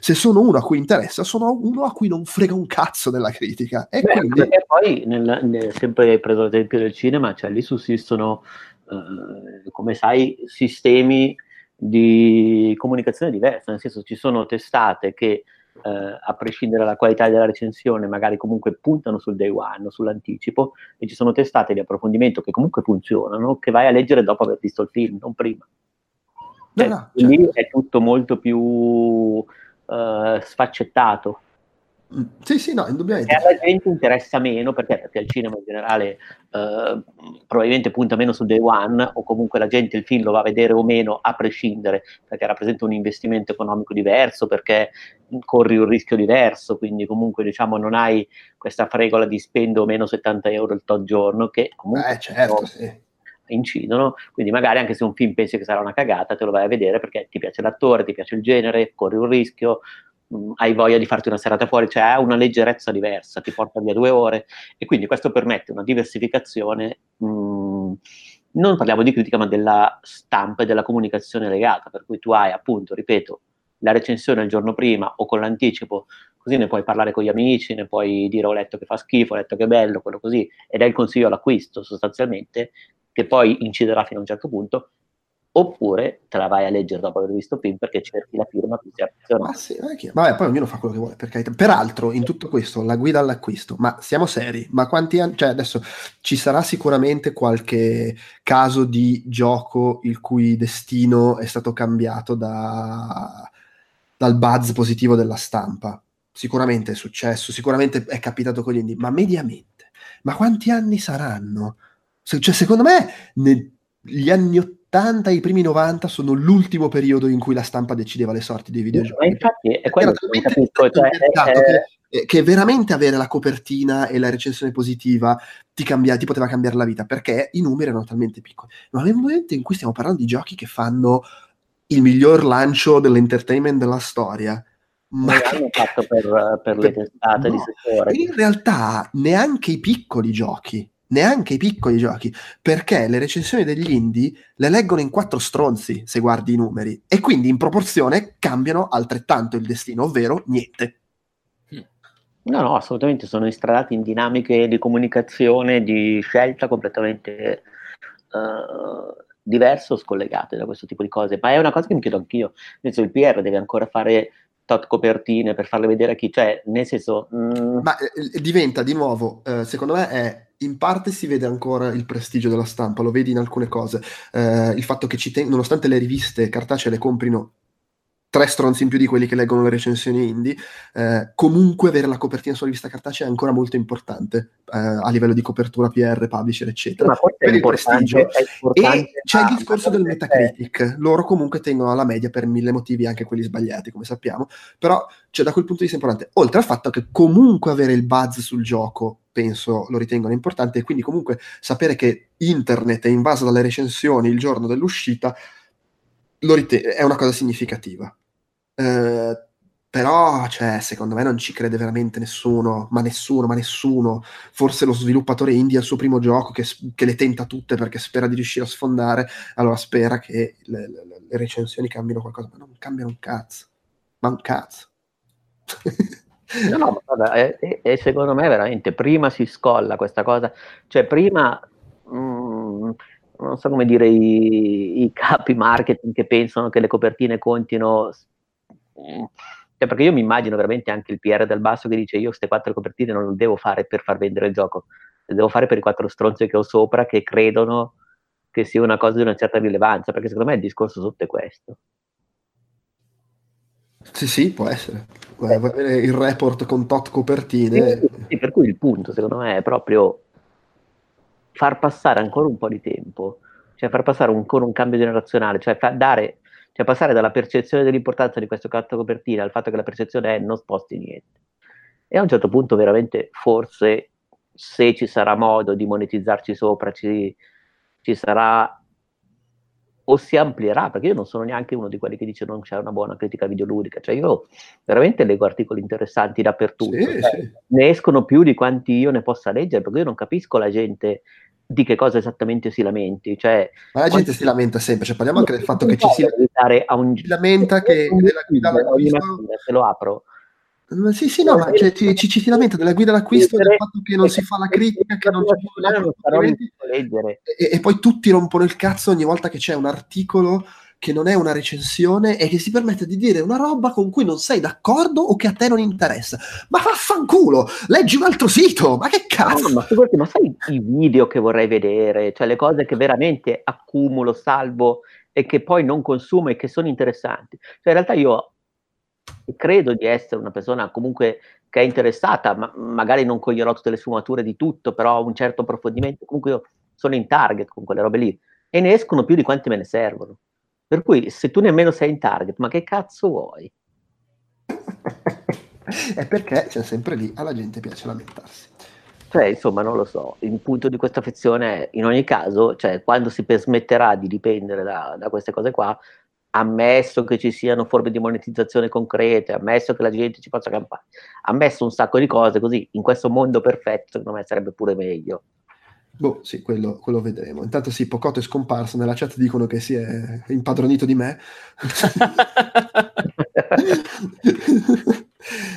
Se sono uno a cui interessa, sono uno a cui non frega un cazzo della critica. E, Beh, quindi... e poi, nel, nel, sempre hai preso l'esempio del cinema, cioè lì sussistono, eh, come sai, sistemi di comunicazione diversi, nel senso ci sono testate che eh, a prescindere dalla qualità della recensione, magari comunque puntano sul day one, sull'anticipo, e ci sono testate di approfondimento che comunque funzionano, che vai a leggere dopo aver visto il film, non prima. No, no, cioè, quindi certo. è tutto molto più uh, sfaccettato. Mm, sì, sì, no, indubbiamente. E alla gente interessa meno perché, perché il cinema in generale uh, probabilmente punta meno sul day one o comunque la gente il film lo va a vedere o meno a prescindere perché rappresenta un investimento economico diverso, perché corri un rischio diverso, quindi comunque diciamo non hai questa fregola di spendo meno 70 euro il tot giorno che comunque... Eh, certo, sì incidono, quindi magari anche se un film pensi che sarà una cagata, te lo vai a vedere perché ti piace l'attore, ti piace il genere, corri un rischio, mh, mm, hai voglia di farti una serata fuori, cioè ha una leggerezza diversa, ti porta via due ore. E quindi questo permette una diversificazione, mh, mm, non parliamo di critica ma della stampa e della comunicazione legata, per cui tu hai appunto, ripeto, la recensione il giorno prima o con l'anticipo, così ne puoi parlare con gli amici, ne puoi dire ho letto che fa schifo, ho letto che è bello, quello così, ed è il consiglio all'acquisto sostanzialmente, che poi inciderà fino a un certo punto, oppure te la vai a leggere dopo aver visto il film perché cerchi la firma più Ma sì, Vabbè, poi ognuno fa quello che vuole, per. Peraltro, in tutto questo, la guida all'acquisto, ma siamo seri, ma quanti anni... Cioè, adesso ci sarà sicuramente qualche caso di gioco il cui destino è stato cambiato da... dal buzz positivo della stampa. Sicuramente è successo, sicuramente è capitato con gli indie, ma mediamente, ma quanti anni saranno? Cioè, secondo me, negli anni 80 e i primi 90 sono l'ultimo periodo in cui la stampa decideva le sorti dei videogiochi. Ma infatti è quello che capisco. Cioè, è, che, che, veramente avere la copertina e la recensione positiva ti, cambia, ti poteva cambiare la vita, perché i numeri erano talmente piccoli. Ma nel momento in cui stiamo parlando di giochi che fanno il miglior lancio dell'entertainment della storia, ma che hanno fatto per, per le testate no, di settore. In realtà neanche i piccoli giochi neanche i piccoli giochi, perché le recensioni degli indie le leggono in quattro stronzi, se guardi i numeri, e quindi in proporzione cambiano altrettanto il destino, ovvero niente. No, no, assolutamente, sono istradati in dinamiche di comunicazione, di scelta completamente uh, diverso scollegate da questo tipo di cose, ma è una cosa che mi chiedo anch'io, nel senso il PR deve ancora fare tot copertine per farle vedere a chi, cioè nel senso... Mm... Ma eh, diventa di nuovo, eh, secondo me è in parte si vede ancora il prestigio della stampa, lo vedi in alcune cose, eh, il fatto che ci ten- nonostante le riviste cartacee le comprino tre stronzi in più di quelli che leggono le recensioni indie, eh, comunque avere la copertina sulla rivista cartacea è ancora molto importante eh, a livello di copertura PR, publisher, eccetera. Ma per il prestigio. E c'è il discorso del Metacritic. Loro comunque tengono alla media per mille motivi, anche quelli sbagliati, come sappiamo. Però cioè, da quel punto di vista è importante. Oltre al fatto che comunque avere il buzz sul gioco penso lo ritengono importante e quindi comunque sapere che internet è invaso dalle recensioni il giorno dell'uscita rite- è una cosa significativa. Eh, però, cioè, secondo me non ci crede veramente nessuno, ma nessuno, ma nessuno. Forse lo sviluppatore indie al suo primo gioco che, che, le tenta tutte perché spera di riuscire a sfondare, allora spera che le, le, le recensioni cambino qualcosa, ma non cambiano un cazzo. Ma un cazzo. no, no, guarda, e, e, secondo me veramente prima si scolla questa cosa, cioè prima... Mm, non so come dire, i, i, capi marketing che pensano che le copertine contino. Cioè, perché io mi immagino veramente anche il PR del basso che dice io queste quattro copertine non le devo fare per far vendere il gioco, le devo fare per i quattro stronzi che ho sopra che credono che sia una cosa di una certa rilevanza, perché secondo me il discorso sotto è questo. Sì, sì, può essere. Avere il report con tot copertine. Sì, per cui il punto, secondo me, è proprio far passare ancora un po' di tempo, cioè far passare ancora un cambio generazionale, cioè dare, cioè passare dalla percezione dell'importanza di questo carta copertina al fatto che la percezione è non sposti niente. E a un certo punto veramente forse se ci sarà modo di monetizzarci sopra, ci, ci sarà o si amplierà, perché io non sono neanche uno di quelli che dice non c'è una buona critica videoludica, cioè io veramente leggo articoli interessanti dappertutto, sì, cioè, sì. ne escono più di quanti io ne possa leggere, perché io non capisco la gente di che cosa esattamente si lamenti. Cioè, Ma la gente si lamenta sempre, cioè, parliamo anche del fatto che ci si, a un... si lamenta che guida. Se lo apro. Sì, sì, no, ma cioè, ci, ci, ci, si lamenta della guida d'acquisto del fatto che non si fa la critica, che non leggere. E, e poi tutti rompono il cazzo ogni volta che c'è un articolo che non è una recensione e che si permette di dire una roba con cui non sei d'accordo o che a te non interessa. Ma vaffanculo, leggi un altro sito, ma che cazzo? No, ma, figurati, ma sai i video che vorrei vedere, cioè le cose che veramente accumulo, salvo e che poi non consumo e che sono interessanti. Cioè in realtà io credo di essere una persona comunque che è interessata, ma magari non coglierò tutte le sfumature di tutto, però un certo approfondimento, comunque io sono in target con quelle robe lì e ne escono più di quanti me ne servono. Per cui se tu nemmeno sei in target, ma che cazzo vuoi? è perché c'è sempre lì, alla gente piace lamentarsi. Cioè, insomma, non lo so, il punto di questa affezione è, in ogni caso, cioè, quando si smetterà di dipendere da, da queste cose qua, ammesso che ci siano forme di monetizzazione concrete, ammesso che la gente ci faccia campare, ammesso un sacco di cose, così in questo mondo perfetto, secondo me sarebbe pure meglio. Boh, sì, quello, quello, vedremo. Intanto sì, Pocotto è scomparso, nella chat dicono che si è impadronito di me.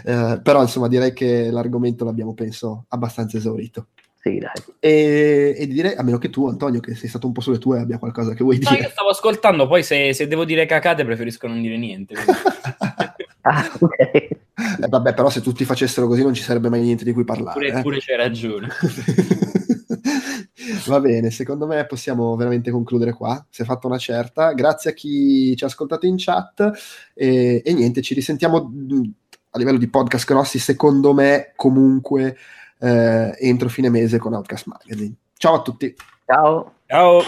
eh, però insomma direi che l'argomento l'abbiamo, penso, abbastanza esaurito. Sì, dai. E, e direi, a meno che tu, Antonio, che sei stato un po' sulle tue, abbia qualcosa che vuoi dire. No, io stavo ascoltando, poi se, se devo dire cacate preferisco non dire niente. ah, ok. Eh, vabbè, però se tutti facessero così non ci sarebbe mai niente di cui parlare. Pure, eh. pure c'hai ragione. Va bene, secondo me possiamo veramente concludere qua. Si è fatta una certa. Grazie a chi ci ha ascoltato in chat e, e niente, ci risentiamo a livello di podcast grossi, secondo me comunque eh, entro fine mese con Outcast Magazine. Ciao a tutti. Ciao. Ciao.